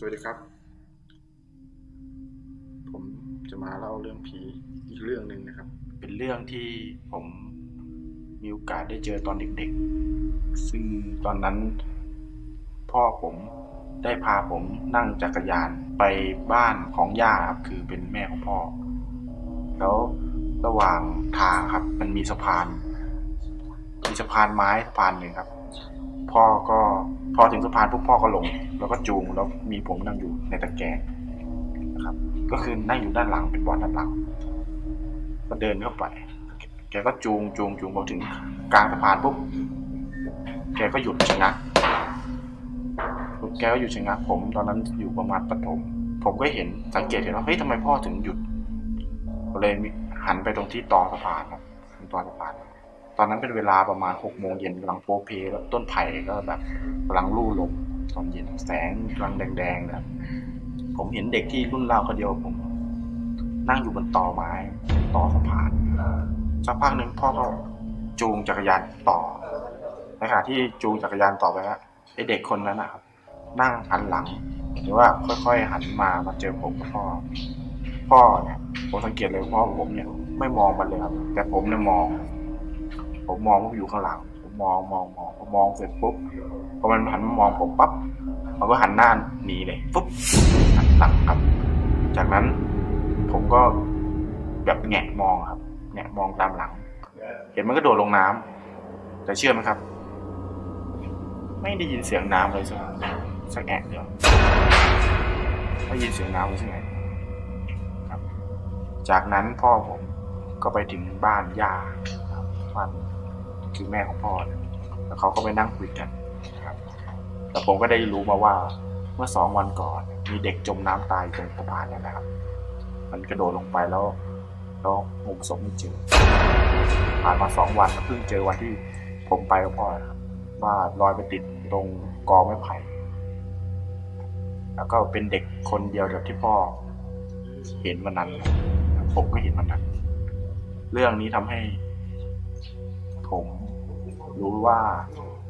สวัสดีครับ ผมจะมาเล่าเรื่องผีอีกเรื่องหนึ่งนะครับ เป็นเรื่องที่ผมมีโอกาสได้เจอตอนเด็กๆ ซึ่งตอนนั้น พ่อผมได้พาผมนั่งจักรยานไปบ้านของย่าครับคือเป็นแม่ของพ่อ แล้วระหว่างทางครับ มันมีสะพานมีสะพานไม้สะพานหนึ่งครับ พ่อก็ พอถึงสะพานปุ๊บพ่อก็ลง แล้วก็จูงแล้วมีผมนั่งอยู่ในตะแกรงนะครับ ก็คือนั่งอยู่ด้านหลังเป็นบอดด้านหลังก็เดินเข้าไป แกก็จูงจูงจูงพอถึงกลางสะพานปุ๊บแกก็หยุดชะงักแกก็หยุดชะงักผม ตอนนั้นอยู่ประมาณประถมผมก็เห็นสังเกตเห็นว่าเฮ้ยทำไมพ่อถึงหยุดก็เลยหันไปตรงที่ต่อสะพานครับตรงต่อสะพาน ตอนนั้นเป็นเวลาประมาณหกโมงเย็นกำลังโปเพแล้วต้นไผ่ก็แบบกำลังลู่ลมตอนเย็นแสงกำลังแดงๆนะผมเห็นเด็กที่รุ่นราวเขาเดียวผมนั่งอยู่บนตอไม้ต่อสะพานสักพักหนึ่งพ่อก็จูงจักรยานต่อในขณะที่จูงจักรยานต่อไปฮะไอเด็กคนนั้นนะครับ นั่งหันหลังหรือว่าค่อยๆหันมามาเจอผมกับพ่อ พ่อเนี่ยผมสังเกตเลยว่าพ่อผมเนี่ย ไม่มองมันเลยครับ แต่ผมเนี่ยมอง ผมมองว่าอยู่ข้างหลัง ผมมองมองมองพอมองเสร็จปุ๊บพอมันหันมามองผมปั๊บมันก็หันหน้าหนีเลยปุ๊บหันหลังครับ จากนั้น ผมก็แบบแงะมองครับแงะมองตามหลัง เห็นมันก็โดดลงน้ำแต่เชื่อไหมครับ ไม่ได้ยินเสียงน้ำเลยสักสักแอะเดียวไม่ได้ยินเสียงน้ำเลยสักแอะครับ จากนั้นพ่อผมก็ไปถึงบ้านย่าครับบ้าน คือแม่ของพ่อนี่ยแล้วเขาก็ไปนั่งคุยกันครับแต่ผมก็ได้รู้มาว่าเมื่อสองวันก่อน มีเด็กจมน้ำตายตรงสะพานเนี่ยนะครับ มันกระโดดลงไปแล้วแล้วงมศพไม่เจอผ่านมาสองวันแล้วเพิ่งเจอวันที่ผมไปกับพ่อนะครับว่าลอยไปติดตรงกอไม้ไผ่แล้วก็เป็นเด็กคนเดียวกับที่พ่อ เห็นวันนั้นผมก็เห็นวันนั้น เรื่องนี้ทำให้ผม รู้ว่า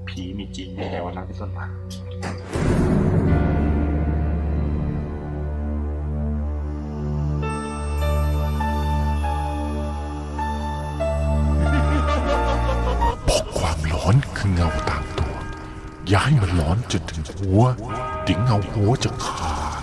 ผีมีจริงตั้งแต่วันนั้นเป็นต้นมาบอกความร้อนคือเงาตามตัวย่าให้มันร้อนจนถึงหัวถึงเงาหัวจะขาด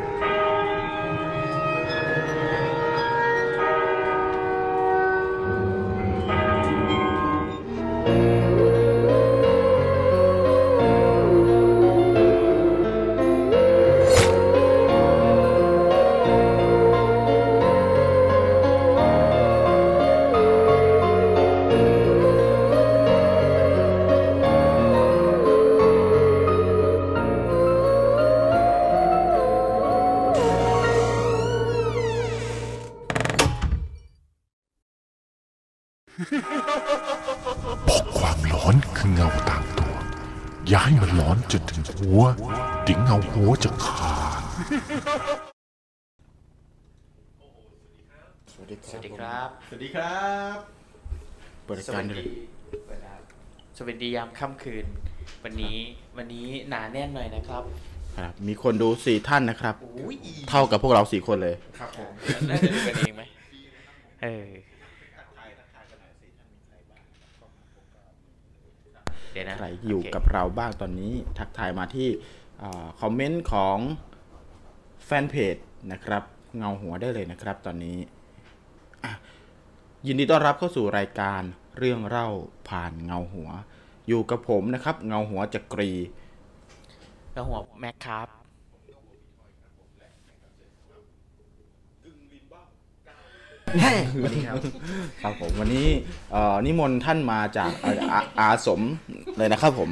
สวัสดีครับเปิดสกาวัรสด้วยดีสวัสดียามค่ำคืน วันนี้วันนี้หนาแน่นหน่อยนะครับครับ มีคนดูสี่ท่านนะครับ อุ้ยเท่ากับพวกเราสี่คนเลย ครับผมน่าจะดูกันเองไหมเออเดี๋ยวนะใครอยู่โเคกับเราบ้างตอนนี้ทักทายมาที่อาคอมเมนต์ของแฟนเพจนะครับ เงาหัวได้เลยนะครับตอนนี้อะ ยินดีต้อนรับเข้าสู่รายการเรื่องเล่าผ่านเงาหัว อยู่กับผมนะครับ เงาหัวจักรีแล้วหัวแม็กครับครับผมวันนี้เอ่อนิมนต์ท่านมาจากเอ่ออาอาสมเลยนะครับผม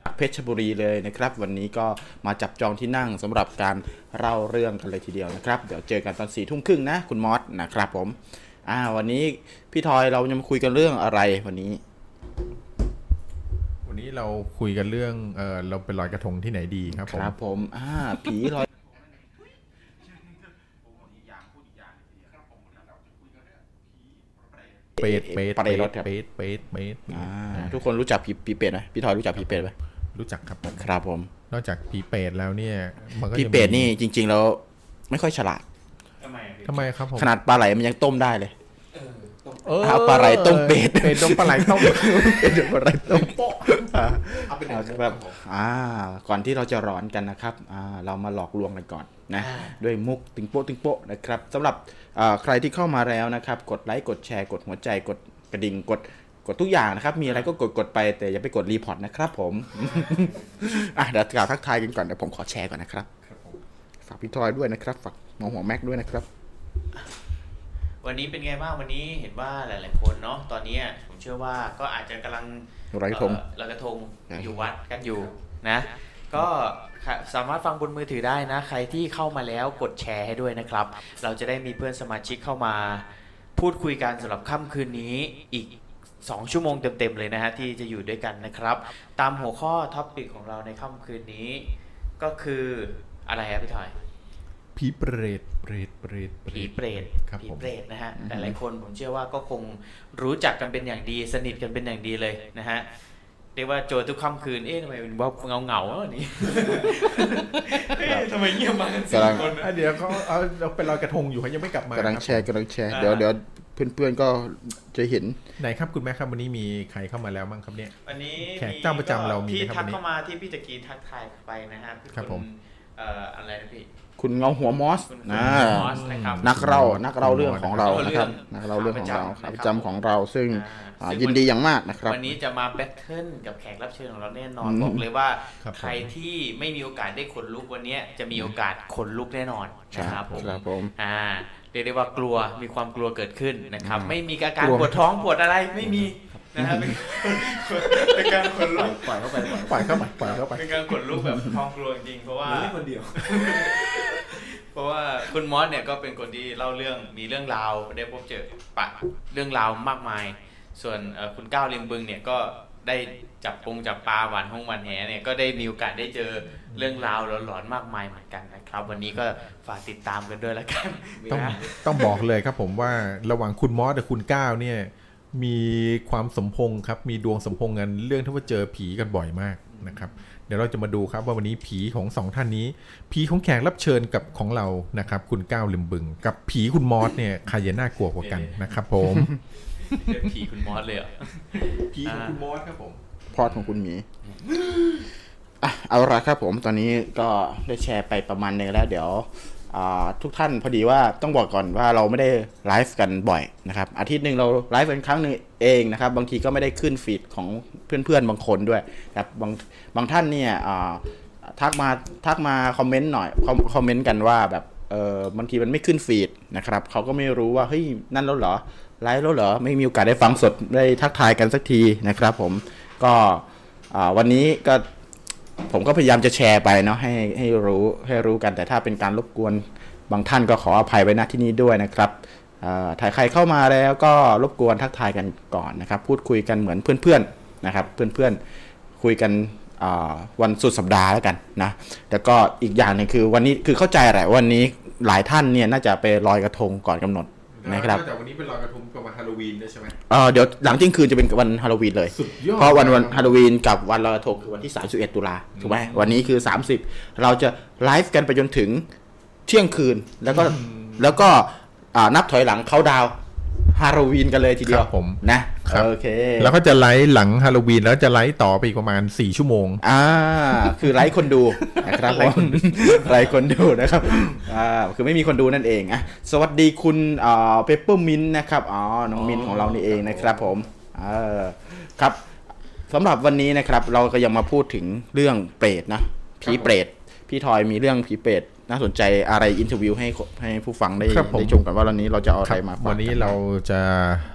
จาก เพชรบุรีเลยนะครับ วันนี้ก็มาจับจองที่นั่งสำหรับการเล่าเรื่องกันเลยทีเดียวนะครับ เดี๋ยวเจอกันตอนสี่ทุ่มครึ่งนะ คุณมอสนะครับผมอ่าวันนี้พี่ทอยเราจะมาคุยกันเรื่องอะไรวันนี้ วันนี้นี้เราคุยกันเรื่องเออเราไปลอยกระทงที่ไหนดีครับผคมรับผมอ่าผีลอยเปรตเปรตปเปรรตตครับเปรตเปรตเปรตอ่าทุกคนรู้จักผีผีเป็ดไหมพี่ทอยรู้จักผีเป็ดไหม รู้จักครับผมครับผม นอกจากผีเปรตแล้วเนี่ยมันก็ผีจะมีเป็ดนี่จริง ๆ แล้ว ไม่ค่อยฉลาดทำไมอะพี่ทำไมครับผมขนาดปลาไหลมันยังต้มได้เลยเออเอาปลาไหลต้มเป็ดเป็ดต้มปลาไหลต้มเป็นปลาไหลต้มเอาครับอ่า ก่อนที่เราจะร้อนกันนะครับอ่าเรามาหลอกลวงกันก่อนนะด้วยมุกติงโป๊ะติงโป๊ะนะครับสำหรับอ่าใครที่เข้ามาแล้วนะครับ กดไลค์กดแชร์กดหัวใจกดกระดิ่งกด กดทุกอย่างนะครับ มีอะไรก็กดกดไปแต่อย่าไปกด report นะครับผม อะเดี๋ยวกล่าวทักทายกันก่อนเดี๋ยวผมขอแชร์ก่อนนะครับ ฝากพี่ทอยด้วยนะครับ ฝากหมอหัวแม็กด้วยนะครับ วันนี้เป็นไงบ้างวันนี้เห็นว่าหลาย ๆ คนเนาะตอนนี้ผมเชื่อว่าก็อาจจะกำลังลอยกระทง เอ่อลอยกระทงใช่อยู่วัดกันอยู่นะ ก็ค่ะสามารถฟังบนมือถือได้นะ ใครที่เข้ามาแล้วกดแชร์ให้ด้วยนะครับ เราจะได้มีเพื่อนสมาชิกเข้ามา พูดคุยกันสำหรับค่ำคืนนี้อีก 2 ชั่วโมงเต็มๆเลยนะฮะที่จะอยู่ด้วยกันนะครับ ตามหัวข้อ topic ของเราในค่ำคืนนี้ ก็คืออะไรครับพี่ทอยผีเปรตเปรตเปรตเปรผีตเปรตครับผีผมเปรตนะฮะหลายๆคนผมเชื่อว่าก็คงรู้จักกันเป็นอย่างดี สนิทกันเป็นอย่างดีเลยนะฮะเรียกว่าโจทย์ทุกค่ำคืนเอ๊ะทำไมเป็นว่าเงาเงาๆวะวันนี้ เอ๊ะทำไมเงียบมากันสี่กำลัง คนอะเดี๋ยวเขาเอาเราไปลอยกระทงอยู่เขายังไม่กลับมากำลังครับแชร์กำลังแชร์อ่า เดี๋ยวเดี๋ยว เพื่อนๆก็จะเห็นไหนครับคุณแม่ครับวันนี้มีใครเข้ามาแล้วบ้างครับเนี่ย วันนี้แขกเจ้าประจำเรามีที่ไหมครับทักวันนี้ เข้ามาที่พี่ตะกี้ทักทายไปนะฮะครับผม เอ่ออะไรนะพี่คุณเงาหัวมอสคุณนะมอสนะครับ นักเล่านักเล่าเรื่องของเรานักนะเล่าครับเรื่องนักเล่าเรื่องของเราขาขาปประระจำจำของเราซึ่งอ่าอ่าซึ่งยินดีอย่างมากนะครับ วันนี้จะมาแบทเทิลกับแขกรับเชิญของเราแน่นอนอืม บอกเลยว่าครับผม ใครที่ไม่มีโอกาสได้ขนลุกวันนี้จะมีโอกาสขนลุกแน่นอนนะครับผมครับผม อ่า เรียกได้ว่ากลัวมีความกลัวเกิดขึ้นนะครับอืมไม่มีอาการกลัวปวดท้องปวดอะไรไม่มีนะครับเป็นเป็นการขนลุกปล่อยเข้าไปปล่อยเข้าไปปล่อยเข้าไปเป็นการขนลุกแบบท้องกลัวจริงๆเพราะว่าคนเดียว เพราะว่าคุณมอสเนี่ยก็เป็นคนที่เล่าเรื่องมีเรื่องราวได้พบเจอปะเรื่องราวมากมาย ส่วนเอ่อคุณก้าวริมบึงเนี่ยก็ ได้จับปงจับปลาหวานห้องหวานแหเนี่ยก็ได้มีโอกาสได้เจอเรื่องราวหลอนๆมากมายเหมือนกันนะครับ วันนี้ก็ฝากติดตามกันด้วยล้วกันต้องนะต้องบอกเลยครับผมว่าระหว่างคุณมอสกับคุณก้าวเนี่ย มีความสมพงครับ มีดวงสมพงกันเรื่องที่ว่าเจอผีกันบ่อยมากนะครับเดี๋ยวเราจะมาดูครับว่าวันนี้ผีของสองท่านนี้ ผีของแขกรับเชิญกับของเรานะครับ คุณก้าวลิมบึง กับผีคุณมอสเนี่ยใครจะน่ากลัวกว่ากันนะครับผม เรื่องผีคุณมอสเลยเหรอผีของคุณมอสครับผมพอดของคุณหมีอะเอาละครับผมตอนนี้ก็ได้แชร์ไปประมาณหนึงแล้ว เดี๋ยวอ่าทุกท่านพอดีว่าต้องบอกก่อนว่าเราไม่ได้ไลฟ์กันบ่อยนะครับ อาทิตย์หนึ่งเราไลฟ์กันครั้งหนึ่งเองนะครับ บางทีก็ไม่ได้ขึ้นฟีดของเพื่อนๆบางคนด้วยครับบางบางท่านเนี่ยอ่าทักมาทักมาคอมเมนต์หน่อยคอมคอมเมนต์กันว่าแบบเออบางทีมันไม่ขึ้นฟีดนะครับเขาก็ไม่รู้ว่าเฮ้ยนั่นแล้วเหรอ ไลฟ์แล้วเหรอ ไม่มีโอกาสได้ฟังสดได้ทักทายกันสักทีนะครับผมก็วันนี้ก็ผมก็พยายามจะแชร์ไปเนาะให้ให้รู้ให้รู้กันแต่ถ้าเป็นการรบกวนบางท่านก็ขออภัยไว้ณที่นี้ด้วยนะครับถ่ายใครเข้ามาแล้วก็รบกวนทักทายกันก่อนนะครับ พูดคุยกันเหมือนเพื่อนๆนะครับ เพื่อนๆคุยกันวันสุดสัปดาห์แล้วกันนะแล้วก็อีกอย่างหนึ่งคือวันนี้คือเข้าใจแหละวันนี้หลายท่านเนี่ยน่าจะไปลอยกระทงก่อนกำหนด นะครับแต่วันนี้เป็นลอยกระทงกับวันฮาโลวีนด้วยใช่ไหมเอ่อเดี๋ยวหลังเที่ยงคืนจะเป็นวันฮาโลวีนเลยสุดยอดเพราะวันวันฮาโลวีนกับวันลอยกระทงคือวันที่ 31 ตุลาถูกไหมวันนี้คือ 30 เราจะไลฟ์กันไปจนถึงเที่ยงคืนแล้วก็แล้วก็อ่านับถอยหลังเข้าดาว ฮาโลวีนกันเลยทีเดียวครับผมนะครับโอเค แล้วก็จะไลฟ์หลังฮาโลวีนแล้วจะไลฟ์ต่อไปอีกประมาณ 4 ชั่วโมง อ่า คือไลฟ์คนดูนะครับผมไลฟ์คนดูนะครับอ่าคือไม่มีคนดูนั่นเองอะสวัสดีคุณอ่าเปปเปอร์มินนะครับอ๋อน้องมินของเรานี่เองนะครับผมเออครับสำหรับวันนี้นะครับ เราก็ยังมาพูดถึงเรื่องเปรตนะผีเปรตพี่ทอยมีเรื่องผีเปรต น่าสนใจอะไร interview ให้ให้ผู้ฟังได้ครับผมได้ชมกันว่าวันนี้เราจะเอาอะครัไรบมาฝากวันนี้กัเราจะ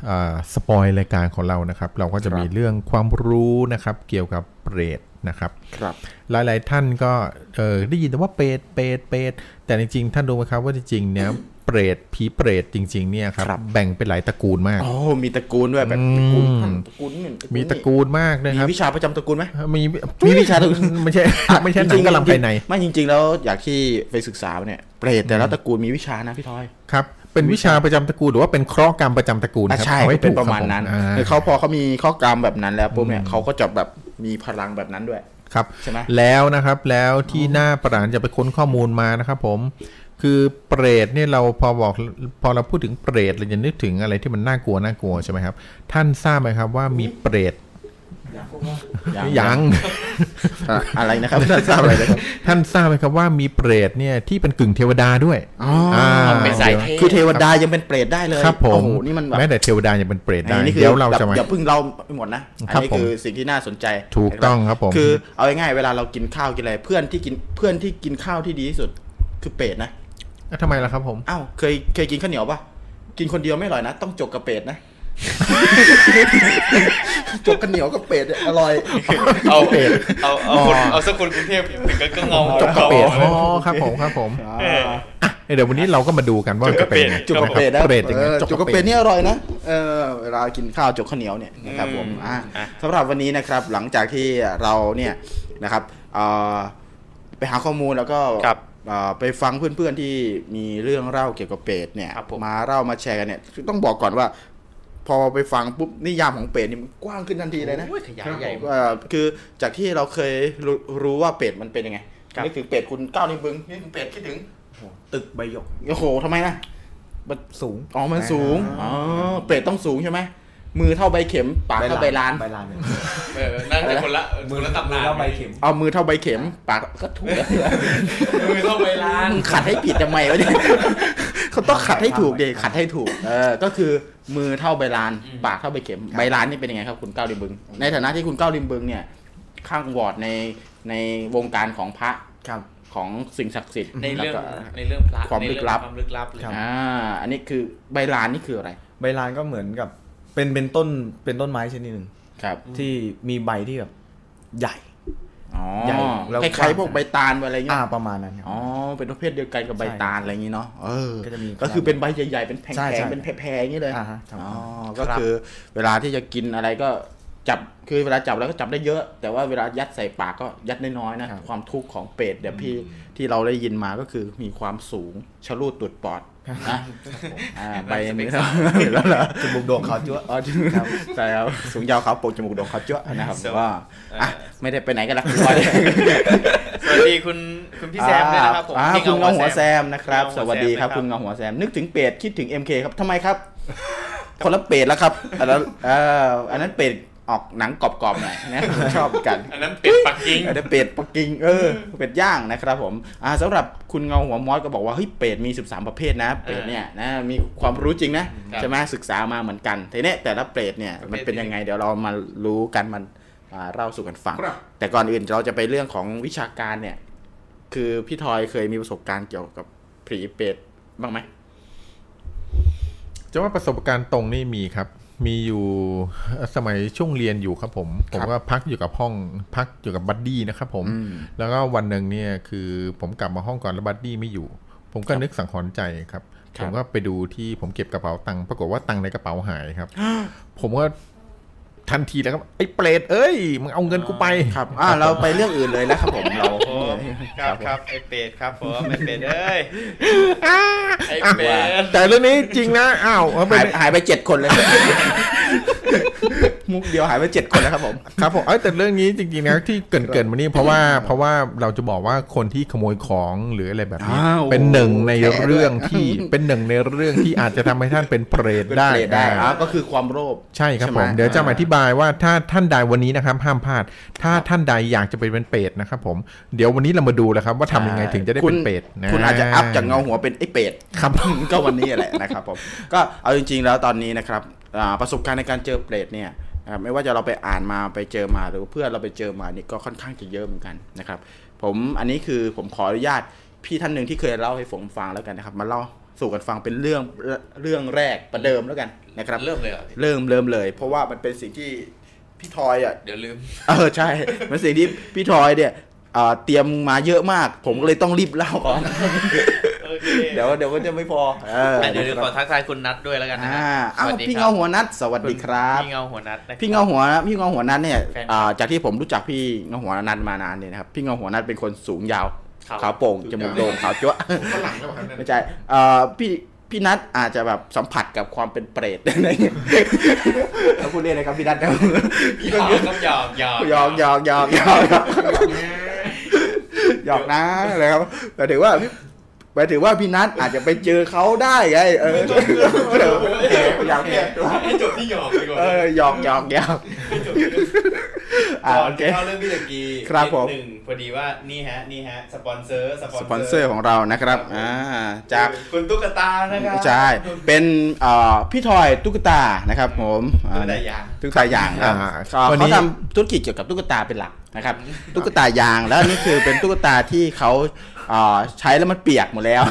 อ่า spoil รายการของเรานะครับ เราก็จะครับมีเรื่องความรู้นะครับ เกี่ยวกับเปรตนะครับครับหลาย ๆ ท่านก็เออได้ยินแต่ว่าเปรตเปรตเปรตแต่จริงๆท่านรู้ไหมครับว่าจริงๆเนี่ย เปรตผีเปรตจริง ๆ เนี่ยครับครับ แบ่งเป็นหลายตระกูลมากโอ้มีตระกูลด้วยแบบอืมตระกูลท่านตระกูลนี่มีตระกูลมากนะมีครับวิชาประจำตระกูลไหมมีมีวิชาตระกูลไม่ใช่ไม่ใช่หนังกำลังภายในไม่จริง ๆ แล้วอยากที่ไปศึกษาเนี่ยเปรตแต่ละตระกูลมีวิชานะพี่ทอยครับเป็นวิชาประจำตระกูลหรือว่าเป็นเคราะห์กรรมประจำตระกูลอะครับใช่เอาให้เป็นถูกประมาณคบผนั้นอ่าคือเขาพอเขามีข้อกรรมแบบนั้นแล้วปุ๊บเนี่ยเขาก็จะแบบมีพลังแบบนั้นด้วยครับใช่ไหมแล้วนะครับแล้วที่หน้าประหลาดจะไปค้นข้อมูลมานะครับผม คือเปรตเนี่ยเราพอบอกพอเราพูดถึงเปรตเราจะนึกถึงอะไรที่มันน่ากลัวน่ากลัวใช่ไหมครับ ท่านทราบไหมครับว่ามีเปรตยังอะอะไรนะครับ ท่านทราบอะไรนะครับท่านทราบไหมครับว่ามีเปรตเนี่ยที่เป็นกึ่งเทวดาด้วยอ๋ออาเป็นสายเทพคือเทวดายังเป็นเปรตได้เลยครับผมโอ้โหนี่มันแบบแม้แต่เทวดายังเป็นเปรตได้อันนี้คือเดี๋ยวเราจะมาอย่าเพิ่งเล่าไปหมดนะอันครับนี้ผมคือสิ่งที่น่าสนใจถูกต้องครับผมคือเอาง่ายๆเวลาเรากินข้าวกินอะไรเพื่อนที่กินเพื่อนที่กินข้าวที่ดีที่สุดคือเป็ดนะอะ ทำไมล่ะครับผม อ้าวเคยเคยกินข้าวเหนียวปะกินคนเดียวไม่อร่อยนะ ต้องจกกับเป็ดนะ จกข้าวเหนียวกับเป็ดเนี่ยอร่อย เอาเอาเอาคนเอาสักคนกรุงเทพถึงก็เงาจกกระเขาเปรตอ๋อครับผมครับผมอ่าอะเดี๋ยววันนี้เราก็มาดูกันว่าจะเป็นยังไงจกกับเป็ดนะเปรตยังไงเออจกกับเป็ดนี่อร่อยนะเออเวลากินข้าวจกข้าวเหนียวเนี่ยนะครับผมอ่าสำหรับวันนี้นะครับ หลังจากที่เราเนี่ยนะครับเอ่อไปหาข้อมูลแล้วก็ครับเอ่อ ไปฟังเพื่อนๆที่มีเรื่องเล่าเกี่ยวกับเป็ดเนี่ยครับผมมาเล่ามาแชร์กันเนี่ยคือต้องบอกก่อนว่าพอไปฟังปุ๊บนิยามของเป็ดนี่มันกว้างขึ้นทันทีเลยนะโอ้ยขยายใหญ่ว่าคือจากที่เราเคยรู้รู้ว่าเป็ดมันเป็นยังไงครับนึกถึงเป็ดคุณก้าวนิ้วบึงนึกถึงเป็ดคิดถึงตึกใบหยกโอ้โหทำไมนะมันสูงอ๋อมันสูงอ๋อเป็ดต้องสูงใช่ไหม มือเท่าใบเข็ม ปากเท่าใบลาน ใบลานเนี่ยเออนั่นเป็นคนละมือละตำนานแล้วใบเข็มเอามือเท่าใบเข็ม ปากก็ถูกแล้วมือเท่าใบลานมึงขัดให้ผิดทำไมวะเนี่ยเขาต้องขัดให้ถูกเด็ขัดให้ถูก เออ ก็คือมือเท่าใบลาน ปากเท่าใบเข็ม ใบลานนี่เป็นยังไงครับคุณก้าวริมบึง ในฐานะที่คุณก้าวริมบึงเนี่ย ข้างวอร์ดในในวงการของพระครับของสิ่งศักดิ์สิทธิ์ในเรื่องแล้วก็ในเรื่องพระความลึกลับในเรื่องความลึกลับเลยครับอ่าอันนี้คือใบลานนี่คืออะไร ใบลานก็เหมือนกับ เป็นเป็นต้นเป็นต้นไม้ชนิดหนึ่งครับ ที่มีใบที่แบบใหญ่อ๋อใหญ่แล้วคล้ายๆพวกใบตาลอะไรเงี้อ่ายประมาณนั้นครับอ๋อเป็นประเภทเดียวกันกับใบตาลอะไรอย่างงี้เนาะเออก็จะมีก็คือเป็นใบใหญ่ๆเป็นแผใช่ใช่งๆเป็นแพรๆอย่างนี้เลยอ่าฮะครับอ๋อก็คือเวลาที่จะกินอะไรก็จับคือเวลาจับแล้วก็จับได้เยอะ แต่ว่าเวลายัดใส่ปากก็ยัดน้อยๆนะความทุกข์ของเป็ดเดี๋ยวพี่ที่เราได้ยินมาก็คือมีความสูงชะลูดตุดปอด นะอ่าใบนี้แล้วเหรอจมูกโด่งขาวจั๊วอ๋อจริงครับใช่ครับสูงยาวขาวโปกจมูกโด่งขาวจ้วะนะครับว่าอะไม่ได้ไปไหนกันละคุณบอยสวัสดีคุณคุณพี่แซมด้วยนะครับผมอ่าพี่คุณเงาหัวแซมนะครับเงาหัสวแซมวัสดีครับนะครับคุณเงาหัวแซม นึกถึงเป็ดคิดถึง MK ครับทำไมครับคนละเป็ดแล้วครับอันนั้นเอ่ออันนั้นเป็ด ออกหนังกรอบๆหน่อยนะผมชอบกัน อันนั้นเป็ดปักกิ่งอันนั้นเป็ดปักกิ่งเออเป็ดย่างนะครับผมอ่าสำหรับคุณเงาหัวมอสก็บอกว่าเฮ้ยเป็ดมี 13 ประเภทนะเป็ดเนี่ยนะมีความรู้จริงนะใช่ไหมศึกษามาเหมือนกันทีนี้แต่ละเป็ดเนี่ยมันเป็นยังไงเดี๋ยวเรามารู้กันมันอ่าเล่าสู่กันฟัง แต่ก่อนอื่นเราจะไปเรื่องของวิชาการเนี่ย คือพี่ทอยเคยมีประสบการณ์เกี่ยวกับผีเปรตบ้างไหมจะว่าประสบการณ์ตรงนี่มีครับ มีอยู่สมัยช่วงเรียนอยู่ครับผม ผมก็พักอยู่กับห้องพักอยู่กับ buddy นะครับผมอืมแล้วก็วันหนึ่งเนี่ยคือผมกลับมาห้องก่อนแล้ว buddy ไม่อยู่ ผมก็นึกสังหรณ์ใจครับครัผบมก็ไปดูที่ผมเก็บกระเป๋าตังค์ปรากฏว่าตังค์ในกระเป๋าหายครับ ผมก็ ทันทีแล้วครับไอ้เปรตเอ้ยมึงเอาเงินกูไปครับอ่าเราไปเรื่องอื่นเลยแล้วครับผมเราโอ้ครับครับไอเป็ดครับผมไอเป็ดเอ้ยไอเป็ดแต่เรื่องนี้จริงนะอ้าวเอาไปหายหายไปเจ็ดคนเลยมุกเดียวหายไปเจ็ดคนแล้วครับผมครับผมเอ้ยแต่เรื่องนี้จริงๆนะที่เกรินเกินมานี่เพราะว่าเพราะว่าเราจะบอกว่าคนที่ขโมยของหรืออะไรแบบนี้อ้าวเป็นหนึ่งในแฉด้วยเรื่องที่เป็นหนึ่งในเรื่องที่อาจจะทำให้ท่านเป็นเปรตเป็นได้เปรตได้อ่าอ่าก็คือความโลภใช่ครับใช่ไหผมมเดี๋ยวจะมาอธิบายว่าถ้าท่านใดวันนี้นะครับห้ามพลาด ถ้าท่านใดอยากจะเป็นเป็นเปรตนะครับผมเดี๋ยววันนี้เรามาดูแล้วครับ ว่าทำยังไงถึงจะได้คุเป็ณนเปรตนะคุณอาจจะอัพจากเงาหัวเป็นไอ้เป็ดครับก็วันนี้แหละนะครับผมก็เอาจริง ๆ แล้วตอนนี้นะครับอ่าประสบการณ์ในการเจอเปรตเนี่ยนะครับไม่ว่าจะเราไปอ่านมาไปเจอมาหรือเพื่อนเราไปเจอมานี่ก็ค่อนข้างจะเยอะเหมือนกันนะครับ ผมอันนี้คือผมขออนุญาตพี่ท่านหนึ่งที่เคยเล่าให้ผมฟังแล้วกันนะครับ มาเล่า สู่กันฟังเป็นเรื่องเรื่องแรกประเดิมแล้วกันนะครับเริ่มเลยเหรอเริ่มเริ่มเลย เพราะว่ามันเป็นสิ่งที่พี่ทอยอะเดี๋ยวลืมเออใช่ มันสิ่งที่พี่ทอยเนี่ยอ่าเตรียมมาเยอะมาก ผมก็เลยต้องรีบเล่าก่อนเออเดี๋ยวเดี๋ยวก็จะไม่พอเอออะเดี๋ยวเดี๋ยวขอทักทายคุณนัทด้วยแล้วกันนะอ่าฮะอ้าวสวัสดีพี่ครัเงาบหัวนัดสวัสดีครับพี่เงาหัวนัทนะครับพี่เงาหัวพี่เงาหัวนัดเนี่ยแฟนอ่าจากที่ผมรู้จักพี่เงาหัวนัดมานานเนี่ยนะครับพี่เงาหัวนัดเป็นคนสูงยาวครับ ขาวโป่งจมูกโด่งขาวจั๊วะฝรั่งแล้วครับนั่นไม่ใช่เอ่อพี่พี่นัทอาจจะแบบสัมผัสกับความเป็นเปรตอะไรเงี้ยเราพูดเล่นนะครับพี่นัทครับหยอกครับหยอกหยอกหยอกหยอกหยอกหยอกหยอกหยอกนะอะไรครับแต่ถือว่าพี่หมายถึงว่าพี่นัทอาจจะไปเจอเขาได้ไง เออเอออยากแก้ตัวให้จบที่หยอกดีกว่าเออหยอกหยอกหยอกให้จบที่อ่า ก่อนโอเคจะเข้าเรื่องพี่ตะกี้ครับผมนิดหนึ่งพอดีว่านี่ฮะนี่ฮะสปอนเซอร์สปอนเซอร์ของเรานะครับอ่าจากคุณตุ๊กตานะครับใช่เป็นเอ่อพี่ทอยตุ๊กตานะครับ ผมตุ๊กอ่าตายางตุ๊กตายางครับอ่าก็วันนี้เขาทำธุรกิจเกี่ยวกับตุ๊กตาเป็นหลักนะครับตุ๊กตายางแล้วอันนี่คือเป็นตุ๊กตาที่เขาเอ่อใช้แล้วมันเปียกหมดแล้ว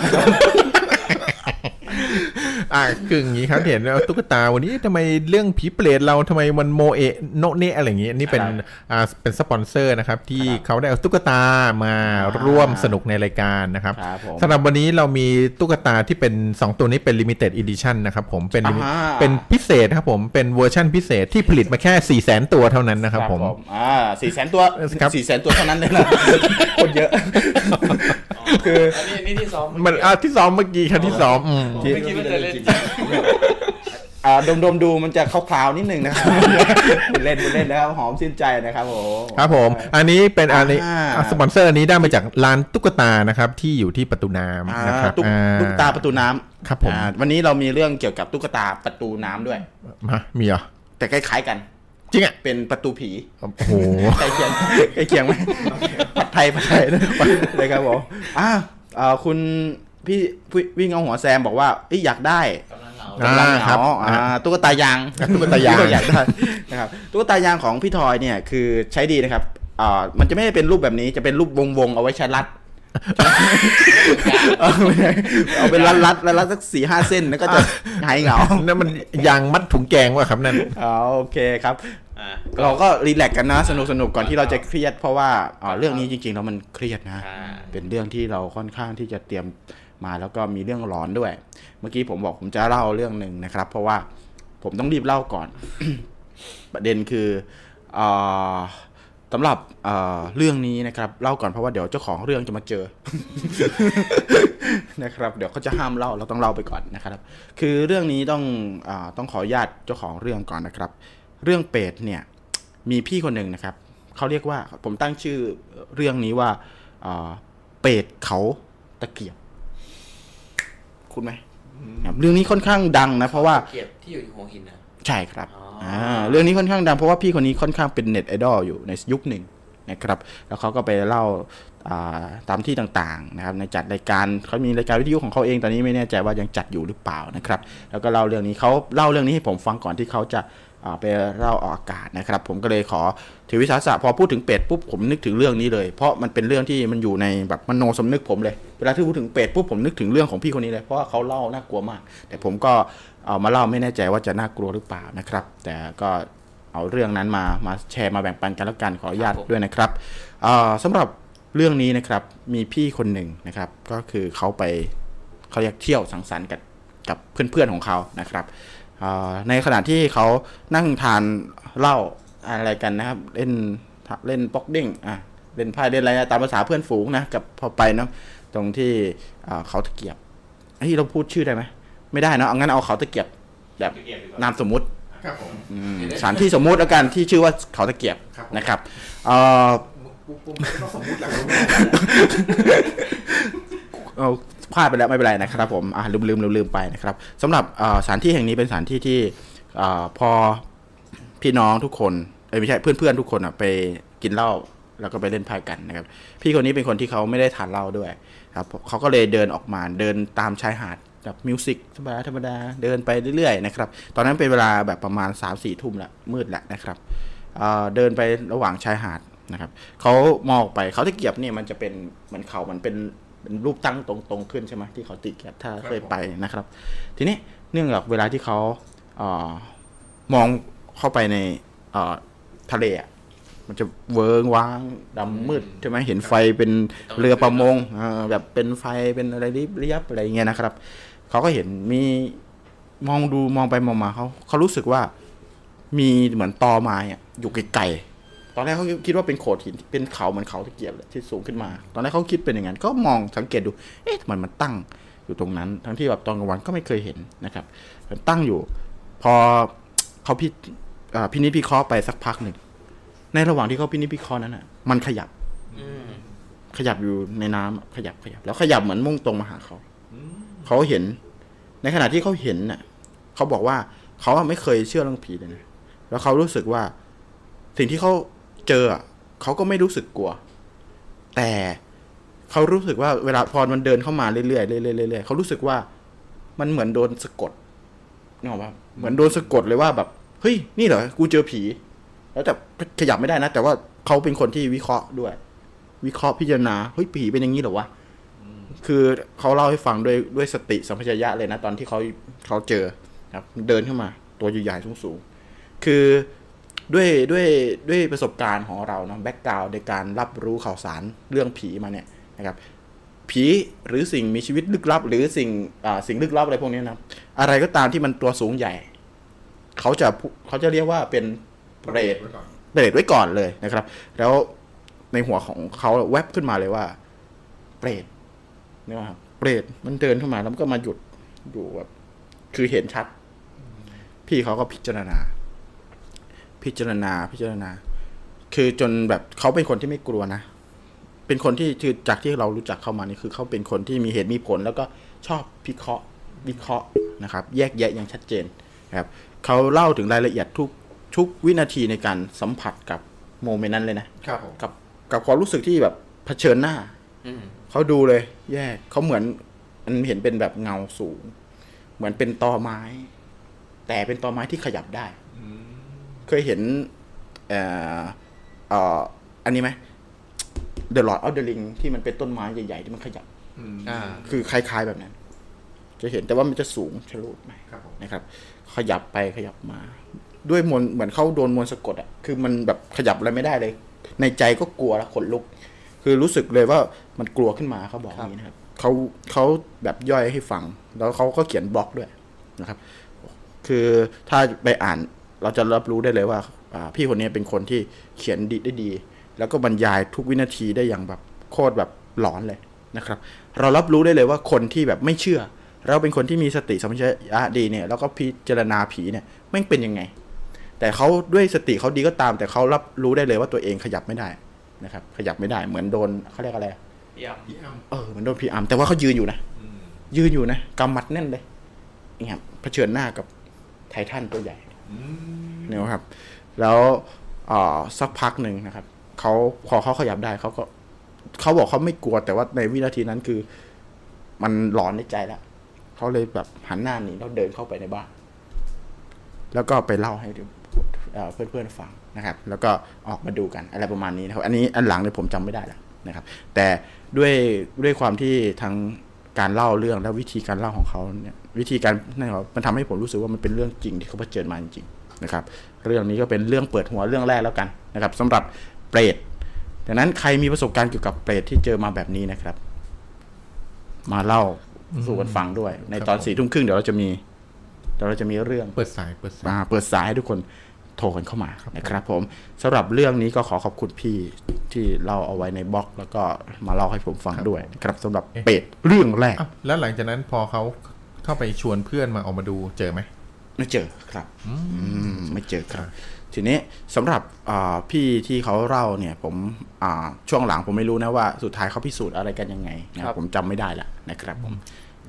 อ่าคืออย่างนี้ครับเห็นแล้วตุ๊กตาวันนี้ทำไมเรื่องผีเปรตเราทำไมมันโมเอะโนะเนะอะไรอย่างงี้อันนี่เป็นอ่าเป็นสปอนเซอร์นะครับ ที่ครับเขาได้เอาตุ๊กตามาร่วมสนุกในรายการนะครับครับผมสำหรับวันนี้เรามีตุ๊กตาที่เป็น 2 ตัวนี้เป็น limited edition นะครับผมเป็นอ่าฮะเป็นพิเศษครับผมเป็นเวอร์ชั่นพิเศษที่ผลิตมาแค่4 0 0 0 0 0ตัวเท่านั้นนะครับผมอ่าสี่แสนตัวครับสี่แสนตัวเท่านั้นเลยนะคนเยอะ คืออันนี้อันนี้ที่ซ้อมมันอ่าที่ซ้อมเมื่อกี้ครับที่ซ้อมอืมผมไม่คิดว่าจะเล่นจริงอ่าดมดมๆดูมันจะคร่าวๆนิดนึงนะครับ เล่นเล่นนะครับหอมชื่นใจนะครับผม ครับผม อันนี้เป็นอันนี้อ่า อะสปอนเซอร์อันนี้ได้มาจากร้านตุ๊กตานะครับ ที่อยู่ที่ประตูน้อ่าำนะครับตุ๊กอ่ ตุ๊กตาประตูน้ำครับผม อ่าวันนี้เรามีเรื่องเกี่ยวกับตุ๊กตาประตูน้ำด้วย มามีเหรอ แต่คล้ายๆกัน จริงอะเป็นประตูผีโอ้โหใกล้เคียงใกล้เคียงไหมผัดไทยผัดไทยเลยครับผมอ่าเอ่อคุณพี่พี่วิ่งเอาหัวแซมบอกว่าเอ้ยอยากได้กำลังเหงาอ่ากำลังเหครังาบอ่าตุ๊กตายางตุ๊กตายางอยากได้นะครับตุ๊กตายางของพี่ทอยเนี่ยคือใช้ดีนะครับอ่ามันจะไม่ได้เป็นรูปแบบนี้จะเป็นรูปวงๆเอาไว้ใช้รัดเอาไม่ได้เอาเป็นรัดรัดๆรัดๆสักสี่ห้าเส้นแล้วก็จะหายเหงานั่นมันยางมัดถุงแกงวะครับนั่นอ๋อโอเคครับอ่า เราก็รีแลกซ์กันนะ สนุกสนุกๆก่อนที่เราจะเครียด เพราะว่าอ่าเรื่องนี้จริงๆแล้วมันเครียดนะอ่าเป็นเรื่องที่เราค่อนข้างที่จะเตรียมมาแล้วก็มีเรื่องร้อนด้วย เมื่อกี้ผมบอกผมจะเล่าเรื่องหนึ่งนะครับ เพราะว่าผมต้องรีบเล่าก่อน ประเด็นคืออ่าสำหรับอ่าเรื่องนี้นะครับ เล่าก่อนเพราะว่าเดี๋ยวเจ้าของเรื่องจะมาเจอนะครับ เดี๋ยวเขาจะห้ามเล่าเราต้องเล่าไปก่อนนะครับ คือเรื่องนี้ต้องอาต้องขออนุญาตเจ้าของเรื่องก่อนนะครับ เรื่องเป็ดเนี่ยมีพี่คนหนึ่งนะครับเขาเรียกว่าผมตั้งชื่อเรื่องนี้ว่าอ่าเป็ดเขาตะเกียบ คุณไหมครับเรื่องนี้ค่อนข้างดังนะ เพราะว่าเกียรติที่อยู่หัวหินนะใช่ครับอ๋ออ่าเรื่องนี้ค่อนข้างดังเพราะว่าพี่คนนี้ค่อนข้างเป็นเน็ตไอดอลอยู่ในยุคหนึ่งนะครับ แล้วเขาก็ไปเล่าอ่าตามที่ต่างๆนะครับในจัดรายการเขามีรายการวิทยุของเขาเองตอนนี้ไม่แน่ใจว่ายังจัดอยู่หรือเปล่านะครับ แล้วก็เล่าเรื่องนี้เขาเล่าเรื่องนี้ให้ผมฟังก่อนที่เขาจะอ่า ไปเล่าออกอากาศนะครับ ผมก็เลยขอถือวิสาสะพอพูดถึงเป็ดปุ๊บผมนึกถึงเรื่องนี้เลย เพราะมันเป็นเรื่องที่มันอยู่ในแบบมโนสำนึกผมเลยเวลาที่พูดถึงเป็ดปุ๊บผมนึกถึงเรื่องของพี่คนนี้เลยเพราะว่าเขาเล่าน่ากลัวมาก แต่ผมก็เอามาเล่าไม่แน่ใจว่าจะน่ากลัวหรือเปล่านะครับ แต่ก็เอาเรื่องนั้นมามาแชร์มาแบ่งปันกันแล้วกันขออนุญาตด้วยนะครับอ่าสำหรับเรื่องนี้นะครับมีพี่คนหนึ่งนะครับ ก็คือเขาไปเขาอยากเที่ยวสังสรรค์กับกับเพื่อนๆของเขานะครับอ่า ในขณะที่เขานั่งทานเหล้าอะไรกันนะครับ เล่นเล่นป๊อกเด้งอะเล่นไพ่เล่นอะไรตามภาษาเพื่อนฝูงนะกับพอไปเนาะตรงที่อ่าเขาตะเกียบเฮ้ยเราพูดชื่อได้ไหมไม่ได้เนอะเอางั้นเอาเขาตะเกียบแบบนามสมมุติครับผมอืมสถานที่สมมุติแล้วกันที่ชื่อว่าเขาตะเกียบครับผมนะครับเอ่อ พลาดไปแล้วไม่เป็นไรนะครับผมอ่าลืมลืมลืมลืมไปนะครับสำหรับสถานที่แห่งนี้เป็นสถานที่ที่พอพี่น้องทุกคนเอ้ไม่ใช่เพื่อนๆทุกคนอะไปกินเหล้าแล้วก็ไปเล่นไพ่กันนะครับ พี่คนนี้เป็นคนที่เขาไม่ได้ทานเหล้าด้วยครับเขาก็เลยเดินออกมาเดินตามชายหาดแบบมิวสิกธรรมดาธรรมดาเดินไปเรื่อยๆนะครับ ตอนนั้นเป็นเวลาแบบประมาณ3ามสี่ทุ่มละมืดละนะครับเเดินไประหว่างชายหาดนะครับเขามองออกไปเขาตะเกียบเนี่ยมันจะเป็นเหมือนเขามันเป็น เป็นรูปตั้งตรงๆขึ้นใช่ไหมที่เขาติเกียบถ้าเคยไปนะครับ ทีนี้เนื่องจากเวลาที่เขาเออมองเข้าไปในเอ่อทะเลอะมันจะเวิงว้างดำมืดใช่ไหมเห็นไฟเป็นเรือประมงอ่าแบบเป็นไฟเป็นอะไรริบเรียบอะไรเงี้ยนะครับเขาก็เห็นมีมองดูมองไปมองมาเขาเขารู้สึกว่ามีเหมือนตอไม้อะอยู่ไกลๆ ตอนแรกเขาคิดว่าเป็นโขดหินเป็นเขาเหมือนเขาตะเกียบเลยที่สูงขึ้นมา ตอนแรกเขาคิดเป็นอย่างนั้นก็มองสังเกตดู เอ๊ะทำไมมันตั้งอยู่ตรงนั้น ทั้งที่แบบตอนกลางวันก็ไม่เคยเห็นนะครับมันตั้งอยู่ พอเขาพิอ่าพินิจพิเคราะห์ไปสักพักหนึ่งในระหว่างที่เขาพินิจพิเคราะห์นั้นอะ มันขยับอืมขยับอยู่ในน้ำอะขยับขยับ แล้วขยับเหมือนมุ่งตรงมาหาเขาเขาเห็น ในขณะที่เขาเห็นน่ะเขาบอกว่าเขาอะไม่เคยเชื่อเรื่องผีเลยนะแล้วเขารู้สึกว่าสิ่งที่เขา เจอเขาก็ไม่รู้สึกกลัว แต่เขารู้สึกว่าเวลาพอมันเดินเข้ามาเรื่อยๆเรื่อยๆเรื่อยๆเขารู้สึกว่ามันเหมือนโดนสะกดนึกออกปะเหมือนโดนสะกดเลยว่าแบบเฮ้ยนี่เหรอกูเจอผี แล้วแต่ขยับไม่ได้นะแต่ว่าเขาเป็นคนที่วิเคราะห์ด้วย วิเคราะห์พิจารณาเฮ้ยผีเป็นอย่างนี้เหรอวะคือเขาเล่าให้ฟังด้วยด้วยสติสัมปชัญญะเลยนะตอนที่เขาเขาเจอครับเดินเข้ามา ตัวใหญ่ๆสูงๆคือ ด้วยด้วยด้วยประสบการณ์ของเราเนาะแบ็กกราวในการรับรู้ข่าวสารเรื่องผีมาเนี่ยนะครับผีหรือสิ่งมีชีวิตลึกลับ หรือสิ่งอ่าสิ่งลึกลับอะไรพวกนี้นะอะไรก็ตามที่มันตัวสูงใหญ่ เขาจะเขาจะเรียกว่าเป็นเปรตเบรดไว้ก่อนเลยนะครับ แล้วในหัวของเขาแวบขึ้นมาเลยว่า เปรตนี่ว่าเปรตมันเดินเข้ามาแล้วก็มาหยุดอยู่แบบคือเห็นชัด พี่เขาก็พิจารณา พิจารณาพิจารณา คือจนแบบเขาเป็นคนที่ไม่กลัวนะ เป็นคนที่คือจากที่เรารู้จักเข้ามานี่คือเขาเป็นคนที่มีเหตุมีผล แล้วก็ชอบพิเคราะห์วิเคราะห์นะครับ แยกแยะอย่างชัดเจนนะครับเขาเล่าถึงรายละเอียดทุกทุกวินาทีในการสัมผัสกับโมเมนต์นั้นเลยนะครับผมกับกับความรู้สึกที่แบบเผชิญหน้าอืมเขาดูเลย แยกเขาเหมือนมันเห็นเป็นแบบเงาสูง เหมือนเป็นตอไม้ แต่เป็นตอไม้ที่ขยับได้ เคยเห็นเอ่อเอ่ออันนี้ไหม The Lord of the Ring ที่มันเป็นต้นไม้ใหญ่ๆที่มันขยับ อ่า คือคล้ายๆแบบนั้น จะเห็นแต่ว่ามันจะสูงชะลูดไหมครับผม นะครับ ขยับไปขยับมา ด้วยมวลเหมือนเขาโดนมวลสะกดอะคือมันแบบขยับอะไรไม่ได้เลย ในใจก็กลัวแล้วขนลุก คือรู้สึกเลยว่ามันกลัวขึ้นมาเขาบอกอย่างนี้นะครับเขาเขาแบบย่อยให้ฟัง แล้วเขาก็เขียนบล็อกด้วยนะครับ คือถ้าไปอ่าน เราจะรับรู้ได้เลยว่าพี่คนนี้เป็นคนที่เขียนดีได้ดี แล้วก็บรรยายทุกวินาทีได้อย่างแบบโคตรแบบหลอนเลยนะครับ เรารับรู้ได้เลยว่าคนที่แบบไม่เชื่อ เราเป็นคนที่มีสติสัมปชัญญะดีเนี่ยแล้วก็พิจารณาผีเนี่ยไม่งเป็นยังไง แต่เขาด้วยสติเขาดีก็ตาม แต่เขารับรู้ได้เลยว่าตัวเองขยับไม่ได้นะครับ ขยับไม่ได้เหมือนโดนเขาเรียกอะไรเยี่ยมเออเหมือนโดนผีอำแต่ว่าเขายืนอยู่นะยืนอยู่นะกำหมัดแน่นเลยนี่ครับเผชิญหน้ากับไททันตัวใหญ่ เนี่ยครับ แล้วสักพักหนึ่งนะครับเขาพอเขาขยับได้เขาก็เขาบอกเขาไม่กลัวแต่ว่าในวินาทีนั้นคือ มันหลอนในใจแล้วเขาเลยแบบหันหน้าหนีแล้วเดินเข้าไปในบ้าน แล้วก็ไปเล่าให้เอ่อเพื่อนๆฟังนะครับ แล้วก็ออกมาดูกันอะไรประมาณนี้นะครับ อันนี้อันหลังเนี่ยผมจำไม่ได้แล้วนะครับ แต่ด้วยด้วยความที่ทาง การเล่าเรื่องและวิธีการเล่าของเขาเนี่ยวิธีการนั่นครับมันทำให้ผมรู้สึกว่ามันเป็นเรื่องจริงที่เขาเผชิญมาจริงๆนะครับ เรื่องนี้ก็เป็นเรื่องเปิดหัวเรื่องแรกแล้วกันนะครับสำหรับเปรตดังนั้นใครมีประสบการณ์เกี่ยวกับเปรตที่เจอมาแบบนี้นะครับ มาเล่าสู่กันฟังด้วย ในตอนสี่ทุ่มครึ่งเดี๋ยวเราจะมีเดี๋ยวเราจะมีเรื่องเปิดสายเปิดสายมาเปิดสายให้ทุกคน โทรกันเข้ามานะครับผมสำหรับเรื่องนี้ก็ขอขอบคุณพี่ที่เล่าเอาไว้ในบล็อก แล้วก็มาเล่าให้ผมฟังด้วยนะครับสำหรับเป็ดเรื่องแรกอ้าวแล้วหลังจากนั้นพอเขาเข้าไปชวนเพื่อนมาออกมาดูเจอไหมไม่เจอครับอืมไม่เจอครับ ทีนี้สำหรับอ่าพี่ที่เขาเล่าเนี่ย ผมอ่าช่วงหลังผมไม่รู้นะว่าสุดท้ายเขาพิสูจน์อะไรกันยังไงนะครับผมจำไม่ได้ละนะครับผม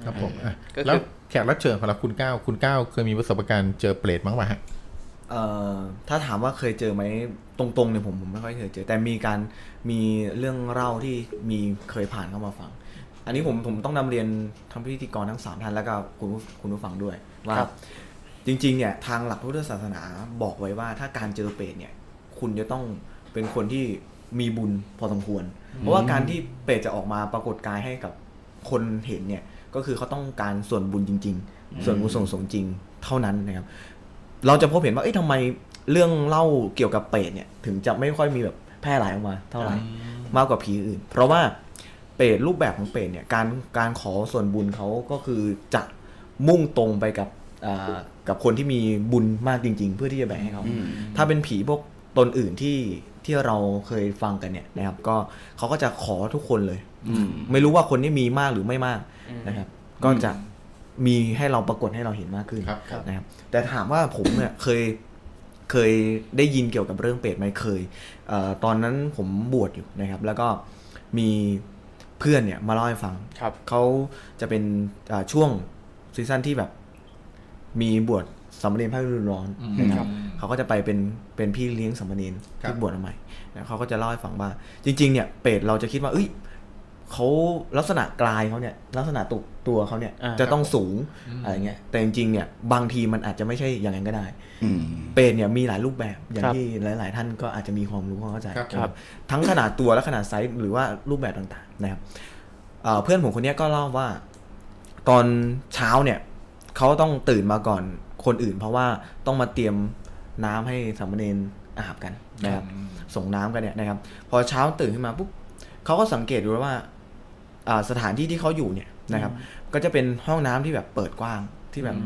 ครับผมอะก็คือแล้วแขกรับเชิญของเราคุณก้าวคุณก้าวเคยมีประสบการณ์เจอเปรตมั้งไหมฮะ เอ่อถ้าถามว่าเคยเจอไหมตรงๆเนี่ยผมผมไม่ค่อยเคยเจอ แต่มีการมีเรื่องเล่าที่มีเคยผ่านเข้ามาฟัง อันนี้ผมผมต้องนำเรียนทั้งพิธีกรทั้งสามท่านแล้วก็คุณผู้คุณผู้ฟังด้วยว่าครับจริงๆเนี่ยทางหลักพุทธศาสนาบอกไว้ว่าถ้าการเจอเปรตเนี่ย คุณจะต้องเป็นคนที่มีบุญพอสมควร เพราะว่าการที่เปรตจะออกมาปรากฏกายให้กับคนเห็นเนี่ยก็คือเขาต้องการส่วนบุญจริง ๆ ส่วนบุญส่งสงจริงเท่านั้นนะครับ เราจะพบเห็นว่าเอ้ยทำไมเรื่องเล่าเกี่ยวกับเปรตเนี่ยถึงจะไม่ค่อยมีแบบแพร่หลายออกมาเท่าไหร่มากกว่าผีอื่น เพราะว่าเปรตรูปแบบของเปรตเนี่ยการการขอส่วนบุญเขาก็คือจะมุ่งตรงไปกับอ่ากับคนที่มีบุญมากจริง ๆ เพื่อที่จะแบ่งให้เขาถ้าเป็นผีพวกตนอื่นที่ที่เราเคยฟังกันเนี่ยนะครับก็เขาก็จะขอทุกคนเลย ไม่รู้ว่าคนนี้มีมากหรือไม่มากนะครับ ก็จะ มีให้เราปรากฏให้เราเห็นมากขึ้นครับครับ นะครับแต่ถามว่าผมเนี่ยเคยเคยได้ยินเกี่ยวกับเรื่องเปรตไหมเคยเออตอนนั้นผมบวชอยู่นะครับ แล้วก็มีเพื่อนเนี่ยมาเล่าให้ฟัง ครับ เขาจะเป็นอ่าช่วงซีซั่นที่แบบมีบวชสามเณรภาคฤดูร้อนนะครับเขาก็จะไปเป็นเป็นพี่เลี้ยงสามเณรครับ ที่บวชมาใหม่นะเขาก็จะเล่าให้ฟังว่า จริง ๆ เนี่ยเปรตเราจะคิดว่า เอ้ยเขาลักษณะกายเขาเนี่ย ลักษณะตัว ตัวเขาเนี่ยอ่าจะต้องสูงอะไรเงี้ยแต่จริงๆเนี่ยบางทีมันอาจจะไม่ใช่อย่างนั้นก็ได้อืมเปรตเนี่ยมีหลายรูปแบบอย่างครับที่หลาย ๆ ท่านก็อาจจะมีความรู้ความเข้าใจครับนะครับ ทั้งขนาดตัวและขนาดไซส์หรือว่ารูปแบบต่างๆนะครับเอ่อเพื่อนผมคนเนี้ยก็เล่าว่า ตอนเช้าเนี่ยเขาต้องตื่นมาก่อนคนอื่น เพราะว่าต้องมาเตรียมน้ำให้สามเณรอาบกันนะครับส่งน้ำกันเนี่ยนะครับ พอเช้าตื่นขึ้นมาปุ๊บเขาก็สังเกตดูว่าอ่าสถานที่ที่เขาอยู่เนี่ย นะครับ ก็จะเป็นห้องน้ำที่แบบเปิดกว้างที่แบบ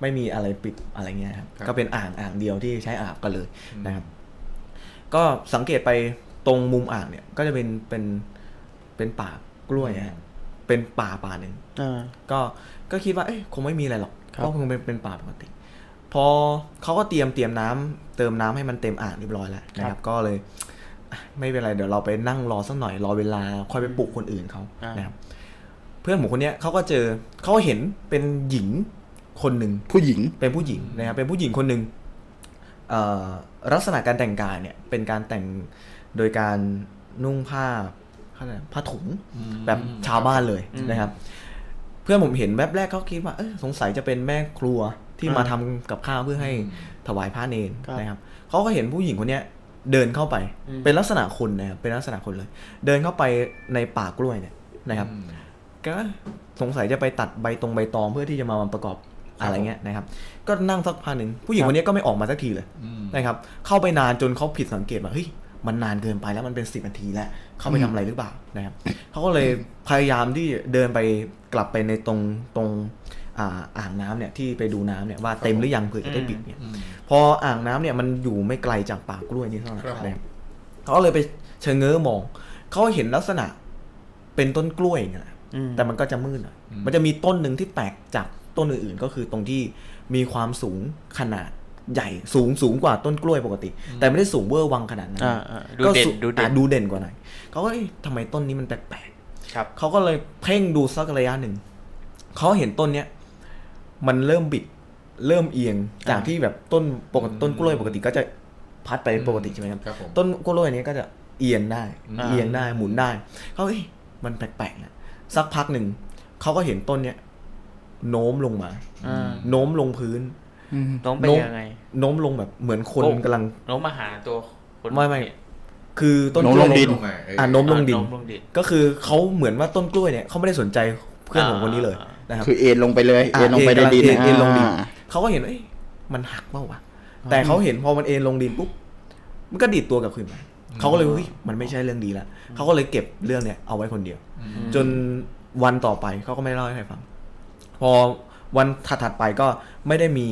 ไม่มีอะไรปิดอะไรเงี้ยครับครับก็เป็นอ่างอ่างเดียวที่ใช้อาบกันเลยนะครับ ก็สังเกตไปตรงมุมอ่างเนี่ย ก็จะเป็นเป็นเป็นป่ากล้วยฮะเป็นป่าป่าหนึ่งอ่าก็ก็คิดว่าเอ้ยคงไม่มีอะไรหรอกครับก็คงเป็นเป็นป่าปกติ พอเขาก็เตรียมเตรียมน้ำเติมน้ำให้มันเต็มอ่างเรียบร้อยแล้วนะครับ ก็เลยอะไม่เป็นไรเดี๋ยวเราไปนั่งรอสักหน่อยรอเวลาค่อยไปปลุกคนอื่นเขาอ่านนะครับ เพื่อนผมคนเนี้ยเขาก็เจอเขาเห็นเป็นหญิงคนหนึ่งผู้หญิงเป็นผู้หญิงนะครับเป็นผู้หญิงคนหนึ่งเอ่อลักษณะการแต่งกายเนี่ยเป็นการแต่งโดยการนุ่งผ้าเขาเรียกอะไรผ้าถุงแบบชาวบ้านเลยนะครับ เพื่อนผมเห็นแวบแรกเขาคิดว่าเออสงสัยจะเป็นแม่ครัวที่มาทำกับข้าวเพื่อให้ถวายพระเนรครับนะครับเขาก็เห็นผู้หญิงคนเนี้ยเดินเข้าไปเป็นลักษณะคนนะครับเป็นลักษณะคนเลย เดินเข้าไปในป่ากล้วยเนี่ยนะครับ ก็สงสัยจะไปตัดใบตรงใบตองเพื่อที่จะมาประกอบอะไรเงี้ยนะครับ ก็นั่งสักพักหนึ่งผู้หญิงคนนี้ก็ไม่ออกมาสักทีเลยนะครับ เข้าไปนานจนเขาผิดสังเกตว่าเฮ้ยมันนานเกินไปแล้วมันเป็นสิบนาทีแล้ว เข้าไปทำอะไรหรือเปล่านะครับเขาก็เลยพยายามที่เดินไปกลับไปในตรงตรงอ่าอ่างน้ำเนี่ยที่ไปดูน้ำเนี่ยว่าเต็มหรือยังเผื่อจะได้ปิดเนี่ยพออ่างน้ำเนี่ยมันอยู่ไม่ไกลจากป่ากล้วยนี่เท่าไหร่ครับนะครับเขาก็เลยไปเชงเง้อมอง เขาเห็นลักษณะเป็นต้นกล้วยเนี่ย แหละอืมแต่มันก็จะมืดหน่อยมันจะมีต้นหนึ่งที่แปลกจากต้นอื่นๆ ก็คือตรงที่มีความสูงขนาดใหญ่สูงสูงกว่าต้นกล้วยปกติ แต่ไม่ได้สูงเวอร์วังขนาดนั้นอ่าอ่าดูก็เด่นสูดูเด่นอ่าดูเด่นกว่าหน่อยเขาก็เอ๊ะทำไมต้นนี้มันแปลกๆครับเขาก็เลยเพ่งดูสักระยะหนึ่งเขาเห็นต้นเนี้ยมันเริ่มบิดเริ่มเอียงจากที่แบบต้นปกติต้นกล้วยปกติก็จะพัดไปปกติใช่ไหมครับครับผมต้นกล้วยเนี้ยก็จะเอียงได้อ่าเอียงได้หมุนได้เขาเอ้ยมันแปลกๆนะ สักพักหนึ่งเขาก็เห็นต้นเนี้ยโน้มลงมาอ่าโน้มลงพื้นอืมต้องเป็นโน้มยังไงโน้มลงแบบเหมือนคนโอ้กำลังโน้มมาหาตัวคนไม่ไม่คือต้นโน้กมล้วยลงดินมาเอออ่าโน้มลงดินโน้มลงดิน ก็คือเขาเหมือนว่าต้นกล้วยเนี่ยเขาไม่ได้สนใจเพื่อนของคนนี้เลยอ่านะครับคือเอ็นลงไปเลยอะเอ็นลงไปในดินเอ็นเอ็นลงดินอ่าเขาก็เห็นว่าเอ้ยมันหักเปล่าวะแต่เขาเห็นพอมันเอ็นลงดินปุ๊บมันก็ดีดตัวกลับคืนมา เขาก็เลยเฮ้ยมันไม่ใช่เรื่องดีแล้วเขาก็เลยเก็บเรื่องเนี่ยเอาไว้คนเดียว จนวันต่อไปเขาก็ไม่เล่าให้ใครฟัง พอวันถัดๆไปก็ไม่ได้มี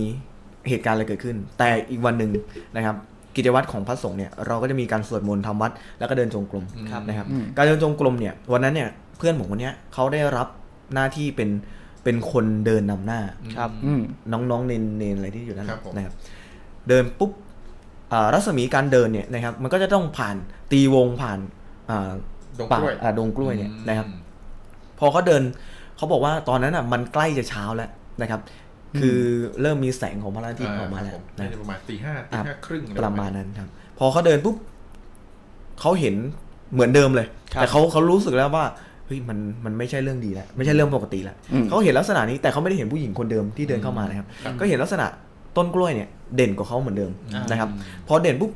เหตุการณ์อะไรเกิดขึ้น แต่อีกวันหนึ่งนะครับ กิจวัตรของพระสงฆ์เนี่ยเราก็จะมีการสวดมนต์ทำวัด แล้วก็เดินจงกรมนะครับ การเดินจงกรมเนี่ยวันนั้นเนี่ยเพื่อนผมคนเนี้ยเขาได้รับหน้าที่เป็นเป็นคนเดินนำหน้าครับอืมน้องๆเนนเนนอะไรที่อยู่นั่นครับผมนะครับ เดินปุ๊บอ่า รัศมีการเดินเนี่ยนะครับมันก็จะต้องผ่านตีวงผ่านอ่าดงป่ากล้วยอ่าดงกล้วยเนี่ยนะครับ พอเขาเดินเขาบอกว่าตอนนั้นอะมันใกล้จะเช้าแล้วนะครับ คือเริ่มมีแสงของพระอาทิตย์ออกมาแล้วครับผนะน่าจะประมาณตีห้าตีอะห้าครึ่งอไประมาณนั้นครับ พอเขาเดินปุ๊บเขาเห็นเหมือนเดิมเลยครับแต่เขาเขารู้สึกแล้วว่าเฮ้ยมันมันไม่ใช่เรื่องดีแล้วไม่ใช่เรื่องปกติแล้วอืมเขาเห็นลักษณะนี้แต่เขาไม่ได้เห็นผู้หญิงคนเดิมที่เดินเข้ามานะครับ ก็เห็นลักษณะ ต้นกล้วยเนี่ยเด่นกว่าเขาเหมือนเดิมนะครับพอเด่นปุ๊บ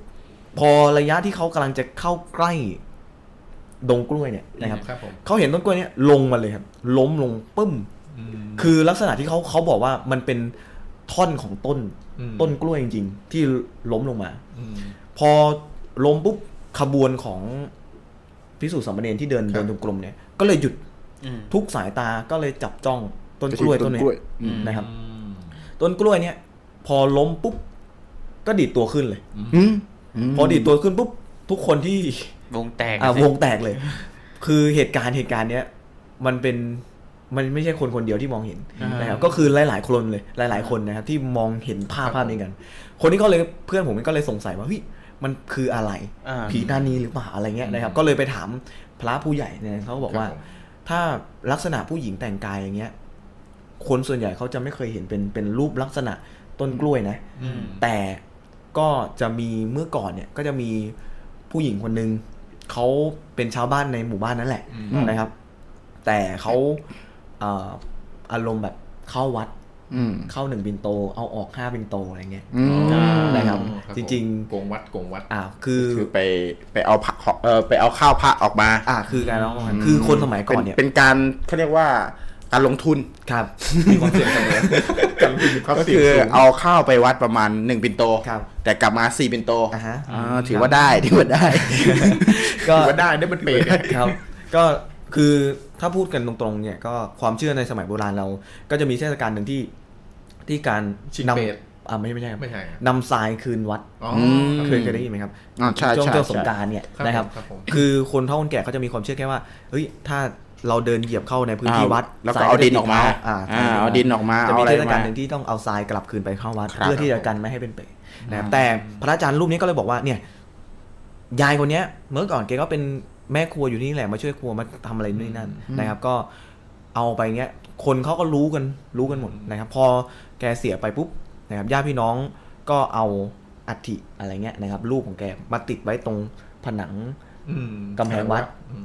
พอระยะที่เขากำลังจะเข้าใกล้ดงกล้วยเนี่ยนะครับครับผมเขาเห็นต้นกล้วยเนี่ยลงมาเลยครับ ล้มลงปึ้ม คือลักษณะที่เขาเขาบอกว่ามันเป็นท่อนของต้นอืมต้นกล้วยจริง ๆ ที่ล้มลงมาอืมพอล้มปุ๊บขบวนของพิสูจน์สามเณรที่เดินครับเดินจงกรมเนี่ย ก็เลยหยุดอืมทุกสายตาก็เลยจับจ้องต้นกล้วยต้นเนี้ต้นกล้วยอืมนะครับ ต้นกล้วยเนี่ย พอล้มปุ๊บ ก็ดีดตัวขึ้นเลยอืมพอดีดตัวขึ้นปุ๊บ ทุกคนที่วงแตกอะสิวงแตกเลย คือเหตุการณ์เหตุการณ์เนี้ยมันเป็นมันไม่ใช่คนคนเดียวที่มองเห็นอ่านนะครับก็คือหลาย ๆ คนเลยหลาย ๆ คนนะครับที่มองเห็นภาพภาพนี้กัน คนนี้ก็เลยเพื่อนผมก็เลยสงสัยว่าเฮ้ยมันคืออะไรอ่าผีตานีหรือเปล่าอะไรเงี้ยนะครับ ก็เลยไปถามพระผู้ใหญ่เนี่ยเขาก็บอกว่าครับผมถ้าลักษณะผู้หญิงแต่งกายอย่างเงี้ยคนส่วนใหญ่เขาจะไม่เคยเห็นเป็นเป็นรูปลักษณะ ต้นกล้วยนะอืมแต่ก็จะมีเมื่อก่อนเนี่ยก็จะมีผู้หญิงคนหนึ่งเขาเป็นชาวบ้านในหมู่บ้านนั่นแหละนะครับ แต่เขาเอ่ออารมณ์แบบเข้าวัดอืมเข้าหนึ่งบินโต เอาออกห้าบินโตอะไรเงี้ยอืมนะครับผมจริงโกงวัดโกงวัดอ่าคือคือไปไปเอาผักเออไปเอาข้าวพระออกมา อ่าคือการร้องมันคือคนสมัยก่อนเนี่ยป็เป็นการเขาเรียกว่า การลงทุนครับมีความเสี่ยงเสมอก็คือเอาข้าวไปวัดประมาณหนึ่งปินโตครับแต่กลับมาสี่ปินโตอ่าฮะอ่าถือว่าได้ถือว่าได้ ก็ถือว่าได้ได้เป็นเปรตครับ ก็คือถ้าพูดกันตรงๆเนี่ยก็ความเชื่อในสมัยโบราณเรา ก็จะมีเทศกาลหนึ่งที่ที่การชิงนเปรตำอ่าไม่ไม่ใช่ครับไม่ใช่ครับนำทรายคืนวัดอ๋อมเคยเคยได้ยินไหมครับอ่าใช่ช่วงใช่เทศใช่สงกรารเนี่ยครับนะครับครับผมคือคนเฒ่าคนแก่เขาจะมีความเชื่อแค่ว่าเฮ้ยถ้า เราเดินเหยียบเข้าในพื้นที่อ่าวัดแล้วก็ทรยเอาดินจะออกมาติดเท้อ่าอ่าเอาดินออกมาจะมีเอาอะไรเทศกาลมาหนึ่งที่ต้องเอาทรายกลับคืนไปเข้าวัดครับเพื่อที่จะกันไม่ให้เป็นเปรตนะครับแต่พระอาจารย์รูปนี้ก็เลยบอกว่าเนี่ยยายคนเนี้ยเมื่อก่อนแกก็เป็นแม่ครัวอยู่ที่นี่แหละมาช่วยครัวมาทำอะไรนู่นนนั่นนะครับ ก็เอาไปเงี้ย คนเขาก็รู้กันรู้กันหมดนะครับ พอแกเสียไปปุ๊บนะครับญาติพี่น้องก็เอาอัฐิอะไรเงี้ยนะครับรูปของแกมาติดไว้ตรงผนังอืมกำแพงวัด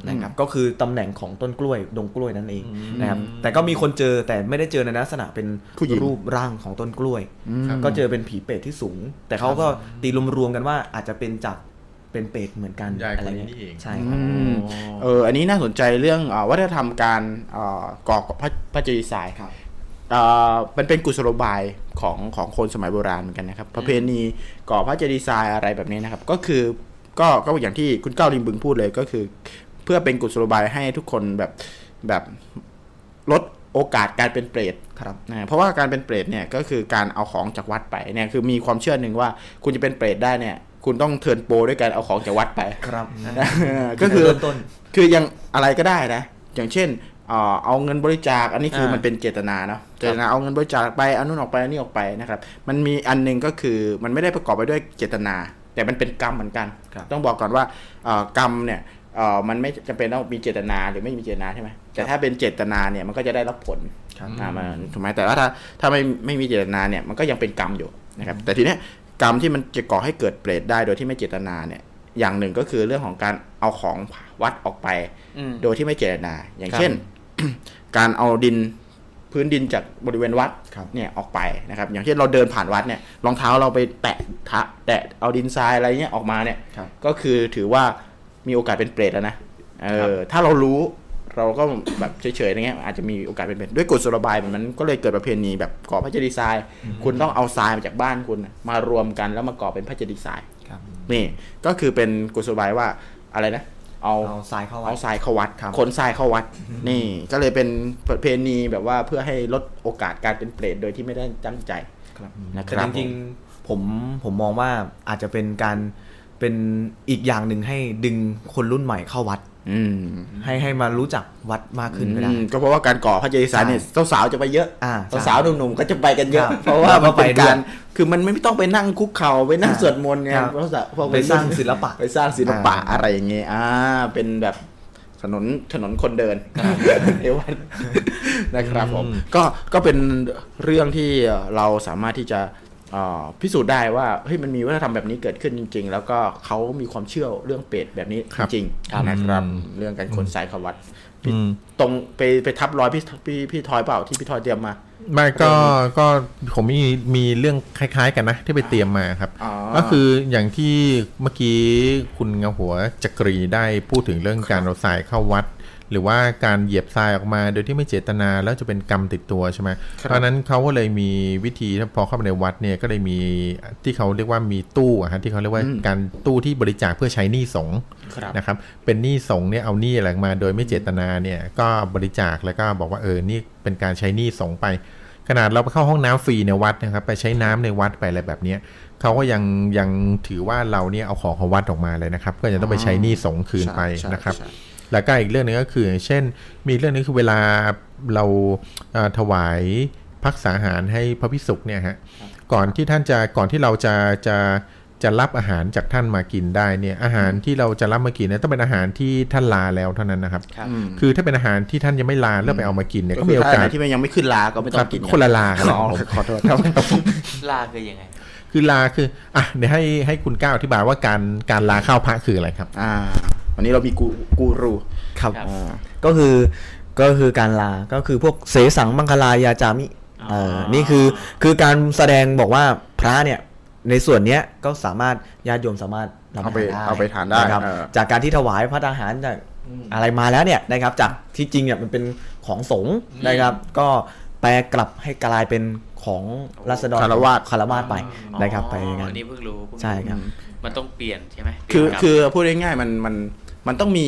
นะครับก็คือตำแหน่งของต้นกล้วยดงกล้วยนั่นเองอืมนะครับแต่ก็มีคนเจอแต่ไม่ได้เจอในลักษณะเป็นผู้หญิงรูปร่างของต้นกล้วยครับก็เจอเป็นผีเปรตที่สูง แต่เขาก็ตีรวมๆกันว่าอาจจะเป็นจากเป็นเปรตเหมือนกันยายคนอะไรนี้เงี้ยนี่เองใช่ครับอืมเอออันนี้น่าสนใจเรื่องอาวัฒนธรรมการอ่าก่อพระพระเจดีย์ทรายครับอ่ามันเป็นกุศโลบายของของคนสมัยโบราณเหมือนกันนะครับประเพณีก่อพระเจดีย์ทรายอะไรแบบนี้นะครับ ก็คือก็ก็อย่างที่คุณเก้าลิมบึงพูดเลยก็คือเพื่อเป็นกุศโลบายให้ทุกคนแบบแบบลดโอกาสการเป็นเปรตครับนะเพราะว่าการเป็นเปรตเนี่ยก็คือการเอาของจากวัดไปเนี่ยคือมีความเชื่อหนึ่งว่าคุณจะเป็นเปรตได้เนี่ย คุณต้องเทิร์นโปรด้วยการเอาของจากวัดไปครับก็คือเริ่มต้นคือยังอะไรก็ได้นะ อย่างเช่นเอ่อเอาเงินบริจาค อันนี้คืออ่ามัมันเป็นเจตนาเนาะเจตนาเอาเงินบริจาคไปเอานู่นออกไปอันนี้ออกไปนะครับ มันมีอันหนึงก็คือมันไม่ได้ประกอบไปด้วยเจตนา แต่มันเป็นกรรมเหมือนกันครับต้องบอกก่อนว่าเอ่อกรรมเนี่ย เอ่อมันไม่จำเป็นต้องมีเจตนาหรือไม่มีเจตนาใช่ไหมแต่ถ้าเป็นเจตนาเนี่ยมันก็จะได้รับผลครับอ่ามันถูกไหมแต่ว่าถ้าถ้าไม่ไม่มีเจตนาเนี่ยมันก็ยังเป็นกรรมอยู่นะครับแต่ทีเนี้ยกรรมที่มันจะก่อให้เกิดเปรตได้โดยที่ไม่เจตนาเนี่ยอย่างหนึ่งก็คือเรื่องของการเอาของวัดออกไปอืมโดยที่ไม่เจตนา อย่างครับเช่น การเอาดินพื้นดินจากบริเวณวัดครับเนี่ยออกไปนะครับ อย่างเช่นเราเดินผ่านวัดเนี่ยรองเท้าเราไปแตะทะแตะเอาดินทรายอะไรเงี้ยออกมาเนี่ยครับก็คือถือว่า มีโอกาสเป็นเปรตแล้วนะเออถ้าเรารู้เราก็แบบเฉยๆอย่างเงี้ยอาจจะมีโอกาสเป็นเปรตด้วยกฎสุรบายแบบนั้นก็เลยเกิดประเพณีแบบก่อพระเจดีย์ทราย คุณต้องเอาทรายมาจากบ้านคุณน่ะมารวมกันแล้วมาก่อเป็นพระเจดีย์ทรายครับนี่ก็คือเป็นกุศโลบายว่าอะไรนะ เอาเอาทรายเข้าวัเอาดทรายเข้าวัดครับขนทรายเข้าวัด นี่ก็เลยเป็นประเพณีแบบว่าเพื่อให้ลดโอกาสการเป็นเปรตโดยที่ไม่ได้ตั้งใจครับนะคแต่รับจริงๆผมผมมองว่าอาจจะเป็นการ เป็นอีกอย่างหนึ่งให้ดึงคนรุ่นใหม่เข้าวัดอืมให้ให้มารู้จักวัดมากขึ้นก็ได้อืมก็เพราะว่าการก่อพระเจดีย์ทรายเนี่ยสาวๆจะไปเยอะอ่าใช่สาวๆหนุ่มๆก็จะไปกันเยอะครับเพราะว่าเราก็มันเป็นไปด้วยการคือมันไม่ต้องไปนั่งคุกเข่าไปนั่งอ่าสวดมนต์ไงครับเพราะว่าพวกไปสร้างศิลปะไปสร้างศิลปะอ่าอะไรอย่างเงี้ยอ่า เป็นแบบถนนถนนคนเดินเรียกว่านะครับผมก็ก็เป็นเรื่องที่เราสามารถที่จะเอ่อ พิสูจน์ได้ว่าเฮ้ยมันมีวัฒนธรรมแบบนี้เกิดขึ้นจริง ๆ แล้วก็เขามีความเชื่อเรื่องเปรตแบบนี้ครับจริงๆนะครับ เรื่องการขนสายขวัดอืมตรงไปไปทับรอยพี่พี่พี่ทอยเปล่าที่พี่ทอยเตรียมมาไม่ก็ก็ผมมีมีเรื่องคล้าย ๆ กันนะ ที่ไปเตรียมมาครับอ๋อก็คืออย่างที่เมื่อกี้คุณเงาหัวจักรีได้พูดถึงเรื่องการเอาทรายเข้าวัด หรือว่าการเหยียบทรายออกมา โดยที่ไม่เจตนาแล้วจะเป็นกรรมติดตัวใช่ไหมเพราะฉะนั้นเขาก็เลยมีวิธีถ้าพอเข้าไปในวัดเนี่ยก็เลยมีที่เขาเรียกว่ามีตู้อะฮะที่เขาเรียกว่าการตู้ที่บริจาคเพื่อใช้หนี้สงฆ์ครับนะครับเป็นหนี้สงฆ์เนี่ยเอาหนี้อะไรมา โดยไม่เจตนาเนี่ยก็บริจาคแล้วก็บอกว่าเออนี่เป็นการใช้หนี้สงฆ์ไป ขนาดเราไปเข้าห้องน้ำฟรีในวัดนะครับไปใช้น้ำในวัดไปอะไรแบบเนี้ยเขาก็ยังยังถือว่าเราเนี่ยเอาของของวัดออกมาเลยนะครับ ก็จะต้องไปใช้หนี้สงฆ์คืนไปใช่นะครับ ใช่แล้วก็อีกเรื่องหนึงก็คืออย่างเช่น มีเรื่องนึงคือเวลาเราเอ่อถวายพักษาหารให้พระพิสุกเนี่ยฮะก่อนที่ท่านจะก่อนที่เราจะจะจะรับอาหารจากท่านมากินได้เนี่ยอาหารที่เราจะรับมากินเนี่ยต้องเป็นอาหารที่ท่านลาแล้วเท่านั้นนะครับครับคือถ้าเป็นอาหารที่ท่านยังไม่ลาแล้วไปเอามากินเนี่ยก็ก็มีมีโอากโอกาสสที่มันยังไม่ขึ้นลาก็ไม่ต้คอรับงกินคนละลากันอ๋อครับผมขอโทษครับลาคือยังไง คือลาคืออะเดี๋ยวให้ให้คุณก้าวอธิบายว่าการการลาข้าวพระคืออะไรครับ อ่า วันนี้เรามีกูกูรูครับครับอ่าก็คือก็คือการลาก็คือพวกเสสังมังคลายาจามิเออนี่คือคือการแสดงบอกว่าพระเนี่ยในส่วนเนี้ยก็สามารถญาติโยมสามารถรับเอาไปทนเอาไปทานได้ะครับเออจากการที่ถวายพระทหารจากอะไรมาแล้วเนี่ยนะครับ จากที่จริงเนี่ยมันเป็นของสงฆ์นะครับ ก็แปลกลับให้กลายเป็นของรัษฎรคารวาสคารวาสไปนะครับไปอย่างอ๋นั้อนนี่เพิ่งรู้เพิ่งใช่ครับมันต้องเปลี่ยนใช่ไหมคือเปลี่ยนกรรมคือพูดง่ายๆมันมัน มันต้องมี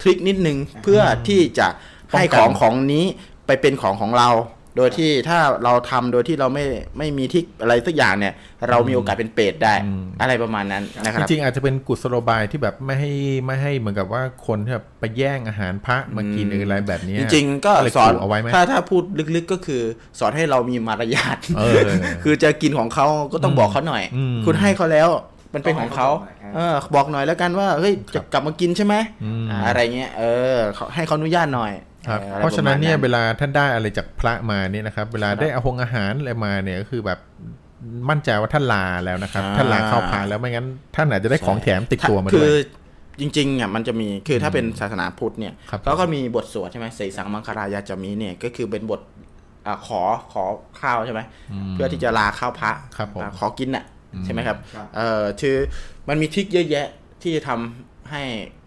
ทริคนิดนึงเพื่อที่จะให้ป้องกันของของนี้ไปเป็นของของเรา โดยที่ถ้าเราทำโดยที่เราไม่ไม่มีทริคอะไรสักอย่างเนี่ย เรามีโอกาสเป็นเปรตได้อืมอะไรประมาณนั้นนะคจรับริงๆอาจจะเป็นกุศโลบายที่แบบไม่ให้ไม่ให้เหมือนกับว่าคนที่แบบไปแย่งอาหารพระมากินหรืออะไรแบบเนี้ยจริงๆก็เลยสอนขู่เอาไว้ไหมถ้าถ้าพูดลึกๆก็คือ สอนให้เรามีมารยาทเออคือจะกินของเขาก็ต้องบอกเขาหน่อยอืมคุณให้เขาแล้ว มันเป็นของเขาต้องให้เขาบอกหน่อยเออบอกหน่อยแล้วกันว่าเฮ้ยจะกลับมากินใช่ไหมอืมอะไรเงี้ยเออเขาให้เขาอนุญาตหน่อยครับอออไเพราะฉะนั้นเนี่ยปมณเวลาท่านได้อะไรจากพระมาเนี่ยนะครับเวลาได้อาหงอาหารอะไรมาเนี่ยก็คือแบบมั่นใจว่าท่านลาแล้วนะครับท่านลาเข้าพระแล้วไม่งั้น ท่านอาจจะได้ของแถมติดตัวมาคืด้วยอจริงๆอะมันจะมีคือถ้าเป็นศาสนาพุทธเนี่ยครับเขาก็มีบทสวดใช่ไหมเสสังมังคารายาจามีเนี่ยก็คือเป็นบทอ่าขอขอข้าวใช่ไหมเพื่อที่จะลาข้าวพระครับผมอ่าขอกินน่ะอืม ใช่ไหมครับครับเออคือมันมีทริคเยอะแยะที่จะทำให้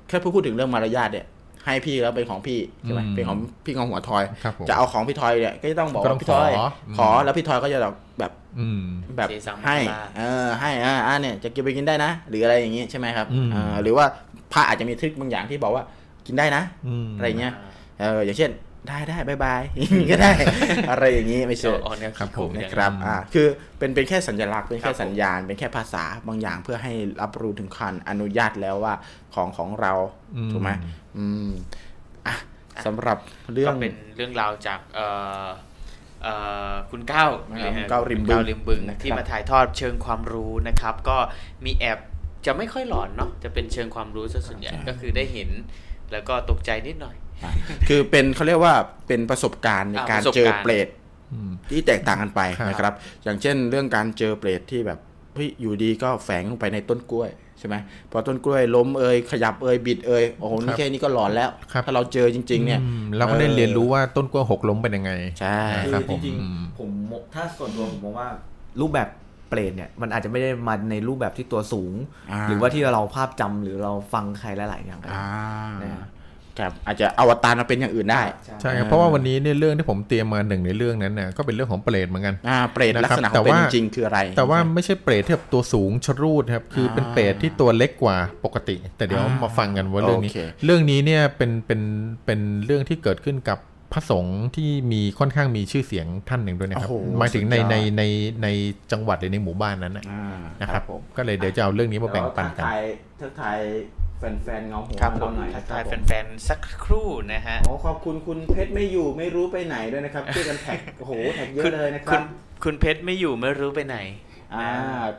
แค่พูดถึงเรื่องมารยาทเนี่ยให้พี่แล้วเป็นของพี่ใช่ไหมเป็นของพี่ของหัวทอยครับผมจะเอาของพี่ทอยเนี่ยก็จะต้องบอกก็ต้อว่างพี่ทอยขอขอแล้วพี่ทอยก็จะแบบแบบอืมแบบเสสังมังคลาให้เออให้อ่าอ่าเนี่ยจะกินไปกินได้นะ หรืออะไรอย่างงี้ใช่ไหมครับอืมอ่าหรือว่าพระอาจจะมีทริคบางอย่างที่บอกว่ากินได้นะอืมอะไรเงี้ยเอออย่างเช่น ได้ได้บายบายอย่างงี้ก็ได้ อะไรอย่างงี้ไม่เอเชื่ออเนี่ยครับผมอย่างครับอ่าคือเป็นเป็นแค่สัญลักษณ์เป็นครัแค่บผมสัญญาณ เป็นแค่ภาษาบางอย่างเพื่อให้รับรู้ถึงคันอนุญาตแล้วว่าของของเราอืมถูกไหมอืมอะสำหรับเรื่อก็งเป็นเรื่องราวจากเอ่อเอ่อคุณก้าวครับนะฮะก้าวริมบึงก้าวริมบึงนะครับที่มาถ่ายทอดเชิงความรู้นะครับ ก็มีแอบจะไม่ค่อยหลอนเนาะจะเป็นเชิงความรู้ซะส่วนใหญ่ก็คือได้เห็น แล้วก็ตกใจนิดหน่อยอะ คือเป็นเขาเรียกว่าเป็นประสบการณ์ในอ่าการประสบเจอการณ์เปรตอืมที่แตกต่างกันไปครับนะครับ อย่างเช่น เรื่องการเจอเปรตที่แบบเฮ้ยอยู่ดีก็แฝงลงไปในต้นกล้วยใช่ไหมพอต้นกล้วยล้มเอ่ยขยับเอ่ยบิดเอ่ยโอ้โหนี่แค่นี้ก็หลอนแล้วครับถ้าเราเจอจริง ๆ เนี่ยอืมเราก็ได้เรียนรู้ว่าต้นกล้วยหกล้มเป็นยังไง ใช่คือครับจผมริงอืมๆผมมองถ้าส่วนตัวผมมองว่ารูปแบบเปรตเนี่ยมันอาจจะไม่ได้มาในรูปแบบที่ตัวสูงอ่าหรือว่าที่เราภาพจำหรือเราฟังใครหลาย ๆ อย่างก็ได้อ่านะ ครับอาจจะอวตารมาเป็นอย่างอื่นได้ใช่ครับเพราะว่าวันนี้เนี่ยเรื่องที่ผมเตรียมมาหนึ่งในเรื่องนั้นเนี่ยก็เป็นเรื่องของเปรตเหมือนกันอ่าเปรตนะครับลักษณะขแต่องเป็นว่าจริงๆคืออะไร แต่ว่าไม่ใช่เปรตที่แบบตัวสูงชะรูดครับคือเป็นเปรตที่ตัวเล็กกว่าปกติ แต่เดี๋ยวอ่ามมาฟังกันว่าเรื่องนี้โอเคเรื่องนี้เนี่ยเป็นเป็นเป็นเรื่องที่เกิดขึ้นกับพระสงฆ์ที่มีค่อนข้างมีชื่อเสียงท่านหนึ่งด้วยนะครับโอ้โหหมายถึงในสุดยอดในในในจังหวัดหรือในหมู่บ้านนั้นนะอ่านะครับผมก็เลยเดี๋ยวจะเอาเรื่องนี้มาแบ่งปันกันทักทายทักทาย แฟนๆเงาหัวครับผเรามหน่อยทันะกครัทาบยผมแฟนๆสักครู่นะฮะ โอ้ขอบคุณคุณเพชรไม่อยู่ไม่รู้ไปไหนด้วยนะครับช่วยกันแท็กโอ้โหแท็กเยอะเลยนะคคุรับณคุณเพชรไม่อยู่ไม่รู้ไปไหน อ่า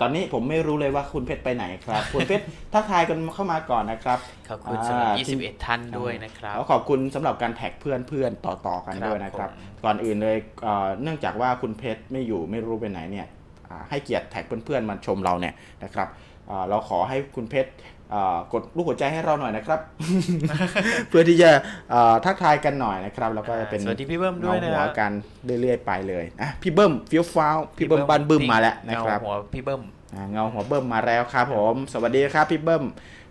ตอนนี้ผมไม่รู้เลยว่าคุณเพชรไปไหนครับคุณเพชรทักทายกันเข้ามาก่อนนะครับขอบคุณสำหรับอ่า21 ท่านด้วยนะครับ แล้วขอบคุณสำหรับการแท็กเพื่อนเพื่อนๆต่อๆกันครับด้วยนะครับ ผม ก่อนอื่นเลยเอ่อเนื่องจากว่าคุณเพชรไม่อยู่ไม่รู้ไปไหนเนี่ยอ่าให้เกียรติแท็กเพื่อนๆมาชมเราเนี่ยนะครับอ่าเราขอให้คุณเพชรอ่า กดลูกหัวใจให้เราหน่อยนะครับ เพื่อที่จะอ่าทักทายกันหน่อยนะครับ แล้วก็จะเป็นสวัสดีพี่เบิ้มด้วยนะเงาคหัรับกันเรื่อยๆไปเลยอะพี่เบิ้มฟิวฟ้าวพี่เบิ้มบ้านบึ้มมาแล้วนะครับเงาหัวพี่เบิ้มอ่าเงาหัวเบิ้มมาแล้วครับผม สวัสดีครับพี่เบิ้ม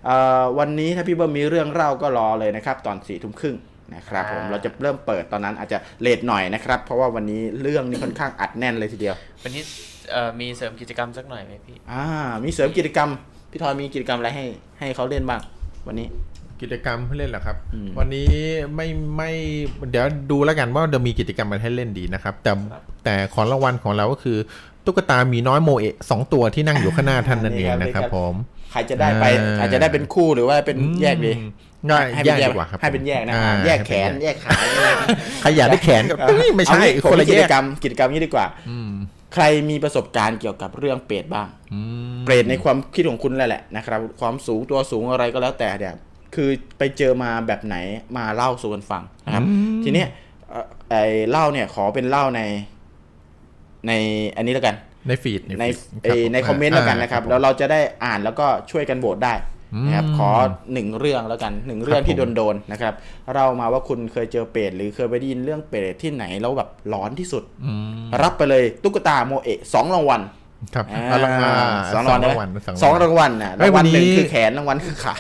เอ่อวันนี้ถ้าพี่เบิ้มมีเรื่องเล่าก็รอเลยนะครับ ตอนสี่ทุ่มครึ่งนะครับผมอ่าเราจะเริ่มเปิดตอนนั้นอาจจะเลทหน่อยนะครับ เพราะว่าวันนี้เรื่องนี้ค่อนข้างอัดแน่นเลยทีเดียว วันนี้เอ่อมีเสริมกิจกรรมสักหน่อยไหมพี่อ่ามีเสริมกิจกรรม พี่ทอยมีกิจกรรมอะไรให้ ให้เขาเล่นบ้างวันนี้ กิจกรรมให้เล่นเหรอครับ อืม วันนี้ไม่ไม่เดี๋ยวดูแล้วกันว่าจะมีกิจกรรมอะไรให้เล่นดีนะครับ แต่แต่ของรางวัลของเราก็คือ ตุ๊กตาหมีน้อยโมเอะสองตัวที่นั่งอยู่ข้างหน้าท่านนั่นเองนะครับผม ใครจะได้ไปอ่าอาจจะได้เป็นคู่หรือว่าเป็นแยกดีง่ายให้แยเป็นกแยกดีกว่าครับให้เป็นแยกนะอ่าแยกแขนให้เป็แยกขา ใครอยากได้แขนก็เอ้ยไม่ใช่เอางี้ผมคนมีละกิแยจกกรรมกิจกรรมนี้ดีกว่า อืม ใครมีประสบการณ์เกี่ยวกับเรื่องเปรตบ้างอืมเปรตในความคิดของคุณแหละแหละนะครับ ความสูงตัวสูงอะไรก็แล้วแต่เนี่ยคือไปเจอมาแบบไหนมาเล่าสู่กันฟังนะครับ ทีเนี้ยเอ่อไอ้เล่าเนี่ยขอเป็นเล่าใน ในอันนี้แล้วกัน ในฟีดในฟีดเอ่อในคอมเมนต์แล้วกันนะครับ แล้วเราเราจะได้อ่านแล้วก็ช่วยกันโหวตได้ นะครับอืมขอหนึ่งเรื่องแล้วกันหนึ่งเรื่องครับที่ผมโดนๆนะครับเรามาว่าคุณเคยเจอเปรตหรือเคยไปได้ยินเรื่องเปรตที่ไหนแล้วแบบร้อนที่สุดอืมรับไปเลยตุ๊กตาโมเอะสองรางวัล ครับอ่าเอารางวัลสองรางวัลสองสองรางวัลรางวัลน่ะเฮ้รายงวัลหนึ่งวันนี้คือแขนรางวัลคือขา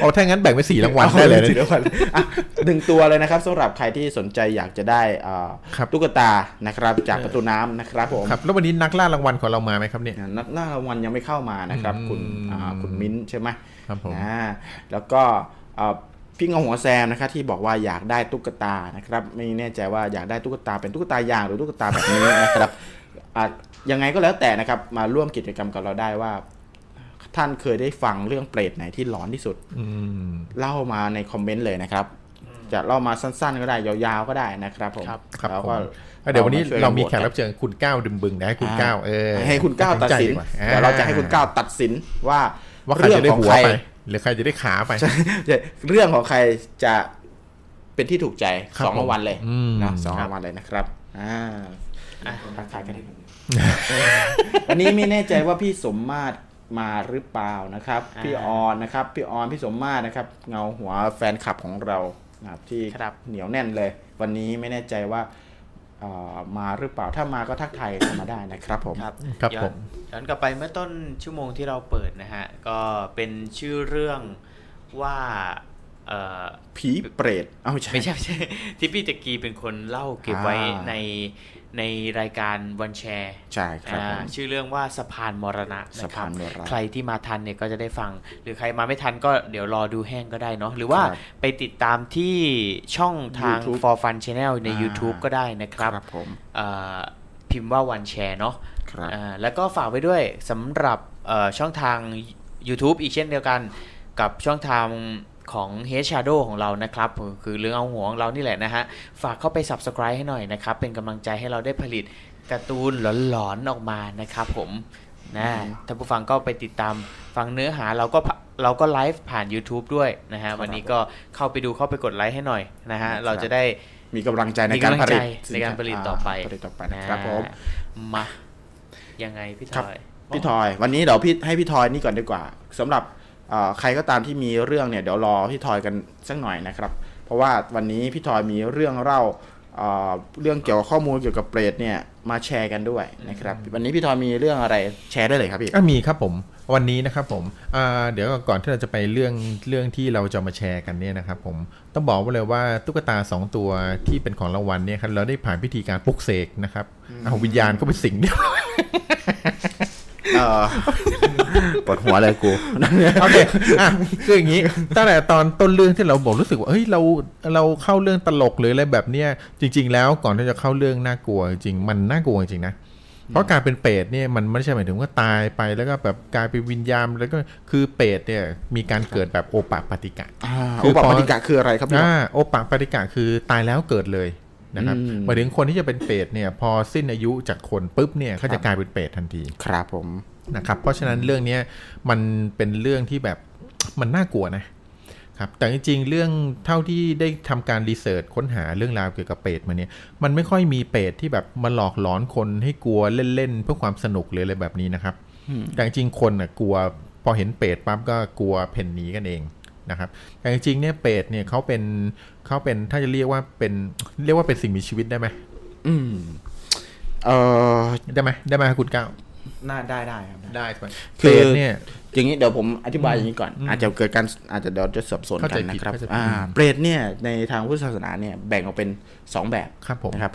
โอ้ถ้างั้นแบ่งเป็นสี่รางวัลได้เลยนะสี่รางวัลอะหนึ่งตัวเลยนะครับสำหรับใครที่สนใจอยากจะได้อ่าครับตุ๊กตานะครับ จากประตูน้ำนะครับผมครับแล้ววันนี้นักล่ารางวัลของเรามาไหมครับเนี่ยอ่านักล่ารางวัลยังไม่เข้ามานะครับอืมคุณอ่าคุณมิ้นท์ใช่ไหมครับผมอ่าแล้วก็อ่าพี่เงาหัวแซมนะครับที่บอกว่าอยากได้ตุ๊กตานะครับ ไม่แน่ใจว่าอยากได้ตุ๊กตาเป็นตุ๊กตายางหรือตุ๊กตาแบบนี้นะครับอะ ยังไงก็แล้วแต่นะครับ มาร่วมกิจกรรมกับเราได้ว่า ท่านเคยได้ฟังเรื่องเปรตไหนที่หลอนที่สุดอืมเล่ามาในคอมเมนต์เลยนะครับ จะเล่ามาสั้นๆ ก็ได้ยาวๆก็ได้นะครับผมครับครับแล้วผก็มอะเดี๋ยววันนี้ช่กัเรามีโหวตแขกรับเชิญคุณก้าวดึมบึงนะให้คุณก้าวเออให้คุณก้าวตัดสินใจกว่าเดี๋ยวเราจะให้คุณก้าวตัดสินว่าว่าใครจะได้ของหัวใครไปหรือใครจะได้ขาไป เรื่องของใครจะเป็นที่ถูกใจครับสองรางวัลเลยอืมนะสองครับรางวัลเลยนะครับ อ่าทักทายกัน วันนี้ไม่แน่ใจว่าพี่สมมาตรมาหรือเปล่านะครับอ่าพี่ออนนะครับ พี่ออนพี่สมมาตรนะครับ เงาหัวแฟนคลับของเรานะครับที่ครับเหนียวแน่นเลย วันนี้ไม่แน่ใจว่าเอ่อมาหรือเปล่าถ้ามาก็ทักทายเข้ามาได้นะครับผมครับครับย้อนผมย้อนกลับไปเมื่อต้นชั่วโมงที่เราเปิดนะฮะ ก็เป็นชื่อเรื่องว่าเอ่อผีเปรตเอ้าไม่ใช่ไม่ใช่ไม่ใช่ที่พี่ตะกีเป็นคนเล่าเก็บไว้อ่าใน ในรายการวันแชร์ใช่ครับผมชื่อเรื่องว่าสะพานมรณะสะนะครัพาบนมรณะใครที่มาทันเนี่ยก็จะได้ฟัง หรือใครมาไม่ทันก็เดี๋ยวรอดูแห้งก็ได้เนาะหรือว่าครับไปติดตามที่ช่องทาง YouTube for fun channel ในอ่า YouTube ก็ได้นะครับครับผมเอ่อพิมพ์ว่าวันแชร์เนาะครับอ่าแล้วก็ฝากไว้ด้วยสำหรับเอ่อช่องทาง YouTube อีกเช่นเดียวกันกับช่องทาง ของ h Shadow ของเรานะครับ คือเรื่องเอาหัวของเรานี่แหละนะฮะ ฝากเข้าไป Subscribe ให้หน่อยนะครับ เป็นกำลังใจให้เราได้ผลิตการ์ตูนหลอนๆออกมานะครับผมนะท่านผู้ฟังก็ไปติดตามฟังเนื้อหาเราก็พะเราก็ไลฟ์ผ่าน YouTube ด้วยนะฮะ วันนี้ก็เข้าไปดูเข้าไปกดไลค์ให้หน่อยนะฮะครับเราจะได้มีกำลังใจในมีการกำลังผใจลิตในการผลิตต่อไปผลิตต่อไปนะครับผมมายังไงพี่ครับทอยพี่ทอย วันนี้เดี๋ยวพี่ให้พี่ทอยนี่ก่อนดีกว่าสำหรับเอ่อ ใครก็ตามที่มีเรื่องเนี่ยเดี๋ยวรอพี่ทอยกันสักหน่อยนะครับ เพราะว่าวันนี้พี่ทอยมีเรื่องเล่าเอ่อเรื่องเกี่ยวกับข้อมูลเกี่ยวกับเปรตเนี่ยมาแชร์กันด้วยนะครับวันนี้พี่ทอยมีเรื่องอะไรแชร์ได้เลยครับพี่ก็มีครับผมวันนี้นะครับผมอ่าเดี๋ยวก่อนที่เราจะไปเรื่องเรื่องที่เราจะมาแชร์กันเนี่ยนะครับผมต้องบอกไว้เลยว่าตุ๊กตา 2 ตัวที่เป็นของรางวัลเนี่ยครับเราได้ผ่านพิธีการปลุกเสกนะครับเอาวิญญาณก็ไปสิงเดียวเออ ปวดหัวเลยกูโอเคอะคืออย่างนี้ตั้งแต่ตอนต้นเรื่องที่เราบอกรู้สึกว่าเฮ้ยเราเราเข้าเรื่องตลกหรืออะไรแบบเนี้ยจริง ๆ แล้วก่อนที่จะเข้าเรื่องน่ากลัวจริงๆมันน่ากลัวจริงๆนะเพราะการเป็นเปรตเนี่ยมันไม่ใช่หมายถึงว่าตายไปแล้วก็แบบกลายเป็นวิญญาณแล้วก็คือเปรตเนี่ยมีการเกิดแบบโอปะปฏิกะอ่าคือุอปพอปฏิกะคืออะไรครับพี่อ่าโอปะปฏิกะคือตายแล้วเกิดเลย นะครับอืมหมายถึงคนที่จะเป็นเปรตเนี่ยพอสิ้นอายุจากคนปุ๊บเนี่ยเขาจะกลายเป็นเปรตทันที ครับผมนะครับเพราะฉะนั้นเรื่องเนี้ยมันเป็นเรื่องที่แบบมันน่ากลัวนะครับแต่จริงๆเรื่องเท่าที่ได้ทำการรีเสิร์ชค้นหาเรื่องราวเกี่ยวกับเปรตมาเนี่ยมันไม่ค่อยมีเปรตที่แบบมาหลอกหลอนคนให้กลัวเล่นๆเพื่อความสนุกเลยอะไรแบบนี้นะครับแต่จริงๆคนน่ะกลัวพอเห็นเปรตปั๊บก็กลัวเพ่นหนีกันเอง นะครับแต่จริงๆเนี่ยเปรตเนี่ยเขาเป็นเขาเป็นถ้าจะเรียกว่าเป็นเรียกว่าเป็นสิ่งมีชีวิตได้ไหมอืมเออได้ไหมได้ไหมครับคุณก้าวน่าได้ได้ครับได้ได้ไหมคืเปรอตเนี่ยอย่างนี้เดี๋ยวผมอธิบายอย่างนี้ก่อนอืมอาจจะเกิดการอาจจะเดี๋ยวจะสับสนเข้ากัใจนผินะดครับเข้าใจผิดอ่าอืมเปรตเนี่ยในทางพุทธศาสนาเนี่ยแบ่งออกเป็นสองแบบครับผมนะครับ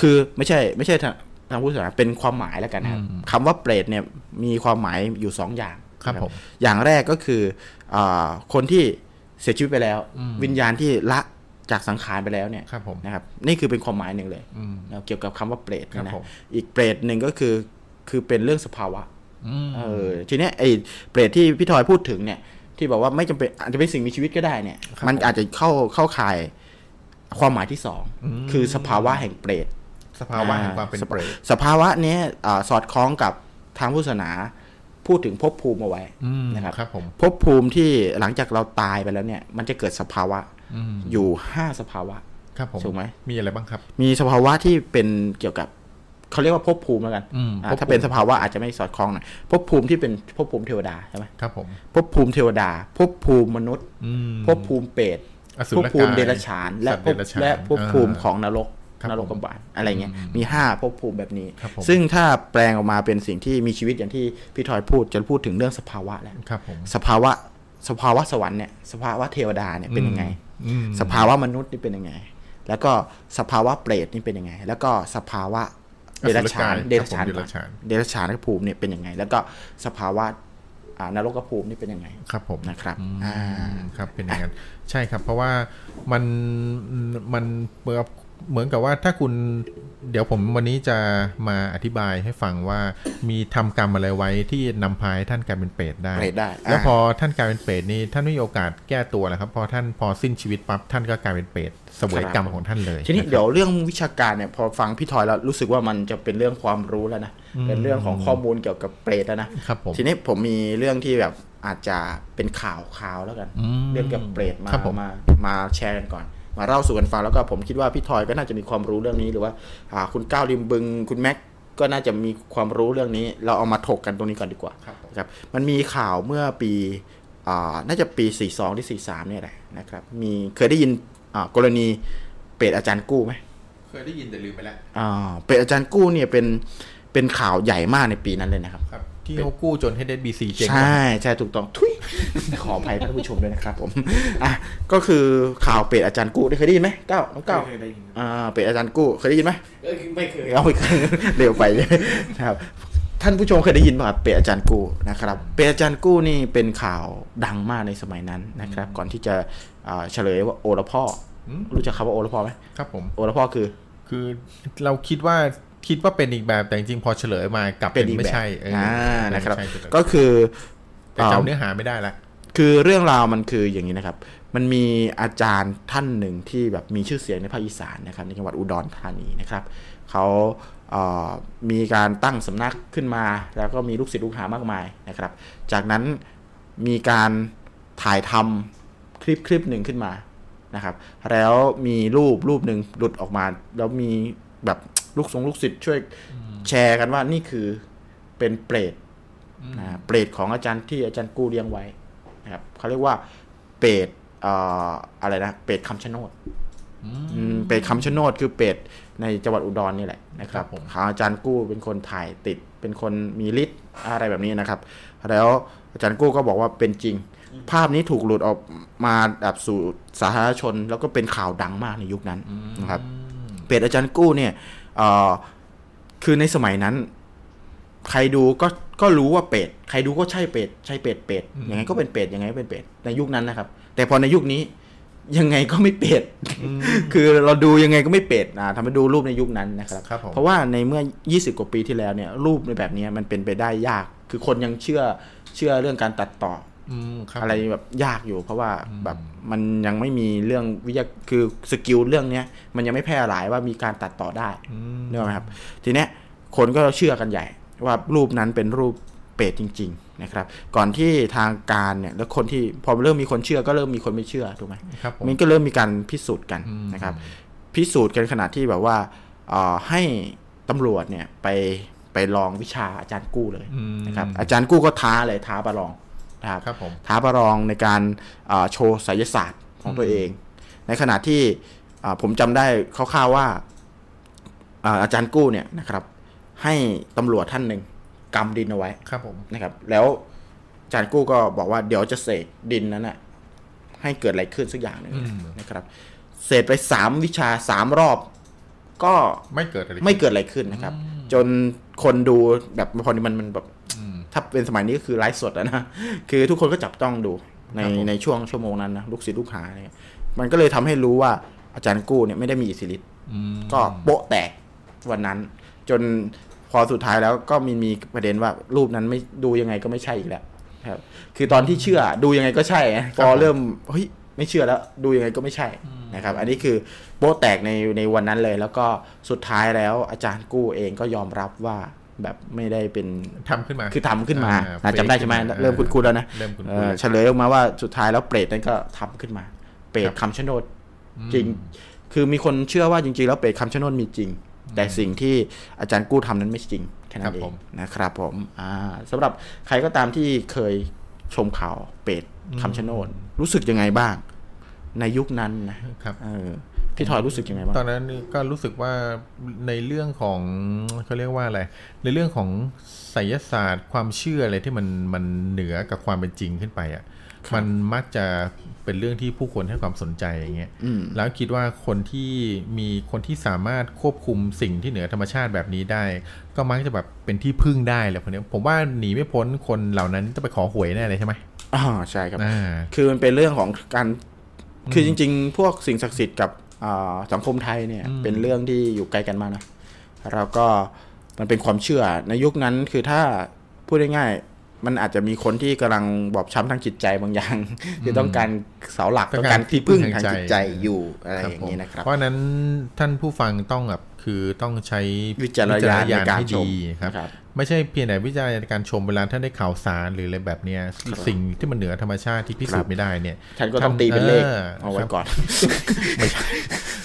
คือไม่ใช่ไม่ใช่ทางทางพุทธศาสนาเป็นความหมายแล้วกันนะครับอืมคำว่าเปรตเนี่ยมีความหมายอยู่สองอย่าง ครับนะผมอย่างแรกก็คืออาคนที่เสียชีวิตไปแล้วอืมวิญญาณที่ละจากสังขารไปแล้วเนี่ยครับผมนะครับนี่คือเป็นความหมายหนึ่งเลยอืมนะเกี่ยวกับคำว่าเปรตครับนะผมอีกเปรตหนึ่งก็คือคือเป็นเรื่องสภาวะอืมเออทีเนี้ยไอ้เปรตที่พี่ทอยพูดถึงเนี่ย ที่บอกว่าไม่จำเป็นอาจจะเป็นสิ่งมีชีวิตก็ได้เนี่ยครับมันผมอาจจะเข้าเข้าข่ายความหมายที่สองอืมคือสภาวะแห่งเปรตสภาวะแห่งความเป็นสเปรตสภาวะเนี้ยอ่าสอดคล้องกับทางพุทธศาสนา พูดถึงภพภูมิเอาไว้อืมนะครับครับผมภพภูมิที่หลังจากเราตายไปแล้วเนี่ย มันจะเกิดสภาวะอืมอยู่ห้าสภาวะ ครับผมถูกไหมมีอะไรบ้างครับ มีสภาวะที่เป็นเกี่ยวกับเขาเรียกว่าภพภูมิแล้วกันอืมอ่าภพภูมิถ้าเป็นสภาวะอาจจะไม่สอดคล้องหน่อยภพภูมิที่เป็นภพภูมิเทวดาใช่ไหมครับผมภพภูมิเทวดาภพภูมิมนุษย์อืมภพภูมิเปรตอสุภรพกายภูมิเดรัจฉาน และสัตว์ภเดพรัจฉานและภพภูมิอ่าของนรกครับ นรกบาลอะไรเงี้ยอืมมีห้าภพภูมิแบบนี้ครับผมซึ่งถ้าแปลงออกมาเป็นสิ่งที่มีชีวิตอย่างที่พี่ทอยพูดจะพูดถึงเรื่องสภาวะแล้วครับผมสภาวะสภาวะสวรรค์เนี่ยสภาวะเทวดาเนี่ยเป็นยังไงอืมสภาวะมนุษย์นี่เป็นยังไง แล้วก็สภาวะเปรตนี่เป็นยังไง แล้วก็สภาวะเดรัจฉานอสุรกายเดรัจฉานครับผมก่อนเดรัจฉานเดรัจฉานภูมิเนี่ยเป็นยังไง แล้วก็สภาวะอ่านรกภูมินี่เป็นยังไงครับผมนะครับอืมอ่าครับเป็นอย่างนั้นใช่ครับ เพราะว่ามันมัน เหมือนกับเหมือนกับว่าถ้าคุณเดี๋ยวผมวันนี้จะมาอธิบายให้ฟังว่ามีทำกรรมอะไรไว้ที่นำพาให้ท่านกลายเป็นเปรตได้เปรตได้ แล้วอ่าพอท่านกลายเป็นเปรตนี่ท่านไม่มีโอกาสแก้ตัวแล้วครับ พอท่านพอสิ้นชีวิตปั๊บท่านก็กลายเป็นเปรตเสวยกรรมของท่านเลย ทีนี้ะครับเดี๋ยวเรื่องวิชาการเนี่ยพอฟังพี่ทอยแล้วรู้สึกว่ามันจะเป็นเรื่องความรู้แล้วนะเป็นเรื่องของข้อมูลเกี่ยวกับเปรตแล้วนะครับผมทีนี้ผมมีเรื่องที่แบบอาจจะเป็นข่าวข่าวแล้วกันอืมเรื่องเกี่ยวกับเปรตมาครับผมมามาแชร์กันก่อน มาเล่าสู่กันฟังแล้วก็ผมคิดว่าพี่ทอยก็น่าจะมีความรู้เรื่องนี้หรือว่าอ่าคุณก้าวริมบึงคุณแม็กก็น่าจะมีความรู้เรื่องนี้ เราเอามาถกกันตรงนี้ก่อนดีกว่าครับผมนะครับมันมีข่าวเมื่อปีอ่าน่าจะปี 42 ที่ 43 เนี่ยแหละนะครับมีเคยได้ยินอ่ากรณีเปรตอาจารย์กู้ไหมเคยได้ยินแต่ลืมไปแล้วอ่าเป็นอาจารย์กู้เนี่ยเป็นเป็นข่าวใหญ่มากในปีนั้นเลยนะครับครับ ที่เขากู้จนให้ได้บีซีเจ๊งใช่ใช่ถูกต้องทุยขออภัยท่านผู้ชมด้วยนะครับผมอะก็คือข่าวเป็ดอาจารย์กู้ได้เคยได้ยินไหมเก้าน้องเก้าเคยได้ยินอ่าเป็ดอาจารย์กู้เคยได้ยินไหมไม่เคยเอาไปเร็วไปนะครับท่านผู้ชมเคยได้ยินป่ะครับเป็ดอาจารย์กู้นะครับ เป็ดอาจารย์กู้นี่เป็นข่าวดังมากในสมัยนั้นนะครับ ก่อนที่จะอ่าเฉลยว่าโอละพ่ออรู้จักคำว่าโอละพ่อไหมครับผมโอละพ่อคือ คือเราคิดว่า คิดว่าเป็นอีกแบบแต่จริงๆพอเฉลยมากลับเป็เป็นนอีกไม่แบบใช่เอออ่าไม่นะครับใช่เลยก็คือแต่จำเนื้อหาไม่ได้ละคือเรื่องราวมันคืออย่างนี้นะครับ มันมีอาจารย์ท่านหนึ่งที่แบบมีชื่อเสียงในภาคอีสานนะครับ ในจังหวัดอุดรธานีนะครับเขาเอ่อมีการตั้งสำนักขึ้นมา แล้วก็มีลูกศิษย์ลูกหามากมายนะครับ จากนั้นมีการถ่ายทำคลิปคลิปหนึ่งขึ้นมานะครับ แล้วมีรูปรูปหนึ่งหลุดออกมา แล้วมีแบบ ลูกสงลูกศิษย์ช่วยแชร์กันว่านี่คือเป็นเปรตนะฮะเปรตของอาจารย์ที่อาจารย์กู้เลี้ยงไว้นะครับเขาเรียกว่าเปรตเอ่ออะไรนะเปรตคำชะโนดอืมเปรตคำชะโนดคือเปรตในจังหวัดอุดรนี่แหละนะครับเขาอาจารย์กู้เป็นคนถ่ายติดเป็นคนมีฤทธิ์อะไรแบบนี้นะครับ แล้วอาจารย์กู้ก็บอกว่าเป็นจริง ภาพนี้ถูกหลุดออกมาแบบสู่สาธารณชน แล้วก็เป็นข่าวดังมากในยุคนั้นนะครับ เปรตอาจารย์กู้เนี่ยเอ่อ คือในสมัยนั้น ใครดูก็ก็รู้ว่าเป็ดใครดูก็ใช่เป็ดใช่เป็ดเป็ดยังไงก็เป็นเป็ดยังไงก็เป็นเป็ดในยุคนั้นนะครับ แต่พอในยุคนี้ยังไงก็ไม่เป็ดคือเราดูยังไงก็ไม่เป็ดนะทำให้ดูรูปในยุคนั้นนะครับครับผมเพราะว่าในเมื่อ 20 กว่าปีที่แล้วเนี่ย รูปในแบบนี้มันเป็นไปได้ยาก คือคนยังเชื่อเชื่อเรื่องการตัดต่อ อืมครับอะไรแบบยากอยู่ เพราะว่าแบบมันยังไม่มีเรื่องวิทยาคือสกิลเรื่องเนี้ยมันยังไม่แพร่หลายว่ามีการตัดต่อได้อืมนึกออกไหมครับ ทีเนี้ยคนก็เชื่อกันใหญ่ ว่ารูปนั้นเป็นรูปเปรตจริง ๆ นะครับ ก่อนที่ทางการเนี่ยแล้วคนที่พอเริ่มมีคนเชื่อก็เริ่มมีคนไม่เชื่อถูกไหมครับผมมันก็เริ่มมีการพิสูจน์กันอืมนะครับ พิสูจน์กันขนาดที่แบบว่าเอ่อให้ตำรวจเนี่ยไปไปลองวิชาอาจารย์กู้เลยอืมนะครับอาจารย์กู้ก็ท้าเลยท้าประลอง นะครับครับผมท้าประลองในการเอ่อโชว์ไสยศาสตร์ของตัวเอง ในขณะที่อ่าผมจำได้คร่าวๆว่าอ่าอาจารย์กู้เนี่ยนะครับ ให้ตำรวจท่านหนึ่งกำดินเอาไว้ครับผมนะครับ แล้วอาจารย์กู้ก็บอกว่าเดี๋ยวจะเสกดินนั้นน่ะให้เกิดอะไรขึ้นสักอย่างหนึ่งอืมนะครับ เสกไปสามวิชาสามรอบ ก็ไม่เกิดอะไรไม่เกิดอะไรขึ้นนะครับ จนคนดูแบบพอดีมันมันแบบอืม ถ้าเป็นสมัยนี้ก็คือไลฟ์สดอะนะ คือทุกคนก็จับต้องดูในครับผมในช่วงชั่วโมงนั้นนะลูกศิษย์ลูกหาเนี่ยมันก็เลยทำให้รู้ว่าอาจารย์กู้เนี่ยไม่ได้มีอิทธิฤทธิ์อืมก็โป๊ะแตกวันนั้น จนพอสุดท้ายแล้วก็มีมีประเด็นว่ารูปนั้นไม่ดูยังไงก็ไม่ใช่อีกแล้วครับ คือตอนที่เชื่อดูยังไงก็ใช่นะพอเริ่มเฮ้ยไม่เชื่อแล้วดูยังไงก็ไม่ใช่นะครับ อันนี้คือโป๊ะแตกในในวันนั้นเลย แล้วก็สุดท้ายแล้วอาจารย์กู้เองก็ยอมรับว่า แบบไม่ได้เป็นทำขึ้นมา คือทำขึ้นมาอ่าอ่าจำได้ใช่ไหมเฟซขึ้นมาเริ่มคุ้นๆแล้วนะเริ่มคุ้นๆเออเฉลยออกมาว่าสุดท้ายแล้วเปรตนั้นก็ทำขึ้นมา เปรตคำชะโนดจริง คือมีคนเชื่อว่าจริงๆ แล้วเปรตคำชะโนดมีจริง แต่สิ่งที่อาจารย์กู้ทำนั้นไม่จริงแค่นั้นเอครับผงมนะครับผมอ่าสำหรับใครก็ตามที่เคยชมข่าวเปรตคำชะโนดรู้สึกยังไงบ้าง ในยุคนั้นนะครับเออ พี่ทอยรู้สึกยังไงบ้างตอนนั้นนี่ก็รู้สึกว่าในเรื่องของเขาเรียกว่าอะไร ในเรื่องของไสยศาสตร์ความเชื่ออะไรที่มันมันเหนือกับความเป็นจริงขึ้นไปอะมันมักจะเป็นเรื่องที่ผู้คนให้ความสนใจอย่างเงี้ยอืมแล้วคิดว่าคนที่มีคนที่สามารถควบคุมสิ่งที่เหนือธรรมชาติแบบนี้ได้ ก็มักจะแบบเป็นที่พึ่งได้แหละคนนี้ยผมว่าหนีไม่พ้นคนเหล่านั้นจะไปขอหวยแน่เลยใช่ไหมอ่าใช่ครับอ่าคือมันเป็นเรื่องของการคือจริง ๆ พวกสิ่งศักดิ์สิทธิ์กับอ่า สังคมไทยเนี่ยอืมเป็นเรื่องที่อยู่ไกลกันมากนะแล้วก็มันเป็นความเชื่อในยุคนั้นคือถ้าพูดง่ายๆมันอาจจะมีคนที่กำลังบอบช้ำทางจิตใจบางอย่างคือต้องการเสาหลักต้องการที่พึ่งทางจิตใจอยู่อะไรอย่างนี้นะครับ เพราะฉะนั้นท่านผู้ฟังต้องแบบ คือต้องใช้วิจารณญาณในการให้ชมดีครับนะครับ ไม่ใช่เพียงแต่วิจารณญาณในการชมเวลาท่านได้ข่าวสารหรืออะไรแบบเนี้ยสิ่งที่มันเหนือธรรมชาติที่พิสูจน์ไม่ได้เนี่ยท่านก็ต้องตีเป็นเลขออเอาไว้ครับก่อน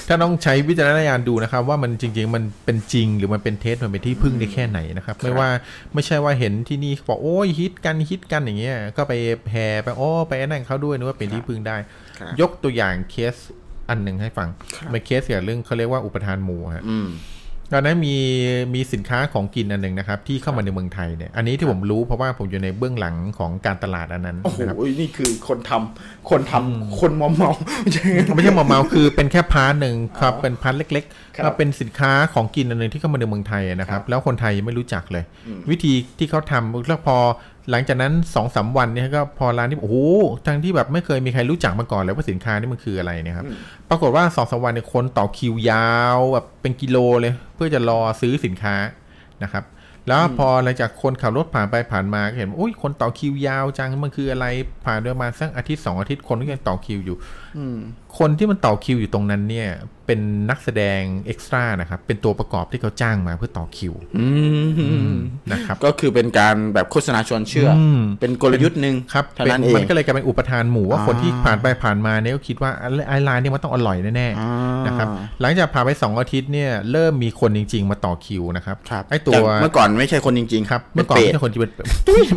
ถ้าต้องใช้วิจารณญาณดูนะครับ ว่ามันจริง ๆ มันเป็นจริงหรือมันเป็นเท็จมันเป็นที่พึ่งได้แค่ไหนนะครับ ไม่ว่าไม่ใช่ว่าเห็นที่นี่เขาบอกโอ้ยฮิตกันฮิตกันอย่างเงี้ยก็ไปแห่ไปโอ้ไปนั่นเขาด้วยนึกว่าเป็นที่พึ่งได้ครับยกตัวอย่างเคส อันหนึ่งให้ฟังเป็นเคสเกี่ยวกับเรื่องเขาเรียกว่าอุปทานหมู่ฮะอืมตอนนั้นมีมีสินค้าของกินอันหนึ่งนะครับ ที่เข้ามาในเมืองไทยเนี่ยอันนี้ที่ผมรู้เพราะว่าผมอยู่ในเบื้องหลังของการตลาดอันนั้นโอ้โหนะครับนี่คือคนทำคนทำคนมอมเมาไม่ใช่ไม่ใช่มอมเมาคือเป็นแค่ part หนึ่งครับเป็น part เล็กๆครับก็เป็นสินค้าของกินอันหนึ่งที่เข้ามาในเมืองไทยนะครับ แล้วคนไทยยังไม่รู้จักเลย วิธีที่เขาทำแล้วพอ หลังจากนั้นสองสามวันเนี่ยก็พอร้านนี้โอ้โหทั้งที่แบบไม่เคยมีใครรู้จักมาก่อนเลยว่าสินค้านี่มันคืออะไรเนะครับ ปรากฏว่าสองสามวันเนี่ยคนต่อคิวยาวแบบเป็นกิโลเลย เพื่อจะรอซื้อสินค้านะครับ แล้วพอหลังจากคนขับรถผ่านไปผ่านมาก็เห็นว่าอุ้ยคนต่อคิวยาวจังมันคืออะไรผ่านไปประมาณสักอาทิตย์สองอาทิตย์คนก็ยังต่อคิวอยู่ คนที่มันต่อคิวอยู่ตรงนั้นเนี่ย เป็นนักแสดงเอ็กซ์ตร้านะครับ เป็นตัวประกอบที่เขาจ้างมาเพื่อต่อคิวอืมนะครับ ก็คือเป็นการแบบโฆษณาชวนเชื่ออมเป็นกลยุทธ์หนึ่งครับเท่าเป็นนั้นเองมันก็เลยกลายเป็นอุปทานหมู่ว่าอ่าคนที่ผ่านไปผ่านมาเนี่ยก็คิดว่าไอ้ร้านเนี่ยมันต้องอร่อยแน่อ่าๆนะครับ หลังจากผ่านไปสองอาทิตย์เนี่ยเริ่มมีคนจริง ๆ มาต่อคิวนะครับครับไอ้ตัวจากเมื่อก่อนไม่ใช่คนจริงๆครับเป็เมื่นอก่อนเปรไม่ตใช่คนที่เป็น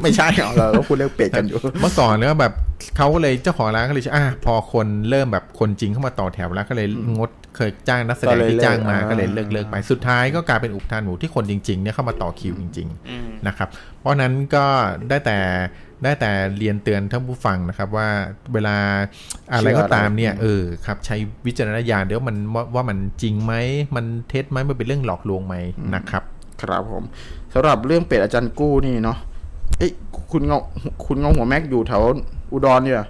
ไม่ใช่เอาเราก็พูดเรื่องเปรตกันอยู่ เมื่อก่อนเนี่ยแบบเขาก็เลยเจ้าของร้านก็เลยอะพอคนเริ่มแบบคนจริงเข้ามาต่อแถวแล้วก็เลยงดเคยจ้างนักแสดงที่จ้างมาก็เลยเลิกเลิกไปสุดท้ายก็กลายเป็นอุปทานหมู่ที่คนจริงๆเนี่ยเข้ามาต่อคิวจริง ๆนะครับ เพราะฉะนั้นก็ได้แต่ได้แต่เรียนเตือนท่านผู้ฟังนะครับว่าเวลาอะไรก็ตามเนี่ยเออครับใช้วิจารณญาณเดี๋ยวมันว่าว่ามันจริงไหมมันเท็จไหมมันเป็นเรื่องหลอกลวงไหมนะครับ ครับผมสำหรับเรื่องเป็ดอาจารย์กู้นี่เนาะเอ้ยคุณเงาคุณเงาหัวแม็กอยู่แถวอุดรเนี่ย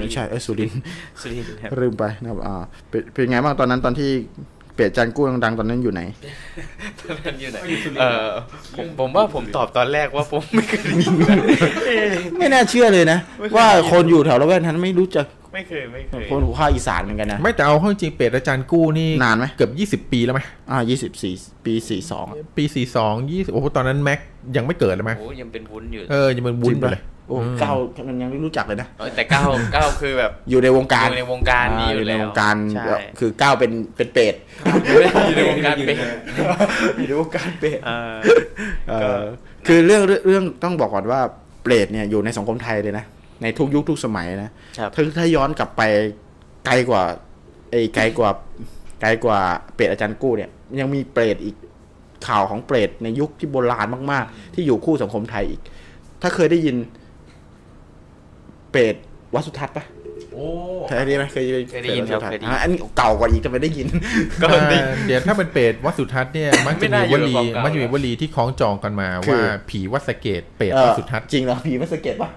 ไม่ใช่เอยสุรินทร์สุรินทร์ครับลืมไปนะครับอ่าเป็นเป็นไงบ้างตอนนั้นตอนที่เป็ดอาจารย์กู้ดังๆตอนนั้นอยู่ไหนตอนนั้นอยู่ไหนเออผมผมว่าผมตอบตอนแรกว่าผมไม่เคยได้ยินนะไม่น่าเชื่อเลยนะไม่เคยว่าได้ยินคนอยู่แถวละแวกนั้นไม่รู้จักไม่เคยไม่เคยคนภาคอีสานเหมือนกันนะไม่แต่เอาเข้าจริงเป็ดอาจารย์กู้นี่นานไหมเกือบ20ปีแล้วไหมอ่ายี่สิบสี่ปีสี่สองปี42 20โอ้โหตอนนั้นแม็กยังไม่เกิดเลยไหมโอ้ยังเป็นวุ้นอยู่เออยังเป็นวุ้นอยู่เลย โอ้เก้ามันยังไม่รู้จักเลยนะเออแต่ก้าวก้าวคือแบบอยู่ในวงการอยู่ในวงการนี้าอยู่ในแล้ววงการใช่คือก้าวเป็นเป็นเป็ดอยู่ในวงการเป็นอยู่ในวงการเป็ดเออเออคือเรื่องเรื่องเรื่องต้องบอกก่อนว่าเปรตเนี่ยอยู่ในสังคมไทยเลยนะในทุกยุคทุกสมัยนะครับถ้าถ้าย้อนกลับไปไกลกว่าไอ้ไกลกว่าไกลกว่าเปรตอาจารย์กู้เนี่ย ยังมีเปรตอีกข่าวของเปรตในยุคที่โบราณมาก ๆ ที่อยู่คู่สังคมไทยอีก ถ้าเคยได้ยินเปรตวัดสุทัศน์ปะโอ้ เคยได้ยินไหมเคยเคยได้ยินครับเปเครยตได้ยิน อะอันนี้เก่ากว่าอีกจะไม่ได้ยิน ก็ได้ เดี๋ยวถ้าเป็นเปรตวัดสุทัศน์เนี่ยมักจะไม่มีน่าอยู่วในลีความเก่ามัมักจะมีวลีที่คล้องจองกันมาคือ ว่าผีวัดสะเกตเปรตเอวัดอสุทัศน์จริงเหรอผีวัดสะเกตปะ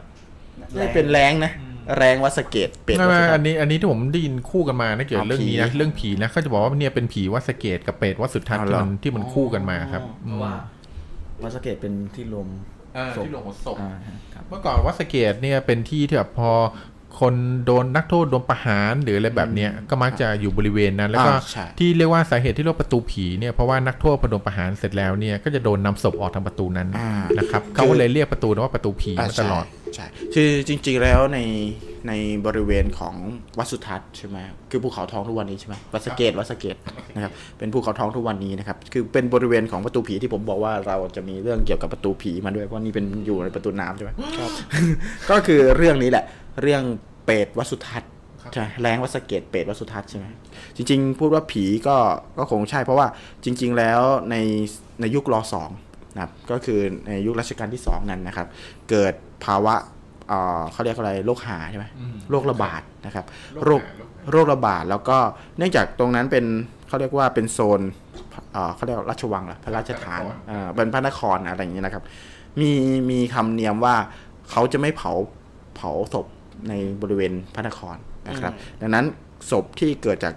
ไม่เป็นแรงนะ แรงวัดสะเกตเปรตวัดไม่สุไม่ทัอัศนน์นี้อันนี้ที่ผมได้ยินคู่กันมานะเกี่ยวกับเรื่องนี้นะผีเรื่องผีนะเขาจะบอกว่าเนี่ยเป็นผีวัดสะเกตกับเปรตวัดสุทัศน์เอาที่เหรอ มันที่มันคู่กันมาครับเพราะว่าวัดสะเกตเป็นที่รวม ศพที่หลวงหัวศพอ่าครับ เมื่อก่อนวัดสะเกตเนี่ยเป็นที่ที่แบบพอคนโดนนักโทษโดนประหารหรืออะไรแบบเนี้ยก็มักจะอยู่บริเวณนั้น แล้วก็อ่าใช่ ที่เรียกว่าสาเหตุที่เรียกว่าประตูผีเนี่ยเพราะว่านักโทษพอโดนประหารเสร็จแล้วเนี่ยก็จะโดนนำศพออกทางประตูนั้นอ่านะครับเขาก็เลยเรียกประตูนั้นว่าประตูผีอะมาตลอด ใช่ ใช่ คือจริงๆแล้วในในบริเวณของวัดสุทัศน์ใช่ไหมคือภูเขาทองทุกวันนี้ใช่ไหมวัดสะเกตวัดสะเกตนะครับ เป็นภูเขาทองทุกวันนี้นะครับ คือเป็นบริเวณของประตูผีที่ผมบอกว่าเราจะมีเรื่องเกี่ยวกับประตูผีมาด้วย เพราะนี่เป็นอยู่ในประตูน้ำใช่ไหมครับก็คือเรื่องนี้แหละ เรื่องเปรตวัดสุทัศน์ใช่แรงวัดสะเกตเปรตวัดสุทัศน์ใช่ไหมจริง ๆ พูดว่าผีก็ก็คงใช่ เพราะว่าจริง ๆ แล้วในในยุครอสองนะครับก็คือในยุครัชกาลที่สองนั้นนะครับ เกิด ภาวะเอ่อเขาเรียกอะไรโรคหาใช่ไหมโรคระบาดนะครับโรคโรคระบาดแล้วก็เนื่องจากตรงนั้นเป็นเขาเรียกว่าเป็นโซนเอ่อเขาเรียกว่าราชวังเหรอพระราชฐานเอ่อเป็นพระนครอะไรอย่างนี้นะครับ มีมีคำเนียมว่าเขาจะไม่เผาเผาศพในบริเวณพระนครนะครับ ดังนั้นศพที่เกิดจาก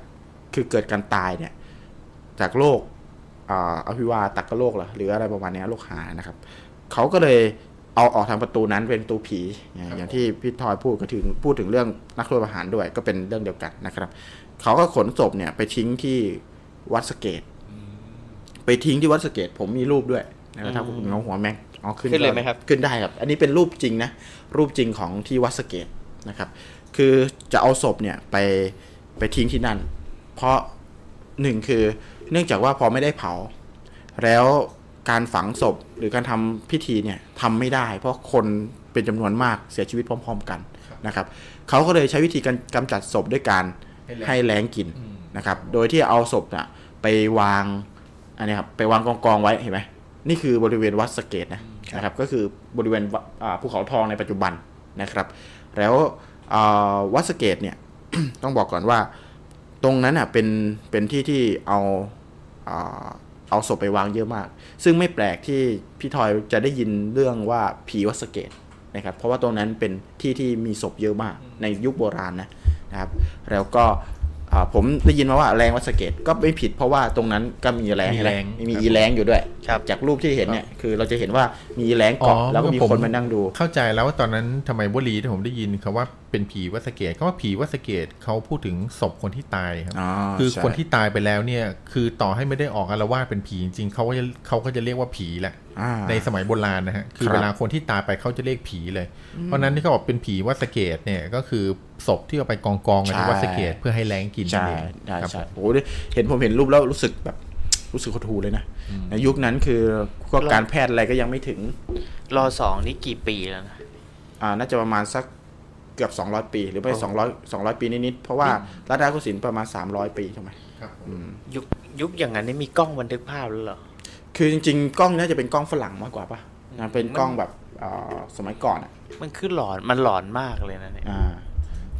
คือเกิดการตายเนี่ยจากโรคอ่าอภิวาตักกโรคเหรอหรืออะไรประมาณเนี้ยโรคหานะครับเขาก็เลย เอาออกทางประตูนั้นเป็นประตูผีอย่างอย่างที่พี่ทอยพูดก็ถึงพูดถึงเรื่องนักโทษประหารด้วยก็เป็นเรื่องเดียวกันนะครับ เขาก็ขนศพเนี่ยไปทิ้งที่วัดสะเกต ไปทิ้งที่วัดสะเกต ผมมีรูปด้วยนะครับถ้าคุณเงาหัวแม็กเอาขึ้นขึ้นเลยไหมครับ ขึ้นได้ครับ อันนี้เป็นรูปจริงนะ รูปจริงของที่วัดสะเกตนะครับ คือจะเอาศพเนี่ยไปไปทิ้งที่นั่น เพราะหนึ่งคือเนื่องจากว่าพอไม่ได้เผา แล้ว การฝังศพหรือการทำพิธีเนี่ยทำไม่ได้ เพราะคนเป็นจำนวนมากเสียชีวิตพร้อม ๆ กันนะครับเขาก็เลยใช้วิธีการกำจัดศพด้วยการให้แรงกินนะครับ โดยที่เอาศพน่ะไปวางอันนี้ครับไปวางกองกองๆไว้เห็นไหมนี่คือบริเวณวัดสะเกตนะนะครับก็คือบริเวณวะอ่าภูเขาทองในปัจจุบันนะครับ แล้วอ่าวัดสะเกตเนี่ยต้องบอกก่อนว่า ตรงนั้นอะเป็นเป็นที่ที่เอาอ่า เอาศพไปวางเยอะมาก ซึ่งไม่แปลกที่พี่ทอยจะได้ยินเรื่องว่าผีวัดสเกตนะครับเพราะว่าตรงนั้นเป็นที่ที่มีศพเยอะมากในยุคโบราณนะนะครับ แล้วก็ ผมได้ยินมาว่าแรงวัดสะเกตก็ไม่ผิดเพราะว่าตรงนั้นก็มีแรงมีแรงมีอีแรงอยู่ด้วยครับจากรูปที่เห็นเนี่ยคือเราจะเห็นว่ามีอีแรงเกาะแล้วก็มีคนมานั่งดู เข้าใจแล้วว่าตอนนั้นทำไมวลีที่ผมได้ยินคำว่าเป็นผีวัดสะเกตก็ว่าผีวัดสะเกตเขาพูดถึงศพคนที่ตายครับอ๋อคือใช่คนที่ตายไปแล้วเนี่ยคือต่อให้ไม่ได้ออกอารวาสเป็นผีจริงๆเขาก็จะเขาก็จะเรียกว่าผีแหละอ่า ในสมัยโบราณนะฮะ คือครับเวลาคนที่ตายไปเขาจะเรียกผีเลย เพราะฉะนั้นที่เขาบอกเป็นผีวัดสะเกตเนี่ยก็คือศพที่เอาไปกองกองๆกันที่วัดสะเกตเพื่อให้แรงกินนั่นใช่เองใช่ครับใช่โอ้โหเห็นผมเห็นรูปแล้วรู้สึกแบบรู้สึกหดหูเลยนะในยุคนั้นคือพวกการแพทย์อะไรก็ยังไม่ถึงรอสองนี่กี่ปีแล้วนะอ่าน่าจะประมาณสักเกือบ200ปีหรือไม่200 200ปีนิดๆเพราะว่ารัตนโกสินทร์ประมาณ300ปีใช่ไหมยุคยุคอย่างนั้นนี่มีกล้องบันทึกภาพแล้วเหรอ คือจริงๆ กล้องน่าจะเป็นกล้องฝรั่งมากกว่าปะนะเป็นกล้องแบบอ่าสมัยก่อนอะมันคือหลอนมันหลอนมากเลยนะเนี่ยอ่า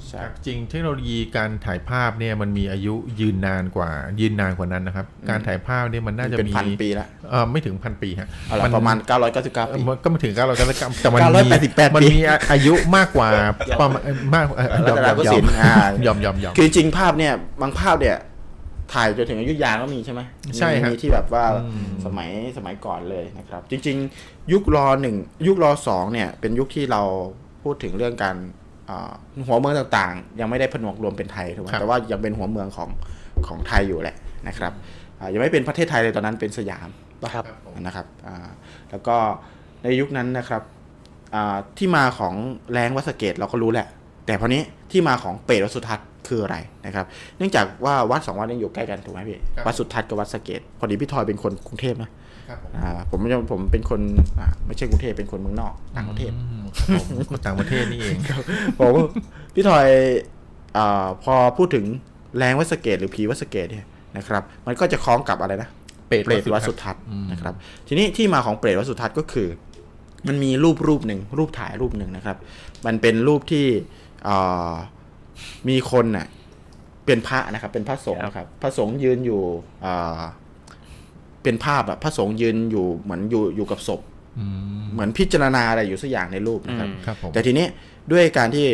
ใช่ จริงเทคโนโลยีการถ่ายภาพเนี่ยมันมีอายุยืนนานกว่ายืนนานกว่านั้นนะครับ การถ่ายภาพเนี่ยมันน่าจะเป็นมีพันปีละเออไม่ถึงพันปีฮะเอาละประมาณ 999เอ่ปีอมันก็ไม่ถึงเก้าร้อยเก้าสิบเก้าแต่มันมี988มันมีอายุมากกว่าประมาณมากเอ่อยอมรัตนยอมโกยอสิมนทร์อ่ายอมยอมยอม คือจริงๆภาพเนี่ยบางภาพเนี่ย ถ่ายจนถึงอยุธยาก็มีใช่ไหมใช่ครับมีที่แบบว่าอืมสมัยสมัยก่อนเลยนะครับ จริง ๆ ยุครอหนึ่งยุครอสองเนี่ย เป็นยุคที่เราพูดถึงเรื่องการอ่าหัวเมืองต่างๆ ยังไม่ได้ผนวกรวมเป็นไทยถูกไหมแต่ว่ายังเป็นหัวเมืองของของไทยอยู่แหละนะครับอ่ายังไม่เป็นประเทศไทยเลยตอนนั้นเป็นสยามปะครับนะครับอ่าแล้วก็ในยุคนั้นนะครับอ่าที่มาของแรงวัดสะเกตเราก็รู้แหละ แต่พอนี้ ที่มาของเปรตวัดสุทัศน์คืออะไรนะครับ เนื่องจากว่าวัดสองวัดนี้อยู่ใกล้กันถูกไหมพี่ครับวัดสุทัศน์กับวัดสะเกตพอดีพี่ทอยเป็นคนกรุงเทพนะครับผมอ่าผมไม่ใช่ผมเป็นคนอ่าไม่ใช่กรุงเทพเป็นคนเมืองนอกต่างประเทศอืมครับผมคนต่างประเทศนี่เองผมพี่ทอยอาพอพูดถึงแรงวัดสะเกตหรือผีวัดสะเกตเนี่ยนะครับ มันก็จะคล้องกับอะไรนะเปปรตเปรตวัดสุทัศน์นะครับ ทีนี้ที่มาของเปรตวัดสุทัศน์ก็คือ มันมีรูปรูปหนึ่งรูปถ่ายรูปหนึ่งนะครับ มันเป็นรูปที่เอ่อ มีคนน่ะเป็นพระนะครับ เป็นพระสงฆ์นะครับ พระสงฆ์ยืนอยู่เอ่อเป็นภาพแบบพระสงฆ์ยืนอยู่เหมือนอยู่อยู่กับศพอืมเหมือนพิจารณาอะไรอยู่สักอย่างในรูปนะครับครับผมแต่ทีนี้ด้วยการที่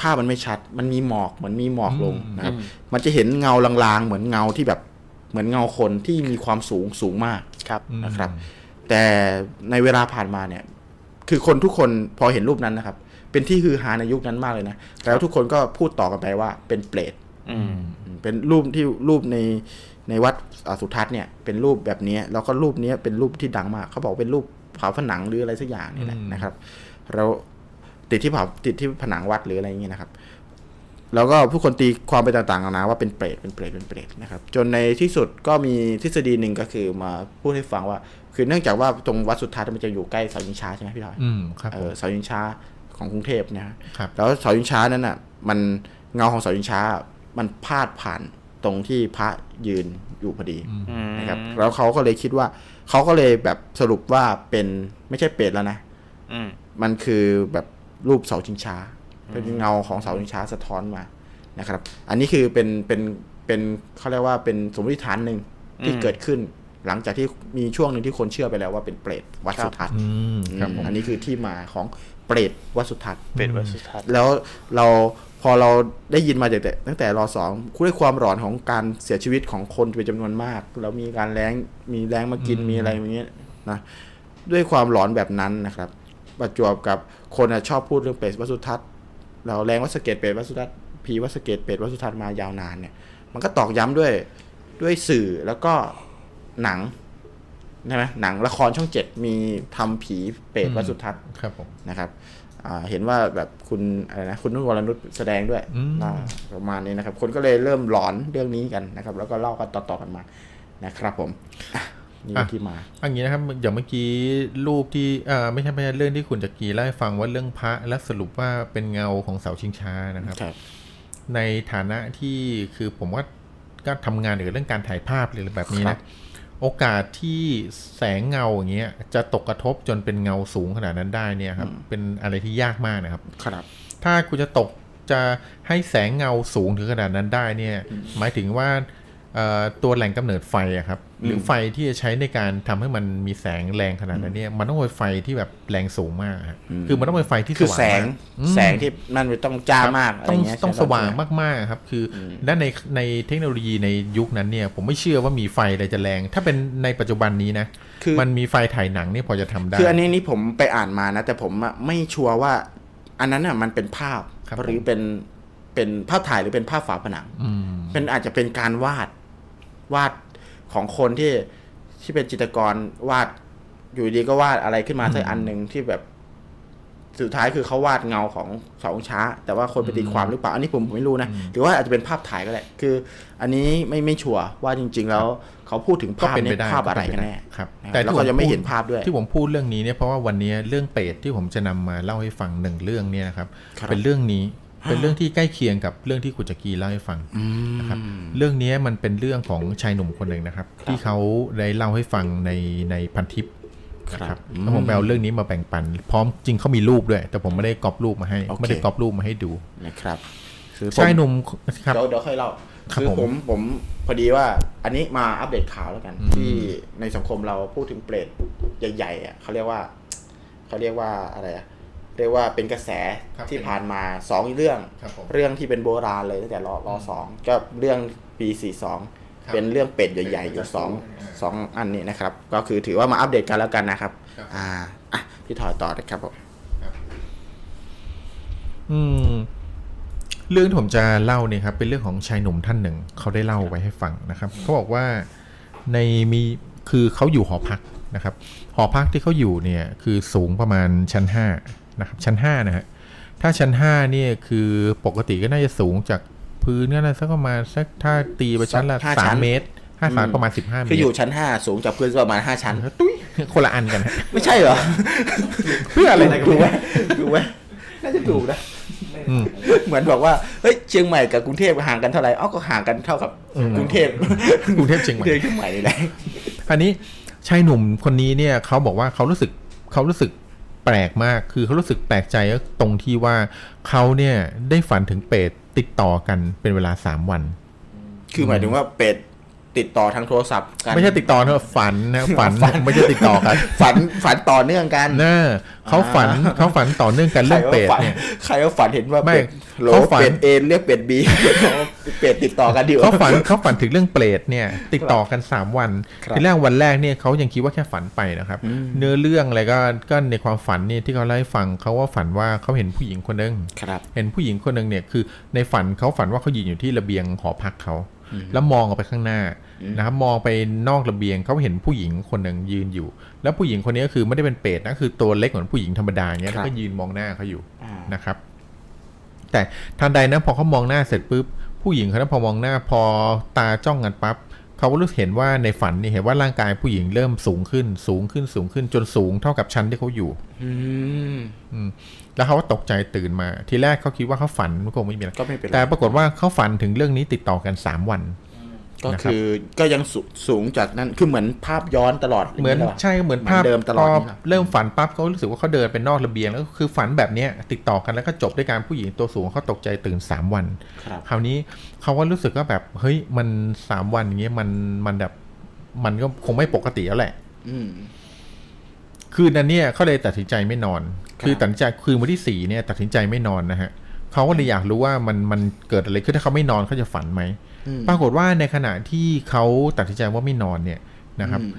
ภาพมันไม่ชัด มันมีหมอกเหมือนมีหมอกลงนะครับ มันจะเห็นเงาลางๆ เหมือนเงาที่แบบเหมือนเงาคนที่มีความสูงสูงมากครับนะครับ แต่ในเวลาผ่านมาเนี่ย คือคนทุกคนพอเห็นรูปนั้นนะครับ เป็นที่ฮือฮาในยุคนั้นมากเลยนะ แล้วทุกคนก็พูดต่อกันไปว่าเป็นเปรตอืมเป็นรูปที่รูปในในวัดอ่าสุทัศน์เนี่ยเป็นรูปแบบนี้แล้วก็รูปนี้เป็นรูปที่ดังมาก เขาบอกเป็นรูปฝาผนังหรืออะไรสักอย่างนี่แหละอืมนะครับแล้วติดที่ผาติดที่ผนังวัดหรืออะไรอย่างเงี้ยนะครับ แล้วก็ผู้คนตีความไปต่างๆนานาว่าเป็นเปรตเป็นเปรตเป็นเปรตนะครับ จนในที่สุดก็มีทฤษฎีหนึ่งก็คือมาพูดให้ฟังว่า คือเนื่องจากว่าตรงวัดสุทัศน์มันจะอยู่ใกล้เสาชิงช้าใช่ไหมพี่ถอยอืมครับเอผมอเสาชิงช้า ของกรุงเทพนะฮะครับแล้วเสาชิงช้านั้นอะ มันเงาของเสาชิงช้า มันพาดผ่านตรงที่พระยืนอยู่พอดีนะครับ แล้วเขาก็เลยคิดว่าเขาก็เลยแบบสรุปว่าเป็นไม่ใช่เป็ดแล้วนะอืมมันคือแบบรูปเสาชิงช้า เป็นเงาของเสาชิงช้าสะท้อนมานะครับ อันนี้คือเป็นเป็นเป็นเขาเรียกว่าเป็นสมมติฐานหนึ่งที่อืมเกิดขึ้น หลังจากที่มีช่วงหนึ่งที่คนเชื่อไปแล้วว่าเป็นเปรตวัดสุทัศน์อืมครับผมอันนี้คือที่มาของ เปรตวัดสุทัศน์เป็นวัดสุทัศน์แล้วเราพอเราได้ยินมาจากแต่ตั้งแต่รอสองด้วยความหลอนของการเสียชีวิตของคนเป็นจำนวนมาก แล้วมีการแรงมีแรงมากินมีอะไรอย่างเงี้ยนะด้วยความหลอนแบบนั้นนะครับ ประจวบกับคนอะชอบพูดเรื่องเปรตวัดสุทัศน์เราแรงวัดสะเกตเปรตวัดสุทัศน์ผีวัดสะเกตเปรตวัดสุทัศน์มายาวนานเนี่ย มันก็ตอกย้ำด้วยด้วยสื่อแล้วก็หนัง ใช่ไหมหนังละครช่องเจ็ดมีทำผีเปรตวัดสุทัศน์ครับผมนะครับอ่าเห็นว่าแบบคุณอะไรนะคุณนุ่นวรนุชแสดงด้วยอืมอ่าประมาณนี้นะครับ คนก็เลยเริ่มหลอนเรื่องนี้กันนะครับ แล้วก็เล่ากันต่อๆกันมานะครับผมอะนี่คือที่มาอันนี้นะครับอย่างเมื่อกี้รูปที่เอ่อไม่ใช่ไม่ใช่เรื่องที่คุณจักรีเล่าให้ฟังว่าเรื่องพระและสรุปว่าเป็นเงาของเสาชิงช้านะครับครับในฐานะที่คือผมว่าก็ทำงานเกี่ยวกับเรื่องการถ่ายภาพหรืออะไรแบบนี้ครันะบ โอกาสที่แสงเงาอย่างเงี้ยจะตกกระทบจนเป็นเงาสูงขนาดนั้นได้เนี่ยครับ เป็นอะไรที่ยากมากนะครับ ครับ ถ้าคุณจะตกจะให้แสงเงาสูงถึงขนาดนั้นได้เนี่ย หมายถึงว่าเอ่อ ตัวแหล่งกำเนิดไฟอะครับ หรือไฟที่จะใช้ในการทำให้มันมีแสงแรงขนาดนั้นเนี่ยมันต้องเป็นไฟที่แบบแรงสูงมากอะคือมันต้องเป็นไฟที่คือว่างแสงมากอืมแสงที่นั่นไม่ต้องจ้ามากครับอะไรต้องเงี้ยต้องใช่สไหมว่างมากๆครับ คืออและในในเทคโนโลยีในยุคนั้นเนี่ย ผมไม่เชื่อว่ามีไฟอะไรจะแรง ถ้าเป็นในปัจจุบันนี้นะคือมันมีไฟถ่ายหนังเนี่ยพอจะทำได้คืออันนี้นี่ผมไปอ่านมานะ แต่ผมอะไม่ชัวร์ว่า อันนั้นอะมันเป็นภาพครับหรือเป็นเป็นภาพถ่ายหรือเป็นภาพฝาผนังอืมเป็นอาจจะเป็นการวาด วาดของคนที่ที่เป็นจิตรกรวาดอยู่ดีก็วาดอะไรขึ้นมาสักอันหนึ่งที่แบบสุดท้ายคือเขาวาดเงาของเสาองช้า แต่ว่าคนไปตีความหรือเปล่า อันนี้ผมผมไม่รู้นะ หรือว่าอาจจะเป็นภาพถ่ายก็ได้คือ อันนี้ไม่ไม่ชัวร์ว่าจริง ๆ แล้ว เขาพูดถึงก็ภาพเป็นเนี่ไปยได้ภาพอะไรเป็กันปแน่ด้ครับนะครับ แต่แล้วที่ก็ผมยังไม่พูดเห็นภาพด้วย ที่ผมพูดเรื่องนี้เนี่ยเพราะว่าวันนี้เรื่องเปรตที่ผมจะนำมาเล่าให้ฟังหนึ่งเรื่องเนี่ยนะครับครับเป็นเรื่องนี้ เป็นเรื่องที่ใกล้เคียงกับเรื่องที่กุจกีเล่าให้ฟังนะครับเรื่องนี้มันเป็นเรื่องของชายหนุ่มคนหนึ่งนะครับ ที่เขาได้เล่าให้ฟังในในพันทิปนะครับแล้วผมไปเอาเรื่องนี้มาแบ่งปัน พร้อมจริงเขามีรูปด้วย แต่ผมไม่ได้กรอบรูปมาให้โอเคไม่ได้กรอบรูปมาให้ดูนะครับคือผมชายหนุ่มครับเดี๋ยวเดี๋ยวค่อยเล่าครับคือผมผมผมพอดีว่าอันนี้มาอัปเดตข่าวแล้วกัน ที่ในสังคมเราพูดถึงเปรตใหญ่ๆอะเขาเรียกว่าเขาเรียกว่าอะไรอะ เรียกว่าเป็นกระแสครับที่ผ่านมาสองเรื่องครับผมเรื่องที่เป็นโบราณเลยตั้งแต่รอรอสองก็เรื่องปีสี่สองครับเป็นเรื่องเป็ดใหญ่ๆอยู่สองสองอันนี้นะครับ ก็คือถือว่ามาอัปเดตกันแล้วกันนะครับครับ อ่าอะพี่ถอยต่อเลยครับผมอืมเรื่องที่ผมจะเล่าเนี่ยครับเป็นเรื่องของชายหนุ่มท่านหนึ่งเขาได้เล่าไว้ให้ฟังนะครับเขาบอกว่าในมีคือเขาอยู่หอพักนะครับ หอพักที่เขาอยู่เนี่ยคือสูงประมาณชั้นห้า นะครับชั้นห้านะฮะถ้าชั้นห้าเนี่ยคือปกติก็น่าจะสูงจากพื้นก็น่าสักประมาณสักถ้าตีไปชั้นละห้าสาชั้มนเมตรห้าสามประมาณสิบห้าเมตรคืออยู่ชั้นห้าสูงจากพื้นประมาณห้าชั้นตุ้ยคนละอันกันฮะไม่ใช่เหรอ เพื่ออะไรถูกไหมถูกไหมน่าจะถูกนะอืมเหมือนบอกว่าเฮ้ยเชียงใหม่กับกรุงเทพห่างกันเท่าไหร่อ้าวก็ห่างกันเท่ากับกรุงเทพกรุงเทพเชียงใหม่เชียงใหม่นี่แหละอันนี้ชายหนุ่มคนนี้เนี่ยเขาบอกว่าเขารู้สึกเขารู้สึก แปลกมาก คือเขารู้สึกแปลกใจตรงที่ว่าเขาเนี่ยได้ฝันถึงเป็ดติดต่อกันเป็นเวลาสามวัน คือหมายถึงว่าเป็ด ติดต่อทางโทรศัพท์กัน ไม่ใช่ติดต่อนะฝันนะฝันไม่ใช่ติดต่อกัน ฝันฝันต่อเนื่องกันน่าเขาฝันเขาฝันต่อเนื่องกันเรื่องเปรตเนี่ยใครว่าฝันเห็นว่าไม่เป็ดโหลเขาฝันเป็ดเอ็นเรียกเป็ดบีเป็ดติดต่อกันดีกเขาว่าฝันเขาฝันถึงเรื่องเปรตเนี่ย ติดต่อกันสามวันครับทีแรกวันแรกเนี่ยเขายังคิดว่าแค่ฝันไปนะครับ เนื้อเรื่องอะไรก็ก็ในความฝันเนี่ยที่เขาเล่าให้ฟังเขาว่าฝันว่าเขาเห็นผู้หญิงคนหนึงครับเห็นผู้หญิงคนหนึ่งเนี่ยคือ ในฝันเขาฝันว่าเขายืนอยู่ที่ระเบียงหอพักเขา แล้วมองออกไปข้างหน้านะครับมองไปนอกระเบียงเขาเห็นผู้หญิงคนหนึ่งยืนอยู่ แล้วผู้หญิงคนนี้ก็คือไม่ได้เป็นเปรตนะคือตัวเล็กเหมือนผู้หญิงธรรมดาอย่างเงี้ยครัแล้วบก็ยืนมองหน้าเขาอยู่อ่านะครับ แต่ทันใดนะพอเขามองหน้าเสร็จปุ๊บผู้หญิงคนนั้นพอมองหน้าพอตาจ้องกันปั๊บเขาก็รู้สึกเห็นว่าในฝันนี่เห็นว่าร่างกายผู้หญิงเริ่มสูงขึ้น สูงขึ้นสูงขึ้นจนสูงเท่ากับชั้นที่เขาอยู่ อืมอืม แล้วเขาก็ตกใจตื่นมา ทีแรกเขาคิดว่าเขาฝันมันคงไม่มีอะไรก็ไม่เป็นไรแต่ปรากฏว่าเขาฝันถึงเรื่องนี้ติดต่อกันสามวัน ก็นะครับคือก็ยังสูสูงจากนั้นคือเหมือนภาพย้อนตลอดเหมือนย่างรใช่เหมือนเหมือนภาพเดิมตลอดพนี่เหรอเริ่มฝันปั๊บเขารู้สึกว่าเขาเดินไปนอกระเบียงแล้วก็คือฝันแบบเนี้ยติดต่อกันแล้วก็จบด้วยการผู้หญิงตัวสูงเขาตกใจตื่นสามวันครับคราวนี้เขาก็รู้สึกว่าแบบเฮ้ยมันสามวันอย่างเงี้ยมันมันแบบมันก็คงไม่ปกติแล้วแหละอืมคืนนั้นเนี่ยเขาเลยตัดสินใจไม่นอน ครับคือตัดสินใจคืนวันที่สี่เนี่ยตัดสินใจไม่นอนนะฮะเขาก็เลยอยากรู้ว่ามันมันเกิดอะไรขึ้นถ้าเขาไม่นอนเขาจะฝันไหมอืมปรากฏว่าในขณะที่เขาตัดสินใจว่าไม่นอนเนี่ยนะครับอืม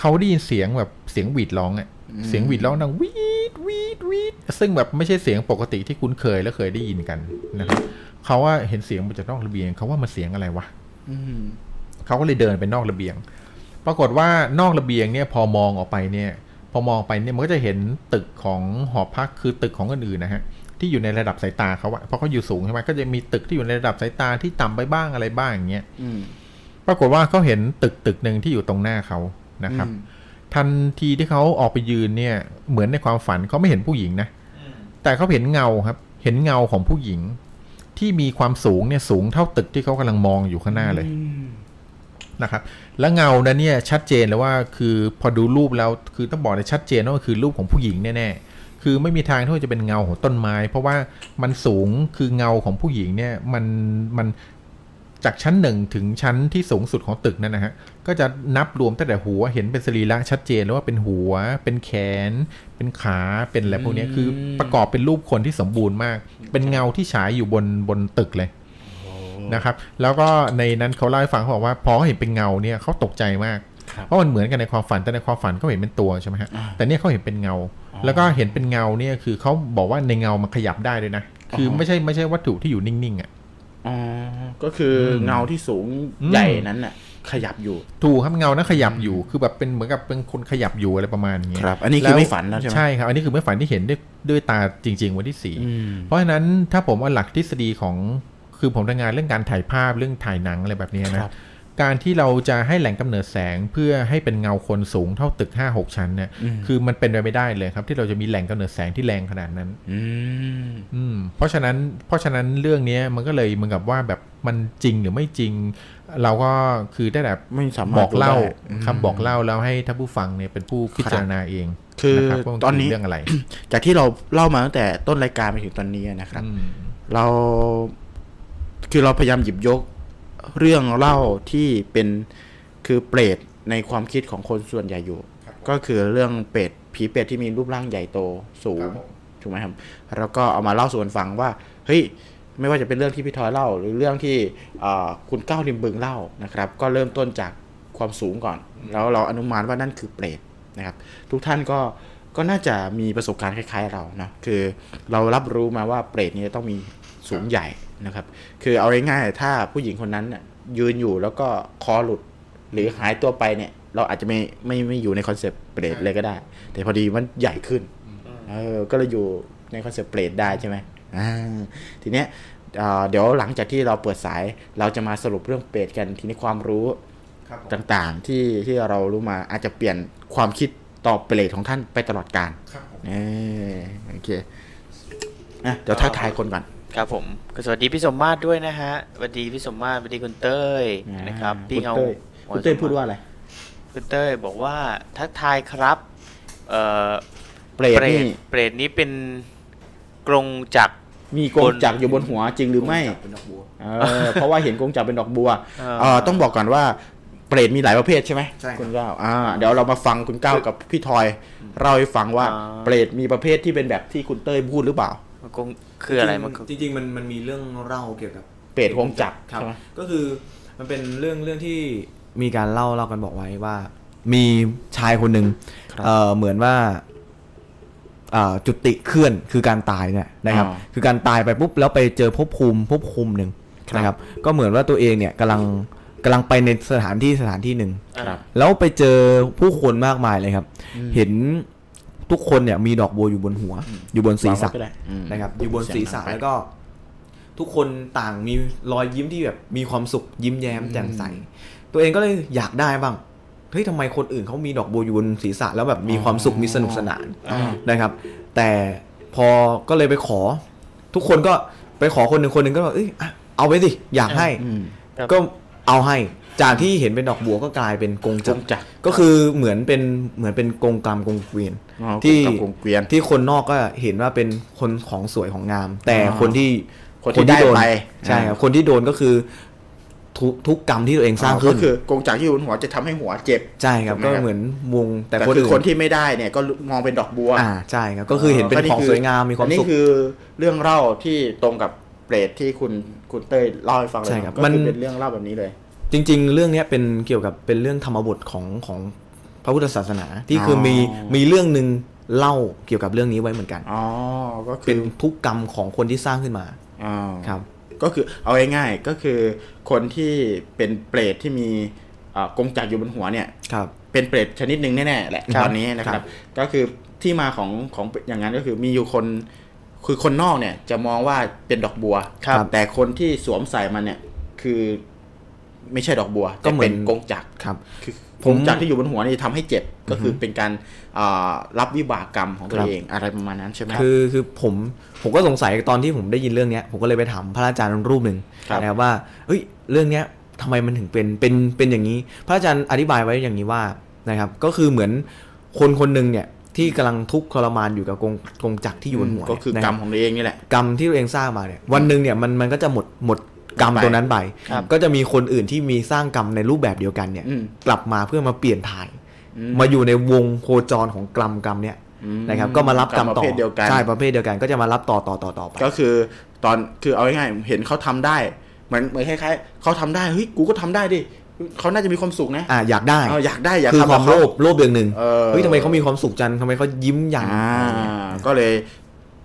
เขาได้ยินเสียงแบบเสียงหวีดร้องอะเสียงหวีดร้องดังวีดวีดวีดซึ่งแบบไม่ใช่เสียงปกติที่คุ้นเคยและเคยได้ยินกันนะครับเขาว่าเห็นเสียงมาจากนอกระเบียงเขาว่ามันเสียงอะไรวะอืมเขาก็เลยเดินไปนอกระเบียง ปรากฏว่านอกระเบียงเนี่ยพอมองออกไปเนี่ยพ อมองไปเนี่ยมันก็จะเห็นตึกของหอพักคือตึกของคนอื่นนะฮะที่อยู่ในระดับสายตาเขาอะเพราะเขาอยู่สูงใช่ไหมก็จะมีตึกที่อยู่ในระดับสายตาที่ต่ำไปบ้างอะไรบ้างอย่างเงี้ยอืมปรากฏว่าเขาเห็นตึกตึกหนึ่งที่อยู่ตรงหน้าเขานะครับอืมทันทีที่เขาออกไปยืนเนี่ย เหมือนในความฝันเขาไม่เห็นผู้หญิงนะแต่เขาเห็นเงาครับ เห็นเงาของผู้หญิง ที่มีความสูงเนี่ยสูงเท่าตึกที่เขากำลังมองอยู่ข้างหน้าเลย นะครับ แล้วเงานั้นเนี่ยชัดเจนเลยว่าคือพอดูรูปแล้วคือต้องบอกเลยชัดเจนว่าคือรูปของผู้หญิงแน่ๆคือไม่มีทางที่ว่าจะเป็นเงาของต้นไม้ เพราะว่ามันสูงคือเงาของผู้หญิงเนี่ยมันมันจากชั้นหนึ่งถึงชั้นที่สูงสุดของตึกนั่นนะฮะ ก็จะนับรวมตั้งแต่หัวเห็นเป็นสรีระชัดเจนแล้วว่าเป็นหัว เป็นแขน เป็นขาเป็นอะไรพวกเนี้ยคือประกอบเป็นรูปคนที่สมบูรณ์มาก เป็นเงาที่ฉายอยู่บนบนตึกเลย นะครับ แล้วก็ในนั้นเขาเล่าให้ฟังเขาบอกว่าพอเขาเห็นเป็นเงาเนี่ยเขาตกใจมากครับเพราะมันเหมือนกันในความฝันแต่ในความฝันเขาเห็นเป็นตัวใช่ไหมฮะแต่เนี่ยเขาเห็นเป็นเงา แล้วก็เห็นเป็นเงาเนี่ยคือเขาบอกว่าในเงามันขยับได้ด้วยนะคือไม่ใช่ไม่ใช่วัตถุที่อยู่นิ่งๆอะอ๋อก็คืออมเงาที่สูงอืมใหญ่นั้นน่ะขยับอยู่ถูกครับเงานั้นขยับอยู่คือแบบเป็นเหมือนกับเป็นคนขยับอยู่อะไรประมาณนี้ครับ อันนี้คือไม่ฝันแล้วใช่ไหมใช่ครับอันนี้คือไม่ฝันที่เห็นด้วยด้วยตาจริง ๆ วันที่สี่อืมเพราะฉะนั้นถ้าผมเอาหลักทฤษฎีของ คือผมทำงานเรื่องการถ่ายภาพเรื่องถ่ายหนังอะไรแบบนี้คนะรับการที่เราจะให้แหล่งกำเนิดแสงเพื่อให้เป็นเงาคนสูงเท่าตึก5 6ชั้นเนี่ยอืมคือมันเป็นไปไม่ได้เลยครับ ที่เราจะมีแหล่งกำเนิดแสงที่แรงขนาดนั้นอืมอืมเพราะฉะนั้นเพราะฉะนั้นเรื่องเนี้ยมันก็เลยเหมือนกับว่าแบบมันจริงหรือไม่จริง เราก็คือได้แต่ไม่สามารถบอกเล่ารู้ได้ครับอืมบอกเล่าแล้วให้ท่านผู้ฟังเนี่ยเป็นผู้พิจารณาเอง คือนะครับว่ามัตอนนี้เรื่องอะไร จากที่เราเล่ามาตั้งแต่ต้นรายการไปถึงตอนนี้นะครับอืมเรา คือเราพยายามหยิบยกเรื่องเล่าที่เป็นคือเปรตในความคิดของคนส่วนใหญ่อยู่ ก็คือเรื่องเปรตผีเปรตที่มีรูปร่างใหญ่โตสูงถูกไหมครับ แล้วก็เอามาเล่าสู่กันฟังว่า เฮ้ย ไม่ว่าจะเป็นเรื่องที่พี่ทอยเล่า หรือเรื่องที่อ่าคุณก้าวริมบึงเล่านะครับ ก็เริ่มต้นจากความสูงก่อน แล้วเราอนุมานว่านั่นคือเปรตนะครับ ทุกท่านก็ก็น่าจะมีประสบการณ์คล้าย ๆ เรานะคือเรารับรู้มาว่าเปรตนี้ต้องมีสูงใหญ่ นะครับ คือเอาง่ายๆถ้าผู้หญิงคนนั้นน่ะยืนอยู่แล้วก็คอหลุด หรือหายตัวไปเนี่ย เราอาจจะไม่ไม่ไม่อยู่ในคอนเซปต์เปรตเลยก็ได้ แต่พอดีมันใหญ่ขึ้นเออก็เลยอยู่ในคอนเซปต์เปรตได้ใช่ไหมอ่าทีเนี้ยอ่าเดี๋ยวหลังจากที่เราเปิดสายเราจะมาสรุปเรื่องเปรตกันทีนี้ความรู้ต่างๆที่ที่เรารู้มาอาจจะเปลี่ยนความคิดต่อเปรตของท่านไปตลอดกาลเออโอเคอะเดี๋ยวทักทายคนก่อน ครับผมก็สวัสดีพี่สมมาตรด้วยนะฮะสวัสดีพี่สมมาตรสวัสดีคุณเต้ยนะครับพี่คุณเงาเต้ยคุณเต้ยพูดว่าอะไรคุณเต้ยบอกว่าทักทายครับ เอ่อเปรตนี่เปรตนี้เป็นกรงจักรมีกรงจักรอยู่บนหัวจริงหรือไม่เป็นดอกบัวเออเพราะว่าเห็นกรงจักรเป็นดอกบัวเออเออต้องบอกก่อนว่าเปรตมีหลายประเภทใช่ไหมใช่ครับคุณก้าวอ่า เดี๋ยวเรามาฟังคุณก้าวกับพี่ทอยเล่าให้ฟังว่าอ่าเปรตมีประเภทที่เป็นแบบที่คุณเต้ยพูดหรือเปล่ามันกรง คืออะไรมันจริงๆจริงๆมันมันมีเรื่องเล่าเกี่ยวกับเปรตกรงจักรครับใช่ไหมก็คือมันเป็นเรื่องเรื่องที่มีการเล่าเล่ากันบอกไว้ว่า มีชายคนหนึ่งเอ่อเหมือนว่าอ่าจุติเคลื่อนคือการตายเนี่ยนะครับอ่าคือการตายไปปุ๊บแล้วไปเจอภพภูมิภพภูมิหนึ่งครับนะครับ ก็เหมือนว่าตัวเองเนี่ยกำลังกำลังไปในสถานที่สถานที่หนึ่งครับแล้วไปเจอผู้คนมากมายเลยครับ เห็น ทุกคนเนี่ยมีดอกบัวอยู่บนหัว อยู่บนศีรษะวางไว้ก็ได้อืมนะครับ อยู่บนเสียงศีรษะดังไปแล้วก็ ทุกคนต่างมีรอยยิ้มที่แบบมีความสุขยิ้มแย้มแจ่มใส ตัวเองก็เลยอยากได้บ้างเฮ้ยทำไมคนอื่นเขามีดอกบัวอยู่บนศีรษะแล้วแบบมีความสุขมีสนุกสนานอ่านะครับ แต่พอก็เลยไปขอ ทุกคนก็ไปขอคนหนึ่งคนหนึ่งก็บอกเอ้ยอะเอาไปสิอยากให้อืมก็เอาให้ จากที่เห็นเป็นดอกบัวก็กลายเป็นกงกจัรกงรจักรก็คือเหมือนเป็นเหมือนเป็นกงกรรมกงเกวียนอ๋อที่กรงจักรกรงเกวียนที่คนนอกก็เห็นว่าเป็นคนของสวยของงาม แต่อ๋อคนที่คนที่ได้โดนไปใช่ครับคนที่โดนก็คือทุกทุกกรรมที่ตัวเองสร้างอ๋อขึ้ก็นคือกรงจักรที่อยู่บนหัวจะทำให้หัวเจ็บใช่ครับถูกไหมก็ครับเหมือนวงแต่แต่คนคืออื่นคนที่ไม่ได้เนี่ยก็มองเป็นดอกบัวอ่าใช่ครับก็คือเห็นเป็นของสวยงามมีความอันนี้สุขคือเรื่องเล่าที่ตรงกับเปรตที่คุณคุณเต้ยเล่าให้ฟังเลยใช่ครับก็มันคือเป็นเรื่องเล่าแบบนี้เลย จริง ๆ เรื่องเนี้ยเป็นเกี่ยวกับเป็นเรื่องธรรมบทของของพระพุทธศาสนาที่คือมีมีเรื่องหนึ่งเล่าเกี่ยวกับเรื่องนี้ไว้เหมือนกันอ๋อก็คืเป็อนทุกกรรมของคนที่สร้างขึ้นมาอ๋อครับ ก็คือเอาง่ายๆก็คือคนที่เป็นเปรตที่มีอ่ากรงจักรอยู่บนหัวเนี่ยครับเป็นเปรตชนิดหนึ่งแน่ๆแหละครับตอนนี้นะคครัรับบก็คือที่มาของของอย่างนั้นก็คือมีอยู่คนคือคนนอกเนี่ยจะมองว่าเป็นดอกบัวครับแต่คนที่สวมใส่มันเนี่ยคือ ไม่ใช่ดอกบัวก็เหมือนแต่เป็นกงจักรครับคือผกมงจักรที่อยู่บนหัวนี่ทำให้เจ็บก็คือเป็นการอ่ารับวิบากกรรมของตัวครับเองอะไรประมาณนั้นใช่ไหมคือคือผมผมก็สงสัยตอนที่ผมได้ยินเรื่องเนี้ยผมก็เลยไปถามพระอาจารย์รูปหนึ่งครับนะครับว่าเอ้ยเรื่องเนี้ยทำไมมันถึงเป็นเป็นเป็นอย่างนี้ พระอาจารย์อธิบายไว้อย่างนี้ว่านะครับ ก็คือเหมือนคนคนหนึ่งเนี่ยที่กำลังทุกข์ทรมานอยู่กับกงกงจักรที่อยู่บนหัวก็คือนะกรรัรบมของตัวเองนี่แหละกรรมที่ตัวเองสร้างมาเนี่ยวันหนึ่งเนี่ยมันมันก็จะหมดหมด กรรมไปตัวนั้นไปครับก็จะมีคนอื่นที่มีสร้างกรรมในรูปแบบเดียวกันเนี่ยอืมกลับมาเพื่อมาเปลี่ยนถ่ายอืมมาอยู่ในวงโคจรของกรรมกรรมเนี่ยอืมนะครับก็มารับกรรมกรรมปต่อระเภทเดียวกันใช่ประเภทเดียวกันก็จะมารับต่อต่อต่อต่อไปก็คือตอนคือเอาง่ายๆเห็นเขาทำได้เหมือนเหมือนคล้ายๆเขาทำได้เฮ้ยกูก็ทำได้ดิเขาน่าจะมีความสุขนะอ่าอยากได้เอาอยากได้อยากคือทำความแบบโลเขาภโลภอย่างหนึ่งเออเฮ้ยทำไมเขามีความสุขจังทำไมเขายิ้มอย่างอ่าอะไรเงี้ยก็เลย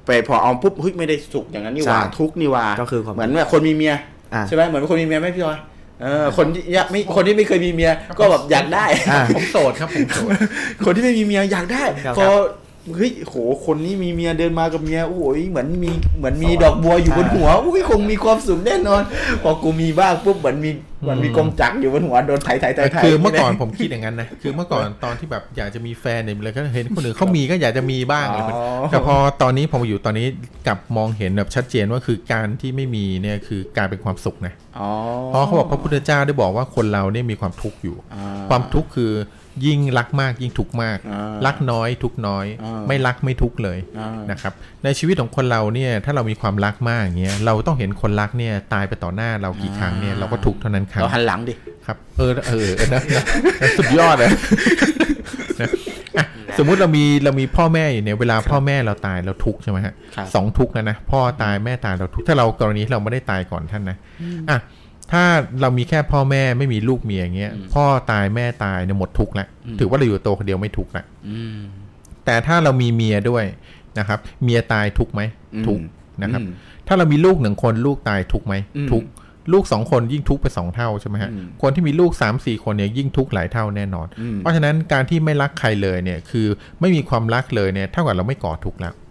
ไปพอเอาปุ๊บเฮ้ยไม่ได้สุขอย่างนั้นนี่หว่าใช่ทุกข์นี่หว่าก็คือความเหมือนแบบคนมีเมียอ่า ใช่ไหมเหมือนคนมีเมียไหมพี่จอยเออคนที่อยากไม่คนที่ไม่เคยมีเมียก็แบบอยากได้อ่าผมโสดครับผมโสดคนที่ไม่มีเมียอยากได้ครับพอ เฮ้ยโหคนนี้มีเมียเดินมากับเมียโอ้ยเหมือนมีเหมือนมีดอกบัวอยู่บนหัวอุ้ยคงมีความสุขแน่นอน พอกูมีบ้างปุ๊บเหมือนมีเหมือนมีกงจักรอยู่บนหัวโดนไถไถไถไถคือเมื่อก่อนผมคิดอย่างนั้นนะคือเมื่อก่อนตอนที่แบบอยากจะมีแฟนเนี่ยเลยก็เห็นคนอื่นเขามีก็อยากจะมีบ้างอะไรแบบนี้แต่พอตอนนี้พอมาอยู่ตอนนี้กลับมองเห็นแบบชัดเจนว่าคือการที่ไม่มีเนี่ยคือการเป็นความสุขนะอ๋อเพราะเขาบอกพระพุทธเจ้าได้บอกว่าคนเราเนี่ยมีความทุกข์อยู่อ่าความทุกข์คือ ยิ่งรักมากยิ่งทุกข์มากอ่ารักน้อยทุกข์น้อยอ่าไม่รักไม่ทุกข์เลยอ่านนะครับในชีวิตของคนเราเนี่ยถ้าเรามีความรักมากอย่างเงี้ยเราต้องเห็นคนรักเนี่ยตายไปต่อหน้าเรากี่ครั้งเนี่ยเราก็ทุกข์เท่านั้นครั้งเราหันหลังดิครับ เออเออเออนะนะนะสุดยอดเลยนะอะสมมุติเรามีเรามีพ่อแม่อยู่เนี่ยเวลาพ่อแม่เราตายเราทุกข์ใช่ไหมฮะครับสองทุกข์นะนะพ่อตายแม่ตายเราทุกข์ถ้าเรากรณีที่เราไม่ได้ตายก่อนท่านนะอะ ถ้าเรามีแค่พ่อแม่ไม่มีลูกเมียอย่างเงี้ย พ่อตายแม่ตายเนี่ยหมดทุกข์แล้วถือว่าเราอยู่ตัวคนเดียวไม่ทุกข์ละอืมแต่ถ้าเรามีเมียด้วยนะครับ เมียตายทุกข์ไหมอืมทุกข์นะครับอืมถ้าเรามีลูกหนึ่งคนลูกตายทุกข์ไหมอืมทุกข์ลูกสองคนยิ่งทุกข์ไปสองเท่าใช่ไหมฮะอืมคนที่มีลูกสามสี่คนเนี่ยยิ่งทุกข์หลายเท่าแน่นอนอืมเพราะฉะนั้นการที่ไม่รักใครเลยเนี่ยคือไม่มีความรักเลยเนี่ยเท่ากับเราไม่ก่อทุกข์แล้วอืม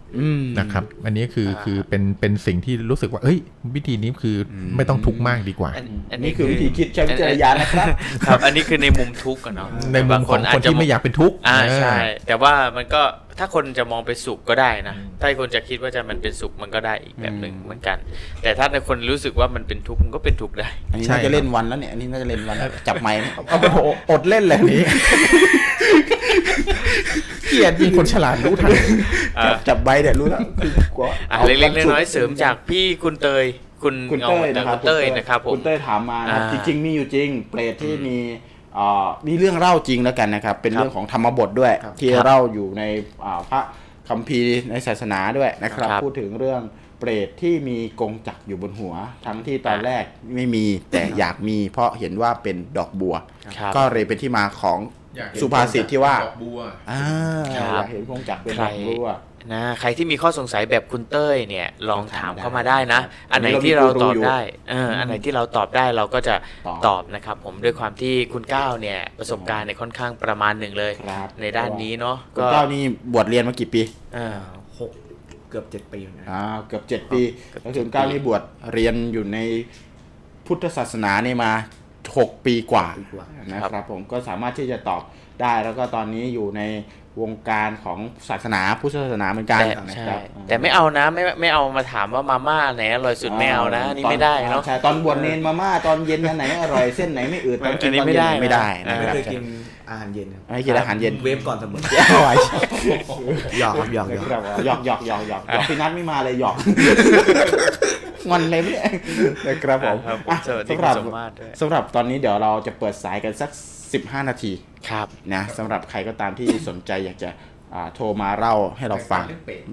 นะครับ อันนี้คืออ่าคือเป็นเป็นสิ่งที่รู้สึกว่า เอ้ย วิธีนี้คืออไม่ต้องทุกข์มากดีกว่า อันอันนี่คือวิธีคิดใช้วิจารณญาณนะครับครับ อันนี้คือในมุมทุกข์กันเนาะในมุมของคนที่ไม่อยากเป็นทุกข์อ่าเออใช่แต่ว่ามันก็ถ้าคนจะมองเป็นสุขก็ได้นะ ถ้าคนจะคิดว่าจะมันเป็นสุขมันก็ได้อีกแบบหนึ่งเหมือนกัน แต่ถ้าในคนรู้สึกว่ามันเป็นทุกข์มันก็เป็นทุกข์ได้อันนี้ใช่น่าจะเล่นวันแล้วเนี่ยอันนี้น่าจะเล่นวันแล้วจับไม้เนี่ยเอาไปอดเล่นเลยนี้เกลียดมีคนฉลาดรู้ทันอ่าจับจับใบเนี่ยรู้แล้วคือกลัวอะอาเล็กๆความสุขน้อยๆเสริมจากพี่คุณเตยคุณคุณเต้ยนะครับคุณเต้ยนะครับผมคุณเต้ยถามมานะครับอ่าจริงๆมีอยู่จริง เปรตที่มีเอ่อ มีเรื่องเล่าจริงแล้วกันนะครับ เป็นเรื่องของธรรมบทด้วย ที่ครับเล่าอยู่ในอ่าพระคัมภีร์ในศาสนาด้วยนะครับครับ พูดถึงเรื่องเปรตที่มีกงจักรอยู่บนหัว ทั้งที่ตอนแรกไม่มีแต่อยากมีเพราะเห็นว่าเป็นดอกบัวครับก็เลยเป็นที่มาของสุภาษิตที่ว่าบัวอ่าครับอยากเห็นกงจักรเป็นใคดรอกบัว นะใครที่มีข้อสงสัยแบบคุณเต้ยเนี่ยลองถามถามเข้ามาได้นะได้อันไหนอันนี้ที่เราเรามีตอบกูรูอยู่ได้เอออันไหนที่เราตอบได้เราก็จะตอบตอบนะครับ ผมด้วยความที่คุณก้าวเนี่ยประสบการณ์ในยค่อนข้างประมาณหนึ่งเลยครับในด้านนี้เนาะคุณเจ้านี่บวชเรียนมากี่ปีเออหกเกือบเจ็ดปีเหมือนกันอ่าเกือบเจ็ดปีเกือบแล้วเจ็ถึดงเก้าปีนี่บวชเรียนอยู่ในพุทธศาสนานี่มาหกปีกว่าปีกว่านะครับผมก็สามารถที่จะตอบได้แล้วก็ตอนนี้อยู่ใน วงการของศาสนาพุทธศาสนาเหมือนกันแต่นะใช่ครับแต่ไม่เอานะไม่ไม่เอามาถามว่ามาม่าไหนอร่อยสุดไม่เอานะอันนี่ไม่ได้เนาะใช่ตอนบวชเนนมาม่าตอนเย็นอันไหนอร่อยเส้นไหนไม่อืดตอนกิอันนนี้ตอนไม่เย็ได้นไม่ได้นะนะไม่ครับเคยกินอาหารเย็นครับไม่กินอาหารเย็นเวฟก่อนเสมออร่อยหยอกครับหยอกหยอกครับหยอกหยอกหยอกหยอกหยอกพี่นัทไม่มาเลยหยอกงอนเลยไม่ได้นะครับผมครับผมอะสวัสดีสำหรับคุณสมมาตรด้วยสำหรับตอนนี้เดี๋ยวเราจะเปิดสายกันสัก 15 นาทีครับนะสำหรับใครก็ตามที่สนใจอยากจะอ่าโทรมาเล่าให้เราฟัง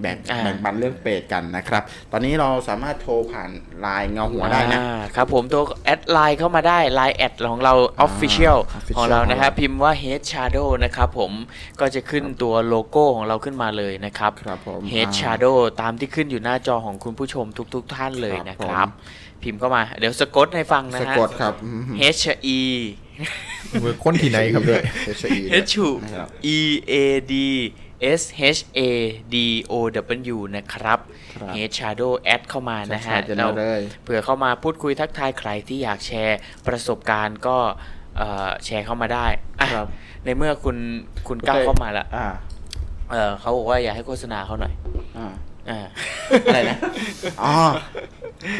แบ่งอ่าแบ่งปันเรื่องเปรตกันนะครับ ตอนนี้เราสามารถโทรผ่านไลน์เงาหัวได้นะอ่าครับผมตัวแอดไลน์เข้ามาได้ไลน์แอดของเรา Official Official ของเรานะครับของเราพิมพ์ว่า Head Shadow นะครับผมก็จะขึ้นตัวโลโก้ของเราขึ้นมาเลยนะครับครับผม Head อ่า Shadow ตามที่ขึ้นอยู่หน้าจอของคุณผู้ชมทุกๆท่านเลยนะคครัรับบพิมพ์เข้ามาเดี๋ยวสะกดให้ฟังนะสะฮะกดครับอืม H E เว้ยคนที่ไหนครับเนี่ย HE H นะครับ E A D S H A D O W นะครับครับ Head Shadow แอดเข้ามานะฮะชัดๆจะเราเลยเผื่อเข้ามาพูดคุยทักทายใครที่อยากแชร์ประสบการณ์ก็เอ่อแชร์เข้ามาได้อะครับในเมื่อคุณคุณก้าวเข้ามาละอ่าเออเขาบอกว่าอยากให้โฆษณาเขาหน่อยอ่าอ่าอะไรนะ อ๋อ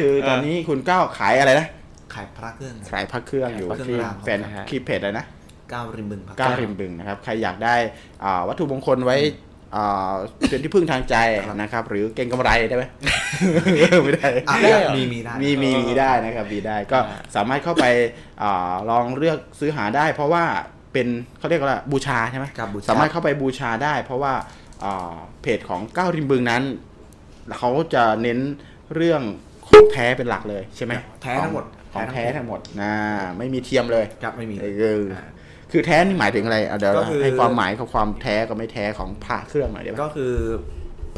คือตอนนี้คุณก้าวขายอะไรนะ ขายพระเครื่อง ขายพักเครื่องอยู่พระเครื่ที่องรางแฟนนะฮะคลิปเพจอะไรนะก้าวริมบึงพระก้าวริมบึงนะครับ ใครอยากได้อ่าวัตถุมงคลไว้อ่าเป็นที่พึ่งทางใจนะครับ หรือเก่งกำไรได้ไหมไม่ได้อะได้เหรอมีมีได้มีมีมีได้นะครับมีได้ก็สามารถเข้าไปอาลองเลือกซื้อหาได้ เพราะว่าเป็นเขาเรียกว่าบูชาใช่ไหมครับบูชาสามารถเข้าไปบูชาได้ เพราะว่าอ่าเพจของก้าวริมบึงนั้นเขาจะเน้นเรื่องของแท้เป็นหลักเลยใช่ไหมแท้ทั้งหมด ของแท้ทั้งหมดนะไม่มีเทียมเลยครับไม่มีเออคือแท้นี่หมายถึงอะไรเอาเดี๋ยวก็คือให้ความหมายของความแท้กับไม่แท้ของพระเครื่องหน่อยได้ไหมก็คือ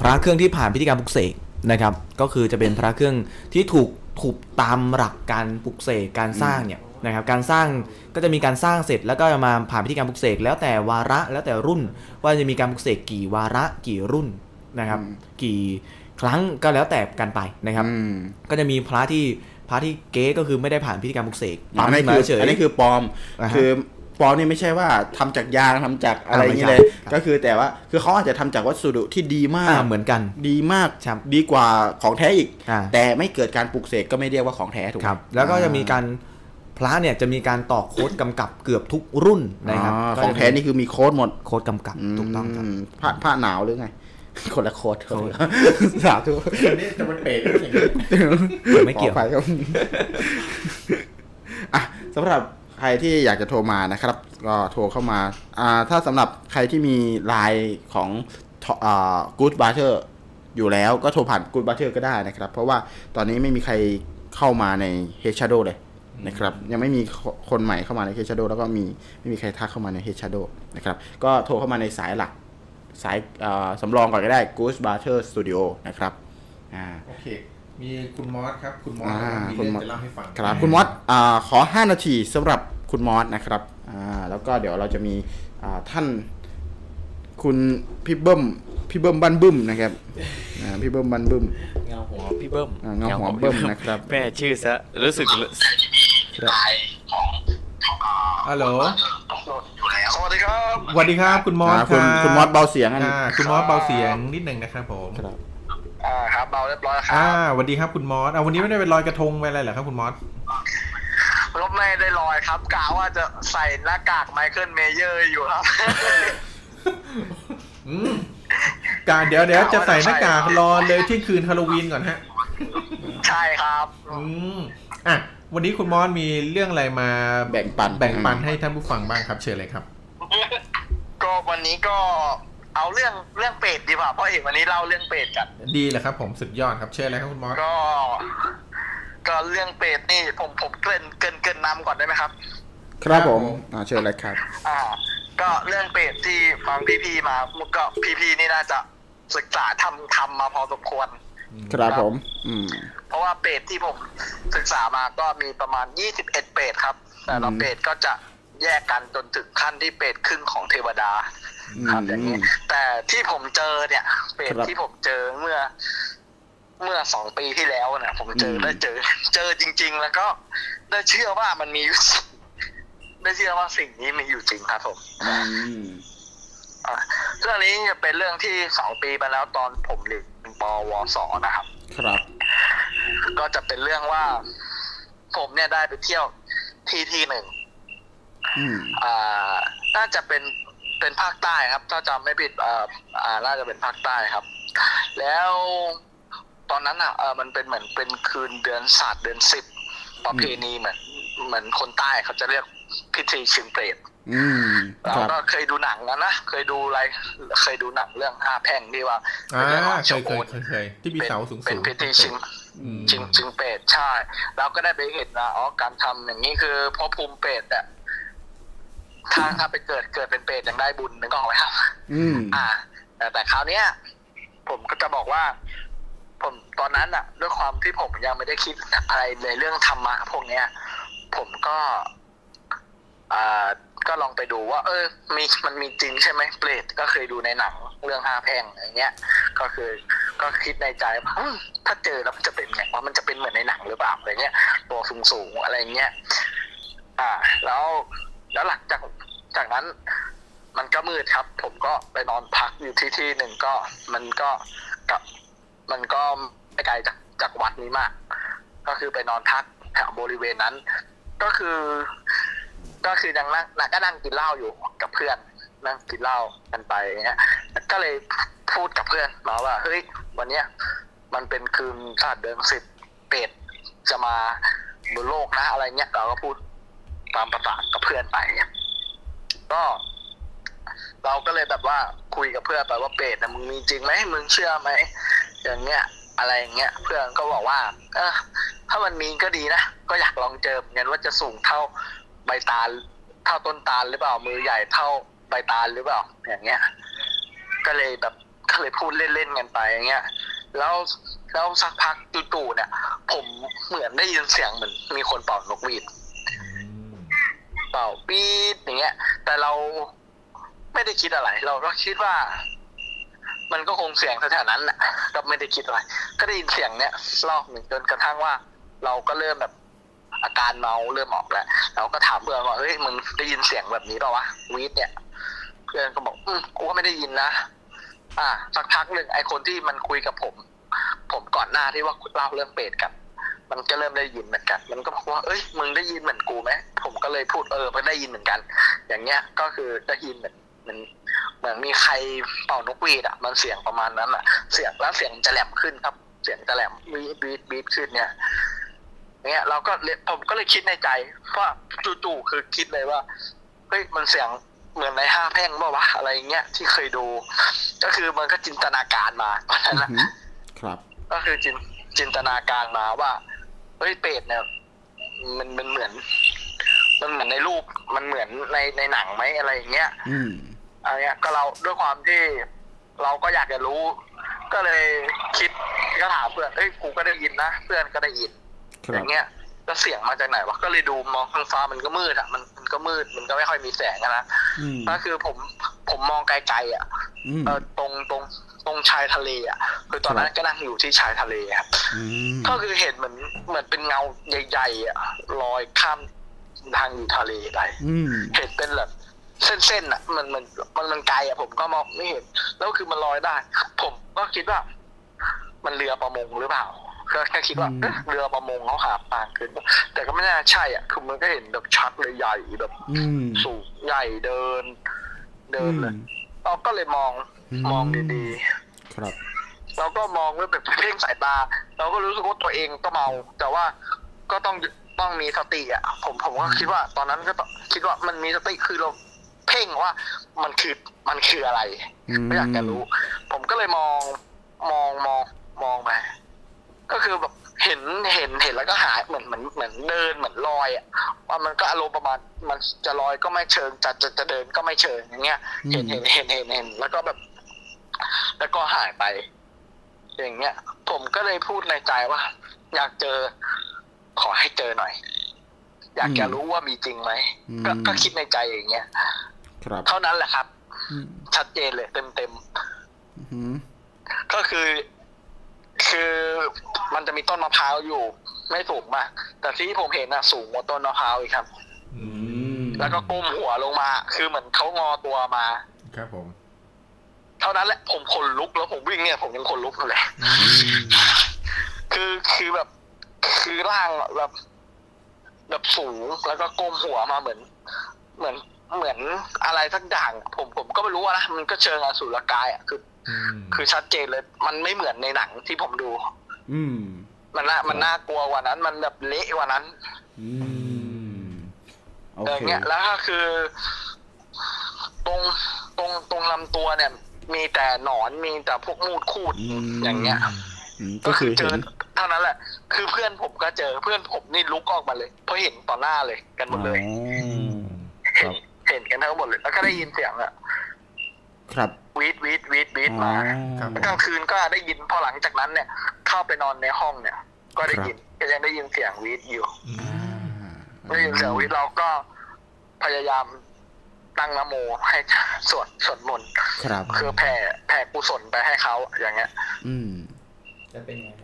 พระเครื่องที่ผ่านพิธีการปลุกเสกนะครับ ก็คือจะเป็นพระเครื่องที่ถูกถูกตามหลักการปลุกเสกการสร้างเนี่ยนะครับการสร้างก็จะมีการสร้างเสร็จแล้วก็มาผ่านพิธีการปลุกเสกแล้วแต่วาระแล้วแต่รุ่น ว่าจะมีการปลุกเสกกี่วาระกี่รุ่นนะครับ กี่ครั้งก็แล้วแต่กันไปนะครับอืมก็จะมีพระที่พ ระที่เก๊ก็คือไม่ได้ผ่านพิธีการปลุกเสกอันนี้ปั๊มคือขึ้มาเฉยอันนี้คือปลอมอ่าฮะคือปลอมนี่ไม่ใช่ว่าทำจากยางทำจากอะไรอย่างนี้อ่าไม่เลใช่ยครับก็คือแต่ว่าคือเขาอาจจะทำจากวัสดุที่ดีมากอ่าเหมือนกันดีมากครับดีกว่าของแท้อีกอ่าแต่ไม่เกิดการปลูกเสกก็ไม่เรียกว่าของแท้ถูกไหมครับ แล้วก็จะมีการพระเนี่ยจะมีการต่อโค้ดกำกับเกือบทุกรุ่นนะครับอ่าก็ของจะมีแท้นี่คือมีโค้ดหมดโค้ดกำกับถูกต้องครับมผ้าผ้าหนาวหรือไง คนละโค้ดโค้ดสาธุนี่จะเป็นเปรตอย่างนี้ไม่เกี่ยวขออภัครับอะสำหรับใครที่อยากจะโทรมานะครับ ก็โทรเข้ามา อ่า ถ้าสำหรับใครที่มีไลน์ของอ่า Good Butter อยู่แล้วก็โทรผ่าน Good Butter ก็ได้นะครับ เพราะว่าตอนนี้ไม่มีใครเข้ามาใน Head Shadow เลยนะครับ ยังไม่มีคนใหม่เข้ามาใน Head Shadow แล้วก็มีไม่มีใครทักเข้ามาใน Head Shadow นะครับ ก็โทรเข้ามาในสายหลัก สายอ่าสำรองก่อนก็ได้ Good Butter Studio นะครับอ่าโอเค มีคุณมอสครับ คุณมอสอ่ามีคุณเรื่องมอสจะเล่าให้ฟังครับคุณมอสอ่าขอ 5 นาทีสำหรับคุณมอสนะครับอ่าแล้วก็เดี๋ยวเราจะมีอ่าท่านคุณพี่เบิ้มพี่เบิ้มบ้านบึ้มนะครับอ่าพี่เบิ้มบันบึ้มเงาหัวพี่เบิ้มอ่าเงาหัวเบิ้มนะครับแม่ชื่อซะรู้สึก ฮัลโหลสวัสดีครับสวัสดีครับ คุณมอสอ่าคคุณรับคุณมอสเบาเสียงอันอ่าคุณมอสเบาเสียงนิดหนึ่งนะครับผมครับอ่าครับเบาเรียบร้อยครับอ่าสวัสดีครับคุณมอสอ่าวันนี้ไม่ได้เป็นลอยกระทงไปอะไรเหรอครับคุณมอสรถไม่ได้ลอยครับกะว่าจะใส่หน้ากากไมเคิลเมเยอร์อยู่ครับอืมการเดี๋ยวเดี๋ยวจะใส่หน้ากากรอเลยที่คืนฮาโลวีนก่อนฮะ ใช่ครับ อืมอะ วันนี้คุณมอสมีเรื่องอะไรมาแบ่งปันแบ่งปันให้ท่านผู้ฟังบ้างครับ เชิญเลยครับ ก็วันนี้ก็เอาเรื่องเรื่องเป็ดดีกว่าเพราะเห็นวันนี้เล่าเรื่องเป็ดกัน ดีเลยครับ ผมสุดยอดครับเชิญเลยครับคุณมอสก็ ก็เรื่องเป็ดนี่ผมผมเกรินเกรินเกรินนำก่อนได้ไหมครับ ครับผมอ่าเชิญเลยครับ อ่า ก็เรื่องเป็ดที่ฟังพี่ๆมาก็พี่ๆนี่น่าจะศึกษาทำทำมาพอสมควร ครับผม อืม เพราะว่าเปรตที่ผมศึกษามาก็มีประมาณ 21 เปรตครับ แต่ละอืมเปรตก็จะแยกกันจนถึงขั้นที่เปรตครึ่งของเทวดาครับอืมอย่างนี้ แต่ที่ผมเจอเนี่ย เปรตครับที่ผมเจอเมื่อ เมื่อสองปีที่แล้วเนี่ยผมเจออมได้เจอ เจอจริง ๆ แล้วก็ได้เชื่อว่ามันมีอยู่ได้เชื่อว่าสิ่งนี้มีอยู่จริงครับผมอืมอะเรื่องนี้จะเป็นเรื่องที่สองปีไปแล้วตอนผมเรียน ปวสนะครับ ครับ ก็จะเป็นเรื่องว่า ผมเนี่ยได้ไปเที่ยวที่ที่หนึ่งอืมอ่า น่าจะเป็นเป็นภาคใต้ครับ ถ้าจำไม่ผิดอ่าอ่าน่าจะเป็นภาคใต้ครับ แล้วตอนนั้นอะเออมันเป็นเหมือนเป็นคืนเดือนศาสตร์เดือนสิบประเพณีเหมือนเหมือนคนใต้เขาจะเรียกพิธีชิงเปรตอืม เราครับก็เคยดูหนังนะนะเคยดูอะไรเคยดูหนังเรื่องห้าแพร่งที่ว่าอ่าเป็นรื่องของเคยชาวเคโอยนเคยเคยที่มีเสาสูงๆเป็นพิธีชิงอืมชิงชิงเป็ดใช่เราก็ได้ไปเห็นว่าอ๋อการทำอย่างนี้คือเพราะภูมิเป็ดอะถ้าถ้าไปเกิดเกิดเป็นเป็ดยังได้บุญนึกออกไหมครับอืมอ่า แต่แต่คราวเนี้ย ผมก็จะบอกว่า ผมตอนนั้นอะด้วยความที่ผมยังไม่ได้คิดอะไรในเรื่องธรรมะพวกเนี้ย ผมก็ อ่าก็ลองไปดูว่า เออมีมันมีจริงใช่ไหมเปรตก็เคยดูในหนังเรื่องห้าแพร่งอย่างเงี้ย ก็คือก็คิดในใจว่าถ้าเจอแล้วมันจะเป็นไงว่ามันจะเป็นเหมือนในหนังหรือเปล่าอะไรเงี้ยตัวสูงสูงอะไรเงี้ยอ่า แล้วแล้วหลังจากจากนั้น มันก็มืดครับ ผมก็ไปนอนพักอยู่ที่ที่หนึ่งก็ มันก็กับมันก็ไม่ไกลจากจากวัดนี้มาก ก็คือไปนอนพักแถวบริเวณนั้น ก็คือ ก็คือยังนั่งก็นั่งกินเหล้าอยู่กับเพื่อน นั่งกินเหล้ากันไปเงี้ยก็เลยพูดกับเพื่อนมาว่าเฮ้ยวันเนี้ยมันเป็นคืนชาติเดือนสิบเป็ดจะมาบนโลกนะอะไรเงี้ยเราก็พูดตามประสากับเพื่อนไปก็เราก็เลยแบบว่าคุยกับเพื่อนไปว่าเป็ดนะมึงมีจริงไหมมึงเชื่อไหมอย่างเงี้ย อะไรอย่างเงี้ยเพื่อนก็บอกว่า เออถ้ามันมีก็ดีนะก็อยากลองเจอเหมือนกันว่าจะสูงเท่า ใบตาลเท่าต้นตาลหรือเปล่า มือใหญ่เท่าใบตาลหรือเปล่า อย่างเงี้ย ก็เลยแบบก็เลยพูดเล่นๆกันไปอย่างเงี้ย แล้วแล้วสักพักจู่ๆเนี่ย ผมเหมือนได้ยินเสียงเหมือนมีคนเป่านกหวีดเป่าปี๊ดอย่างเงี้ย แต่เราไม่ได้คิดอะไร เราก็คิดว่า มันก็คงเสียงแถวๆนั้นแหละก็ไม่ได้คิดอะไร ก็ได้ยินเสียงเนี้ยรอบหนึ่งจนกระทั่งว่า เราก็เริ่มแบบ อาการเมาเริ่มออกแล้วเราก็ถามเพื่อนว่าเฮ้ยมึงได้ยินเสียงแบบนี้ป่าวะวีดเนี่ย เพื่อนก็บอกอืมกูก็ไม่ได้ยินนะอ่าสักพักหนึ่งไอคนที่มันคุยกับผม ผมก่อนหน้าที่ว่าเล่าเรื่องเป็ดกันมันก็เริ่มได้ยินเหมือนกัน มันก็บอกว่า เอ้ย มึงได้ยินเหมือนกูไหม ผมก็เลยพูดเออมันได้ยินเหมือนกัน อย่างเงี้ย ก็คือได้ยินเหมือนเหมือนเหมือนมีใครเป่านกหวีดอะ มันเสียงประมาณนั้นอะ เสียงแล้วเสียงจะแหลมขึ้นครับ เสียงจะแหลมบีดบีดบีดขึ้นเนี่ย เงี้ยเราก็เลยผมก็เลยคิดในใจว่าจู่ๆคือคิดเลยว่าเฮ้ยมันเสียงเหมือนในห้าแพร่งเปล่าวะอะไรเงี้ยที่เคยดู ก็คือมันก็จินตนาการมาตอนนั้นอือะมครับ ก็คือจินจินตนาการมาว่าเฮ้ยเป็ดเนี่ยมันมันเหมือน มันเหมือนในรูปมันเหมือนในในหนังไหมอะไรอย่างเงี้ย อืมอะไรเงี้ยก็เราด้วยความที่เราก็อยากจะรู้ ก็เลยคิดก็ถามเพื่อนเอ้ยกูก็ได้ยินนะเพื่อนก็ได้ยินค อรับย่างเงี้ยแล้วเสียงมาจากไหนวะก็เลยดูมองทางฟ้ามันก็มืดอะมันมันก็มืดมันก็ไม่ค่อยมีแสงอะนะอืมก็คือผมผมมองไกลๆอะอืมเออตรงตรงตรงรงชายทะเลอะคือตอนนั้นก็นั่งอยู่ที่ชายทะเลครับอืมก็คือเห็นเหมือนเหมือนเป็นเงาใหญ่ๆอะลอยข้ามทางอยู่ทะเลไปอืมเห็นเป็นแบบเส้นๆอะมันมันมันมันไกลอะผมก็มองไม่เห็น แล้วคือมันลอยได้ ผมก็คิดว่า มันเรือประมงหรือเปล่า ก็แค่คิดว่าอืมเอ๊ะเรือประมงเขาหาปลาขึ้นแต่ก็ไม่น่าใช่อะคือมันก็เห็นแบบชัดเลยใหญ่แบบอืม สูงใหญ่เดิน เดินเลยอืม เราก็เลยมองอืมมองดีครับๆเราก็มองด้วยแบบเพ่งสายตา เราก็รู้สึกว่าตัวเองก็เมา แต่ว่าก็ต้องต้องมีสติอะ ผมผมก็คิดว่า ตอนนั้นก็ต้องคิดว่ามันมีสติคือเราเพ่งว่า มันคือมันคืออะไร อืม ไม่อยากจะรู้ ผมก็เลยมองมองมองมองไป ก็คือแบบเห็นเห็นเห็นแล้วก็หายเหมือนเหมือนเหมือนเดินเหมือนลอยอะว่ามันก็อารมณ์ประมาณมันจะลอยก็ไม่เชิงจะจะจะเดินก็ไม่เชิงอย่างเงี้ยเห็นเห็นเห็นเห็นเห็นแล้วก็แบบ แล้วก็หายไป อย่างเงี้ย ผมก็เลยพูดในใจว่า อยากเจอ ขอให้เจอหน่อย อยากจะรู้ว่ามีจริงไหมก็อืมก็คิดในใจอย่างเงี้ยครับเท่านั้นแหละครับอืมชัดเจนเลยเต็มเต็มอืมๆก็คือ คือมันจะมีต้นมะพร้าวอยู่ ไม่สูงมาก แต่ที่ผมเห็นน่ะสูงกว่าต้นมะพร้าวอีกครับอืมแล้วก็ก้มหัวลงมา คือเหมือนเขางอตัวมา ครับผม เท่านั้นแหละผมขนลุกแล้วผมวิ่งเนี่ย ผมยังขนลุกอยู่เลยคือคือแบบ คือร่างแบบแบบสูงแล้วก็ก้มหัวมาเหมือน เหมือน เหมือนอะไรสักอย่างผมผมก็ไม่รู้อะนะมันก็เชิงอสุรกายอะคืออืมคือชัดเจนเลย มันไม่เหมือนในหนังที่ผมดู อืม มันน่ามันน่ากลัวกว่านั้น มันแบบเละกว่านั้น อืมโออเคย่างเงี้ยแล้วก็คือ ตรงตรงตรงลำตัวเนี่ย มีแต่หนอนมีแต่พวกมูดคูดอืมอย่างเงี้ยอืมก็คือเจเห็อนเท่านั้นแหละ คือเพื่อนผมก็เจอเพื่อนผมนี่ลุกออกมาเลยเพราะเห็นต่อหน้าเลยกันหมดเลยอ๋อคเห็รันบ เห็นกันทั้งหมดเลยแล้วก็ได้ยินเสียงอะครับวีดวีดวีดวีดอ๋อมาครับกลางคืนก็ได้ยินพอหลังจากนั้นเนี่ย เข้าไปนอนในห้องเนี่ย ก็ได้ยินก็ยังได้ยินเสียงวีดอยู่อืมได้ยินเสียงวีดเราก็พยายามตั้งนะโมให้สวดสวดมนต์ครับคือแผ่แผ่กุศลไปให้เขาอย่างเงี้ย อืม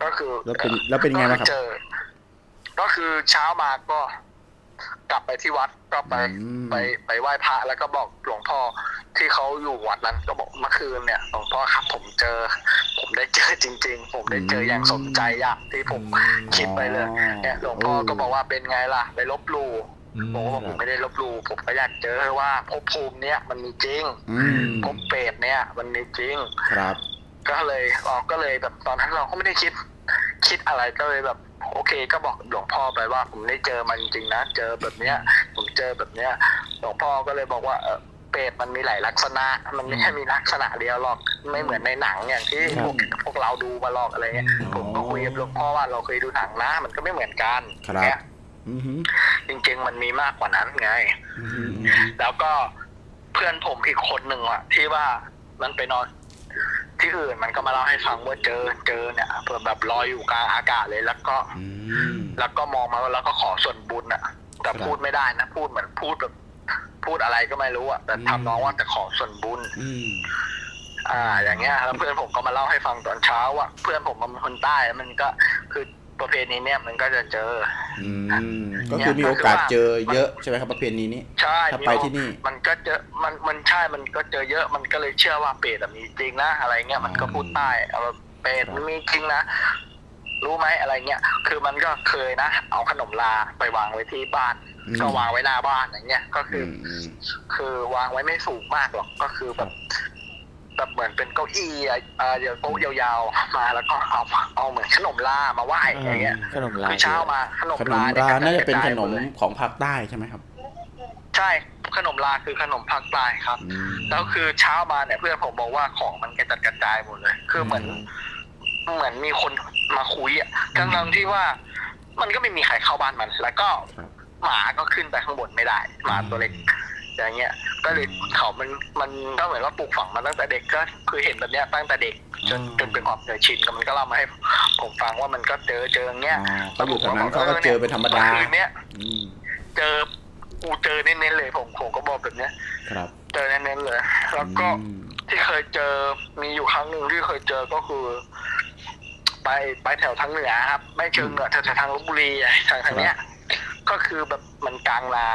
ก็คือแล้วเป็นแล้วเป็นไงบ้างครับก็อเจอก็คือเช้ามาก็ กลับไปที่วัดก็ไปอืมไปไปไหว้พระแล้วก็บอกหลวงพ่อที่เขาอยู่วัดนั้นก็บอกเมื่อคืนเนี่ยหลวงพ่อครับผมเจอ ผมได้เจอจริง ๆ ผมได้เจออย่างสมใจอย่างที่ผมคิดไปเลยเนี่ยหลวงพ่อก็บอกว่าเป็นไงล่ะ ไปลบหลู่อืมผมก็บอกผมไม่ได้ลบหลู่ผมก็อยากเจอว่าภพภูมิเนี้ยมันมีจริงอืมภพเปรตเนี่ยมันมีจริงครับ ก็เลยเราก็เลยแบบตอนนั้นเราก็ไม่ได้คิด คิดอะไรก็เลยแบบ โอเคก็บอกหลวงพ่อไปว่าผมได้เจอมันจริงๆนะเจอแบบเนี้ย ผมเจอแบบเนี้ย หลวงพ่อก็เลยบอกว่าเออเปรตมันมีหลายลักษณะ มันไม่ใช่มีลักษณะเดียวหรอกไม่เหมือนในหนังอย่างที่ครับพวกพวกเราดูมาหรอกอะไรเงี้ยผมก็คุยกับหลวงพ่อว่าเราเคยดูหนังนะมันก็ไม่เหมือนกันครับเนี่ยอือหือจริงๆมันมีมากกว่านั้นไงอือหือแล้วก็เพื่อนผมอีกคนหนึ่งอะที่ว่ามันไปนอน ที่อื่นมันก็มาเล่าให้ฟังว่าเจอเจอเนี่ยเผื่อแบบลอยอยู่กลางอากาศเลยแล้วก็อืมแล้วก็มองมาแล้วก็ขอส่วนบุญอะแต่ครับพูดไม่ได้นะพูดเหมือนพูดแบบพูดอะไรก็ไม่รู้อะแต่อืมทำน้องว่าจะขอส่วนบุญอืมอ่า อย่างเงี้ยแล้วเพื่อนผมก็มาเล่าให้ฟังตอนเช้าว่าเพื่อนผมมันเป็นคนใต้มันก็คือ ประเพณีเนี่ยมันก็จะเจอ อืมก็คือมีโอกาสเจอเยอะใช่ไหมครับประเพณีนี้ใช่ถ้าไปที่นี่ มันก็เจอมันมันใช่มันก็เจอเยอะมันก็เลยเชื่อว่าเปรตอะมีจริงนะอะไรเงี้ยมันก็พูดใต้เอาว่าเปรตมันมีจริงนะรู้ไหมอะไรเงี้ย คือมันก็เคยนะ เอาขนมลาไปวางไว้ที่บ้านอืมก็วางไว้หน้าบ้านอย่างเงี้ย ก็คืออือมอืมคือวางไว้ไม่สูงมากหรอก ก็คือแบบ แบบเหมือนเป็นเก้าอี้อะอ่าเดี๋ยวโต๊ะยาวๆมาแล้วก็เอาเอาเหมือนขนมลามาไหว้อย่างเงี้ยขนมลาคือเช้ามาขนมขนลามลาเยน่าจะเป็นกขรจยนมหดเลยของภาคใต้ใช่ไหมครับ ใช่ขนมลาคือขนมภาคใต้ครับอืมแล้วคือเช้ามาเนี่ยเพื่อนผมบอกว่าของมันกระจัดกระจายหมดเลย คือเหมือนเหมือนมีคนมาคุยอะทั้งทั้งๆที่ว่า มันก็ไม่มีใครเข้าบ้านมัน แล้วก็ครับหมาก็ขึ้นไปข้างบนไม่ได้หมาตัวเล็ก อย่างเงี้ย ก็เลยเขามันมันก็เหมือนว่าปลูกฝังมาตั้งแต่เด็กก็คือเห็นแบบเนี้ยตั้งแต่เด็กจนอ๋อจนเป็นความเคยชินก็มันก็เล่ามาให้ผมฟังว่ามันก็เจอเจออย่างเงี้ยอ๋อเขาอยู่แถวนั้นเขาก็เจอเป็นธรรมดามื่อคืนเนี้ยอืมเจอกูเจอเน้นๆเลยผมผมก็บอกแบบเนี้ย ครับ เจอเน้นๆเลย แล้วก็อืมที่เคยเจอมีอยู่ครั้งหนึ่งที่เคยเจอก็คือ ไปไปแถวทางเหนือครับ ไม่เชิงเหนือแถวทางลบบุรีอะทางทางเนี้ย ก็คือแบบมันกลางนา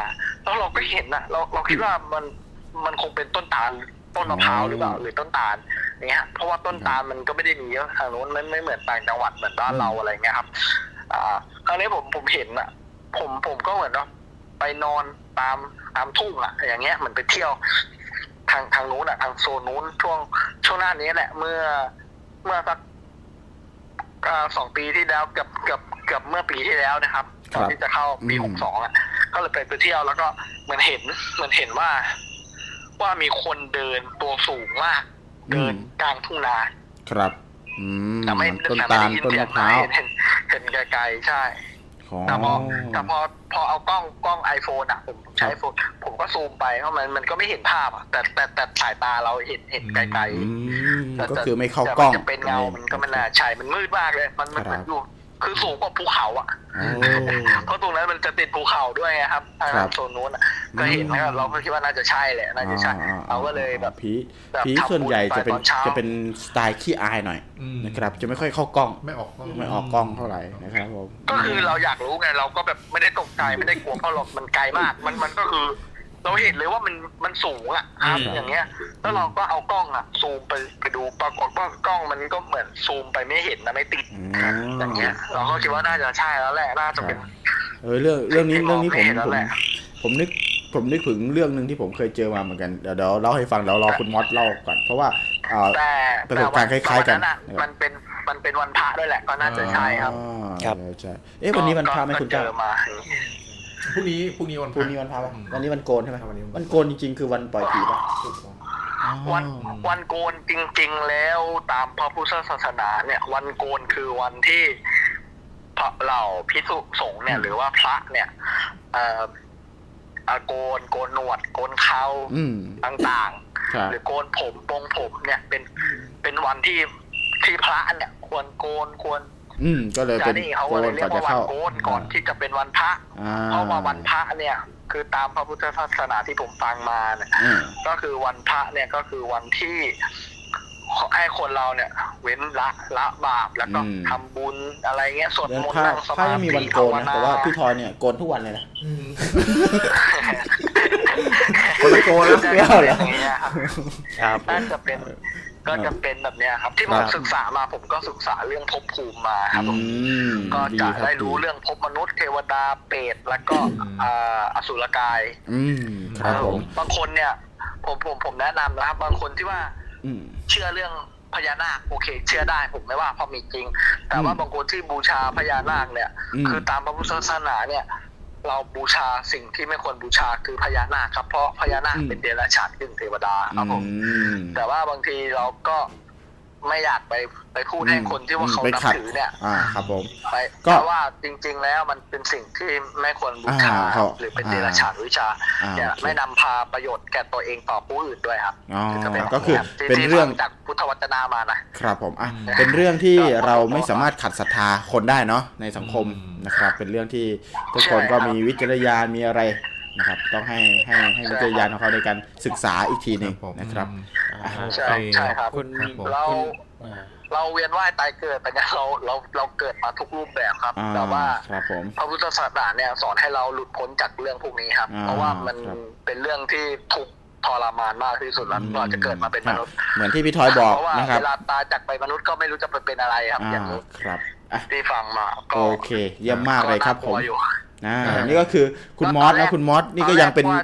แล้วเราก็เห็นนะเราเราคิดว่ามันมันคงเป็นต้นตาลต้นมะพร้าวหรือเปล่าหรือต้นตาลอย่างเงี้ย เพราะว่าต้นตาลมันก็ไม่ได้มีเยอะทางโน้นไม่ไม่เหมือนต่างจังหวัดเหมือนบ้านเราอะไรเงี้ยครับ อ่า คราวนี้ผมผมเห็นอะ ผมผมก็เหมือนว่าไปนอนตามตามทุ่งอะ อย่างเงี้ยเหมือนไปเที่ยว ทางทางนู้นอะ ทางโซนนู้นช่วงช่วงหน้านี้แหละ เมื่อเมื่อสักสองปีที่แล้วกับกับกับเมื่อปีที่แล้วนะครับ ตอนที่จะเข้าปีอืมหกสองอะ ก็เลยไปไปเที่ยวแล้วก็เหมือนเห็นเหมือนเห็นว่า ว่ามีคนเดินตัวสูงมาก เดินกลางทุ่งนาครับ อืมแต่ไม่ต้นแต่ตาไม่ลได้ยินต้นเสียมะงพร้าวเห็นเห็นเห็นไกลๆใช่ของแต่พอแต่พอพอเอากล้องกล้องไอโฟนอะ ผมใช้ไอโฟนผมก็ซูมไปเพราะมันมันก็ไม่เห็นภาพอะแต่แต่แต่สายตาเราเห็นเห็นไกลอืมๆแต่ก็คือไม่เข้ากล้องแต่มันจะเป็นเงามันก็ไม่น่าใช่มันมืดมากเลย มันมันครับมันอยู่ คือสูงกว่าภูเขาอะ โอ้ เพราะตรงนั้นมันจะติดภูเขาด้วยไงครับทางครับโซนนู้นอะก็เห็นแล้วเราก็คิดว่าน่าจะใช่แหละน่าจะใช่อ่เราก็เลยแบบ ผีแบบผีทำบุญส่วนใหญ่จะเป็นไปตอนเช้า จะเป็นสไตล์ขี้อายหน่อยอืม นะครับ จะไม่ค่อยเข้ากล้องไม่ออกกล้องไม่ออกกล้องเท่าไหร่นะครับผม ก็คือเราอยากรู้ไงเราก็แบบไม่ได้ตกใจไม่ได้กลัวเพราะเรามันไกลมาก มันมันก็คือ เราเห็นเลยว่ามันมันสูงอะครับอืมอย่างเงี้ย แล้วเราก็เอากล้องอะ ซูมไปไปดูปรากฏว่ากล้องมันก็เหมือนซูมไปไม่เห็นนะไม่ติดอืมอย่างเงี้ย เราก็คิดว่าน่าจะใช่แล้วแหละน่าจะเป็น เออเรื่องเรื่องนี้ที่เรื่องนี้ผมมองไม่เห็นแล้วผมแหละผมนึกผมนึกถึงเรื่องหนึ่งที่ผมเคยเจอมาเหมือนกันเดี๋ยวเดี๋ยวเล่าให้ฟังเดี๋ยวรอคุณมอสเล่าก่อนเพราะว่าอ่าแต่ประสบการณ์คล้าย ๆ กันแต่วัอะมันเป็นมันเป็นวันพระด้วยแหละก็น่าจะใช่ครับอ่าครับใช่ใช่เอ๊ะวันนี้วันพระไหมคุณเจเจ้าอมา พรุ่งนี้พรุ่งนี้วันพรุ่งนี้วันพระปะวันนี้วันโกนใช่ไหมครับวันนี้วันวันโกนจริงๆ คือวันปล่อยผีปะอ๋อวันวันโกนจริง ๆ แล้วตามพระพุทธศาสนาเนี่ย วันโกนคือวันที่พระเหล่าพิสุสงฆ์เนี่ย หรือว่าพระเนี่ยเอ่อเอ่อโกนโกนหนวด โกนเขาอืม ต่างครับ ๆ หรือโกนผมปรงผมเนี่ยเป็นเป็นวันที่ที่พระเนี่ย ควรโกนควร อืมก็เลยจะเป็นนี่เขาโกก็เลนยเรีก่ยอนกจะว่าวันเข้าโกนก่อนที่จะเป็นวันพระ อ่าเพราะว่าวันพระเนี่ยคือตามพระพุทธศาสนาที่ผมฟังมาเนี่ยอืมก็คือวันพระเนี่ยก็คือวันที่ให้คนเราเนี่ย เว้นละละบาปแล้วก็ทำบุญอะไรเงี้ยสวดเดือนมนต์พระนั่งสพระมายังมีธิวันโกภานวนะนาแต่ว่าพี่ทอยเนี่ยโกนทุกวันเลยนะคนละโกนแล้วจะไม่เอาเหรอป็นย่างเงี้ยครับครับน่าจะเป็น ก็จะเป็นแบบเนี้ยครับ ที่ผครัมบศึกษามาผมก็ศึกษาเรื่องภพภูมิมาครับผมอืมก็ดีจะครับได้รู้ดีเรื่องภพมนุษย์เทวดาเปรตแล้วก็อ่าอสุรกาย อืมครับผมบางคนเนี่ย ผมผมผมแนะนำนะครับ บางคนที่ว่าอืมเชื่อเรื่องพญานาคโอเค เชื่อได้ผมไม่ว่าเพราะมีจริง แต่ว่าอืมบางคนที่บูชาพญานาคเนี่ยอืมคือตามพระพุทธศาสนาเนี่ย เราบูชาสิ่งที่ไม่ควรบูชาคือพญานาคครับ เพราะพญานาคเป็นเดรัจฉานขึ้นเทวดาครับผมอืมแต่ว่าบางทีเราก็ ไม่อยากไปไปพูดให้คนที่ว่าเขาไปนับขัดถือเนี่ย อ่าครับผมไปก็เพราะว่าจริง ๆ แล้วมันเป็นสิ่งที่ไม่ควรบูชาอ่าครับเขาหรือเป็นอ่าเดรัจฉานวิชาอ่าเนี่ยโอเคไม่นำพาประโยชน์แก่ตัวเองต่อผู้อื่นด้วยครับอ๋อจะเป็นก็คือที่เป็นที่เรื่องฟัจากพุทธวจนะมานะครับผมอะอืมเป็นเรื่องที่ก็เราไม่สามารถขัดศรัทธาคนได้เนาะในสังคมอืมนะครับ เป็นเรื่องที่ทุกใช่คนก็ครับมีวิจารณญาณมีอะไร นะครับ ต้องให้ให้ให้วิจารณญาณของเขาในการศึกษาอีกทีหนึ่งผมนะครับอืมใช่ใช่ครับคุณครับผมเราอ่าเราเวียนว่ายตายเกิดแต่เนี่ยเราเราเราเกิดมาทุกรูปแบบครับอ่าแต่ว่าครับผมพระพุทธศาสนาเนี่ยสอนให้เราหลุดพ้นจากเรื่องพวกนี้ครับอ่าเพราะว่ามันครับเป็นเรื่องที่ทุกข์ทรมานมากที่สุดแล้วเราจะเกิดมาเป็นมนุษย์ เหมือนที่พี่ทอยบอกเพราะว่านะครับเวลาตายจากไปมนุษย์ก็ไม่รู้จะไปเป็นอะไรครับอ่าอย่างนี้ครับอะที่ฟังมาก็โอเค เยี่ยมมากเลยครับน่ผกลัมวอยู่ นะอ่านี่ก็คือคุณมอสตอนแรนะกคุณมอสนี่ก็ตอนแรกยังเป็นว่า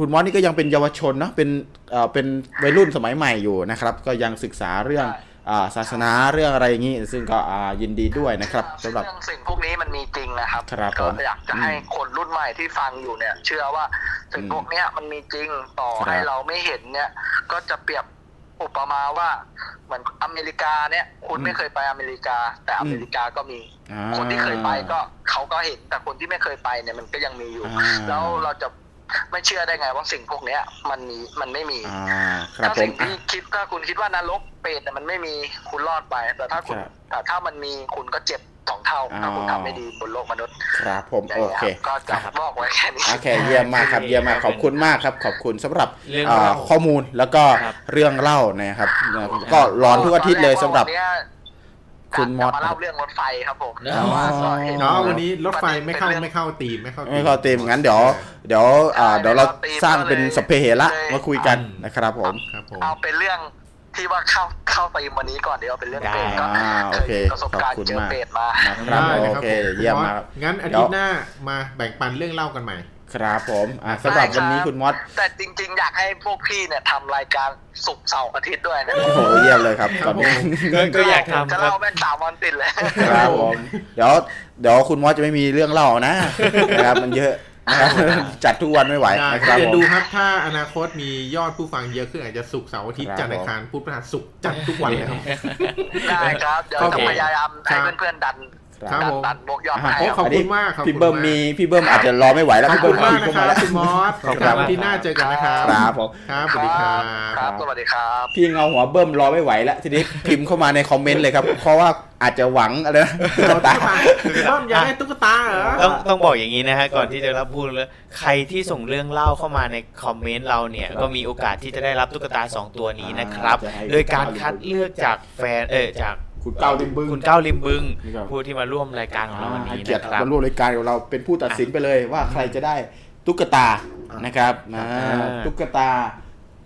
คุณมอสนี่ก็ยังเป็นเยาวชนเนาะเป็นเอ่อเป็นวัยรุ่นสมัยใหม่อยู่นะครับ ก็ยังศึกษาเรื่องอ่าศาสนาเรื่องอะไรอย่างนี้ ซึ่งก็อ่ายินดีด้วยนะครับสำหรับเรื่องสิ่งพวกนี้มันมีจริงนะครับครับก็ผมอยากจะให้คนรุ่นใหม่ที่ฟังอยู่เนี่ย เชื่อว่าสิ่งอืมพวกเนี้ยมันมีจริงต่อครับให้เราไม่เห็นเนี่ย ก็จะเปรียบ อุปมาว่าเหมือนอเมริกาเนี่ย คุณไม่เคยไปอเมริกา แต่อเมริกาก็มีอ่าคนที่เคยไปก็เขาก็เห็นแต่คนที่ไม่เคยไปเนี่ยมันก็ยังมีอยู่อ่าแล้วเราจะไม่เชื่อได้ไงว่าสิ่งพวกเนี้ย มันมีมันไม่มีอ่าครับถ้าผสิ่มงที่คิดถ้าคุณคิดว่านรกเปรตเนี่ยมันไม่มีคุณรอดไป แต่ถ้าคุณครับแต่ถ้ามันมีคุณก็เจ็บ สองเท่าอ๋อถ้าคุณทำไม่ดีบนโลกมนุษย์ ครับผมอย่างโอเงี้ยเคครับก็จะบอกไว้แค่นี้โอเคเยี่ยมมากครับเยี่ยมมากขอบคุณมากครับ ขอบคุณสำหรับเรื่องเอ่อเล่าข้อมูลแล้วก็ครับเรื่องเล่านะครับ ก็ร้อนทุกอาทิตย์เลยสำหรับตอนแกว่าคุณมอสจะมาเล่าเรื่องรถไฟครับผมอ๋อก็เห็นเนาะวันนี้รถไฟไม่เข้าเป็นรื่องไม่เข้าตีมไม่เข้าไม่เข้าเต็มงั้นเดี๋ยวเดี๋ยวอ่าเดี๋ยวเราสร้างเป็นสพเปเหระมาคุยกันนะครับผมครับผมเอาเป็นเรื่อง ที่ว่าเข้าเข้าไปวันนี้ก่อนเดี๋ยวเอาเป็นเรื่องเปรตก็อ่าโอเคยมีประสบการณ์ขอบคุณเจอมากเปรตมานะครับได้โอนะรับเคผมเยี่ยมมากงั้นอาทิตย์หน้ามาแบ่งปันเรื่องเล่ากันใหม่ ครับผมอ่าสำหรับวันนี้คุณมอสแต่จริง ๆ อยากให้พวกพี่เนี่ยทำรายการศุกร์เสาร์อาทิตย์ด้วยนะโอ้โหเยี่ยมเลยครับคตรัอบนผมนี้ก็ก็อยากทำจะครับเล่าแม่นสามวันติดเลยครับผมเดี๋ยวเดี๋ยวคุณมอสจะไม่มีเรื่องเล่านะนะครับมันเยอะนะครับ จัดทุกวันไม่ไหวได้นะครับเดี๋ยวผมดูครับถ้าอนาคตมียอดผู้ฟังเยอะขึ้นอาจจะสุกร์เสาร์อาทิตย์ครับจันทร์อังคารพุธพฤหัสศุกร์จันทร์ทุกวันเลยครับได้ครับเดี๋ยวครับจะผมพยายามให้เพื่อนๆดัน ครับดันผมดันบวกยอดอ่าให้โอ้คขอรับบคุณมากขอบพี่คุณเบิ้มากมีพี่เบิ้มอาจจะรอไม่ไหวแล้วขอบพี่คุเบิ้ณมมากขี่นะเข้าคมารับแล้วคุณมอสขอบคุณคครัรับบที่หน้าเจอกันนะครับครับผมครับสวัสดีครับครับสวัสดีครับพี่เงาหัวเบิ้มรอไม่ไหวแล้วทีนี้พิมพ์เข้ามาในคอมเมนต์เลยครับ เพราะว่าอาจจะหวังอะไรนะตุ๊กตาเบิ้มอยากได้ตุ๊กตาเหรอต้องต้องบอกอย่างนี้นะฮะก่อนที่จะรับพูดแล้วใครที่ส่งเรื่องเล่าเข้ามาในคอมเมนต์เราเนี่ยก็มีโอกาสที่จะได้รับตุ๊กตา 2 ตัวนี้นะครับจะให้โดยการคัดเลือกจากแฟนเออจาก คุณเก้าดิมบึ้งคุณก้าวริมบึงครับผู้ที่มาร่วมรายการของเราวันให้นี้เกียรตินะครับมาร่วมรายการของเราเป็นผู้ตัดสินไปเลยว่าใครจะได้ตุ๊กตานะครับอ่าอ่าตุ๊กตา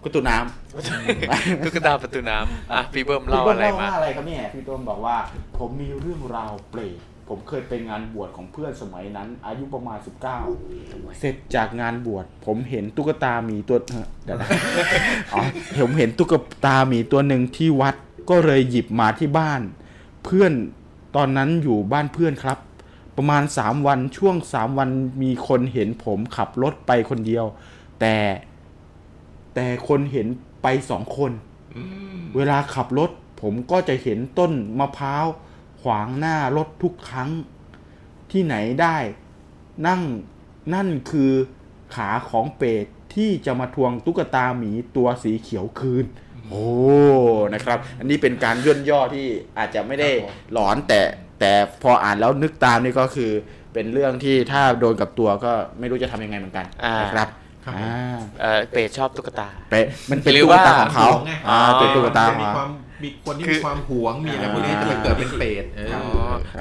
กุตุน้ำตุ๊กตาประตูน้ำอะพี่เบิ้มพี่เล่าเบิ้อะมไรเล่ามาว่าอะไรครับเนี่ยพี่เบิ้มบอกว่า ผมมีเรื่องราวเปรตผมเคยไปงานบวชของเพื่อนสมัยนั้น อายุประมาณ 19 เสร็จจากงานบวชผมเห็นตุ๊กตาหมีตัวเดี๋ยวนะอ๋อผมเห็นตุ๊กตาหมีตัวหนึ่งที่วัด ก็เลยหยิบมาที่บ้าน เพื่อนตอนนั้นอยู่บ้านเพื่อนครับ ประมาณ 3 วันช่วง 3 วันมีคนเห็นผมขับรถไปคนเดียว แต่แต่คนเห็นไปสองคน เวลาขับรถ ผมก็จะเห็นต้นมะพร้าวขวางหน้ารถทุกครั้ง ที่ไหนได้ นั่งนั่นคือขาของเปรตที่จะมาทวงตุ๊กตาหมีตัวสีเขียวคืน โอ้นะครับ อันนี้เป็นการย่นย่อที่อาจจะไม่ได้หลอนแต่แต่พออ่านแล้วนึกตามนี่ก็คือเป็นเรื่องที่ถ้าโดนกับตัวก็ไม่รู้จะทำยังไงเหมือนกันอ่านนะครับครับอ่าเออเปรตชอบตุ๊กตาเปรตมันเป็นหรือตุ๊กว่าตาของเขาหวงไงอ่าเป็นตุ๊กตาของมีเขาความมีคนที่คืมีอความหวงมีอะไรพวกนี้จะไปเกิดเป็นเปรตเอออ๋อ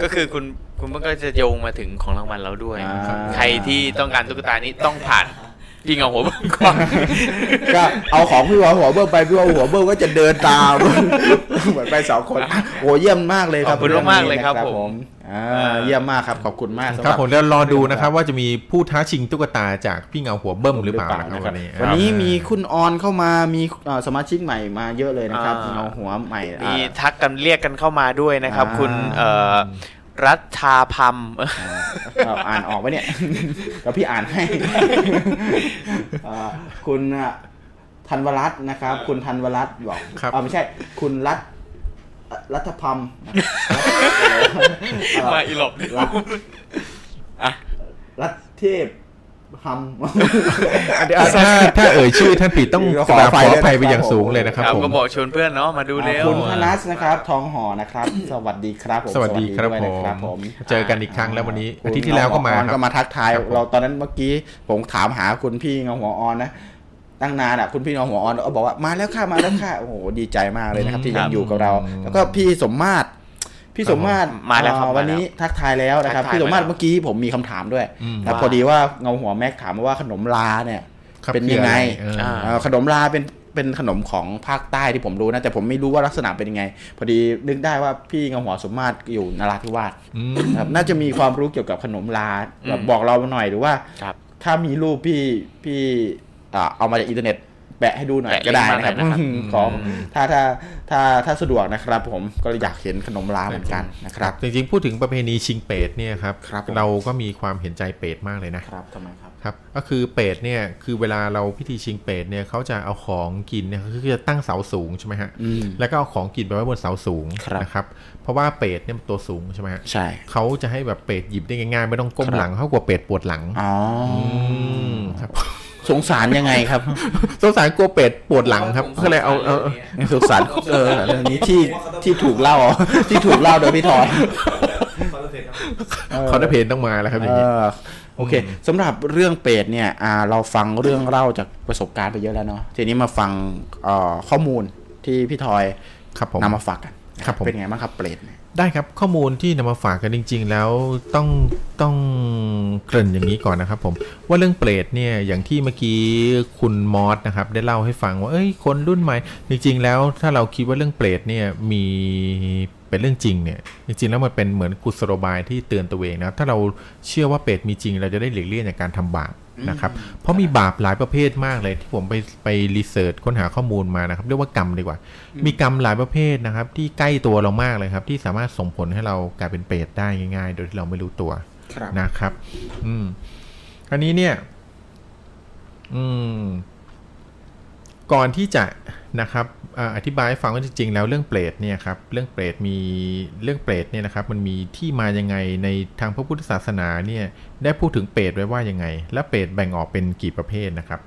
ก็คือคุณคุณมันก็จะโยงมาถึงของรางวัลเราด้วยอ่าใครที่ต้องการตุ๊กตานี้ต้องผ่าน พี่เงาหัวเบิ้มก่อน ก็เอาของพี่หัวหัวเบิ้มไปพี่หัวหัวเบิ้มก็จะเดินตาม เหมือนไปสองคนโอ้เยี่ยมมากเลยครับขอบคุณมากๆเลยครับองนี้นะผม อ่าเยี่ยมมากครับขอบคุณมากสำหครับรับผมเดี๋ยวรอดูนะครับ ว่าจะมีผู้ท้าชิงตุ๊กตาจากพี่เงาหัวเบิ้มหรือเปล่านะครับวันนี้วันนี้มีคุณออนเข้ามามีเอ่อสมาชิกใหม่มาเยอะเลยนะครับอ่าเงาหัวใหม่มีอ่าทักกันเรียกกันเข้ามาด้วยนะครับอ่าคุณเอ่อ รัฐาพัมอ่าอ่านออกไหมเนี่ยแล้วพี่อ่านให้อ่าคุณอะธันวรัตน์นะครับ คุณธันวรัตน์บอกครับอ่าไม่ใช่ คุณรัฐรัฐพัมมาอีหลบรัฐอะรัฐเทพ ฮัมถ้าถ้าเอ่ยชื่อท่านผิดต้องขกอราอบภัขยอด้วยอภัยไปนะครับอย่างสูงเลยนะครับครับผมก็บอกชวนเพื่อนเนาะมาดูเร็วคุณธนัสนะครับ ทองหอนะครับ สวัสดีครับผมสวัสดีครับด้วยผนะครับผมมเจอกันอีกครั้งแล้ววันนี้คุณอาทิตย์ที่แล้วก็มาเงหัออนคก็รับมาทักทายครับผมเราตอนนั้นเมื่อกี้ผมถามหาคุณพี่เงาหัวออนนะตั้งนานอะคุณพี่เงาหัวออนก็บอกว่ามาแล้วค่ะมาแล้วค่ะโอ้โหดีใจมากเลยนะครับที่ยังอยู่กับเรา แล้วก็พี่สมมาตร พี่สมมาตรมาแล้วครับอ่วันนี้ทักทายแล้วนะครับทักทายพี่สมมาตรมาแล้วเมื่อกี้ผมมีคำถามด้วยอืมแล้วพอดีว่าเงาหัวแม็กถามมาว่าขนมลาเนี่ยครับเป็นยังไงคืออะไรเอออ่าเอ่อขนมลาเป็นเป็นขนมของภาคใต้ที่ผมรู้นะ แต่ผมไม่รู้ว่าลักษณะเป็นยังไง พอดีนึกได้ว่าพี่เงาหัวสมมาตรอยู่นราธิวาสอืมครับน่าจะมีความรู้เกี่ยวกับขนมลาแบบบอกเราหน่อยหรือว่าครับถ้ามีรูปพี่พี่อ่าเอามาจากอินเทอร์เน็ต แปะให้ดูหน่อยแปะก็ได้นะครับลิงก์มาหน่อยนะครับอืมขอถ้าถ้าถ้าถ้าสะดวกนะครับ ผมก็อยากเห็นขนมลาเหมือนกันนะครับ จริงๆพูดถึงประเพณีชิงเปรตเนี่ยครับครับผมเราก็มีความเห็นใจเปรตมากเลยนะครับทำไมครับครับก็คือเปรตเนี่ยคือเวลาเราพิธีชิงเปรตเนี่ยเขาจะเอาของกินเนี่ยก็คือจะตั้งเสาสูงใช่ไหมฮะอืมแล้วก็เอาของกินไปไว้บนเสาสูงครับนะครับเพราะว่าเปรตเนี่ยมันตัวสูงใช่ไหมฮะใช่เขาจะให้แบบเปรตหยิบได้ง่ายๆ ไม่ต้องก้มครับหลังเขากลัวเปรตปวดหลังอ๋ออมครับ สงสารยังไงครับ สงสารกลัวเปรตปวดหลังครับก็เลยเอาเอาเอาสงสารเออเรื่องนี้ที่ที่ถูกเล่าที่ถูกเล่าโดยพี่ทอยคอนเทเพนต้องมาแล้วครับอย่างนี้เออโอเคสำหรับเรื่องเปรตเนี่ยอ่าเราฟังเรื่องเล่าจากประสบการณ์ไปเยอะแล้วเนาะทีนี้มาฟังเอ่อข้อมูลที่พี่ทอยครับผมนำมาฝากกันครับผมเป็นไงบ้างครับเปรตเนี่ย ได้ครับข้อมูลที่นำมาฝากกันจริง ๆ แล้วต้องต้องเกริ่นอย่างนี้ก่อนนะครับผมว่าเรื่องเปรตเนี่ยอย่างที่เมื่อกี้คุณมอสนะครับได้เล่าให้ฟังว่าเอ้ยคนรุ่นใหม่ จริง ๆ แล้วถ้าเราคิดว่าเรื่องเปรตเนี่ยมีเป็นเรื่องจริงเนี่ยจริงๆแล้วมันเป็นเหมือนกุศโลบายที่เตือนตัวเองนะถ้าเราเชื่อว่าเปรตมีจริง เราจะได้หลีกเลี่ยงจากการทำบาป นะครับ เพราะมีบาปหลายประเภทมากเลยที่ผมไปไปรีเสิร์ชค้นหาข้อมูลมานะครับ เรียกว่ากรรมดีกว่า มีกรรมหลายประเภทนะครับ ที่ใกล้ตัวเรามากเลยครับ ที่สามารถส่งผลให้เรากลายเป็นเปรตได้ง่าย ๆ โดยที่เราไม่รู้ตัวครับนะครับ อืมอันนี้เนี่ย อืม ก่อนที่จะนะครับ อธิบายให้ฟังว่าจริงๆแล้วเรื่องเปรตเนี่ยครับเรื่องเปรตมีเรื่องเปรตเนี่ยนะครับมันมีที่มายังไงในทางพระพุทธศาสนาเนี่ยได้พูดถึงเปรตไว้ว่ายังไง และเปรตแบ่งออกเป็นกี่ประเภทนะครับ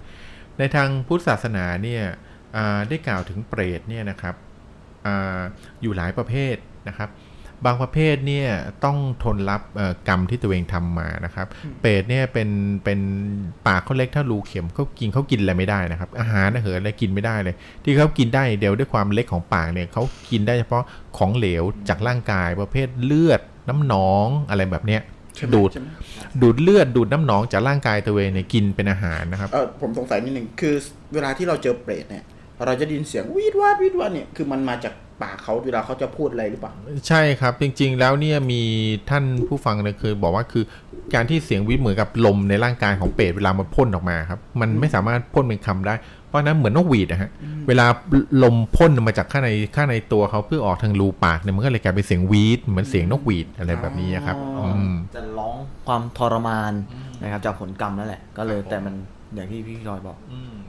ในทางพุทธศาสนาเนี่ยได้กล่าวถึงเปรตเนี่ยนะครับออยู่หลายประเภทนะครับ บางประเภทเนี่ยต้องทนรับเอ่อกรรมที่ตัวเองทำมานะครับ เปรตเนี่ยเป็นเป็นปากเขาเล็กเท่ารูเข็มเขากินเขากินอะไรไม่ได้นะครับ อาหารอาหารอะไรกินไม่ได้เลย ที่เขากินได้เดียวด้วยความเล็กของปากเนี่ยเขากินได้เฉพาะของเหลวจากร่างกายประเภทเลือดน้ำหนองอะไรแบบเนี้ยดูดใช่ไหมดูดเลือดดูดน้ำหนองจากร่างกายตัวเองเนี่ยกินเป็นอาหารนะครับเออผมสงสัยนิดหนึ่งคือเวลาที่เราเจอเปรตเนี่ยเราจะได้ยินเสียงวีดวาดวีดวาดเนี่ยคือมันมาจาก ปากเขาเวลาเขาจะพูดอะไรหรือเปล่า ใช่ครับ จริง ๆ แล้วเนี่ยมีท่านผู้ฟังเนี่ยเคยบอกว่าคือการที่เสียงวิทย์เหมือนกับลมในร่างกายของเปรตเวลามันพ่นออกมาครับ มันไม่สามารถพ่นเป็นคำได้ เพราะฉะนั้นเหมือนนกหวีดนะฮะ เวลาลมพ่นมาจากข้างในข้างในตัวเขาเพื่อออกทางรูปากเนี่ยมันก็เลยกลายเป็นเสียงวีดเหมือนเสียงนกหวีดอะไรแบบนี้ครับอ๋ออืมจะร้องความทรมานนะครับจากผลกรรมนั่นแหละ ก็เลยแต่มันอย่างที่พี่ลอยบอกครับ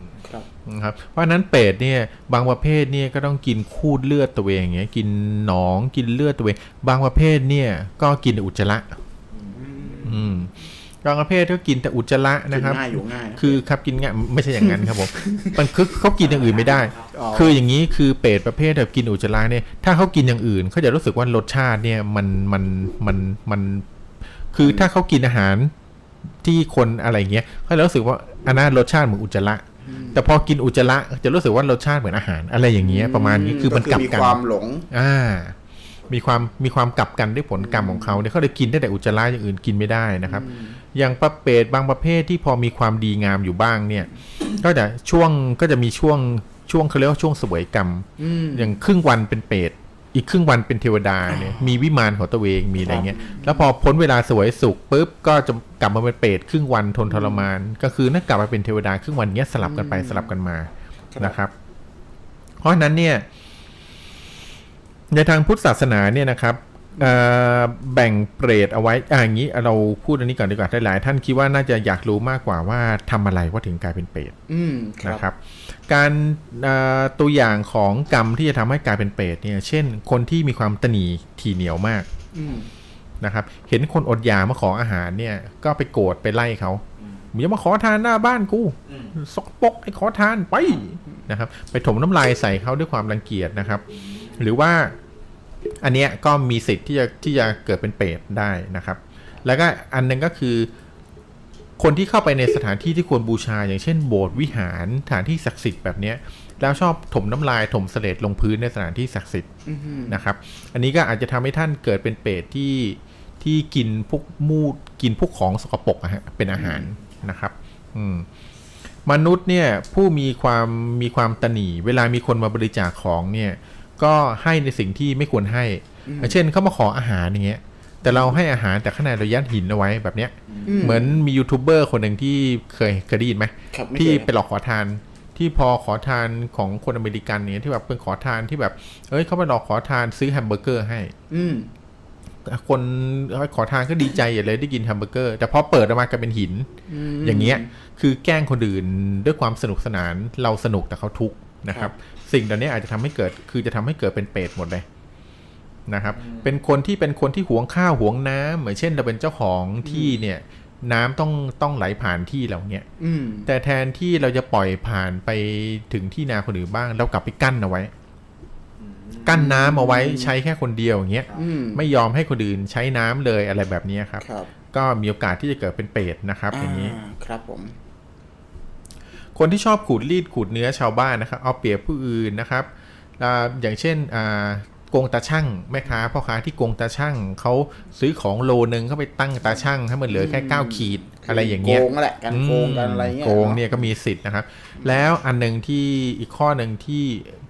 นะครับเพราะฉะนั้นเปรตเนี่ยบางประเภทเนี่ยก็ต้องกินคูดเลือดตัวเองอย่างเงี้ยกินหนองกินเลือดตัวเอง บางประเภทเนี่ยก็กินอุจจาระอืมบางประเภทก็กินแต่อุจจาระนะครับกินง่ายอยู่ง่ายนะคือครับกินง่ายไม่ใช่อย่างนั้นครับผมมันคือเขากินอย่างอื่นไม่ได้อ๋อคืออย่างนี้คือเปรตประเภทแบบกินอุจจาระเนี่ยถ้าเขากินอย่างอื่นเขาจะรู้สึกว่ารสชาติเนี่ยมันมันมันมันคือถ้าเขากินอาหารที่คนอะไรเงี้ยเขาจะรู้สึกว่าอันนั้นรสชาติเหมือนอุจจาระ แต่พอกินอุจจาระจะรู้สึกว่ารสชาติเหมือนอาหาร อะไรอย่างเงี้ยประมาณนี้คือมันกลับมีกันความหลง อ่า มีความมีความกลับกันด้วยผลกรรมของเขาเนี่ยเขาเลยกินได้แต่อุจจาระอย่างอื่นกินไม่ได้นะครับ อย่างประเปรตบางประเภทที่พอมีความดีงามอยู่บ้างเนี่ย ก็จะช่วงก็จะมีช่วงช่วงเขาเรียกว่าช่วงเสวยกรรม อย่างครึ่งวันเป็นเปรต อีกครึ่งวันเป็นเทวดาเนี่ยมีวิมานของตัวเองมีอะไรเงี้ย แล้วพอพ้นเวลาเสวยสุขปุ๊บก็จะกลับมาเป็นเปรตครึ่งวันทนทรมาน ก็คือนั่นกลับมาเป็นเทวดาครึ่งวันเนี้ยสลับกันไปสลับกันมานะครับ เพราะฉะนั้นเนี่ย ในทางพุทธศาสนาเนี่ยนะครับเอ่อแบ่งเปรตเอาไว้อ่าอย่างนี้เราพูดอันนี้ก่อนดีกว่าหลายๆท่านคิดว่าน่าจะอยากรู้มากกว่าว่าทำอะไรว่าถึงกลายเป็นเปรตอืมครับนะครับ การเอ่อตัวอย่างของกรรมที่จะทำให้กลายเป็นเปรตเนี่ย เช่น คนที่มีความตนีทีเหนียวมากอืมนะครับ เห็นคนอดอยากมาขออาหารเนี่ย ก็ไปโกรธไปไล่เขามึงอย่ามาขอทานหน้าบ้านกูสกปรกไอ้ขอทานไปนะครับ ไปถมน้ำลายใส่เขาด้วยความรังเกียจนะครับ หรือว่าอันเนี้ยก็มีสิทธิ์ที่จะที่จะเกิดเป็นเปรตได้นะครับ แล้วก็อันหนึงก็คือ คนที่เข้าไปในสถานที่ที่ควรบูชา อย่างเช่นโบสถ์วิหารสถานที่ศักดิ์สิทธิ์แบบเนี้ยแล้วชอบถมน้ำลายถมเสลดลงพื้นในสถานที่ศักดิ์สิทธิ์นะครับ อันนี้ก็อาจจะทำให้ท่านเกิดเป็นเปรตที่ที่กินพวกมูดกินพวกของสกปรกอะฮะเป็นอาหารนะครับ อืมมนุษย์เนี่ยผู้มีความมีความตนีเวลามีคนมาบริจาคของเนี่ย ก็ให้ในสิ่งที่ไม่ควรให้อย่างเช่นเขามาขออาหารอย่างเงี้ย แต่เราให้อาหารแต่ข้างในเรายัดหินเอาไว้แบบเนี้ย เหมือนมียูทูบเบอร์คนหนึ่งที่เคยเคยได้ยินไหมครับไม่ที่เคยไปหลอกขอทานที่พอขอทานของคนอเมริกันเนี่ยที่แบบเป็นขอทานที่แบบ เอ้ยเขาไปหลอกขอทานซื้อแฮมเบอร์เกอร์ให้ อืมคนขอทานก็ดีใจอย่าเลยได้กินแฮมเบอร์เกอร์ แต่พอเปิดออกมากลายเป็นหิน อย่างเงี้ย คือแกล้งคนอื่นด้วยความสนุกสนานเราสนุกแต่เขาทุกข์นะครับ สิ่งเหล่านี้อาจจะทำให้เกิดคือจะทำให้เกิดเป็นเปรตหมดเลย นะครับ เป็นคนที่เป็นคนที่หวงข้าวหวงน้ำเหมือนเช่นเราเป็นเจ้าของที่เนี่ยน้ำต้องต้องไหลผ่านที่เราเนี่ยอืมแต่แทนที่เราจะปล่อยผ่านไปถึงที่นาคนอื่นบ้าง เรากลับไปกั้นเอาไว้ กั้นน้ำเอาไว้ใช้แค่คนเดียวอย่างเงี้ยอืมไม่ยอมให้คนอื่นใช้น้ำเลยอะไรแบบเนี้ยครับครับก็มีโอกาสที่จะเกิดเป็นเปรตนะครับ อย่างนี้อ่าครับผม คนที่ชอบขูดรีดขูดเนื้อชาวบ้านนะครับ เอาเปรียบผู้อื่นนะครับอ่าอย่างเช่นอ่า โกงตาช่างแม่ค้าพ่อค้าที่โกงตาช่างเขาซื้อของโลนึงเขาไปตั้งตาช่างให้มันเหลือแค่เก้าขีดอะไรอย่างเงี้ยโกงนั่นแหละการโกงกันอะไรเงี้ยโกงเนี่ยก็มีสิทธิ์นะครับ แล้วอันหนึ่งที่อีกข้อหนึ่งที่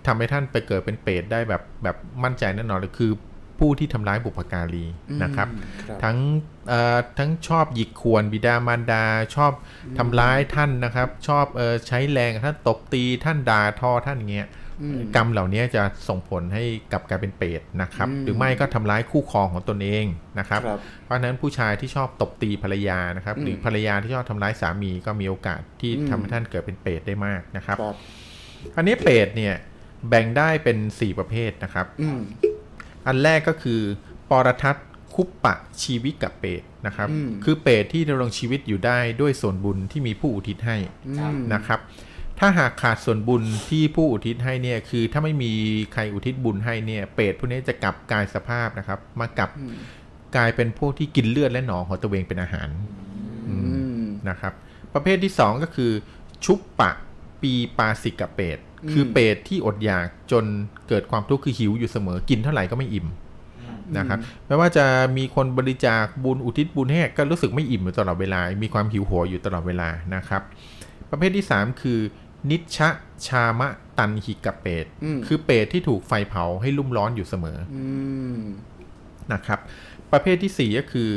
ทำให้ท่านไปเกิดเป็นเปรตได้แบบแบบมั่นใจแน่นอนเลยคือผู้ที่ทำร้ายบุพการีนะครับครับทั้งเอ่อทั้งชอบหยิกข่วนบิดามารดาชอบทำร้ายท่านนะครับ ชอบเออใช้แรงท่านตบตีท่านด่าทอท่านอย่างเงี้ย กรรมเหล่านี้จะส่งผลให้กลับกลายเป็นเปรตนะครับ หรือไม่ก็ทำร้ายคู่ครองของตนเองนะครับครับ เพราะฉะนั้นผู้ชายที่ชอบตบตีภรรยานะครับ หรือภรรยาที่ชอบทำร้ายสามีก็มีโอกาสที่ทำให้ท่านเกิดเป็นเปรตได้มากนะครับครับอันนี้เปรตเนี่ยแบ่งได้เป็น4ประเภทนะครับอืมอันแรกก็คือปรทัศน์คุปปะชีวิกับเปรตนะครับอืมคือเปรตที่ดำรงชีวิตอยู่ได้ด้วยส่วนบุญที่มีผู้อุทิศให้นะครับ ถ้าหากขาดส่วนบุญที่ผู้อุทิศให้เนี่ย คือถ้าไม่มีใครอุทิศบุญให้เนี่ย เปรตพวกนี้จะกลับกลายสภาพนะครับ มากลับกลายเป็นพวกที่กินเลือดและหนองของตัวเองเป็นอาหารอืมนะครับ ประเภทที่2ก็คือชุปปะปีปาสิกะเปรตคือเปรตที่อดอยากจนเกิดความทุกข์คือหิวอยู่เสมอกินเท่าไหร่ก็ไม่อิ่มนะครับไม่ว่าจะมีคนบริจาคบุญอุทิศบุญให้ก็รู้สึกไม่อิ่มอยู่ตลอดเวลา มีความหิวโหยอยู่ตลอดเวลานะครับ ประเภทที่ 3 คือ นิชชะชามะตันหิกะเปรตอืมคือเปรตที่ถูกไฟเผาให้ลุ่มร้อนอยู่เสมออืมนะครับ ประเภทที่4ก็คือ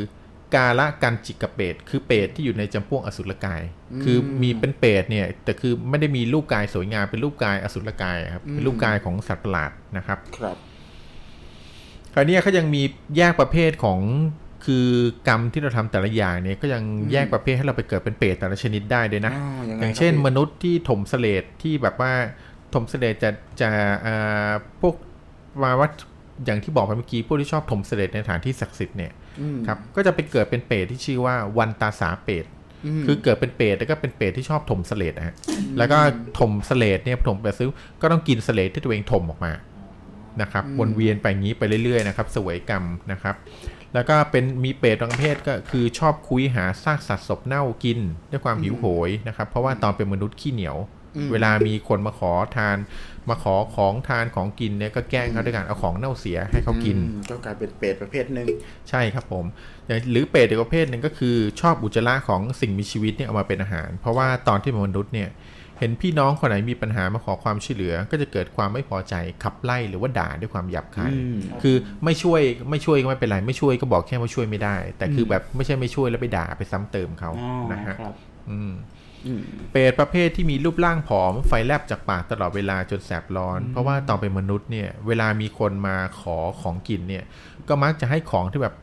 กาละกันจิกะเปรตคือเปรตที่อยู่ในจำพวกอสุรกาย คือมีเป็นเปรตเนี่ยแต่คือไม่ได้มีรูปกายสวยงามเป็นรูปกายอสุรกายครับเป็นรูปกายของสัตว์ประหลาดนะครับ ครับ คราวเนี้ยเขายังมีแยกประเภทของ คือกรรมที่เราทำแต่ละอย่างเนี่ยก็ยังแยกประเภทให้เราไปเกิดเป็นเปรตแต่ละชนิดได้ด้วยนะอ๋อยังไงอย่างเช่นครับพี่มนุษย์ที่ถมเสลดที่แบบว่าถมเสลดจะจะเอ่อพวกมาว่าอย่างที่บอกไปเมื่อกี้พวกที่ชอบถมเสลดในสถานที่ศักดิ์สิทธิ์เนี่ยอืมครับก็จะไปเกิดเป็นเปรตที่ชื่อว่าวันตาสาเปรตมคือเกิดเป็นเปรตแล้วก็เป็นเปรตที่ชอบถมเสลดนะฮะแล้วก็ถมเสลดเนี่ยถมไปซื้อก็ต้องกินเสลดที่ตัวเองถมออกมานะครับวนเวียนไปอย่างนี้ไปเรื่อยๆนะครับเสวยกรรมนะครับ แล้วก็เป็นมีเปรตบางประเภทก็คือชอบคุยหาซากสัตว์ศพเน่ากิน ด้วยความหิวโหยนะครับ เพราะว่าตอนเป็นมนุษย์ขี้เหนียว เวลามีคนมาขอทาน มาขอของทานของกินเนี่ยก็แกล้งเขาด้วยการเอาของเน่าเสียให้เขากินอืมก็กลายเป็นเปรตประเภทหนึ่งใช่ครับผมอย่างหรือเปรตอีกประเภทหนึ่งก็คือชอบอุจจาระของสิ่งมีชีวิตเนี่ยเอามาเป็นอาหาร เพราะว่าตอนที่เป็นมนุษย์เนี่ย เห็นพี่น้องคนไหนมีปัญหามาขอความช่วยเหลือ ก็จะเกิดความไม่พอใจขับไล่หรือว่าด่าด้วยความหยาบคายอืมคือไม่ช่วยไม่ช่วยก็ไม่เป็นไรไม่ช่วยก็บอกแค่ว่าช่วยไม่ได้ แต่คือแบบไม่ใช่ไม่ช่วยแล้วไปด่าไปซ้ำเติมเขาอ๋อนะฮะครับอืมอืมเปรตประเภทที่มีรูปร่างผอมไฟแลบจากปากตลอดเวลาจนแสบร้อน เพราะว่าตอนเป็นมนุษย์เนี่ย เวลามีคนมาขอของกินเนี่ย ก็มักจะให้ของที่แบบ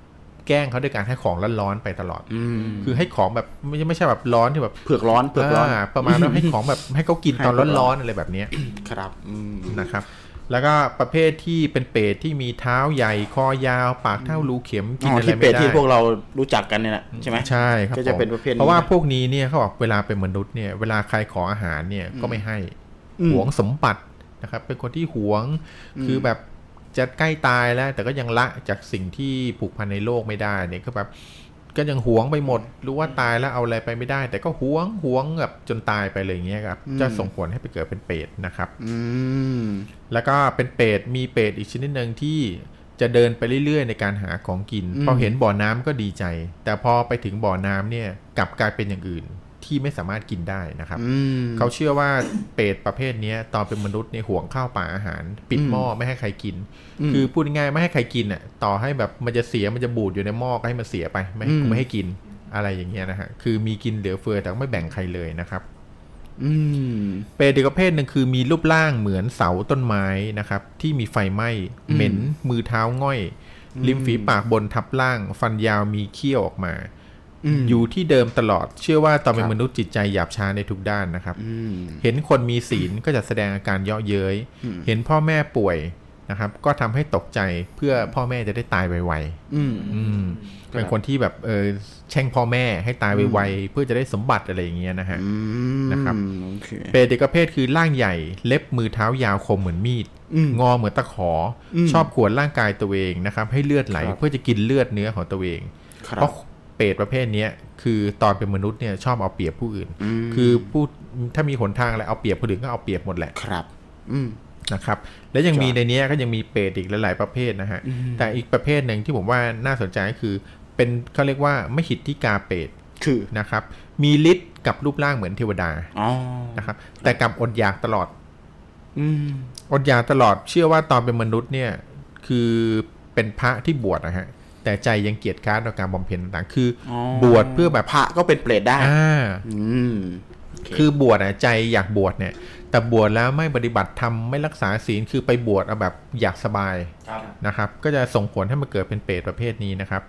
แกล้งเขาด้วยการให้ของร้อนๆไปตลอดอืมคือให้ของแบบไม่ใช่ไม่ใช่แบบร้อนที่แบบเผือกร้อนเผือกร้อนาประมาณว่าให้ของแบบให้เขากินตอนให้เผือกร้ร้ออนนๆอะไรแบบเนี้ยครับอืมนะครับ แล้วก็ประเภทที่เป็นเปรตที่มีเท้าใหญ่คอยาว ปากเท่ารูเข็มกินอ๋ออะไรที่เปรไม่ตได้ที่พวกเรารู้จักกันเนี่ยแหละใช่ไหมใช่ครับก็จะผมเป็นประเภทนี้เพราะว่าพวกนี้เนี่ยเขาบอกเวลาเป็นมนุษย์เนี่ยเวลาใครขออาหารเนี่ยก็ไม่ให้อืมหวงสมบัตินะครับเป็นคนที่หวงคือแบบ จะใกล้ตายแล้ว แต่ก็ยังละจากสิ่งที่ผูกพันในโลกไม่ได้เนี่ยก็แบบก็ยังหวงไปหมด รู้ว่าตายแล้วเอาอะไรไปไม่ได้ แต่ก็หวงหวงแบบจนตายไปเลยอย่างเงี้ยครับจะส่งผลให้ไปเกิดเป็นเปรตนะครับอืมแล้วก็เป็นเปรตมีเปรตอีกชนิดหนึ่งที่จะเดินไปเรื่อยๆ ในการหาของกินอืมพอเห็นบ่อน้ำก็ดีใจ แต่พอไปถึงบ่อน้ำเนี่ยกลับกลายเป็นอย่างอื่น ที่ไม่สามารถกินได้นะครับอืมเขาเชื่อว่าเปรตประเภทเนี้ยตอนเป็นมนุษย์เนี่ยห่วงข้าวปลาอาหาร ปิดหม้อไม่ให้ใครกินอืมคือพูดง่ายๆไม่ให้ใครกินอะต่อให้แบบมันจะเสียมันจะบูดอยู่ในหม้อก็ให้มันเสียไปไม่ให้อืมไม่ให้กินอะไรอย่างเงี้ยนะฮะคือมีกินเหลือเฟือแต่ไม่แบ่งใครเลยนะครับอืมเปรตอีกประเภทหนึ่งคือมีรูปร่างเหมือนเสาต้นไม้นะครับ ที่มีไฟไหม้อืมเหม็นมือเท้าง่อยริมฝีปากบนทับล่าง ฟันยาวมีเขี้ยวออกมาม อยู่ที่เดิมตลอด เชื่อว่าตอนเป็คนรับมนุษย์จิตใจหยาบช้าในทุกด้านนะครับอืมเห็นคนมีศีลก็จะแสดงอาการเยาะเย้ยอืมเห็นพ่อแม่ป่วยนะครับ ก็ทำให้ตกใจเพื่อพ่อแม่จะได้ตายไวอืมๆอืมเป็นคนที่แบบเออแช่งพ่อแม่ให้ตายไวๆเพื่อจะได้สมบัติอะไรอย่างเงี้ยนะฮะอืมนะครับโอเคเปรตเด็กประเภทคือร่างใหญ่ เล็บมือเท้ายาวคมเหมือนมีดอืมงอเหมือนตะขออมชอบขวนร่างกายตัวเองนะครับ ให้เลือดไหลครับเพื่อจะกินเลือดเนื้อของตัวเองครัเพบราะ เปรตประเภทเนี้ยคือตอนเป็นมนุษย์เนี่ยชอบเอาเปรียบผู้อื่นอืมคือผู้ถ้ามีหนทางอะไรเอาเปรียบคนอื่นก็เอาเปรียบหมดแหละครับ อืมนะครับ และยังมีครับในเนี้ยก็ยังมีเปรตอีกหลาย ๆ ประเภทนะฮะอืมแต่อีกประเภทหนึ่งที่ผมว่าน่าสนใจก็คือ เป็นเขาเรียกว่าไม่หิทธิกาเปรตคือนะครับ มีฤทธิ์กับรูปร่างเหมือนเทวดาอ๋อนะครับ แต่กลับอดอยากตลอดอืมอดอยากตลอดเชื่อว่าตอนเป็นมนุษย์เนี่ย คือเป็นพระที่บวชนะฮะ แต่ใจยังเกียจค้านต่อการบำเพ็ญต่างๆคืออบวชเพื่อแบบพระก็เป็นเปรตได้อ่าอืมคือบวชอะใจอยากบวชเนี่ย แต่บวชแล้วไม่ปฏิบัติธรรมไม่รักษาศีลคือไปบวชเอาแบบอยากสบายครับนะครับ ก็จะส่งผลให้มันเกิดเป็นเปรตประเภทนี้นะครับ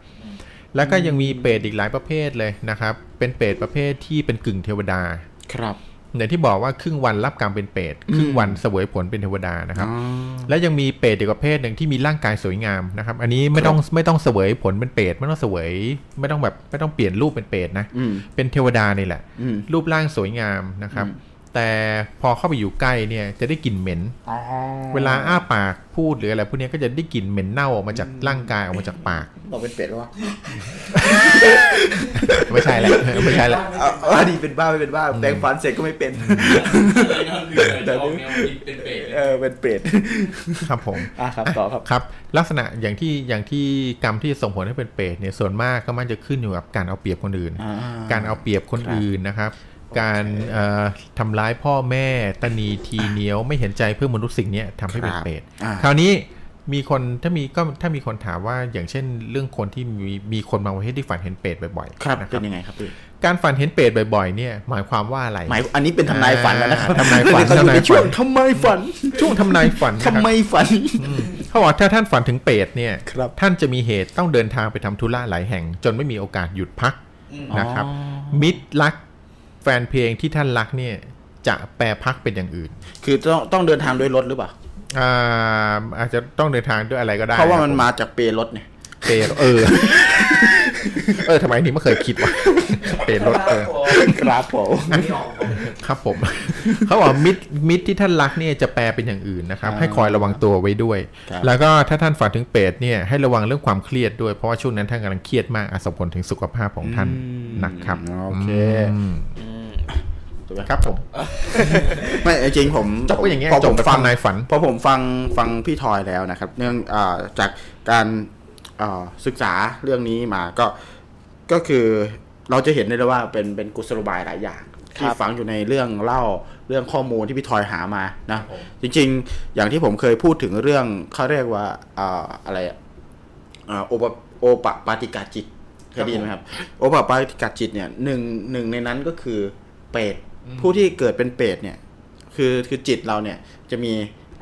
แล้วก็ยังมีเปรตอีกหลายประเภทเลยนะครับ เป็นเปรตประเภทที่เป็นกึ่งเทวดาครับ อย่างที่บอกว่าครึ่งวันรับกรรมเป็นเปรตครึ่งวันเสวยผลเป็นเทวดานะครับอ๋อและยังมีเปรตอีกประเภทหนึ่งที่มีร่างกายสวยงามนะครับ อันนี้ไม่ต้องไม่ต้องเสวยผลเป็นเปรตไม่ต้องเสวย ไม่ต้องแบบไม่ต้องเปลี่ยนรูปเป็นเปรตนะอืมเป็นเทวดานี่แหละอืมรูปร่างสวยงามนะครับ แต่พอเข้าไปอยู่ใกล้เนี่ยจะได้กลิ่นเหม็นอ๋อเวลาอ้าปากพูดหรืออะไรพวกเนี้ยก็จะได้กลิ่นเหม็นเน่าออกมาจากร่างกายออกมาจากปากเราเป็นเปรตวะไม่ใช่แหละไม่ใช่แหละอ่าดีเป็นบ้าไม่เป็นบ้าแปลงฟันเสร็จก็ไม่เป็นแต่ออกแนวเป็นเปรตเออเป็นเปรตครับผมอะครับต่อครับครับ ลักษณะอย่างที่อย่างที่กรรมที่ส่งผลให้เป็นเปรตเนี่ยส่วนมากก็มักจะขึ้นอยู่กับการเอาเปรียบคนอื่นอ่าการเอาเปรียบคนครับอื่นนะครับ การเอ่อทำร้ายพ่อแม่ตนีทีเหนียวไม่เห็นใจเพื่อนมนุษย์สิ่งเนี้ยทำให้เป็นเปรตอ่าคราวนี้มีคนถ้ามีก็ถ้ามีคนถามว่าอย่างเช่น เรื่องคนที่มีมีคนบางประเภทที่ฝันเห็นเปรตบ่อยๆครับนะคเป็รับนยังไงครับพี่การฝันเห็นเปรตบ่อยๆเนี่ยหมายความว่าอะไรหมายอันนี้เป็นทำนายฝันแล้วนะครับทำนายฝันเดี๋วเขาอยู่ในทำนายฝันช่วงทำไมฝัน ช่วงทำนายฝันนะคทำรับไมฝันเขาบอกถ้าท่านฝันถึงเปรตเนี่ยครับท่านจะมีเหตุต้องเดินทางไปทำธุระหลายแห่ง จนไม่มีโอกาสหยุดพักนะครับ มิตรรัก แฟนเพลงที่ท่านรักเนี่ยจะแปรพักเป็นอย่างอื่น คือต้องต้องเดินทางด้วยรถหรือเปล่าอ่าอาจจะต้องเดินทางด้วยอะไรก็ได้ เพราะว่ามันคบผมาจากเปรรถเนี่ยเปรตเออ เออทำไมนี่ไม่เคยคิดว่าเปรตรถเออครับผมครับผมเขาบอกมิตรมิตรที่ท่านรักเนี่ยจะแปลเป็นอย่างอื่นนะครับ ให้คอยระวังตัวไว้ด้วยครับแล้วก็ถ้าท่านฝันถึงเปรตเนี่ยให้ระวังเรื่องความเครียดด้วยเพราะว่าช่วงนั้นท่านกำลังเครียดมากอาจส่งผลถึงสุขภาพของท่านนะครับโอเคอืมถูกไหมครับผมไม่จริงๆผมจบก็อย่างเงี้ยพอจผบมแบบฟังทำนายฝันพอผมฟังฟังพี่ทอยแล้วนะครับ เนื่องอาจากการอ่าศึกษาเรื่องนี้มาก็ ก็คือเราจะเห็นได้เลยว่าเป็นเป็นกุศโลบายหลายอย่างที่ฝังอยู่ในเรื่องเล่าเรื่องข้อมูลที่พี่ทอยหามานะ จริง ๆ อย่างที่ผมเคยพูดถึงเรื่องเขาเรียกว่าอ่าอะไรอะอ่าโอปะโอปะปาติกาจิตเคยได้ยินไหมครับ โอปะปาติกาจิตเนี่ยหนึ่งหนึ่งในนั้นก็คือเปรตผู้ที่เกิดเป็นเปรตเนี่ย คือคือจิตเราเนี่ยจะมี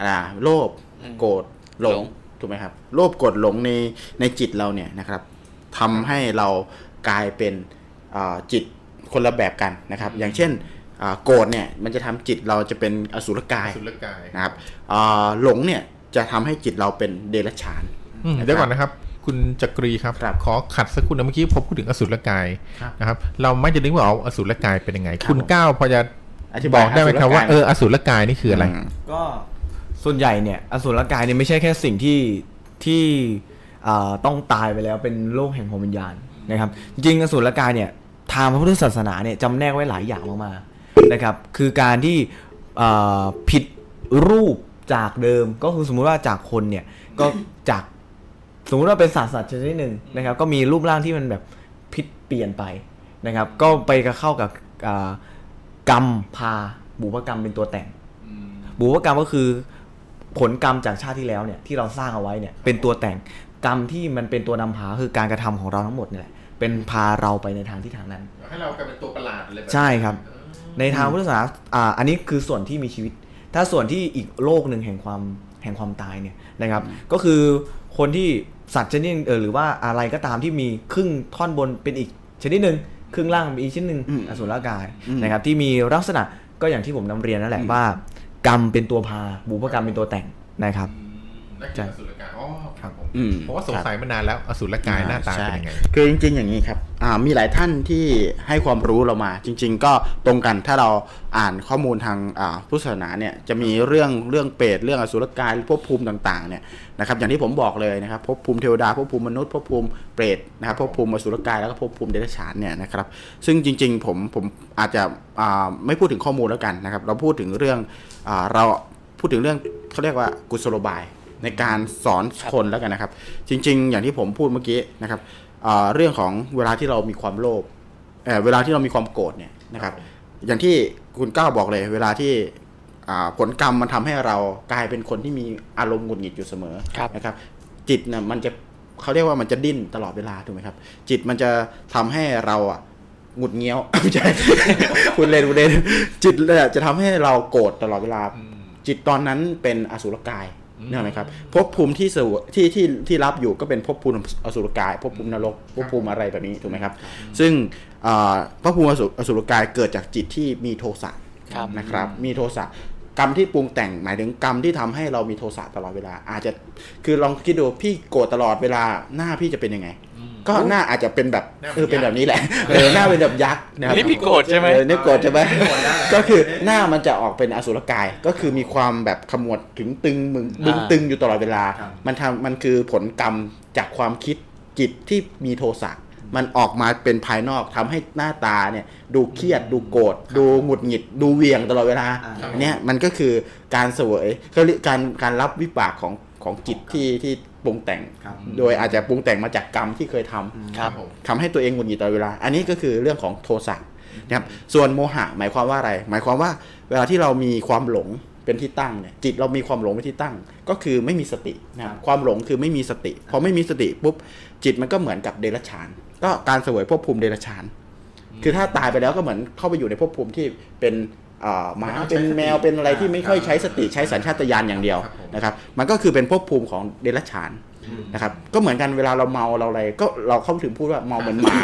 อ่าโลภโกรธหลงถูกไหมครับ โลภโกรธหลงในในจิตเราเนี่ยนะครับทำให้เรา กลายเป็นอ่าจิตคนละแบบกันนะครับ อย่างเช่นอ่าโกรธเนี่ยมันจะทำจิตเราจะเป็นอสุรกายสุรกายนะครับอ่าหลงเนี่ยจะทำให้จิตเราเป็นเดรัจฉานอืมเดี๋ยวก่อนนะครับ คุณจักรีครับครับขอขัดสักคุณนะเมื่อกี้ผมพูดถึงอสุรกายครับนะครับ เราไม่จะนึกว่าเอาอสุรกายเป็นยังไงครับคุณก้าวพอจะอธิบบาอยกได้ไหมครับว่าอสุรกายเอออสุรกายนี่คืออะไรมก็ส่วนใหญ่เนี่ยอสุรกายเนี่ยไม่ใช่แค่สิ่งที่ที่อ่าต้องตายไปแล้วเป็นโลกแห่งพรหมวิญญาณ นะครับจริงอสุรกายเนี่ยทางพระพุทธศาสนาเนี่ยจำแนกไว้หลายอย่างมากๆนะครับคือการที่ผิดรูปจากเดิมก็คือสมมุติว่าจากคนเนี่ยก็จากสมมุติว่าเป็นสัตว์สัตว์ชนิดหนึ่งนะครับ ก็มีรูปร่างที่มันแบบผิดเปลี่ยนไปนะครับ ก็ไปกระเข้ากับกรรมพาบุพกรรมเป็นตัวแต่งบุพกรรมก็คือผลกรรมจากชาติที่แล้วเนี่ยที่เราสร้างเอาไว้เนี่ยเป็นตัวแต่งกรรมที่มันเป็นตัวนำพาคือการกระทำของเราทั้งหมดนี่แหละ เป็นพาเราไปในทางที่ทางนั้น ให้เรากลายเป็นตัวประหลาดเลยใช่ครับ ในทางพุทธศาสนาอ่าอันนี้คือส่วนที่มีชีวิต ถ้าส่วนที่อีกโลกหนึ่งแห่งความแห่งความตายเนี่ยนะครับ ก็คือคนที่สัตว์ชนิดหนึ่งเออหรือว่าอะไรก็ตามที่มีครึ่งท่อนบนเป็นอีกชนิดหนึ่งครึ่งล่างเป็นอีกชนิดหนึ่งอืมอสุรกายอืมนะครับ ที่มีลักษณะก็อย่างที่ผมนำเรียนนั่นแหละว่า กรรมเป็นตัวพาบุพกรรมเป็นตัวแต่งนะครับใช่อสุรกายอ๋อ ครับผมอืมเพราะว่าสงสัยมานานแล้วอสุรกายหน้าตาเป็นยังไงใช่คือจริง ๆ อย่างนี้ครับอ่ามีหลายท่านที่ให้ความรู้เรามา จริง ๆ ก็ตรงกันถ้าเราอ่านข้อมูลทางอ่าพุทธศาสนาเนี่ยจะมีเรื่องเรื่องเปรตเรื่องอสุรกายภพภูมิต่างๆเนี่ยนะครับอย่างที่ผมบอกเลยนะครับภพภูมิเทวดาภพภูมิมนุษย์ภพภูมิเปรตนะครับภพภูมิอสุรกายแล้วก็ภพภูมิเดรัจฉานเนี่ยนะครับซึ่งจริง ๆ ผมผมอาจจะอ่าไม่พูดถึงข้อมูลแล้วกันนะครับเราพูดถึงเรื่องอ่าเราพูดถึงเรื่องเขาเรียกว่ากุศโลบาย ในการสอนคนแล้วกันนะครับ จริง ๆ อย่างที่ผมพูดเมื่อกี้นะครับเอ่อเรื่องของเวลาที่เรามีความโลภเอ่อเวลาที่เรามีความโกรธเนี่ยนะครับ อย่างที่คุณก้าวบอกเลย เวลาที่อ่าผลกรรมมันทำให้เรากลายเป็นคนที่มีอารมณ์หงุดหงิดอยู่เสมอครับนะครับ จิตเนี่ยมันจะเขาเรียกว่ามันจะดิ้นตลอดเวลาถูกไหมครับ จิตมันจะทำให้เราอะหงุดเงี้ยวไม่ใช่คุณเล่นคุณเล่นจิตเนี่ยจะทำให้เราโกรธตลอดเวลา จิตตอนนั้นเป็นอสุรกายเนี่ยไหมครับภพภูมิที่สวที่ที่ที่รับอยู่ก็เป็นภพภูมิอสุรกายภพภูมินรกภพภูมิอะไรแบบนี้ถูกไหมครับ ซึ่งอ่าภพภูมิอสุอสุรกายเกิดจากจิตที่มีโทสะครับนะครับ มีโทสะกรรมที่ปรุงแต่งหมายถึงกรรมที่ทำให้เรามีโทสะตลอดเวลา อาจจะคือลองคิดดูพี่โกรธตลอดเวลาหน้าพี่จะเป็นยังไง ก็หน้าอาจจะเป็นแบบหน้าเออเป็นแบบนี้แหละเออหน้าเป็นแบบยักษ์นะครับนี่พี่โกรธใช่ไหมเออนี่โกรธใช่ไหมก็คือหน้ามันจะออกเป็นอสุรกายก็คือมีความแบบขมวดถึงตึงมึงบึงอ่าตึงอยู่ตลอดเวลาครับมันทำมันคือผลกรรมจากความคิดจิตที่มีโทสะมันออกมาเป็นภายนอกทำให้หน้าตาเนี่ย ดูเครียดดูโกรธดูหงุดหงิด ดูเหวียงตลอดเวลาอ่าอันเนี้ยมันก็คือการเสวยเขาเรียกการการรับวิบากของของจิตที่ที่ ปรุงแต่งครับโดยอาจจะปรุงแต่งมาจากกรรมที่เคยทำครับทำให้ตัวเองหงุดหงิดตลอดเวลา อันนี้ก็คือเรื่องของโทสะนะครับส่วนโมหะหมายความว่าอะไร หมายความว่าเวลาที่เรามีความหลงเป็นที่ตั้งเนี่ยจิตเรามีความหลงเป็นที่ตั้ง ก็คือไม่มีสตินะครับความหลงคือไม่มีสติพอไม่มีสติปุ๊บจิตมันก็เหมือนกับเดรัจฉาน ก็การเสวยภพภูมิเดรัจฉาน คือถ้าตายไปแล้วก็เหมือนเข้าไปอยู่ในภพภูมิที่เป็นเอ่อ หมาไม่ต้องใช้เป็นแมวสติเป็นอะไรที่ไม่ค่อยใช้สติอ่าใช้สัญชาตญาณอย่างเดียวครับผมนะครับ มันก็คือเป็นภพภูมิของเดรัจฉานนะครับก็เหมือนกันเวลาเราเมาเราอะไรก็เราเข้าถึงพูดว่าเมาเหมือนหมา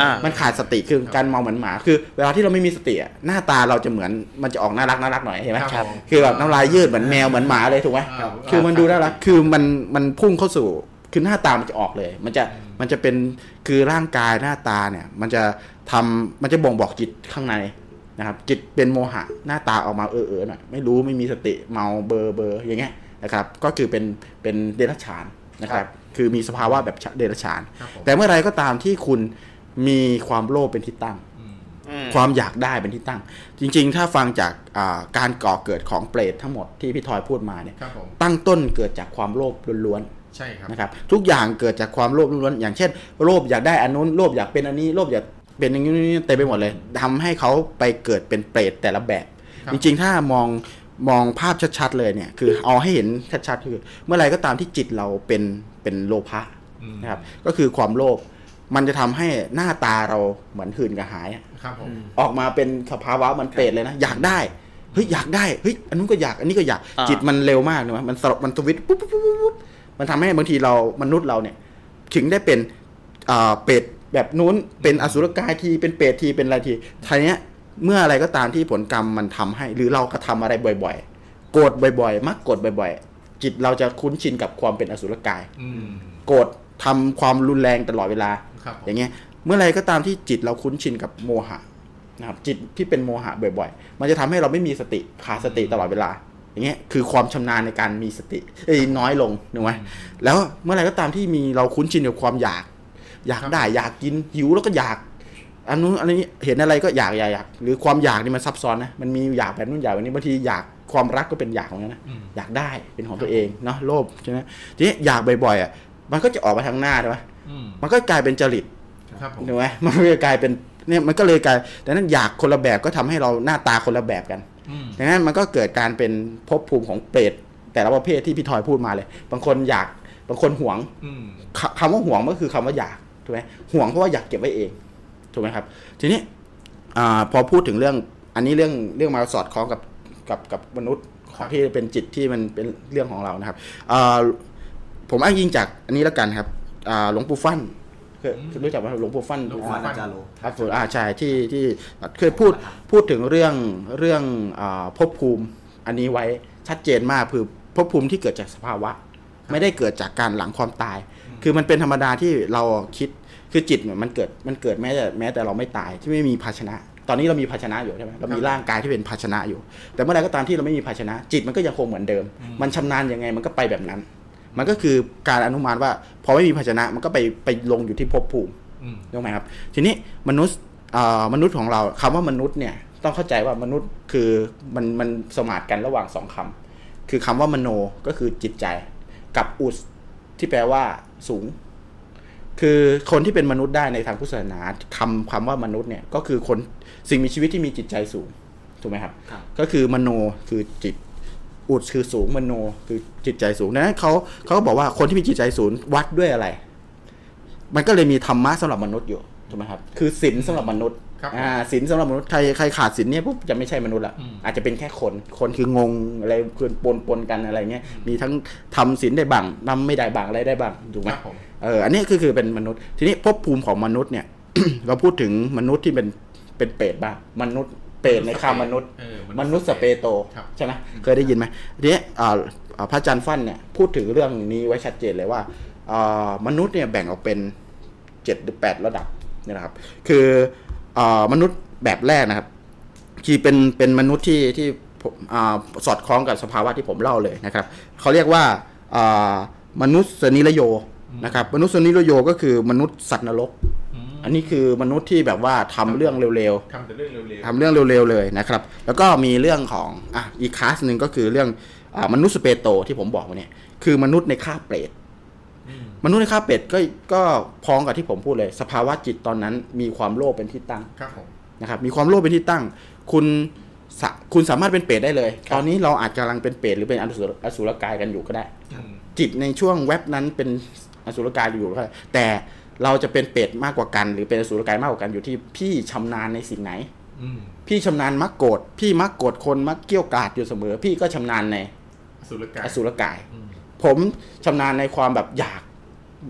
อ่ามันขาดสติคือการเมาเหมือนหมาคือ เวลาที่เราไม่มีสติอะหน้าตาเราจะเหมือนมันจะออกน่ารักน่ารักหน่อยเห็นไหมครับคือแบบน้ำลายยืดเหมือนแมวเหมือนหมาเลยถูกไหมครับคือมันดูน่ารักคือมันมันพุ่งเข้าสู่คือหน้าตามันจะออกเลย มันจะมันจะเป็นคือร่างกายหน้าตาเนี่ย มันจะทำมันจะบ่งบอกจิตข้างใน นะครับจิตเป็นโมหะหน้าตาออกมาเออเออหน่อยไม่รู้ไม่มีสติเมาเบอร์เบอร์อย่างเงี้ยนะครับก็คือเป็นเป็นเดรัจฉานนะครับคือมีสภาวะแบบเดรัจฉานครับผมแต่เมื่อไรก็ตามที่คุณมีความโลภเป็นที่ตั้ง ความอยากได้เป็นที่ตั้ง จริง ๆ ถ้าฟังจากอ่าการก่อเกิดของเปรตทั้งหมดที่พี่ทอยพูดมาเนี่ยครับผมตั้งต้นเกิดจากความโลภล้วนใช่ครับๆนะครับทุกอย่างเกิดจากความโลภล้วนๆอย่างเช่น โลภอยากได้อันนู้นโลภอยากเป็นอันนี้โลภอยาก เป็นอย่างนี้เต็มไปหมดเลยทำให้เขาไปเกิดเป็นเปรตแต่ละแบบครับจริง ๆ ถ้ามองมองภาพชัดๆเลยเนี่ย คือเอาให้เห็นชัดๆคือ เมื่อไหรก็ตามที่จิตเราเป็นเป็นโลภะอืมนะครับ ก็คือความโลภมันจะทำให้หน้าตาเราเหมือนหื่นกระหายอะครับผมออกมาเป็นสภาวะมันเปรตเลยนะ อยากได้เฮ้ยอยากได้เฮ้ยอันนู้นก็อยากอันนี้ก็อยากอ่าจิตมันเร็วมากนะมันสลบมันสวิตช์ปุ๊บปุ๊บปุ๊บปุ๊บปุ๊บมันทำให้บางทีเรามนุษย์เราเนี่ย ถึงได้เป็นอ่าเปรต แบบนู้นเป็นอสุรกายทีเป็นเปรตทีเป็นอะไรทีทีเนี้ยเมื่ออะไรก็ตามที่ผลกรรมมันทำให้ หรือเรากระทำอะไรบ่อยๆ โกรธบ่อยๆ มักโกรธบ่อยๆ จิตเราจะคุ้นชินกับความเป็นอสุรกายอืมโกรธทำความรุนแรงตลอดเวลาครับผมอย่างเงี้ย เมื่อไรก็ตามที่จิตเราคุ้นชินกับโมหะนะครับจิตที่เป็นโมหะบ่อย ๆ มันจะทำให้เราไม่มีสติขาดสติตลอดเวลา อย่างเงี้ยคือความชำนาญในการมีสติเอ้ยน้อยลงถูกไหมแล้วเมื่อไรก็ตามที่มีเราคุ้นชินกับความอยาก อยากได้อยากกินหิวแล้วก็อยากอันนู้นอันนี้เห็นอะไรก็อยากอยากอยากหรือความอยากนี่มันซับซ้อนนะมันมีอยากแบบนู้นอยากแบบนี้บางทีอยากความรักก็เป็นอยากของนั้นนะอยากได้เป็นของตัวเองเนาะโลภใช่ไหมทีนี้อยากบ่อยๆอะมันก็จะออกมาทางหน้าใช่ไหมอืมมันก็กลายเป็นจริตครับผมถูกไหมมันก็กลายเป็นเนี่ยมันก็เลยกลายดังนั้นอยากคนละแบบก็ทำให้เราหน้าตาคนละแบบกันอืมดังนั้นมันก็เกิดการเป็นภพภูมิของเปรตแต่ละประเภทที่พี่ทอยพูดมาเลย บางคนอยากบางคนหวงอืมคคำว่าหวงก็คือคำว่าอยากถูก ไหมหวงเพราะว่าอยากเก็บไว้เองถูกไหมครับ ทีนี้อาพอพูดถึงเรื่องอันนี้เรื่องเรื่องมาสอดคล้องกับกับกับมนุษย์ของที่เป็นจิตที่มันเป็นเรื่องของเรานะครับอ่าผมอ้างยิงจากอันนี้แล้วกันครับอ่าหลวงปู่ฟั่นเคยรู้จักไหมหลวงปู่ฟั่นหลวงวานาจาโลครับผมอ่าใช่ที่ที่เคยพูดพูดถึงเรื่องเรื่องอาภพภูมิอันนี้ไว้ชัดเจนมากคือภพภูมิที่เกิดจากสภาวะ ไม่ได้เกิดจากการหลังความตาย คือมันเป็นธรรมดาที่เราคิด คือจิตเนี่ยมันเกิดมันเกิดแม้แต่แม้แต่เราไม่ตายที่ไม่มีภาชนะ ตอนนี้เรามีภาชนะอยู่ใช่ไหมเรามีร่างกายที่เป็นภาชนะอยู่ แต่เมื่อไหรก็ตามที่เราไม่มีภาชนะ จิตมันก็ยังคงเหมือนเดิม มันชำนาญยังไงมันก็ไปแบบนั้น มันก็คือการอนุมานว่า พอไม่มีภาชนะมันก็ไปไปลงอยู่ที่ภพภูมิอืมรู้ไหมครับ ทีนี้มนุษย์เอ่อมนุษย์ของเราคำว่ามนุษย์เนี่ยต้องเข้าใจว่ามนุษย์คือมันมันสมาดกันระหว่างสองคำคือคำว่ามโนก็คือจิตใจ กับอุสที่แปลว่าสูง คือคนที่เป็นมนุษย์ได้ในทางพุทธศาสนาคำคำว่ามนุษย์เนี่ยก็คือคนสิ่งมีชีวิตที่มีจิตใจสูงถูกไหมครับครับก็คือมโนคือจิตอุดคือสูงมโนคือจิตใจสูงดังนั้นเขาเขาก็บอกว่าคนที่มีจิตใจสูงวัดด้วยอะไร มันก็เลยมีธรรมะสำหรับมนุษย์อยู่ถูกไหมครับ คือศีลสำหรับมนุษย์ครับอ่าศีลสำหรับมนุษย์ใครใครขาดศีลเนี่ยปุ๊บจะไม่ใช่มนุษย์ละอืมอาจจะเป็นแค่คนคนคืองงอะไรคือปนปนกันอะไรเงี้ยมีทั้งทำศีลได้บ้างทำไม่ได้บ้างอะไรได้บ้างถูกไหมครับผม เอออันนี้คือคือเป็นมนุษย์ ทีนี้ภพภูมิของมนุษย์เนี่ย เราพูดถึงมนุษย์ที่เป็นเป็นเปรตบ้างมนุษย์เปรตในคำมนุษย์เออมนุษย์สเปโตครับใช่ไหมเคยได้ยินไหมทีนี้อ่าอ่าพระอาจารย์ฟั่นเนี่ยพูดถึงเรื่องนี้ไว้ชัดเจนเลยว่าอ่ามนุษย์เนี่ยแบ่งออกเป็นเจ็ดหรือแปดระดับเนี่ยนะครับ คืออ่ามนุษย์แบบแรกนะครับที่เป็นเป็นมนุษย์ที่ที่ผมอ่าสอดคล้องกับสภาวะที่ผมเล่าเลยนะครับเขาเรียกว่าอ่ามนุษย์นิรโย นะครับ มนุษย์นิรโยก็คือมนุษย์สัตว์นรกอืมอันนี้คือมนุษย์ที่แบบว่าทำเรื่องเร็วๆทำแต่เรื่องเร็วทำเรื่องเร็วๆเลยนะครับ แล้วก็มีเรื่องของอะอีกคลาสหนึ่งก็คือเรื่องอามนุษย์สเปโตที่ผมบอกมาเนี่ยคือมนุษย์ในคาบเปรตๆอืมมนุษย์ในคาบเปรตก็ก็พ้องกับที่ผมพูดเลย สภาวะจิตตอนนั้นมีความโลภเป็นที่ตั้งครับผมนะครับมีความโลภเป็นที่ตั้ง คุณสะคุณสามารถเป็นเปรตได้เลย ตอนนี้เราอาจกำลังเป็นเปรตหรือเป็นอสุรอสุรกายกันอยู่ก็ได้อืมจิตในช่วงเว็บนั้นเป็น อสุรกายอยู่ก็ได้แต่เราจะเป็นเปรตมากกว่ากัน หรือเป็นอสุรกายมากกว่ากันอยู่ที่พี่ชำนาญในสิ่งไหนอืมพี่ชำนาญมักโกรธพี่มักโกรธคนมักเกี้ยวกราดอยู่เสมอ พี่ก็ชำนาญในสุรกายอสุรกายอืมผมชำนาญในความแบบอยาก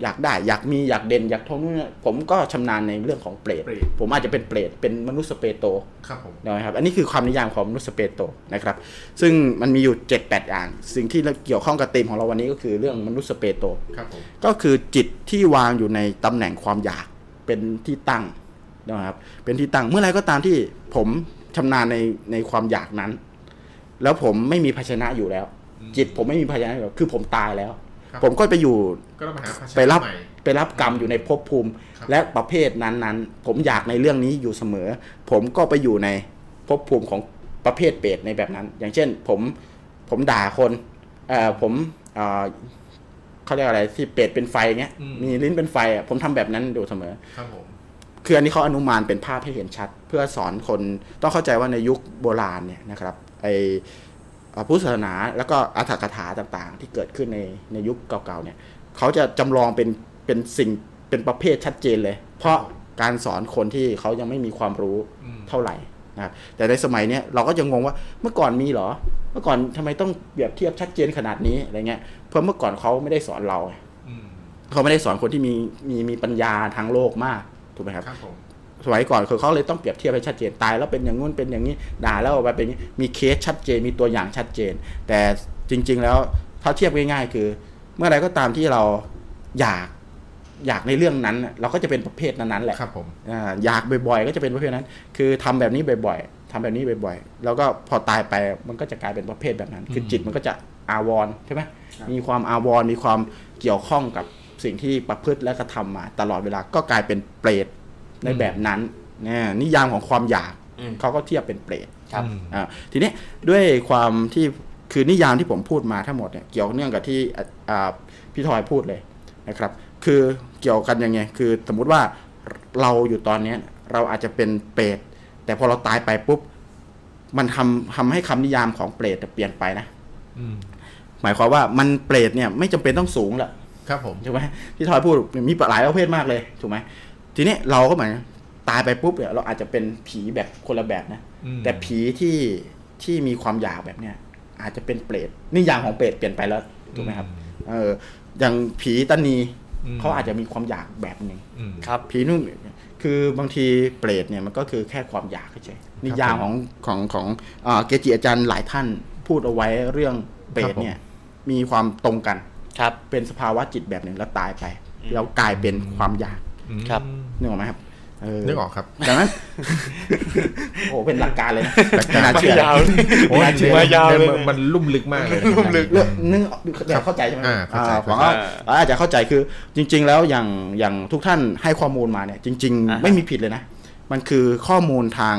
อยากได้อยากมีอยากเด่นอยากทงนู่นนผมก็ชำนาญในเรื่องของเปรตเปรตผมอาจจะเป็นเปรตเป็นมนุษย์สเปโตครับผมนะครับอันนี้คือความนิยามของมนุษย์สเปโตนะครับซึ่งมันมีอยู่ 7-8 อย่าง สิ่งที่เกี่ยวข้องกับธีมของเราวันนี้ก็คือเรื่องมนุษย์สเปโตครับผมก็คือจิตที่วางอยู่ในตำแหน่งความอยากเป็นที่ตั้งนะครับเป็นที่ตั้งเมื่อไรก็ตามที่ผมชำนาญในในความอยากนั้น แล้วผมไม่มีภาชนะอยู่แล้ว จิตผมไม่มีภาชนะอยู่แล้วคือผมตายแล้ว ครับ ผมก็ไปอยู่ก็ต้องมาหาภาษาไปรับใหม่ ไปรับกรรมอยู่ในภพภูมิ ครับ และประเภทนั้นๆ ผมอยากในเรื่องนี้อยู่เสมอ ผมก็ไปอยู่ในภพภูมิของประเภทเปรตในแบบนั้น อย่างเช่น ผมผมด่าคนเอ่อผมเอ่อเขาเรียกอะไรที่เปรตเป็นไฟเงี้ยอืม มีลิ้นเป็นไฟอะผมทำแบบนั้นอยู่เสมอ ครับผม คืออันนี้เขาอนุมานเป็นภาพให้เห็นชัด เพื่อสอนคนต้องเข้าใจว่าในยุคโบราณเนี่ยนะครับไอเอ่อ พุทธศาสนาแล้วก็อัตถกถาต่างๆ ที่เกิดขึ้นในในยุคเก่าๆเนี่ยเขาจะจำลองเป็นเป็นสิ่งเป็นประเภทชัดเจนเลย เพราะการสอนคนที่เขายังไม่มีความรู้อืมเท่าไหร่นะครับแต่ในสมัยเนี้ยเราก็จะงงว่าเมื่อก่อนมีเหรอ เมื่อก่อนทำไมต้องเปรียบเทียบชัดเจนขนาดนี้อะไรเงี้ยเพราะเมื่อก่อนเขาไม่ได้สอนเราอืมเขาไม่ได้สอนคนที่มีมีมีปัญญาทางโลกมากถูกไหมครับครับผม สมัยก่อนคือเขาเลยต้องเปรียบเทียบให้ชัดเจนตายแล้วเป็นอย่างงู้นเป็นอย่างนี้ด่าแล้วออกมาเป็นอย่างนี้มีเคสชัดเจนมีตัวอย่างชัดเจน แต่จริง ๆ แล้วถ้าเทียบง่ายๆ คือ เมื่อไรก็ตามที่เราอยากอยากในเรื่องนั้นน่ะเราก็จะเป็นประเภทนั้นๆแหละครับผมอ่าอยากบ่อยๆ ก็จะเป็นประเภทนั้น คือทำแบบนี้บ่อยๆทำแบบนี้บ่อยๆ แล้วก็พอตายไปมันก็จะกลายเป็นประเภทแบบนั้น คือจิตมันก็จะอาวรณ์ใช่ไหมมีความอาวรณ์มีความเกี่ยวข้องกับสิ่งที่ประพฤติและกระทำมา ตลอดเวลาก็กลายเป็นเปรต ในแบบนั้นเนี่ยนิยามของความอยากอืมเขาก็เทียบเป็นเปรตครับอืมอ่าทีนี้ด้วยความที่คือนิยามที่ผมพูดมาทั้งหมดเนี่ยเกี่ยวเนื่องกับที่อะอ่าพี่ทอยพูดเลยนะครับ คือเกี่ยวกันยังไง คือสมมุติว่าเราอยู่ตอนเนี้ยเราอาจจะเป็นเปรตแต่พอเราตายไปปุ๊บ มันทำทำให้คำนิยามของเปรตเปลี่ยนไปนะอืมหมายความว่ามันเปรตเนี่ยไม่จำเป็นต้องสูงแหละครับผมถูกไหมที่ทอยพูดมีหลายประเภทมากเลยถูกไหม ทีนี้เราก็หมายตายไปปุ๊บเนี่ยเราอาจจะเป็นผีแบบคนละแบบนะอืมแต่ผีที่ที่มีความอยากแบบเนี้ยอาจจะเป็นเปรตนิยามของเปรตเปลี่ยนไปแล้วถูกไหมครับ เอออย่างผีตานีอืมเขาอาจจะมีความอยากแบบหนึ่งอืมครับ ผีนุ่มคือบางทีเปรตเนี่ยมันก็คือแค่ความอยากเฉยๆนิยามของของของอ่าเกจิอาจารย์หลายท่านพูดเอาไว้เรื่องเปรตเนี่ย มีความตรงกันครับเป็นสภาวะจิตแบบหนึ่งแล้วตายไปแล้วกลายเป็นความอยาก ครับนึกออกไหมครับเนึกออกครับดังนั้นโอ้โหเป็นหลักการเลยนะหลักการไม่น่าเชื่อยาวเลยโอ้ยน่าเชื่อเนี่ยยาวเลยมันมันลุ่มลึกมากเลยลุ่มลึกเรื่องนึกเดี๋ยวเข้าใจใช่ไหมอ่าเข้าใจอ่เข้าใจหวังว่าอาจจะเข้าใจคือจริง ๆ แล้วอย่างอย่างทุกท่านให้ข้อมูลมาเนี่ยจริงอ่าฮะๆไม่มีผิดเลยนะ มันคือข้อมูลทาง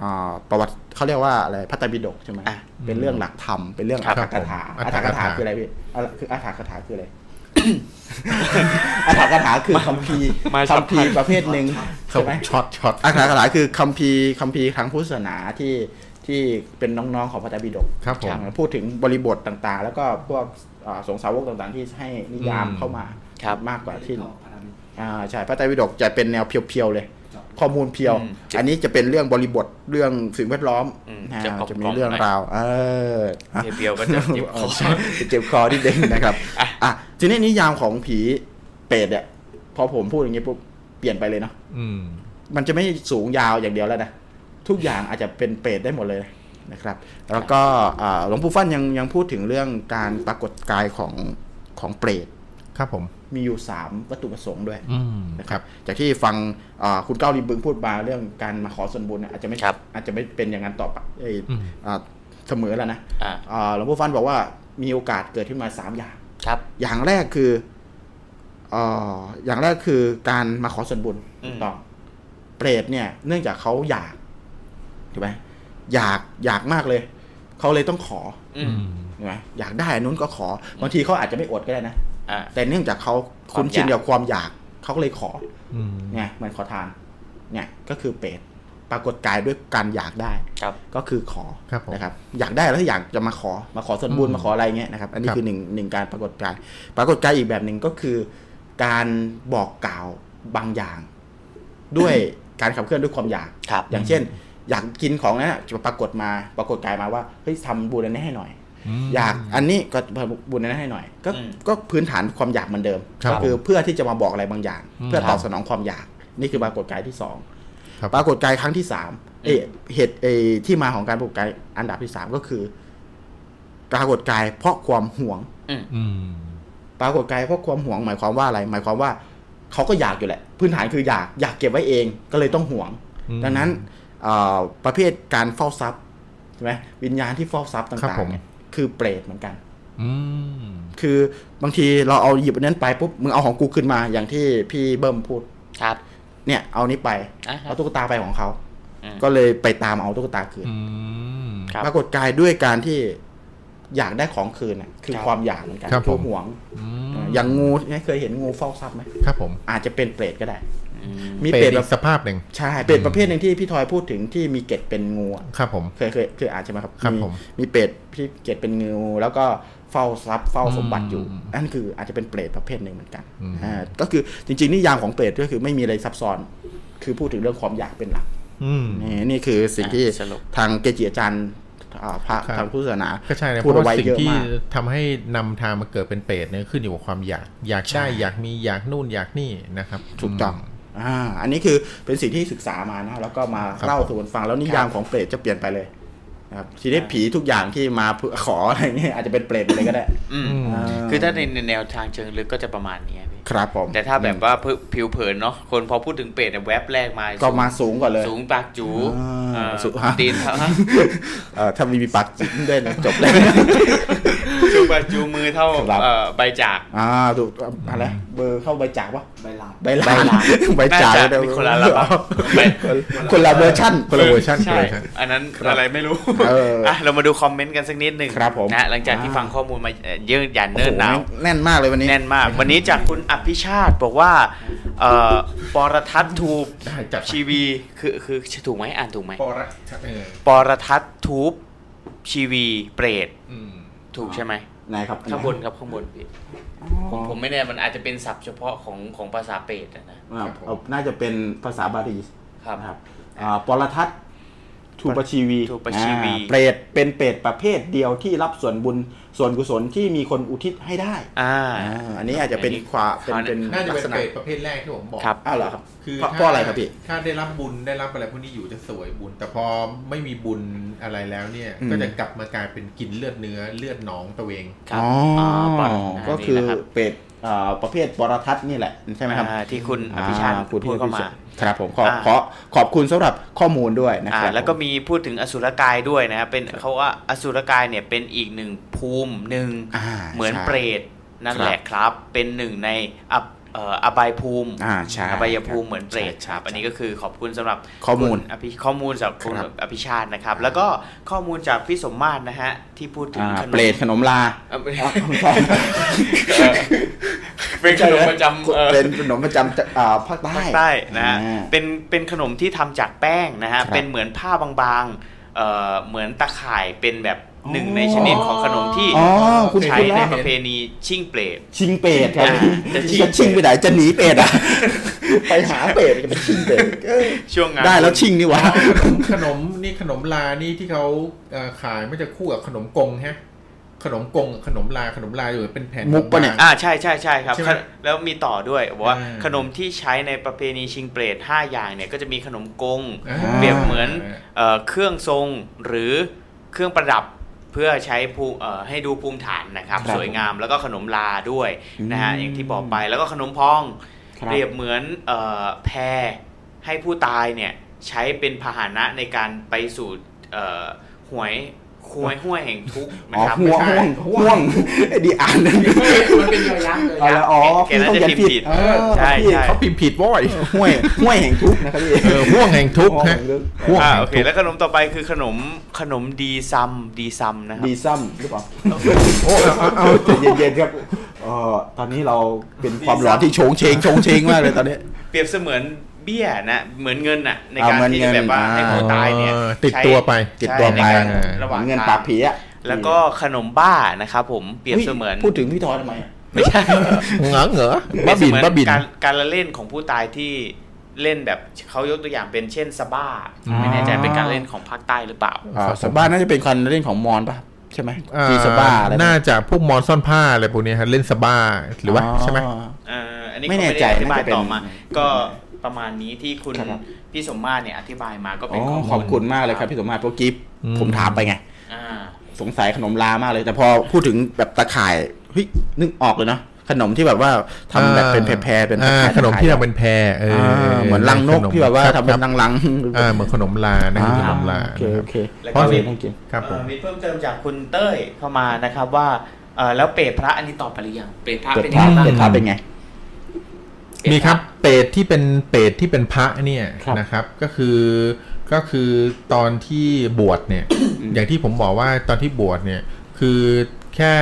อ่าประวัติเขาเรียกว่าอะไรพระไตรปิฎกใช่ไหมอะเป็นเรื่องหลักธรรมเป็นเรื่องอัตถกถาครับผมอัตถกถาอัตถกถาคืออะไรพี่อะไรคืออัตถกถาคืออะไร อัตถกถาคือคัมภีร์มาช็อตคัมภีร์ประเภทหนึ่งเขาใช่ไหมช็อตช็อตอัตถกถาคือคัมภีร์คัมภีร์ทางพุทธศาสนาที่ที่เป็นน้องๆของพระไตรปิฎกครับผม พูดถึงบริบทต่างๆ แล้วก็พวกอ่าสงฆ์สาวกต่างๆ ที่ให้นิยามอืม เข้ามาครับ มากกว่าที่ อ่าใช่พระไตรปิฎกจะเป็นแนว pure ๆเลย ข้อมูล pure อืมอันนี้จะเป็นเรื่องบริบทเรื่องสิ่งแวดล้อมอืมอ่าจะกรอบๆจะมีเรื่องหน่อยราวเอออะเพียวๆก็จะเจ็บคอใช่เจ็บคอที่เด้งนะครับอะอะทีนี้นิยามของผีเปรตเนี่ยพอผมพูดอย่างนี้ปุ๊บเปลี่ยนไปเลยเนาะอืมมันจะไม่สูงยาวอย่างเดียวแล้วนะทุกอย่างอาจจะเป็นเปรตได้หมดเลยนะครับ แล้วก็อ่าหลวงปู่ฟั่นยังยังพูดถึงเรื่องการปรากฏกายของของเปรต ครับผมมีอยู่ 3 วัตถุประสงค์ด้วยอืมนะครับจากที่ฟังอ่าคุณเก้าลิมบึงพูดมาเรื่องการมาขอส่วนบุญเนี่ยอาจจะไม่ครับอาจจะไม่เป็นอย่างนั้นต่อไปเอ้ยอืมอ่าเสมอแล้วนะอ่าอ่าหลวงปู่ฟั่นบอกว่ามีโอกาสเกิดขึ้นมา 3 อย่างครับ อย่างแรกคือเอ่ออย่างแรกคือการมาขอส่วนบุญอืมถูกต้องเปรตเนี่ย เนื่องจากเขาอยากถูกไหมอยากอยากมากเลยเขาเลยต้องขออืมถูกไหมอยากได้อันนู้นก็ขอบางทีเขาอาจจะไม่อดก็ได้นะอ่า แต่เนื่องจากเขาคุ้นชินความอยากกับความอยากเขาก็เลยขออืมเนี่ยเหมันขอทาน เนี่ยก็คือเปรตปรากฏกายด้วยการอยากได้ครับก็คือขอครับผมนะครับ อยากได้แล้วอยากจะมาขอมาขอส่วนบุญอืมมาขออะไรเงี้ยนะครับ อันนี้ครับคือหนึ่งหนึ่งการปรากฏกาย ปรากฏกายอีกแบบหนึ่งก็คือ การบอกกล่าวบางอย่าง ด้วยการขับเคลื่อนด้วยความอยากครับอย่างเช่น อยากกินของนั้นนะจะปรากฏมาปรากฏกายมาว่าเฮ้ยทำบุญอันนี้ให้หน่อยม อยากอันนี้ก็ทำบุญอันนั้นให้หน่อย ก็อืมก็พื้นฐานความอยากเหมือนเดิมครับก็คือเพื่อที่จะมาบอกอะไรบางอย่างอืมเพื่อตอบครับสนองความอยาก นี่คือปรากฏกายที่สองครับปรากฏกายครั้งที่สามเอยเหตุเอยที่มาของการปรากฏกายอันดับที่สามก็คือ ปรากฏกายเพราะความหวงอืมปรากฏกายเพราะความหวง หมายความว่าอะไร หมายความว่าเขาก็อยากอยู่แหละ พื้นฐานคืออยากอยากเก็บไว้เองก็เลยต้องหวงอืมดังนั้นเอ่อประเภทการเฝ้าทรัพย์ใช่ไหมวิญญาณที่เฝ้าทรัพย์ครับต่างผมๆเนี่ย คือเปรตเหมือนกันอืมคือบางทีเราเอาหยิบอันนั้นไปปุ๊บมึงเอาของกูขึ้นมาอย่างที่พี่เบิ้มพูดครับ เนี่ย เอานี้ไปอ่าฮะเอาตุ๊กตาไปของเขาอืมก็เลยไปตามเอาตุ๊กตาคืนอืมครับปรากฏกายด้วยการที่อยากได้ของคืนน่ะคือครับความอยากเหมือนกันครับคืผอมหวงอืมอย่างงูเนี่ยเคยเห็นงูเฝ้าทรัพย์ไหมครับผมอาจจะเป็นเปรตก็ได้อื มมีเป็เปรนตอีแบกบสภาพหนึ่งใช่เปรตประเภทหนึ่งที่พี่ทอยพูดถึงที่มีเกล็ดเป็นงูอะครับผมเคยเคยเคยอ่านใช่ไหมครับครับผมมีเปรตที่เกล็ดเป็นงูแล้วก็เฝ้าทรัพย์เฝ้าสมบัติอยู่อืมนั่นคืออาจจะเป็นเปรตประเภทหนึ่งเหมือนกันอืมอ่าก็คือจริง ๆ นิยามของเปรตก็คือไม่มีอะไรซับซ้อน คือพูดถึงเรื่องความอยากเป็นหลักอืมนี่นี่คือสิ่งที่อะสรุปทางเกจิอาจารย์อ่าพระครับทางพุทธศาสนาก็ใช่นะเพพูดราะเอาว่าไว้สิ่งเยอะที่มากทำให้นำทางมาเกิดเป็นเปรตเนี่ยขึ้นอยู่กับความอยาก อยากได้อยากมีอยากนู่นอยากนี่นะครับ ถูกต้อง อ่าอันนี้คือเป็นสิ่งที่ศึกษามานะแล้วก็มาครับเล่าสู่กันฟังแล้วนิยามของเปรตจะเปลี่ยนไปเลยนะครับทีนี้ผีทุกอย่างที่มาเพื่อขออะไรเงี้ยอาจจะเป็นเปรตไปเลยก็ได้อืมอ่าคือถ้าในในแนวทางเชิงลึกก็จะประมาณนี้พี่ ครับผมแต่ถ้าแบบว่าผิวเผินเนาะคนพอพูดถึงเปรตเนี่ยแวบแรกมาก็มาสูงก่อนเลย สูงปากจูอ่าเอ่อสูงตีนเท่าฮะเอ่อถ้ามีมีปากจิ้มด้วยนะจบเลยสูงปากจูมือเท่าครับเอ่อใบจาก อ่าถูกอะไรเบอร์เข้าใบจากวะใบลานใบลานใบจากน่าจะเดี๋ยวมีคนละระดับใบคนละเวอร์ชั่นคนละเวอร์ชันใช่คนละเวอร์ชันอันนั้นอะไรไม่รู้เอออ่อะเรามาดูคอมเมนต์กันสักนิดหนึ่งครับผมนะหลังจากที่อ่าฟังข้อมูลมาเอ่อเยอะหยันโอ้เนิ่โหนหนาวแน่นมากเลยวันนี้แน่นมาก วันนี้จากคุณอภิชาติบอกว่าเอ่อปรทัศน์ทูบได้จัดไปชีวีคือคือถูกไหมอ่านถูกไหมปอระเออปรทัศน์ทูบชีวีเปรตอืมถูกใช่ไหมไหนครับข้างบนครับข้างบนพี่ผมผมไม่แน่มันอาจจะเป็นศัพท์เฉพาะของของภาษาเปรตอะนะอ่าเอาน่าจะเป็นภาษาบาลีครับนะครับอ่าปรทัศน์ทูทูปชีวีทูปชีวีอ่าเปรตเป็นเปรตประเภทเดียวที่รับส่วนบุญ ส่วนกุศลที่มีคนอุทิศให้ได้อ่าอ่าอันนี้อาจจะเป็นอันนี้ความเป็นเขาเนี่ยเป็นน่าจะลัเป็กนษณะเปรตประเภทแรกที่ผมบอกครับอ้าวเหรอครับคือเพราะถ้าเพราะอะไรครับพี่ถ้าได้รับบุญได้รับอะไรพวกนี้อยู่จะสวยบุญ แต่พอไม่มีบุญอะไรแล้วเนี่ยอืมก็จะกลับมากลายเป็นกินเลือดเนื้อเลือดหนองตัวเองครับอ๋ออ่าอปอนก็คือนี่นะครับเป็ดอ่า ประเภทบรทัศน์นี่แหละใช่ไหมครับอ่าที่คุณอภิชาติอ่คุณพูดเข้ามาครับผมขออ่าขอขอบคุณสำหรับข้อมูลด้วยนะอ่าครับแล้วก็มีพูดถึงอสุรกายด้วยนะครับเป็นเขาว่าอสุรกายเนี่ยเป็นอีกหนึ่งภูมิหนึ่งอ่าเหมือนใช่เปรตนั่นครับแหละครับ เป็นหนึ่งในอับเอ่ออบายภูมิอ่าใช่อบายภูมิเหมือนเปรตใช่ครับใช่อันนี้ก็คือขอบคุณสำหรับข้อมูลคุณอภิข้อมูลจากคุณครับอภิชาตินะครับ แล้วก็ข้อมูลจากพี่สมมาตรนะฮะที่พูดถึงอ่าขนมเปรตขนมลาเอ่ออะไม่ใช่เป็นขนมประจำเอ่อเป็นขนมประจำอ่าภาคใต้ภาคใต้นะฮะอ่าเป็นเป็นขนมที่ทำจากแป้งนะฮะครับเป็นเหมือนผ้าบางๆเอ่อเหมือนตะข่ายเป็นแบบ หนึ่งอ๋อในชนิดของขนมที่อ๋อคุณใช้คุณในแล้วประเพณีชิ่งเปรต ชิงเปรตครับอ่าจะชิง จะชิงไปไหนจะหนีเปรตอะ ไปหาเปรตจะไปชิงเปรตเอ้ยช่วงงานได้แล้วชิงนี่หวะ ขนมนี่ขนมลานี่ที่เขาเอ่อขายไม่จะคู่กับขนมกงฮะ ขนมกงกับขนมลาขนมลาอยู่เป็นแผ่น มุกปะเนี่ย อ่าใช่ใช่ใช่ครับ ใช่ไหมแล้วมีต่อด้วยบอกว่าอ่า ขนมที่ใช้ในประเพณีชิงเปรต5อย่างเนี่ยก็จะมีขนมกง อ่า เปรียบเหมือนเอ่อเครื่องทรงหรือเครื่องประดับเพื่อใช้ภูเอ่อให้ดูภูมิฐานนะครับครับ สวยงามแล้วก็ขนมลาด้วยนะฮะอืมอย่างที่บอกไปแล้วก็ขนมพองครับเปรียบเหมือนเอ่อแพรให้ผู้ตายเนี่ยใช้เป็นพาหนะในการไปสู่เอ่อหวย หวยห้วยแห่งทุกข์นะอ๋อครับห่วงห่วงห่วงไอ้ดีอ่านนั่นมันเป็นยอยักษ์เลยเอาละอ๋อแกน่าจะพิมพ์ผิดเออใช่พี่ใช่ เขาพิมพ์ผิดว้อยห้วยห้วยแห่งทุกข์นะครับพี่เออห่วงแห่งทุกข์ฮะห่วงอ่าแห่งโอเค ทุกข์แล้วขนมต่อไปคือขนมขนมดีซัมดีซัมนะครับ ดีซัมหรือเปล่าโอ้เอาเอาใจเย็นๆครับเอ่อตอนนี้เราเป็นความร้อนที่โฉงเชงโฉงเชงมากเลยตอนนี้ เปรียบเสมือน เบี้ยนะเหมือนเงินน่ะในอ่าการเหมือนที่เงินแบบว่าให้ผู้ตายเนี่ยเออติดใช้ตัวไปติดตัวไปใช่ในการอ่าระหว่างเงินทางปากผีอะแล้วก็ขนมบ้านะครับผมเปรียบเสมือนพูดถึงพี่ทอยทำไมอะไม่ใช่เหงอเหงอเปรีบ้ายบเสบินมือนบ้าบินการการละเล่นของผู้ตายที่เล่นแบบเขายกตัวอย่างเป็นเช่นสบ้าไม่แน่ใจเป็นการเล่นของภาคใต้หรือเปล่าอ่าสบ้าน่าจะเป็นคนเล่นของมอนป่ะใช่ไหมอ่าทีสบ้าอะไรน่าจะพวกมอนซ่อนผ้าอะไรพวกเนี้ยฮะเล่นสบ้าหรือว่าใช่ไหมเอ่ออันนี้ไม่ก็แน่ไม่ใจได้อธิบายน่าจะเป็นต่อมา ก็ ประมาณนี้ที่คุณครับ พี่สมมาตรเนี่ยอธิบายมาก็อ๋เป็นอข้อมูลขอบคุณมากเลยครับพี่สมมาตรเพราะกิฟอืม ผมถามไปไง อ่า สงสัยขนมลามากเลย แต่พอพูดถึงแบบตะข่ายเฮ้ยนึกออกเลยเนาะขนมที่แบบว่าทำแบบเป็นแพรๆเป็นตะอ่าข่ายขนมที่ทำเป็นแพรเอออ่าเหมือนลังนกที่แบบว่าทำเป็นลังๆอ่าเหมือนขนมลานะคือขนมลาโอเคโอเคแล้วเพก็ราะมีต้องกิน ครับผม เอ่อมีเพิ่มเติมจากคุณเต้ยเข้ามานะครับว่าเออแล้วเปรตพระอันนี้ตอบไปหรือยังเปรตพระเป็ดเป็นทายังไงบ้างเป็ดทาเป็นไงเปตพะ มีครับเปรตที่เป็นเปรตที่เป็นพระเนี่ยครับนะครับ ก็คือก็คือตอนที่บวชเนี่ย อย่างที่ผมบอกว่าตอนที่บวชเนี่ย คือแค่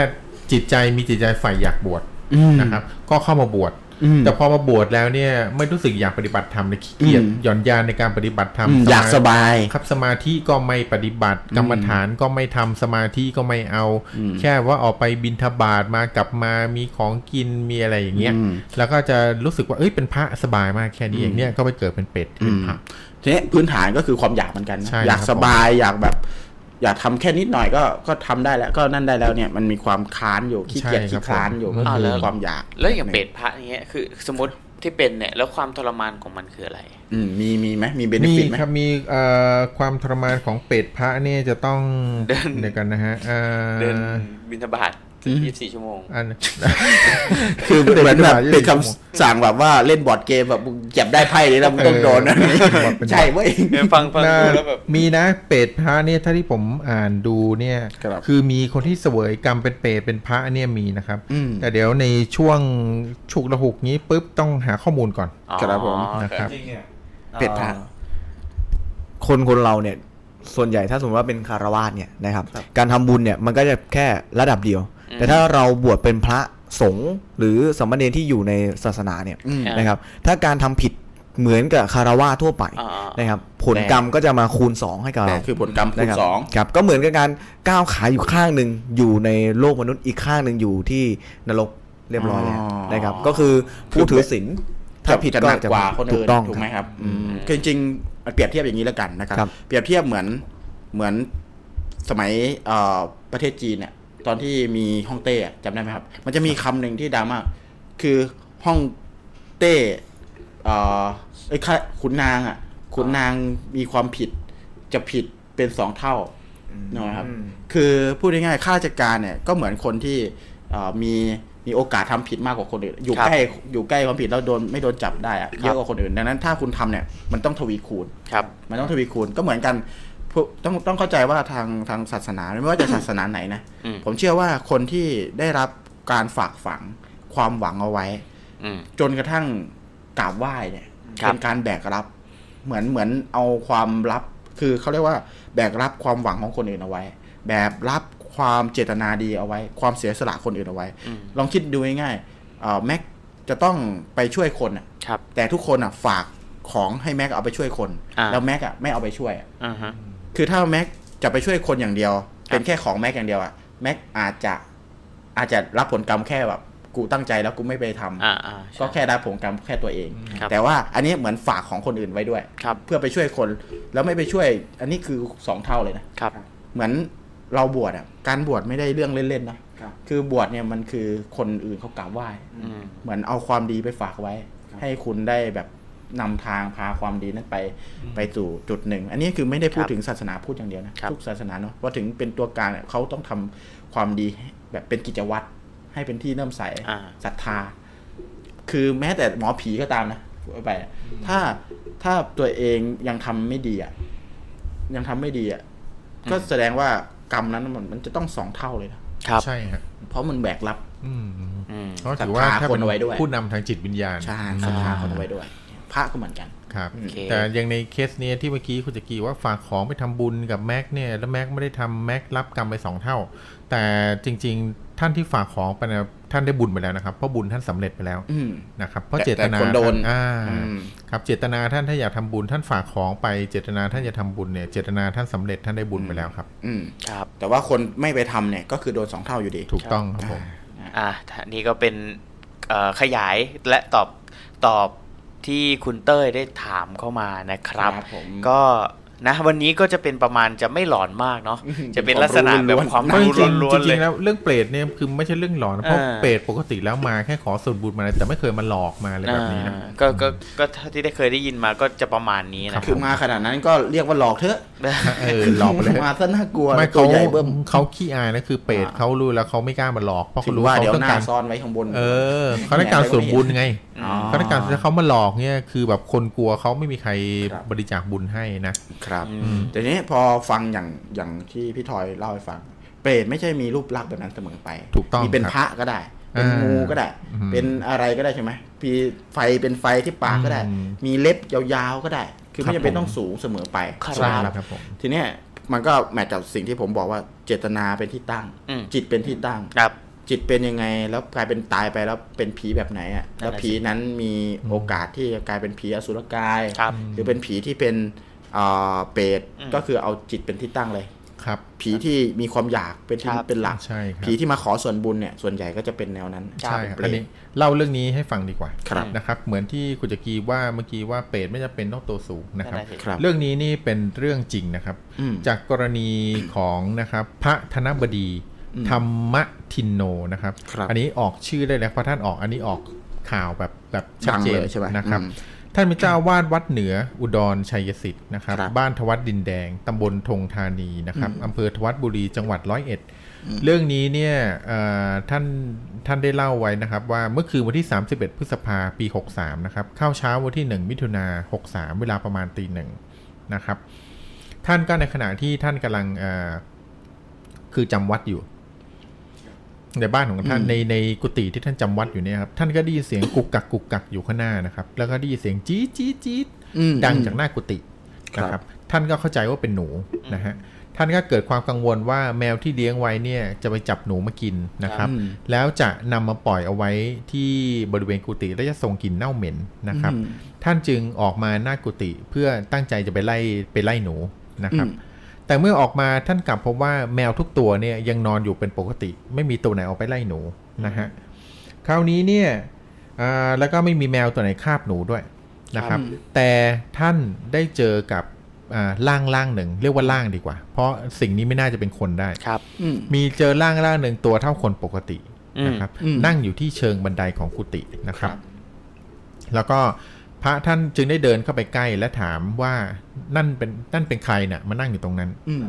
จิตใจมีจิตใจฝ่ายอยากบวชอืมนะครับ ก็เข้ามาบวชอืม แต่พอมาบวชแล้วเนี่ยไม่รู้สึกอยากปฏิบัติธรรมเลยขี้เกียจอืมหย่อนยานในการปฏิบัติธรรมอืมอยากสบายครับสมาธิก็ไม่ปฏิบัติอืมกรรมฐานก็ไม่ทำสมาธิก็ไม่เอาอืมแค่ว่าออกไปบินทบาทมากลับมามีของกินมีอะไรอย่างเงี้ยอืมแล้วก็จะรู้สึกว่าเอ้ยเป็นพระสบายมากแค่นี้เองเนี่ยก็ไปเกิดเป็นเป็ดที่เป็นพระทีนี้พื้นฐานก็คือความอยากเหมือนกันนะใช่อยากครับสบายอยากแบบ อยากทำแค่นิดหน่อยก็ก็ทำได้แล้วก็นั่นได้แล้วเนี่ยมันมีความค้านอยู่ขี้เกียจใช่ครัขี้บคลานอยู่ผมก็อ่าคือแล้วความอยาก แล้วอย่างเปรตพระเนี้ยคือสมมติที่เป็นเนี่ยแล้วความทรมานของมันคืออะไร อืมมีมีไหมมีเบนมีฟิตไหมครับมีเอ่อความทรมานของเป็ดพระเนี่ยจะต้องเดินเดี๋ยวกันนะฮะอ่าเดินบินทบาท 24ชั่วโมง อัน คือเหมือนแบบเดินเป็นชั่วโมงคำสั่งแบบว่าเล่นบอร์ดเกมแบบมึงเก็บได้ไพ่นี้แล้วมึงต้องโดนนะเออบอร์ดเป็นใช่เว้ยเออฟังฟังน่าดูแล้วแบบมีนะเป็ดพระเนี่ยถ้าที่ผมอ่านดูเนี่ยครับคือมีคนที่เสวยกรรมเป็นเป็ดเป็นพระเนี่ยมีนะครับอืมแต่เดี๋ยวในช่วงฉุกระหุกนี้ปุ๊บต้องหาข้อมูลก่อนครับผมอ๋อนะครับจริงเนี่ยเป็ดพระคนคนเราเนี่ยส่วนใหญ่ถ้าสมมติว่าเป็นคารวาสเนี่ยนะครับ การทำบุญเนี่ยมันก็จะแค่ระดับเดียว แต่ถ้าเราบวชเป็นพระสงฆ์หรือสามเณรที่อยู่ในศาสนาเนี่ยอืมนะครับ ถ้าการทำผิดเหมือนกับคารวาสทั่วไปอ่านะครับ ผลกรรมก็จะมาคูณ 2 ให้กับแต่เราคือผลกรรมคูนะณครับสองครับก็เหมือนกับการก้าวขาอยู่ข้างหนึ่งอยู่ในโลกมนุษย์อีกข้างหนึ่งอยู่ที่นรกเรียบร้อยแล้วนะครับ ก็คือผู้ถือศีลถ้าผิดจะก็หนักจะกว่าคนถูอื่กนต้องถูกไหมครับอืมคือจริงๆเปรียบเทียบอย่างนี้แล้วกันนะครับครับเปรียบเทียบเหมือนเหมือนสมัยเอ่อประเทศจีนเนี่ย ตอนที่มีฮ่องเต้อะจำได้ไหมครับ มันจะมีคำหนึ่งที่ดังมาก คือฮ่องเต้เอ่อไอ้ยข้าขุนนางอะขุนนางมีความผิดจะผิดเป็นสองเท่านะครับ คือพูดง่ายๆข้าราชการเนี่ยก็เหมือนคนที่เอ่อมีมีโอกาสทำผิดมากกว่าคนอื่น อยู่ครับใกล้อยู่ใกล้ความผิดแล้วโดนไม่โดนจับได้อะเยอะกว่าคนอื่น ดังนั้นถ้าคุณทำเนี่ยมันต้องทวีคูณครับ มันต้องทวีคูณก็เหมือนกันพวก ต้องต้องเข้าใจว่าทางทางศาสนาไม่ว่าจะศาสนาไหนนะอืมผมเชื่อว่าคนที่ได้รับการฝากฝังความหวังเอาไว้อืมจนกระทั่งกราบไหว้เนี่ยครับเป็นการแบกรับ เหมือนเหมือนเอาความลับ คือเขาเรียกว่า แบกรับความหวังของคนอื่นเอาไว้ แบกรับความเจตนาดีเอาไว้ ความเสียสละคนอื่นเอาไว้อืมลองคิดดูง่ายๆเอ่อแม็กจะต้องไปช่วยคนอะครับแต่ทุกคนอะฝากของให้แม็กเอาไปช่วยคนอ่าแล้วแม็กอะไม่เอาไปช่วยอะอ่าฮะ คือถ้าแม็กจะไปช่วยคนอย่างเดียว เป็นแค่ของแม็กอย่างเดียวอะแม็กอาจจะอาจจะรับผลกรรมแค่แบบกูตั้งใจแล้วกูไม่ไปทำอ่าอ่าใช่ก็แค่รับผลกรรมแค่ตัวเองครับแต่ว่าอันนี้เหมือนฝากของคนอื่นไว้ด้วยครับเพื่อไปช่วยคนแล้วไม่ไปช่วย อันนี้คือสองเท่าเลยนะครับ เหมือนเราบวชอะ การบวชไม่ได้เรื่องเล่นๆนะคือบวชเนี่ยมันคือคนอื่นเขากราบไหว้อืมเหมือนเอาความดีไปฝากไว้ ให้คุณได้แบบ นำทางพาความดีนั้นไปไปสู่จุดหนึ่ง อันนี้คือไม่ได้พูดครับถึงศาสนาพูดอย่างเดียวนะครับทุกศาสนาเนาะว่าถึงเป็นตัวกลางเนี่ยเขาต้องทำความดีให้แบบเป็นกิจวัตรให้เป็นที่เริ่อมใสอ่าศรัทธา คือแม้แต่หมอผีก็ตามนะไปอะถ้าถ้าตัวเองยังทำไม่ดีอะยังทำไม่ดีอะก็แสดงว่ากรรมนั้นมันมันจะต้องสองเท่าเลยนะครับใช่ฮะเพราะมันแบกรับอืมอืมเพราะถือว่าถ้าศรัทธาคเป็นนเอาไว้ด้วยผู้นำทางจิตวิญญาณใช่ศรัทธาคนเอาไว้ด้วย พระก็เหมือนกันครับโอเคแต่อย่างในเคสเนี้ยที่เมื่อกี้คุณจะกีว่าฝากของไปทำบุญกับแม็กเนี่ยแล้วแม็กไม่ได้ทำแม็กรับกรรมไปสองเท่า แต่จริง ๆ ท่านที่ฝากของไปนะท่านได้บุญไปแล้วนะครับเพราะบุญท่านสำเร็จไปแล้วอืมนะครับเพราะแต่เจตนาแต่คนโดนท่าอ่าอืมครับเจตนาท่านถ้าอยากทำบุญท่านฝากของไปเจตนาท่านจะทำบุญเนี่ยเจตนาท่านสำเร็จท่านได้บุญไปแล้วครับ อืมครับ แต่ว่าคนไม่ไปทำเนี่ยก็คือโดนสองเท่าอยู่ดีถูกต้องครับผมอ่านี่ก็เป็นเอ่อขยายและตอบตอบ ที่คุณเต้ยได้ถามเข้ามานะครับครับผมก็ นะวันนี้ก็จะเป็นประมาณจะไม่หลอนมากเนาะอืมจะเป็นลักษณะแบบความเพราะจรู้ริงล้ๆวนจๆเลริยงๆแล้วเรื่องเปรตเนี่ยคือไม่ใช่เรื่องหลอนนะเพราะอ่าเปรตปกติแล้วมาแค่ขอส่วนบุญมาเลยแต่ไม่เคยมาหลอกมาอะไรแบบนี้นะอ่าก็ก็ก็เท่าที่ได้เคยได้ยินมาก็จะประมาณนี้นะคือมาขนาดนั้นก็เรียกว่าหลอกเถอะเออหลอกไปเลยมาซะน่ากลัวไม่ตัเขาวใหญ่เบิ้มเขาขี้อายนะคือเปรตอ่าเขารู้แล้วเขาไม่กล้ามาหลอกเพราะถึเขางรู้ว่าเขาเดี๋ยวต้องหน้าการซ่อนไว้ข้างบนเออเขาต้องการส่วนบุญไงอ๋อเขาต้องการถ้าเขามาหลอกเนี่ยคือแบบคนกลัวเขาไม่มีใครครับบริจาคบุญให้นะครับอืมแต่ทีนี้พอฟังอย่างอย่างที่พี่ทอยเล่าให้ฟัง เปรตไม่ใช่มีรูปลักษณ์แบบนั้นเสมอไป ถูกต้องมีเป็นครับพระก็ได้ เป็นอ่างูงูก็ได้อืมเป็นอะไรก็ได้ใช่ไหมมีไฟเป็นไฟที่ปากก็ได้อืมมีเล็บยาวๆก็ได้ คือครับไม่จำเป็นผมต้องสูงเสมอไปครับใช่ครับครับผมทีเนี้ยมันก็แมทกับสิ่งที่ผมบอกว่าเจตนาเป็นที่ตั้งอืมจิตเป็นที่ตั้งครับจิตเป็นยังไงแล้วกลายเป็นตายไปแล้วเป็นผีแบบไหนอะนั่นน่ะแล้วผีนั้นมีโอกาสที่จะกลายเป็นผีอสุรกายครับหรือเป็นผีที่เป็น เอ่อเปรตอืมก็คือเอาจิตเป็นที่ตั้งเลยครับ ผีที่มีความอยากเป็นที่ครับเป็นหลักใช่ครับผีที่มาขอส่วนบุญเนี่ยส่วนใหญ่ก็จะเป็นแนวนั้นใช่ครับเปรอันตนี้เล่าเรื่องนี้ให้ฟังดีกว่าครับนะครับ เหมือนที่คุณจักรีว่าเมื่อกี้ว่าเปรตไม่จำเป็นต้องตัวสูงนะครับนั่นน่ะสิครับเรื่องนี้นี่เป็นเรื่องจริงนะครับอืมจากกรณีของนะครับพระธนบดีอืมธรรมทินโนนะครับครับ อันนี้ออกชื่อได้แล้วเพราะท่านออกอันนี้ออกข่าวแบบแบบชัดดังเจนเลยใช่ไหมนะครับอืม ท่านเป็นเจ้าอาวาดวัดเหนืออุดรชัยสิทธิ์นะครับครับ บ้านทวัดดินแดงตำบลธงธานีนะครับอืมอำเภอทวัดบุรีจังหวัดร้อยเอ็ดเรื่องนี้เนี่ยเอ่อท่านท่านได้เล่าไว้นะครับ ว่าเมื่อคืนวันที่ 31 พฤษภาปี 63 นะครับ เข้าเช้าวันที่ 1 มิถุนา63 เวลาประมาณตีหนึ่งนะครับ ท่านก็ในขณะที่ท่านกำลังเอ่อคือจำวัดอยู่ ในบ้านของท่านอืมในในกุฏิที่ท่านจำวัดอยู่เนี่ยครับท่านก็ได้ยินเสียงกุกกักกุกกักอยู่ข้างหน้านะครับ แล้วก็ได้ยินเสียงจี๊ดจี๊ดจี๊ดอืมดังจากหน้ากุฏินะคครัรับบท่านก็เข้าใจว่าเป็นหนูนะฮะท่านก็เกิดความกังวลว่าแมวที่เลี้ยงไว้เนี่ยจะไปจับหนูมากินนะครับอืมแล้วจะนำมาปล่อยเอาไว้ที่บริเวณกุฏิแล้วจะส่งกลิ่นเน่าเหม็นนะครับอืมท่านจึงออกมาหน้ากุฏิเพื่อตั้งใจจะไปไล่ไปไล่หนูนะครับอืม แต่เมื่อออกมาท่านกลับพบว่าแมวทุกตัวเนี่ยยังนอนอยู่เป็นปกติ ไม่มีตัวไหนออกไปไล่หนูนะฮะคราวนี้เนี่ยอ่าแล้วก็ไม่มีแมวตัวไหนคาบหนูด้วยนะครับอืมแต่ท่านได้เจอกับอ่าร่างร่างหนึ่งเรียกว่าร่างดีกว่า เพราะสิ่งนี้ไม่น่าจะเป็นคนได้ครับอืมมีเจอร่างร่างหนึ่งตัวเท่าคนปกติอืมนะครับอืมนั่งอยู่ที่เชิงบันไดของกุฏินะครับครับแล้วก็ พระท่านจึงได้เดินเข้าไปใกล้และถามว่านั่นเป็นนั่นเป็นใครเนี่ยมานั่งอยู่ตรงนั้นอืม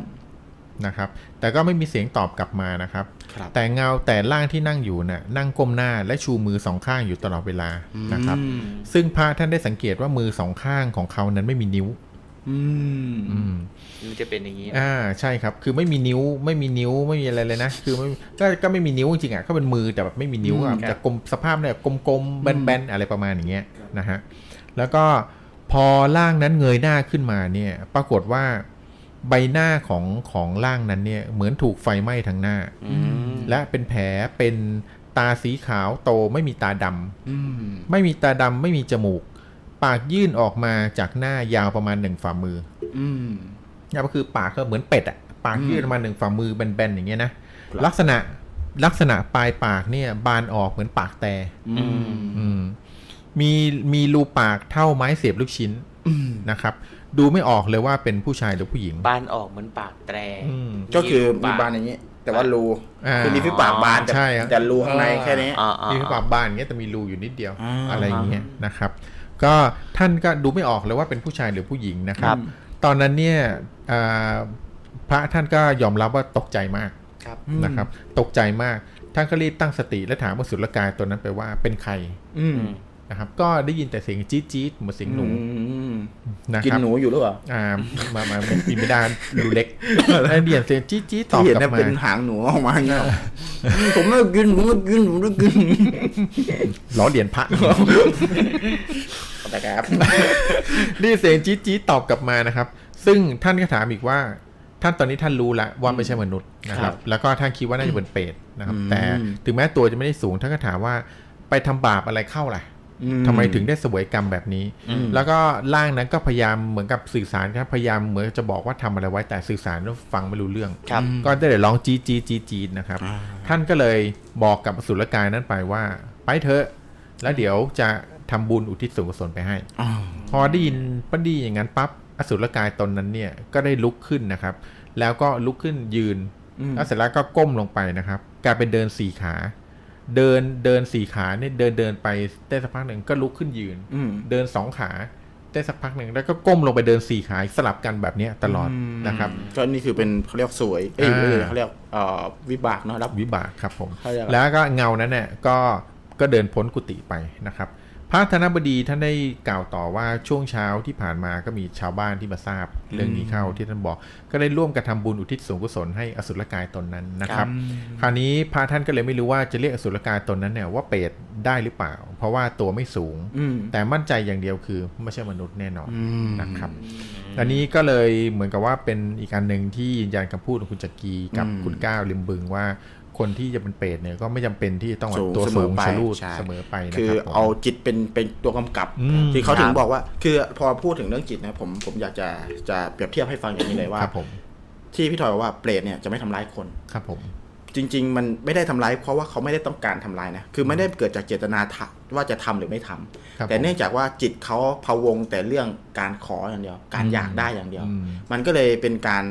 นะครับ แต่ก็ไม่มีเสียงตอบกลับมานะครับครับแต่เงาแต่ร่างที่นั่งอยู่น่ะนั่งก้มหน้าและชูมือสองข้างอยู่ตลอดเวลานะครับอืมซึ่งพระท่านได้สังเกตว่ามือสองข้างของเขานั้นไม่มีนิ้ว อืมอืมมันจะเป็นอย่างนี้อ่าใช่ครับ คือไม่มีนิ้วไม่มีนิ้วไม่มีอะไรเลยนะคือไม่ก็ก็ไม่มีนิ้วจริงๆอะก็เป็นมือแต่แบบไม่มีนิ้วอืมอะครับจะกลมสภาพเนี่ยกลมๆแบนๆอะไรประมาณอย่างเงี้ยนะฮะ แล้วก็พอร่างนั้นเงยหน้าขึ้นมาเนี่ย ปรากฏว่าใบหน้าของของร่างนั้นเนี่ย เหมือนถูกไฟไหม้ทั้งหน้าอืมและเป็นแผลเป็นตาสีขาวโตไม่มีตาดำอืมไม่มีตาดำไม่มีจมูก ปากยื่นออกมาจากหน้ายาวประมาณหนึ่งฝ่ามืออืมเนี่ยก็คือปากก็เหมือนเป็ดอะปากอืมยื่นออกมาหนึ่งฝ่ามือแบนๆอย่างเงี้ยนะลักษณะลักษณะปลายปากเนี่ย บานออกเหมือนปากแต่อืมอื มมีมีรูปากเท่าไม้เสียบลูกชิ้นอืมนะครับ ดูไม่ออกเลยว่าเป็นผู้ชายหรือผู้หญิง บานออกเหมือนปากแตรอืมก็คือมีปากบานอย่างนี้ แต่ว่ารูอ่าคือมีฝีปากบานแต่ใช่ครับแต่รูข้างในแค่นี้อ่าอ่ามีปากบานอย่างเงี้ยแต่มีรูอยู่นิดเดียวอ่าอะไรอย่างเงี้ยนะครับ ก็ท่านก็ดูไม่ออกเลยว่าเป็นผู้ชายหรือผู้หญิงนะครับ ตอนนั้นเนี่ยอ่าพระท่านก็ยอมรับว่าตกใจมากครับนะครับ ตกใจมากท่านก็รีบตั้งสติและถามว่าสุรกายตัวนั้นไปว่าเป็นใครอืม นะครับ ก็ได้ยินแต่เสียงจี๊ดจี๊ดเหมือนเสียงหนูอืมนะกินครับหนูอยู่หรือเปล่าอ่ามามาปีไม่ได้รูเล็กแล้วได้ยินเสียงจี๊ดจี๊ดตอบที่เห็นกลัน่ะบมาเป็นหางหนูออกมาอย่างเงี้ยอืมผมไม่กินผมไม่กินผมไม่กินล้อเหรียญพระแต่ครับนี่เสียงจี๊ดจี๊ดตอบกลับมานะครับ ซึ่งท่านก็ถามอีกว่าท่านตอนนี้ท่านรู้แล้วว่าไม่ใช่มนุษย์นะคครัรับบแล้วก็ท่านคิดว่าน่าจะเป็นเปรตนะครับอืมแต่ถึงแม้ตัวจะไม่ได้สูงท่านก็ถามว่าไปทำบาปอะไรเข้าล่ะอื ทำไมถึงได้เสวยกรรมแบบนี้ แล้วก็ร่างนั้นก็พยายามเหมือนกับสื่อสารครับพยายามเหมือนจะบอกว่าทำอะไรไว้แต่สื่อสารแล้วฟังไม่รู้เรื่องครับก็ได้แต่ร้องจีดจีดจีดจีดนะครับ ท่านก็เลยบอกกับอสุรกายนั้นไปว่า ไปเถอะ แล้วเดี๋ยวจะทำบุญอุทิศส่วนกุศลไปให้อ๋อพอได้ยินปดีอย่างนั้นปั๊บอสุรกายตนนั้นเนี่ยก็ได้ลุกขึ้นนะครับ แล้วก็ลุกขึ้นยืนแล้วเสร็จแล้วก็ก้มลงไปนะครับกลายเป็นเดินสี่ขา เดินเดินสี่ขาเนี่ยเดินเดินไปได้สักพักหนึ่งก็ลุกขึ้นยืนอืมเดินสองขาได้สักพักหนึ่งแล้วก็ก้มลงไปเดินสี่ขาสลับกันแบบเนี้ยตลอดนะครับ ก็นี่คือเป็นเขาเรียกสวยเอ้ยอ่าไม่ใช่เขาเรียกเอ่อวิบากเนาะรับวิบากครับผมเขาเรียกอะไรแล้วก็เงานั้นเนี่ยก็ก็เดินพ้นกุฏิไปนะครับ พระธนบดีท่านได้กล่าวต่อว่าช่วงเช้าที่ผ่านมาก็มีชาวบ้านที่มาทราบ เรื่องนี้เข้าที่ท่านบอก ก็ได้ร่วมกระทำบุญอุทิศส่วนกุศลให้อสุรกายตนนั้นนะครับ คราวนี้พระท่านก็เลยไม่รู้ว่าจะเรียกอสุรกายตนนั้นเนี่ยว่าเปรตได้หรือเปล่า เพราะว่าตัวไม่สูงอืมแต่มั่นใจอย่างเดียวคือไม่ใช่มนุษย์แน่นอนอืมนะครับอันนี้ก็เลยเหมือนกับว่าเป็นอีกการหนึ่งที่ยืนยันคำพูดของคุณจักรีกับอืมคุณก้าวลิมบึงว่า คนที่จะเป็นเปรตเนี่ยก็ไม่จำเป็นที่จะต้องแบบสูงตัวเสมสูองไปชะลูดใช่เสมอไปนะคือครับผมเอาจิตเป็นเป็นตัวกำกับอืมที่เขาถึคงรับบอกว่า คือพอพูดถึงเรื่องจิตนะผมผมอยากจะจะเปรียบเทียบให้ฟังอย่างนี้เลยว่าครับผมที่พี่ทอยบอกว่าเปรตเนี่ยจะไม่ทำร้ายคนครับผมจริง ๆ มันไม่ได้ทำร้ายเพราะว่าเขาไม่ได้ต้องการทำร้ายนะ คือไม่ได้เกิดจากเจตนาทะว่าจะทำหรือไม่ทำครับแต่เนื่องจากว่าจิตเขาพะวงแต่เรื่องการขออย่างเดียว การอืมอยากได้อย่างเดียวอืมมันก็เลยเป็นการ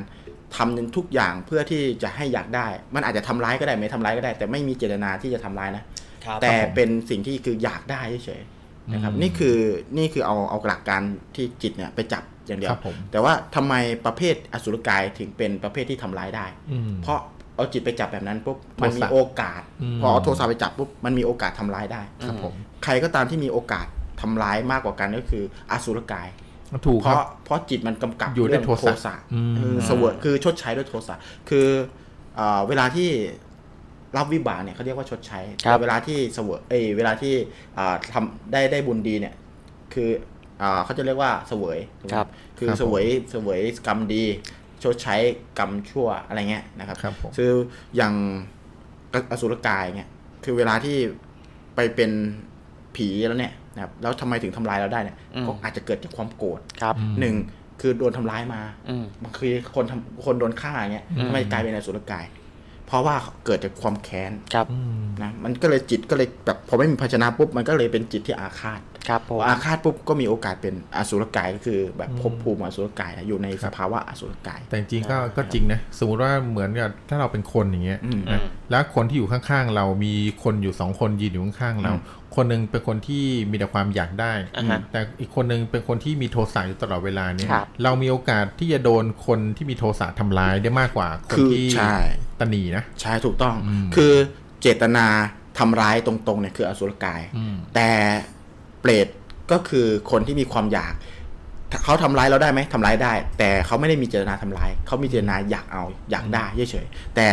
ทำทุกอย่างเพื่อที่จะให้อยากได้ มันอาจจะทำร้ายก็ได้ไม่ทำร้ายก็ได้ แต่ไม่มีเจตนาที่จะทำร้ายนะครับแต่เป็นสิ่งที่คืออยากได้เฉยๆนะครับอืมนี่คือนี่คือเอาเอาหลักการที่จิตเนี่ยไปจับอย่างเดียวครับผมแต่ว่าทำไมประเภทอสุรกายถึงเป็นประเภทที่ทำร้ายได้อืมเพราะเอาจิตไปจับแบบนั้นปุ๊บโทสะมันมีโอกาสอืมพอเอาโทรศัพท์ไปจับปุ๊บมันมีโอกาสทำร้ายได้ครับผมใครก็ตามที่มีโอกาสทำร้ายมากกว่ากันก็คืออสุรกาย ถูกเพครัราะบเพราะจิตมันกำกับอยู่ด้วยเรื่องโทสะอืมเออเสวยคือชดใช้ด้วยโทสะคือเอ่อเวลาที่รับวิบากเนี่ยเขาเรียกว่าชดใช้ครับแต่เวลาที่เสวยเอยเวลาที่อ่าทำได้ได้บุญดีเนี่ย คืออ่าเขาจะเรียกว่าเสวยถูกไหมครับ คือครับผมเสวยเสวยกรรมดี ชดใช้กรรมชั่วอะไรเงี้ยนะครับครับผมคืออย่างอสุรกายเนี่ยคือเวลาที่ไปเป็นผีแล้วเนี่ย นะครับแล้วทำไมถึงทำร้ายเราได้เนี่ยอืมก็อาจจะเกิดจากความโกรธครับหนึ่งคือโดนทำร้ายมาอืมบางทีคนทำคนโดนฆ่าเงี้ยอืมทำไมกลายเป็นอสุรกาย เพราะว่าเกิดจากความแค้นครับอืมนะมันก็เลยจิตก็เลยแบบพอไม่มีภาชนะปุ๊บมันก็เลยเป็นจิตที่อาฆาตครับผมพออาฆาตปุ๊บก็มีโอกาสเป็นอสุรกายก็คือแบบภพภูมิอสุรกายอะอยู่ในสภาวะอสุรกาย แต่จริงๆก็ก็จริงนะสมมติว่าเหมือนกับถ้าเราเป็นคนอย่างเงี้ยอืมนะแล้วคนที่อยู่ข้างๆเรามีคนอยู่สองคนยืนอยู่ข้างๆเรา คนหนึงเป็นคนที่มีแต่ความอยากได้อ่าฮะแต่อีกคนหนึงเป็นคนที่มีโทสะอยู่ตลอดเวลาเนี่ยครับเรามีโอกาสที่จะโดนคนที่มีโทสะทำร้ายได้มากกว่าคนคือที่ใช่ตนีนะ ใช่ถูกต้องอืมคือเจตนาทำร้ายตรงๆเนี่ยคืออสุรกายอืมแต่เปรตก็คือคนที่มีความอยากเขาทำร้ายเราได้ไหมทำร้ายได้ แต่เขาไม่ได้มีเจตนาทำร้ายเขามีเจตนาอยากเอาอยากได้เฉยๆแต่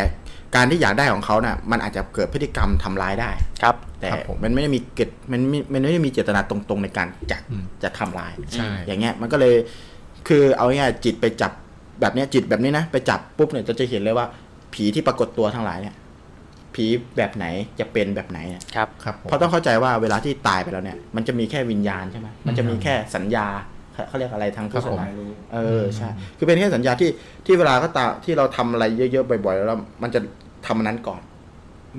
การที่อยากได้ของเขาน่ะมันอาจจะเกิดพฤติกรรมทำร้ายได้ครับ แต่ครับผมมันไม่ได้มีเกิดมันไม่มันไม่ได้มีเจตนาตรงๆในการจะอืมจะทำร้ายใช่อย่างเงี้ยมันก็เลยคือเอาง่ายๆจิตไปจับแบบเนี้ยจิตแบบนี้นะไปจับปุ๊บเนี่ยจะจะเห็นเลยว่า ผีที่ปรากฏตัวทั้งหลายเนี่ยผีแบบไหนจะเป็นแบบไหนเนี่ยครับครับผมเพราะต้องเข้าใจว่าเวลาที่ตายไปแล้วเนี่ย มันจะมีแค่วิญญาณใช่ไหมมันจะมีแค่สัญญา เขาเขาเรียกอะไรทางพุทธศาสนาเออใช่คือเป็นแค่สัญญาที่ที่เวลาก็ตามที่เราทำอะไรเยอะๆบ่อยๆแล้วมันจะทำอันนั้นก่อน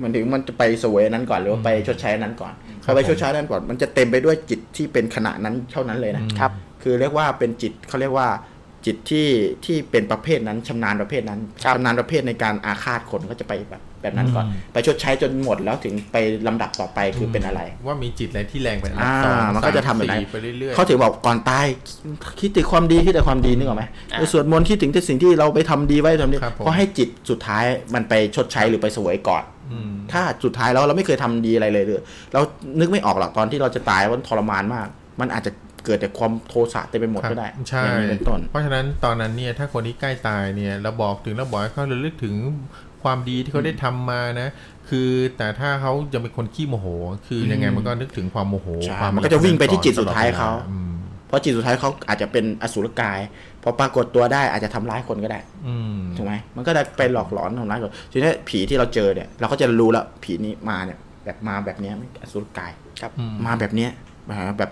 มันถึงมันจะไปเสวยอันนั้นก่อนหรือว่าไปชดใช้อันนั้นก่อนพอไปชดใช้อันนั้นก่อน มันจะเต็มไปด้วยจิตที่เป็นขณะนั้นเท่านั้นเลยนะครับ คือเรียกว่าเป็นจิตเขาเรียกว่าจิตที่ที่เป็นประเภทนั้นชำนาญประเภทนั้นครับชำนาญประเภทในการอาฆาตคนก็จะไปแบบ แบบนั้นก่อนไปชดใช้จนหมดแล้วถึงไปลำดับต่อไปคือเป็นอะไร ว่ามีจิตอะไรที่แรงเป็นอันดับอ่าสองมันก็จะทำแบบนั้นสามสี่ไปเรื่อยๆเขาถึงบอกก่อนตายคิดแต่ความดีคิดแต่ความดีนึกออกไหมอ่าไปสวดมนต์คิดถึงแต่สิ่งที่เราไปทำดีไว้ทำดีครับผมเพราะให้จิตสุดท้ายมันไปชดใช้หรือไปเสวยก่อนอืมถ้าสุดท้ายแล้วเราไม่เคยทำดีอะไรเลยเลยเรานึกไม่ออกหรอกตอนที่เราจะตายว่าทรมานมาก มันอาจจะเกิดแต่ความโทสะเต็มไปหมดครับก็ได้ใช่อย่างนี้เป็นต้นเพราะฉะนั้นตอนนั้นเนี่ยถ้าคนที่ใกล้ตายเนี่ยเราบอกถึงเราบอกให้เขาระลึกถึง ความดีที่เขาได้ทำมานะ คือแต่ถ้าเขาจะเป็นคนขี้โมโห คือยังไงมันก็นึกถึงความโมโหใช่ความมันก็จะวิ่งไปที่จิตสุดท้ายเขาอืมเพราะจิตสุดท้ายเขาอาจจะเป็นอสุรกายพอปรากฏตัวได้อาจจะทำร้ายคนก็ได้ อืมถูกไหมมันก็ได้ไปหลอกหลอนทำร้ายคนทีนี้ผีที่เราเจอเนี่ย เราก็จะรู้แล้วผีนี้มาเนี่ย แบบมาแบบเนี้ยไม่อสุรกายครับ มาแบบเนี้ยมาแบบ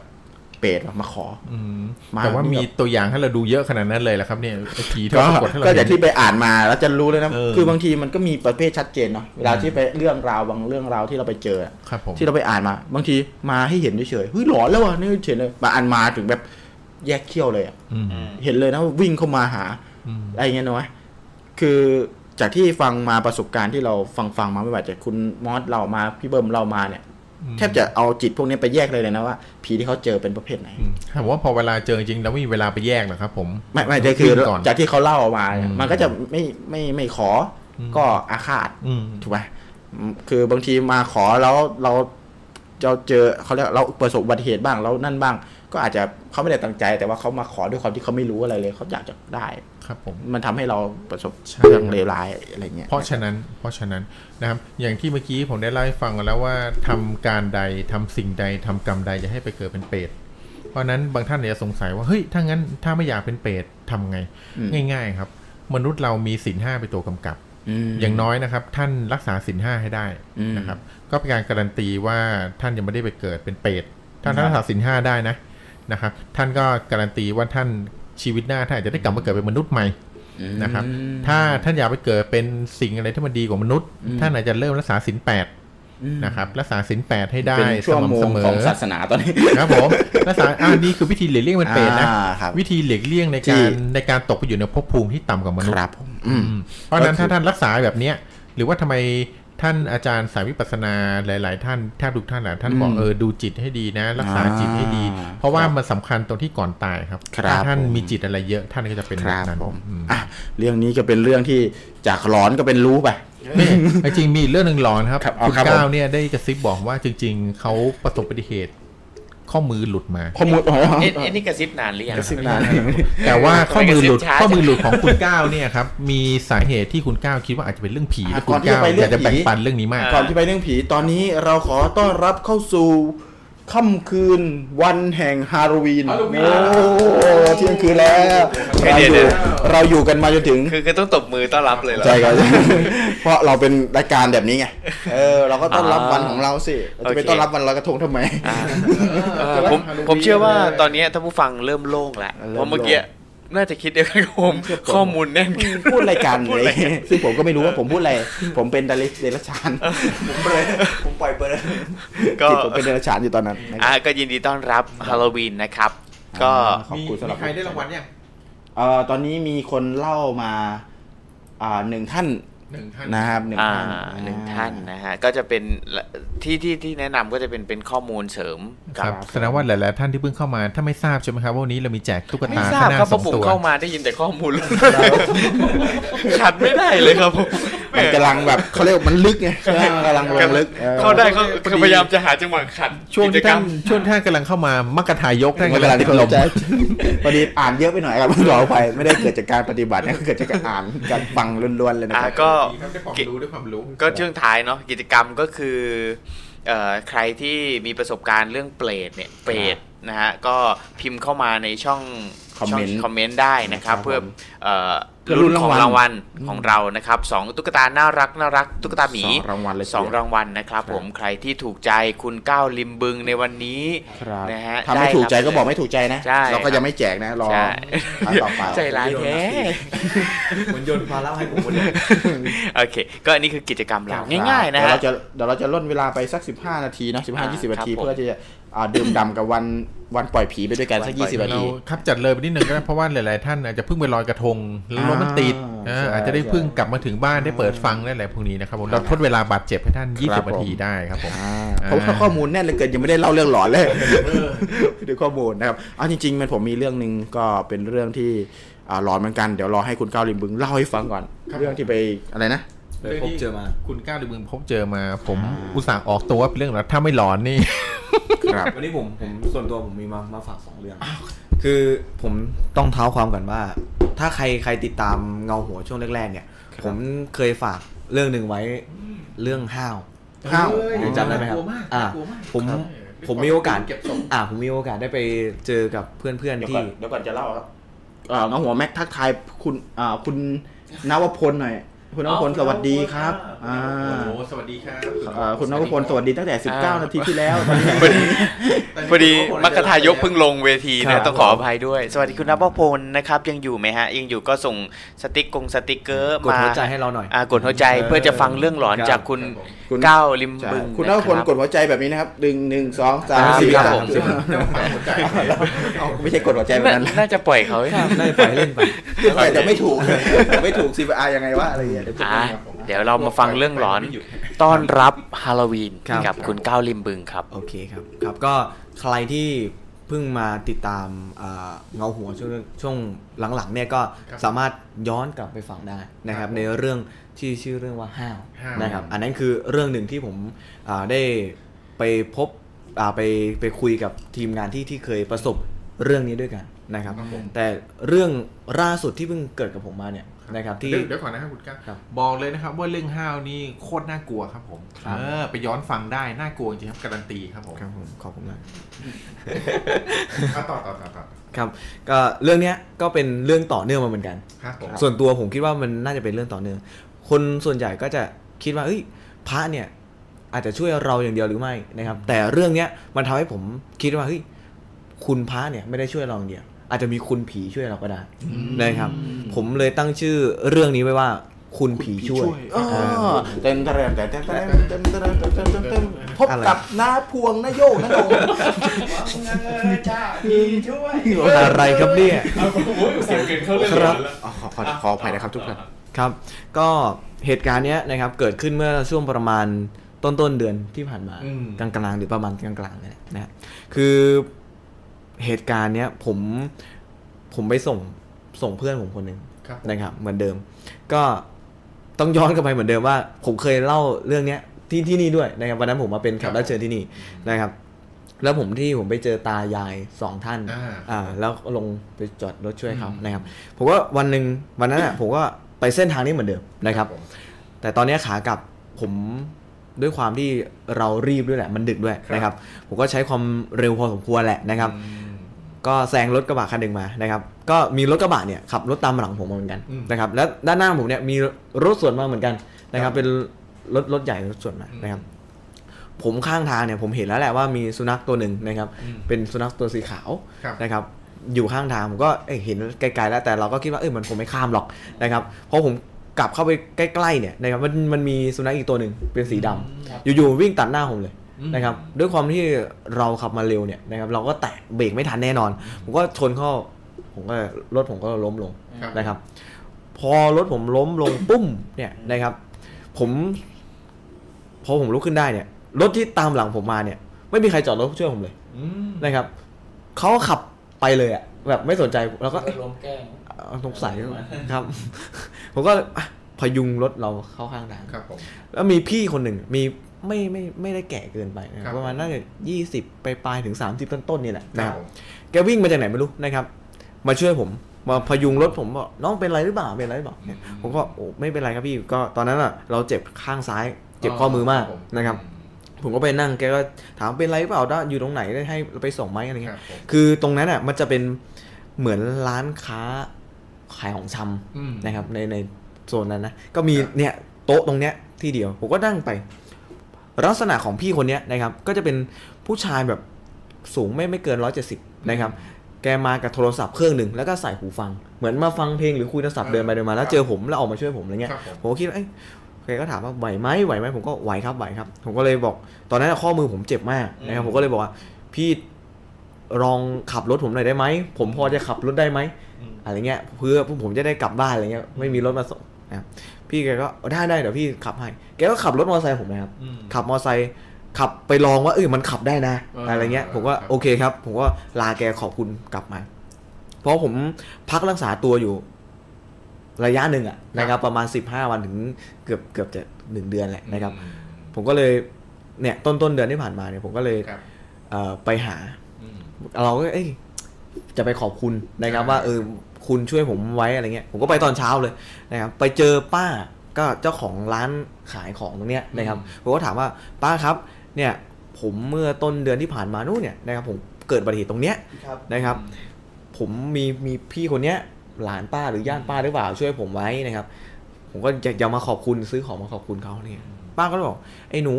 เปรตมาขออืมมาแต่ว่านี่มีแบบตัวอย่างให้เราดูเยอะขนาดนั้นเลยแหละครับเนี่ยไอ้ผีที่ก็ปรากฏให้เราก็เห็อย่างนที่ไปอ่านมาแล้วจะรู้เลยนะเออคือบางทีมันก็มีประเภทชัดเจนเนาะเวลาที่ไปเรื่องราวบางเรื่องราวที่เราไปเจออะครับผมที่เราไปอ่านมา บางทีมาให้เห็นเฉยๆเฮ้ยหลอนแล้ววะนี่เฉยเลยบางอันมาถึงแบบแยกเขี้ยวเลยอะอืมเห็นเลยนะวิ่งเข้ามาหาอืมอะไรเงี้ยนะคือจากที่ฟังมาประสบการณ์ที่เราฟังฟังมาไม่ว่าจะคุณมอสเรามาพี่เบิร์มเรามาเนี่ย แทบจะเอาจิตพวกนี้ไปแยกเลยเลยนะว่าผีที่เขาเจอเป็นประเภทไหนอืมถามว่าพอเวลาเจอจริงๆเราไม่มีเวลาไปแยกหรอกครับ ผมไม่ไม่จะคือวิ่งก่อนจากที่เขาเล่ามาเนี่ยอืมมันก็จะไม่ไม่ไม่ขออมก็อาฆาตอืมถูกไหมอืมคือบางทีมาขอแล้วเราเราเจอเขาเรียกเราประสบอุบัติเหตุบ้างแล้วนั่นบ้าง ก็อาจจะเขาไม่ได้ตั้งใจ แต่ว่าเขามาขอด้วยความที่เขาไม่รู้อะไรเลยเขาอยากจะได้ครับผมมันทำให้เราประสบใช่เรื่องเลวร้ายอะไรเงี้ยเพราะฉะนั้น เพราะฉะนั้นนะครับอย่างที่เมื่อกี้ผมได้เล่าให้ฟังแล้วว่าทำการใดทำสิ่งใดทำกรรมใดจะให้ไปเกิดเป็นเปรตเพราะฉะนั้นบางท่านอาจจะสงสัยว่าเฮ้ยถ้างั้นถ้าไม่อยากเป็นเปรตทำไงอืมง่าย ๆ ครับ มนุษย์เรามีศีลห้าเป็นตัวกำกับมอย่างน้อยนะครับ ท่านรักษาศีลห้าให้ได้อืมนะครับ ก็เป็นการการันตีว่าท่านยังไม่ได้ไปเกิดเป็นเปรตถ้าท่านรักษาศีลห้าได้นะ นะครับท่านก็การันตีว่าท่านชีวิตหน้าท่านอาจจะได้กลับมาเกิดเป็นมนุษย์ใหม่นะครับถ้าท่านอยากไปเกิดเป็นสิ่งอะไรที่มันดีกว่ามนุษย์ ท่านอาจจะเริ่มรักษาศีลแปดนะครับรักษาศีลแปดให้ได้เป็นสช่วงโมม่ำเสงมอของศาสนาตอนนี้ครับผมรักษาอ่านี่คือวิธีหลีกเลี่ยงเป็นเปรตนะอ่าครับวิธีหลีกเลี่ยงในที่การในการตกไปอยู่ในภพภูมิที่ต่ำกว่ามนุษคย์รับผมอืมอืมเพราะฉะนั้นก็คือถ้าท่านรักษาแบบเนี้ยหรือว่าทำไม ท่านอาจารย์สายวิปัสสนาหลาย ๆ ท่านแทบทุกท่านอะท่านบอกอืมเออดูจิตให้ดีนะ รักษาอ่าจิตให้ดี เพราะว่าครับมันสำคัญตรงที่ก่อนตายครับครับถ้าท่านผมมีจิตอะไรเยอะท่านก็จะเป็นคแบบรับนั้นผมอืมอะเรื่องนี้ก็เป็นเรื่องที่จากหลอนก็เป็นรู้ไปนี่จริงๆมีอีกเรื่องหนึ่งหลอนครับครับเอาคุณครับก้าวผมเนี่ยได้กระซิบบอกว่าจริง ๆเขาประสบอุบัติเหตุ ข้อมือหลุดมาข้อมูลอ๋อเอ๊ะเอ๊ะนี่กระซิบนานหรือยังกระซิบนานแต่ว่าข้อมือหลุดทำไมกระซิบช้าข้อมือหลุดของคุณก้าวเนี่ยครับมีสาเหตุที่คุณก้าวคิดว่าอาจจะเป็นเรื่องผีอะและคุก่อณนที่ก้าวจะไปเรื่อองยากจะแบ่งผีปันเรื่องนี้มากก่อนที่ไปเรื่องผีตอนนี้เราขอต้อนรับเข้าสู่ ค่ำคืนวันแห่งฮาโลวีนฮาโลวีนโอ้เที่ยงคืนแล้วเดี๋เรายวอเดี๋ยู่ยวเราอยู่กันมาจนถึงคือคือต้องตบมือต้อนรับเลยเหรอ ใช่ครับเพราะเราเป็นรายการแบบนี้ไงเออเราก็ต้อนรับอ่าวันของเราสิเราจะไปโอเค ต้อนรับวันลอยกระทงทำไมอ่าเออผมผมเชื่อว่าตอนนี้ท่านผู้ฟังเริ่มโล่งแล้วเพราะเมื่อกี้ น่าจะคิดเดียวกันกับผมข้อมูลแน่นกันพูดรายการเลยซึ่งผมก็ไม่รู้ว่าผมพูดอะไร ผมเป็นดาริสเดรัจฉานผมเบลอผมปล่อยเบลอก็จิตผมเป็นเดรัจฉานอยู่ตอนนั้นนะครับอ่าก็ยินดีต้อนรับฮาโลวีนนะครับ ก็ขอบคุณสำหรับมีใครได้รางวัลยังเอ่อตอนนี้มีคนเล่ามาอ่าหนึ่งท่าน หนึ่งท่านนะครับหนึ่งอ่าท่านหนึ่งท่านนะฮะก็จะเป็นที่ที่ที่แนะนำก็จะเป็นเป็นข้อมูลเสริมคกัรับบแสดงว่าหลายๆท่านที่เพิ่งเข้ามาถ้าไม่ทราบใช่ไหมครับว่าวันนี้เรามีแจกตุ๊กไม่ตาทราบข้างหน้าครับเพสอราะงผมตัวเข้ามาได้ยินแต่ข้อมูลขัดไม่ได้เลยครับผมมันกำลังแบบเขาเรียกว่ามันลึกไงใช่ไหมมันกำลังลงลึกออเข้าได้เขาคือพยายามจะหาจังหวะขัดช่วงกิที่จกรท่ารนมช่วงที่ท่านกำลังเข้ามามักกะทายกท่านมันกำกำลัลังงติดที่ลลมมพอดีอ่านเยอะไปหน่อยครับขออภัยไม่ได้เกิดจากการปฏิบัตินะเกิดจากการอ่านการฟังล้วนๆเลยนะอ่าครับก็ได้ความรู้ได้ความรู้ ก็ช่วงท้ายเนาะกิจกรรมก็คือเอ่อใครที่มีประสบการณ์เรื่องเปรตเนี่ยเปรตนะฮะก็พิมพ์เข้ามาในช่องคอมเมนต์ช่งคอมเมนต์ได้นะครับครับเพื่อผมเอ่อเพื่อ รุ่นของลุ้นรารางงวัวัลลของเรานะครับสองตุ๊กตาน่ารักน่ารักตุ๊กตาหมีสองรางวัลเลยสองทีเดียวรางวัลนะครับผมใครที่ถูกใจคุณก้าวลิมบึงในวันนี้ครับนะฮะถ้าไม่ได้ถูกใจรับก็บอกไม่ถูกใจนะใช่เราก็ยังไม่แจกนะรอใช่ครั้งต่อไปใจร้ายแท้เหมือนโยนภาระให้ผมคนเดียวโอเค ก็อันนี้คือกิจกรรมเราง่ายๆนะเดี๋วฮะเราจะเดี๋ยวเราจะล่นเวลาไปสัก 15 นาทีนะอ่า15 20 นาทีครับผมเพื่อที่จะอ่าดื่มด่ำกับวัน วันปล่อยผีไปด้วยกันสักวันปล่อย20นาเราทีครับจัดเลยไปนิดหนึ่งก็ได้เพราะว่าหลาย ๆ ท่านอาจจะเพิ่งไปลอยกระทงแล้วรถมันติดอ่าเออใช่อาจจะได้เพิ่งใช่กลับมาถึงบ้านได้เปิดฟังได้อะไรพวกนี้นะครับผมเราทดเวลาบาดเจ็บให้ท่านครับ20นาทีผมได้ครับผมอ่าอ่าเพราะว่าข้อมูลแน่นเหลือเกินยังไม่ได้เล่าเรื่องหลอนเลยดูข้อมูลนะครับเอาจริง ๆ มันผมมีเรื่องหนึ่งก็เป็นเรื่องที่อ่าหลอนเหมือนกันเดี๋ยวรอให้คุณก้าวลิมบึงเล่าให้ฟังก่อนเรื่องที่ไปอะไรนะ ไปพบเจอมา คุณก้าวหรือมึงพบเจอมา ผมอุตส่าห์ออกตัวว่าเป็นเรื่องแล้วถ้าไม่หลอนนี่ครับวันนี้ผมผมส่วนตัวผมมีมามาฝากสองเรื่อง คือผมต้องเท้าความก่อนว่า ถ้าใครใครติดตามเงาหัวช่วงแรกๆเนี่ย ผมเคยฝากเรื่องหนึ่งไว้เรื่องห้าวห้าวยังจำได้ไหมครับอ่าผมผมมีโอกาสอ่าผมมีโอกาสได้ไปเจอกับเพื่อนเดี๋ยวๆที่ก่อนเดี๋ยวก่อนจะเล่าครับอ่าเงาหัวแม็กทักทายคุณอ่าคุณนวพลหน่อย คุณนวพลสวัสดีครับอ่าสวัสดีครับอ่าคุณนวพลสวัสดีตั้งแต่ 19 นาทีที่แล้วตอนนี้ พอดีมัคคทายกเพิ่งลงเวทีนะครับ ต้องขออภัยด้วย สวัสดีคุณนวพลนะครับยังอยู่ไหมฮะ ยังอยู่ก็ส่งสติ๊กกงสติ๊กเกอร์กดมาหัวใจให้เราหน่อย อ่ากดหัวใจเพื่อจะฟังเรื่องหลอนครับ จากคุณคุณ ก้าวลิมใช่บึงคุณนวพลนะกดหัวใจแบบนี้นะครับหนึ่งหนึ่งสองสามครับสี่ครับห้าผมหกเอาไม่ใช่กดหัวใจแบบนั้นน่าจะปล่อยเขาครับน่าจะปล่อยเล่นไป แต่จะไม่ถูก ไม่ถูก CPR ยังไงวะอะไรอย่างเงี้ยเดี๋ยวจะอ่าเดี๋ยวเรามาฟังเรื่องหลอนต้อนรับฮาโลวีนครับ กับคุณก้าวลิมบึงครับ โอเคครับครับก็ใครที่เพิ่งมาติดตามอ่าเงาหัวช่วงช่วงหลังๆเนี่ยก็สามารถย้อนกลับไปฟังได้นะครับในเรื่องที่ชื่อเรื่องว่าห้าวห้าว นะครับอันนั้นคือเรื่องหนึ่งที่ผมอ่าได้ไปพบอ่าไปไปคุยกับทีมงานที่ที่เคยประสบเรื่องนี้ด้วยกันนะครับ ครับผม แต่เรื่องล่าสุดที่เพิ่งเกิดกับผมมาเนี่ย นะครับที่เดี๋ยวเดี๋ยวก่อนนะครับคุณก้าวครับบอกเลยนะครับว่าเรื่องห้าวนี่โคตรน่ากลัวครับผมครับเออไปย้อนฟังได้น่ากลัวจริงครับการันตีครับผมครับผมขอบคุณมากอะต่อต่อต่อต่อครับก็เรื่องเนี้ยก็เป็นเรื่องต่อเนื่องมาเหมือนกันครับผมส่วนตัวผมคิดว่ามันน่าจะเป็นเรื่องต่อเนื่อง คนส่วนใหญ่ก็จะคิดว่าเอ้ยพระเนี่ยอาจจะช่วยเราอย่างเดียวหรือไม่นะครับ แต่เรื่องเนี้ยมันทำให้ผมคิดว่าเฮ้ยคุณพระเนี่ยไม่ได้ช่วยเราอย่างเดียว อาจจะมีคุณผีช่วยเราก็ได้นะครับ ผมเลยตั้งชื่อเรื่องนี้ไว้ว่าคุณผีช่วยอ๋ออ่าเต้นเต้นเต้นเต้นเต้นเต้นเต้นเต้นเต้นเต้นเต้นพบอะไรกับน้าพวงน้าโยงน้าโดงอะไรครับเนี่ยเสียงเกินเข้าเรื่องครับอ๋อขอขอขออภัยนะครับทุกท่านครับ ก็เหตุการณ์เนี้ยนะครับเกิดขึ้นเมื่อช่วงประมาณต้นต้นๆเดือนที่ผ่านมาอืมกลางๆหรือประมาณกลางๆเนี่ยนะฮะคือ เหตุการณ์เนี้ยผมผมไปส่งส่งเพื่อนผมคนหนึ่งครับผมนะครับ เหมือนเดิม ก็ต้องย้อนกลับไปเหมือนเดิมว่า ผมเคยเล่าเรื่องเนี้ยที่ที่นี่ด้วยนะครับวันนั้นผมมาเป็นแขกรับเชิญที่นี่นะครับ แล้วผมที่ผมไปเจอตายายสองท่านอ่าอ่าแล้วลงไปจอดรถช่วยเขานะครับ ผมว่าวันหนึ่งวันนั้นอะผมก็ไปเส้นทางนี้เหมือนเดิมนะครับ แต่ตอนเนี้ยขากลับผมด้วยความที่เรารีบด้วยแหละ มันดึกด้วยนะครับ ผมก็ใช้ความเร็วพอสมควรแหละนะครับ ก็แซงรถกระบะคันหนึ่งมานะครับ ก็มีรถกระบะเนี่ยขับรถตามหลังผมมาเหมือนกันอืมนะครับ แล้วด้านหน้าผมเนี่ยมีรถสวนมาเหมือนกันนะครับ เป็นรถรถใหญ่รถสวนมานะครับ ผมข้างทางเนี่ยผมเห็นแล้วแหละว่ามีสุนัขตัวหนึ่งนะครับอืมเป็นสุนัขตัวสีขาวครับนะครับอยู่ข้างทางผมก็เอ้ยเห็นไกลๆแล้วแต่เราก็คิดว่าเออมันคงไม่ข้ามหรอกนะครับเพราะผมกลับเข้าไปใกล้ๆเนี่ยนะครับมันมันมีสุนัขอีกตัวหนึ่งเป็นสีดำอยู่ๆวิ่งตัดหน้าผมเลย นะครับด้วยความที่เราขับมาเร็วเนี่ยนะครับเราก็แตะเบรกไม่ทันแน่นอน ผมก็ชนเข้าผมก็รถผมก็ล้มลงครับนะครับ พอรถผมล้มลงปุ้มเนี่ยนะครับ ผมพอผมลุกขึ้นได้เนี่ยรถที่ตามหลังผมมาเนี่ย ไม่มีใครจอดรถช่วยผมเลยอืมนะครับเขาก็ขับไปเลยอะแบบไม่สนใจแล้วก็เอ๊ะล้มแกล้งเอาสงสัยครับ ผมก็อะพยุงรถเราเข้าข้างทางครับผมแล้วมีพี่คนหนึ่งมี ไม่ไม่ไม่ได้แก่เกินไปนะคครัรับบประมาณน่าจะยี่สิบไปปลายๆถึงสามสิบต้นๆนี่แหละคนะรัครับบผมแกวิ่งมาจากไหนไม่รู้นะครับ มาช่วยผมมาพยุงรถผมบอกน้องเป็นไรหรือเปล่าเป็นไรหรือเปล่าเนี่ยผมก็โอ้ไม่เป็นไรครับพี่ก็ตอนนั้นอะ เราเจ็บข้างซ้ายเจ็บข้อมือมากนะครับ ผมก็ไปนั่งแกก็ถามเป็นไรหรือเปล่าด้าอยู่ตรงไหนได้ให้ไปส่งไหมอะไรคเงี้รัยบผมคือตรงนั้นอะมันจะเป็นเหมือนร้านค้าขายของชำอืมนะครับ ในในโซนนั้นนะก็มีครับเนี่ยโต๊ะตรงเนี้ยที่เดียวผมก็นั่งไป ลักษณะของพี่คนเนี้ยนะครับก็จะเป็นผู้ชายแบบสูงไม่ไม่เกินร้อยเจ็ดสิบนะครับ แกมากับโทรศัพท์เครื่องหนึ่งแล้วก็ใส่หูฟัง เหมือนมาฟังเพลงหรือคุยโทรศัพท์เดินไปเดินมาแล้วเจอผมแล้วออกมาช่วยผมอะไรเงี้ยครับผมผมก็คิดว่าเอ้ยแกก็ถามว่าไหวไหมไหวไหมผมก็ไหวครับไหวครับ ผมก็เลยบอก ตอนนั้นข้อมือผมเจ็บมากนะครับผมก็เลยบอกว่าพี่ลองขับรถผมหน่อยได้ไหมผมพอจะขับรถได้ไหมอะไรเงี้ยเพื่อผมจะได้กลับบ้านอะไรเงี้ยไม่มีรถมาส่งนะครับ พี่แกก็ได้ได้เดี๋ยวพี่ขับให้ แกก็ขับรถมอเตอร์ไซค์ผมนะครับ อืม ขับมอเตอร์ไซค์ขับไปลองว่าเออมันขับได้นะ เออออะไรเงี้ย ผมก็ครับ โอเคครับ ผมก็ลาแกขอบคุณกลับมา เพราะผมพักรักษาตัวอยู่ ระยะหนึ่งอะนะครับ ประมาณ 15 วันถึงเกือบเกือบจะหนึ่งเดือนแหละนะครับอืมผมก็เลยเนี่ยต้นต้นเดือนที่ผ่านมาเนี่ยผมก็เลยครับเอ่อไปหา อืม เราก็เอ้ยจะไปขอบคุณนะครับอ่าว่าเออ คุณช่วยผมไว้อะไรเงี้ยผมก็ไปตอนเช้าเลยนะครับไปเจอป้าก็เจ้าของร้านขายของตรงเนี้ยนะครับผมก็ถามว่าป้าครับเนี่ยผมเมื่อต้นเดือนที่ผ่านมานู่นเนี่ยนะครับผมเกิดอุบัติเหตุตรงเนี้ยนะครับ ผมมีมีพี่คนเนี้ยหลานป้าหรือญาติป้าหรือเปล่าช่วยผมไว้นะครับ ผมก็อยากจะมาขอบคุณซื้อของมาขอบคุณเขาเนี่ยป้าก็เลยบอกไอ้หนู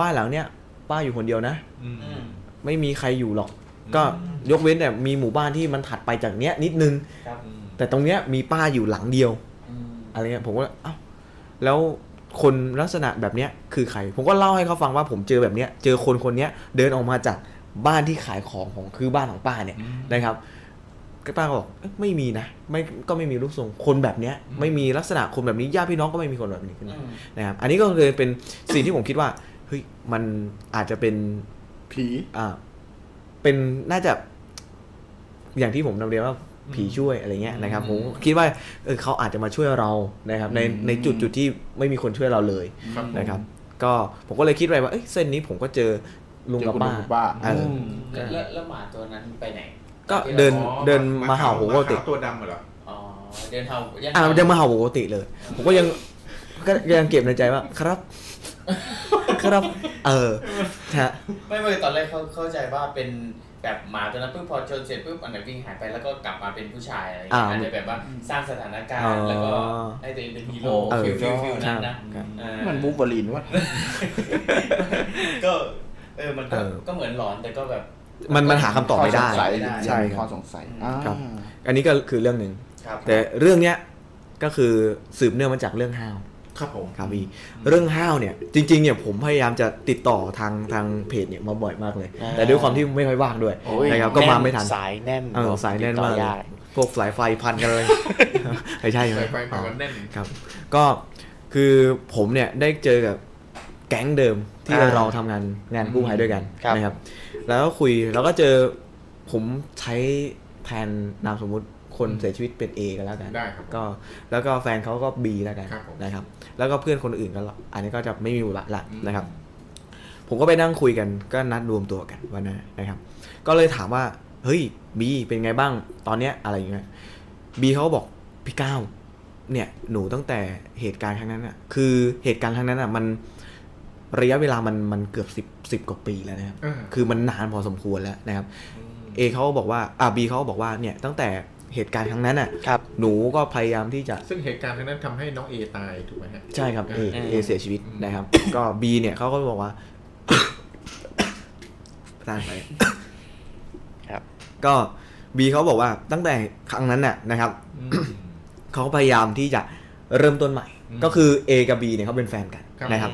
บ้านหลังเนี้ยป้าอยู่คนเดียวนะอืมไม่มีใครอยู่หรอก ก็ยกเว้นแต่มีหมู่บ้านที่มันถัดไปจากเนี้ยนิดนึงอืมแต่ตรงเนี้ยมีป้าอยู่หลังเดียวอะไรเงี้ยผมก็เอ้าแล้วคนลักษณะแบบเนี้ยคือใคร ผมก็เล่าให้เขาฟังว่าผมเจอแบบเนี้ยเจอคนคนเนี้ยเดินออกมาจากบ้านที่ขายของของคือบ้านของป้าเนี่ยนะครับก็ป้าก็บอกเอ๊ะไม่มีนะไม่ก็ไม่มีรูปทรงคนแบบเนี้ยไม่มีลักษณะคนแบบนี้ญาติพี่น้องก็ไม่มีคนแบบนี้ขึ้นมานะครับอันนี้ก็เลยเป็นสิ่งที่ผมคิดว่าเฮ้ยมันอาจจะเป็นผี อ่า เป็นน่าจะ อย่างที่ผมนำเรียนว่าผีช่วยอะไรเงี้ยนะครับผมคิดว่าเออเขาอาจจะมาช่วยเรานะครับ ในในจุดจุดที่ไม่มีคนช่วยเราเลยครับผมนะครับ ก็ผมก็เลยคิดไปว่าเอ้ยเส้นนี้ผมก็เจอลุงกับป้าเจอคุณลุงกับป้าเออแล้วแล้วหมาตัวนั้นไปไหน ก็เดินอ๋อเดินมาเห่าผมปกติหตัวดำเหรออ๋อเดินเห่ายังอ่ามันจะมาเห่าผมปกติเลย ผมก็ยังก็ยังเก็บในใจว่าครับ ครับเออฮะไม่ไม่ตอนแรกเขาเข้าใจว่าเป็นแบบหมาตัวนั้นปุ๊บพอชนเสร็จปุ๊บอันนั้นวิ่งหายไปแล้วก็กลับมาเป็นผู้ชายอะไรอย่างเงี้ยอาจจะแบบว่าสร้างสถานการอ๋ณ์อแล้วก็ให้ตัวเองเป็นฮีโร่เออฟิลฟิลฟิลนั้นนะครับเออมันบูบอลีนวะก็เออมันก็เออก็เหมือนหลอนแต่ก็แบบ มันมันหาคำตอบไม่ได้ข้สงสัยใช่มีคข้รัอบสงสัยอ่าครับอันนี้ก็คือเรื่องหนึ่งครับแต่เรื่องเนี้ยก็คือสืบเนื่องมาจากเรื่องห้าว ครับผมครับพี่เรื่องห้าวเนี่ยจริงๆเนี่ยผมพยายามจะติดต่อทางทางเพจเนี่ยมาบ่อยมากเลยอ่าแต่ด้วยความที่ไม่ค่อยว่างด้วยโอ้ยนะครับก็มาไม่ทันสายแน่นเออสายแน่นมากติดเลต่ยยพวกสายไฟพันกันเลยไม่ใช่ไหมไฟไฟผ่ากันแน่นครับ ก็คือผมเนี่ยได้เจอกับแก๊งเดิมที่อ่าเราทำงานงานกู้ภัยด้วยกันครับนะครับ แล้วก็คุยแล้วก็เจอผมใช้แทนนามสมมุติคนเสียชีวิตเป็น A กันแล้วกันได้ครับก็แล้วก็แฟนเขาก็ B แล้วกันครับผมนะครับ แล้วก็เพื่อนคนอื่นก็ละอันนี้ก็จะไม่มีบทบาทละอืมนะครับ ผมก็ไปนั่งคุยกันก็นัดรวมตัวกันวันนั้นนะครับ ก็เลยถามว่าเฮ้ยบีเป็นไงบ้างตอนเนี้ยอะไรอย่างเงี้ยบีเขาก็บอกพี่ก้าวเนี่ยหนูตั้งแต่เหตุการณ์ครั้งนั้นอะคือเหตุการณ์ครั้งนั้นอะมันระยะเวลามันมันเกือบสิบสิบกว่าปีแล้วนะครับอ่าคือมันนานพอสมควรแล้วนะครับ เอเขาก็บอกว่าอ่าบีเขาก็บอกว่าเนี่ยตั้งแต่ เหตุการณ์ครั้งนั้นอะครับ หนูก็พยายามที่จะซึ่งเหตุการณ์ครั้งนั้นทำให้น้องเอตายถูกไหมฮะ ใช่ครับเอเออ เอเสียชีวิตนะครับ ก็บีเนี่ยเขาก็บอกว่า ประธานไป ครับ ก็บีเขาบอกว่าตั้งแต่ครั้งนั้นน่ะนะครับเขาพยายามที่จะเริ่มต้นใหม่ก็คือ A กับ B เนี่ยเขาเป็นแฟนกันครับ นะครับ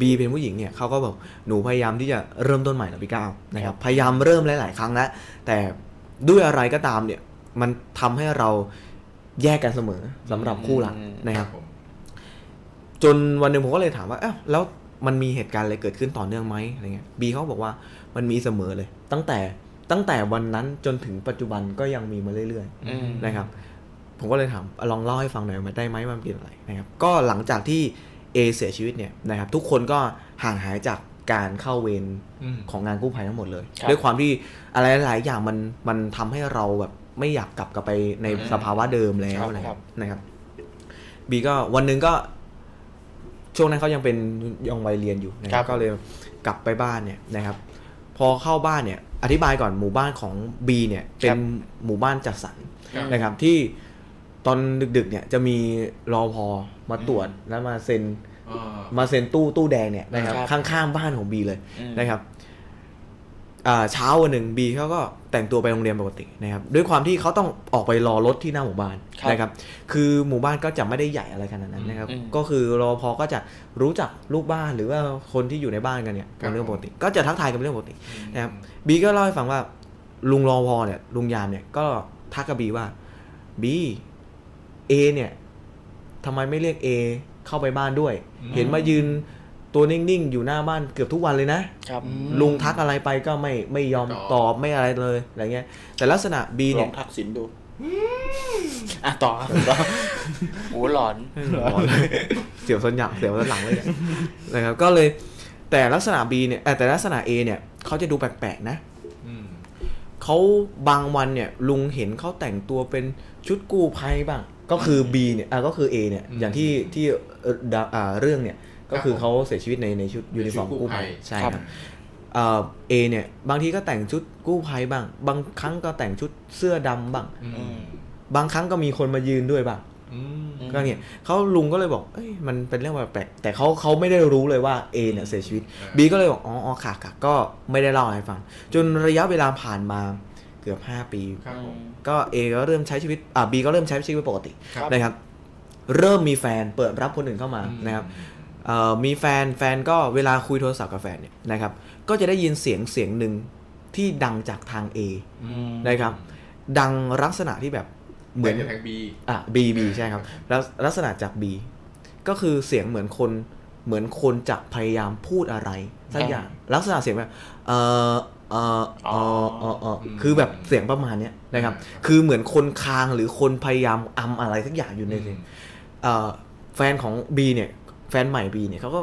B เป็นผู้หญิงเนี่ยเขาก็บอกหนูพยายามที่จะเริ่มต้นใหม่นะพี่ก้าวนะครับพยายามเริ่มหลาย ๆ ครั้งแล้วแต่ด้วยอะไรก็ตามเนี่ย มันทำให้เราแยกกันเสมอสำหรับคู่รักนะครับผมจนวันหนึ่งผมก็เลยถามว่าเอ้าแล้วมันมีเหตุการณ์อะไรเกิดขึ้นต่อเนื่องไหมอะไรเงี้ยบีเขาบอกว่ามันมีเสมอเลย ตั้งแต่ตั้งแต่วันนั้นจนถึงปัจจุบันก็ยังมีมาเรื่อยอืมๆนะครับ ผมก็เลยถามลองเล่าให้ฟังหน่อยมันได้ไหมมันเป็นอะไรนะครับ ก็หลังจากที่เอเสียชีวิตเนี่ยนะครับ ทุกคนก็ห่างหายจากการเข้าเวรอืมของงานกู้ภัยทั้งหมดเลยครับด้วยความที่อะไรหลายๆอย่างมันมันทำให้เราแบบ ไม่อยากกลับกลับไปในสภาวะเดิมแล้วอะไรครับนะครับ บีก็วันหนึ่งก็ ช่วงนั้นเขายังเป็นยังวัยเรียนอยู่นะครับก็เลยกลับไปบ้านเนี่ยนะครับ พอเข้าบ้านเนี่ย อธิบายก่อนหมู่บ้านของ B เนี่ย เป็นหมู่บ้านจัดสรรครับนะครับ ที่ตอนดึกๆเนี่ยจะมีรอพอมาตรวจแล้วมาเซ็นอ่ามาเซ็นตู้ตู้แดงเนี่ยนะครับครับข้างๆบ้านของบีเลยอืมนะครับอ่าเช้าวันหนึ่งบีเขาก็ แต่งตัวไปโรงเรียนปกตินะครับด้วยความที่เขาต้องออกไปรอรถที่หน้าหมู่บ้านครับนะครับ คือหมู่บ้านก็จะไม่ได้ใหญ่อะไรขนาดนั้นนะครับ อืมก็คือรอพอก็จะรู้จักลูกบ้านหรือว่าคนที่อยู่ในบ้านกันเนี่ยครัเป็บนเรื่องปกติ ก็จะทักทายกันเป็นเรื่องปกตินะครับบีก็เล่าให้ฟังว่า ลุงรอพอเนี่ยลุงยามเนี่ยก็ทักกับบีว่าบีเอเนี่ยทำไมไม่เรียกเอเข้าไปบ้านด้วยเห็นมายืน ตัวนิ่งๆ อยู่หน้าบ้านเกือบทุกวันเลยนะ ครับ ลุงทักอะไรไปก็ไม่ไม่ยอมตอบตอบไม่อะไรเลยอะไรเงี้ย แต่ลักษณะบีลเนี่อย งทักสินดูอะต่อครับต่อโอ้หลอน เสียวสันหยักเสียวสันหลังเลยเนี่ยนะครับก็เลยแต่ลักษณะ B เนี่ยเอ่อแต่ลักษณะ A เนี่ยเขาจะดูแปลกๆนะอืมเขาบางวันเนี่ยลุงเห็นเขาแต่งตัวเป็นชุดกู้ภัยบ้าง ก็คือ B เนี่ยอะก็คือ A เนี่ยอืมอย่างที่ที่เอ่อดาอ่าเรื่องเนี่ย ก็คือผมเขาเสียชีวิตในในชุดยูนิฟอร์มในชุดกู้กู้ภัยภัยใช่ครับครับเอ่อ A เนี่ย บางทีก็แต่งชุดกู้ภัยบ้าง บางครั้งก็แต่งชุดเสื้อดำบ้างอืมบางครั้งก็มีคนมายืนด้วยบ้างอืมก็เนี่ยเขาลุงก็เลยบอกเอ้ยมันเป็นเรื่องแปลกๆแต่เขาเขาไม่ได้รู้เลยว่า A เนี่ยเสียชีวิตอ่า B ก็เลยบอกอ๋ออ๋อค่ะค่ะก็ไม่ได้เล่าให้ฟัง จนระยะเวลาผ่านมาเกือบ 5 ปีครับผมก็ A ก็เริ่มใช้ชีวิตอ่า B ก็เริ่มใช้ชีวิตปกติครับนะครับ เริ่มมีแฟนเปิดรับคนอื่นเข้ามาอืมนะครับเอ่อ มีแฟนแฟนก็เวลาคุยโทรศัพท์กับแฟนเนี่ยนะครับก็จะได้ยินเสียงเสียงหนึ่งที่ดังจากทาง A นะครับดังลักษณะที่แบบเหมือนแต่จะแทงบีอะ B B ใช่ครับแล้วลักษณะจาก B ก็คือเสียงเหมือนคนเหมือนคนจะพยายามพูดอะไรสักอย่างลักษณะเสียงแบบเออเออเออเออเออคือแบบเสียงประมาณเนี้ยนะครับ คือเหมือนคนคางหรือคนพยายามอำอะไรสักอย่างอยู่ในเสียงเอ่อแฟนของ B เนี่ย แฟนใหม่ B เนี่ยเขาก็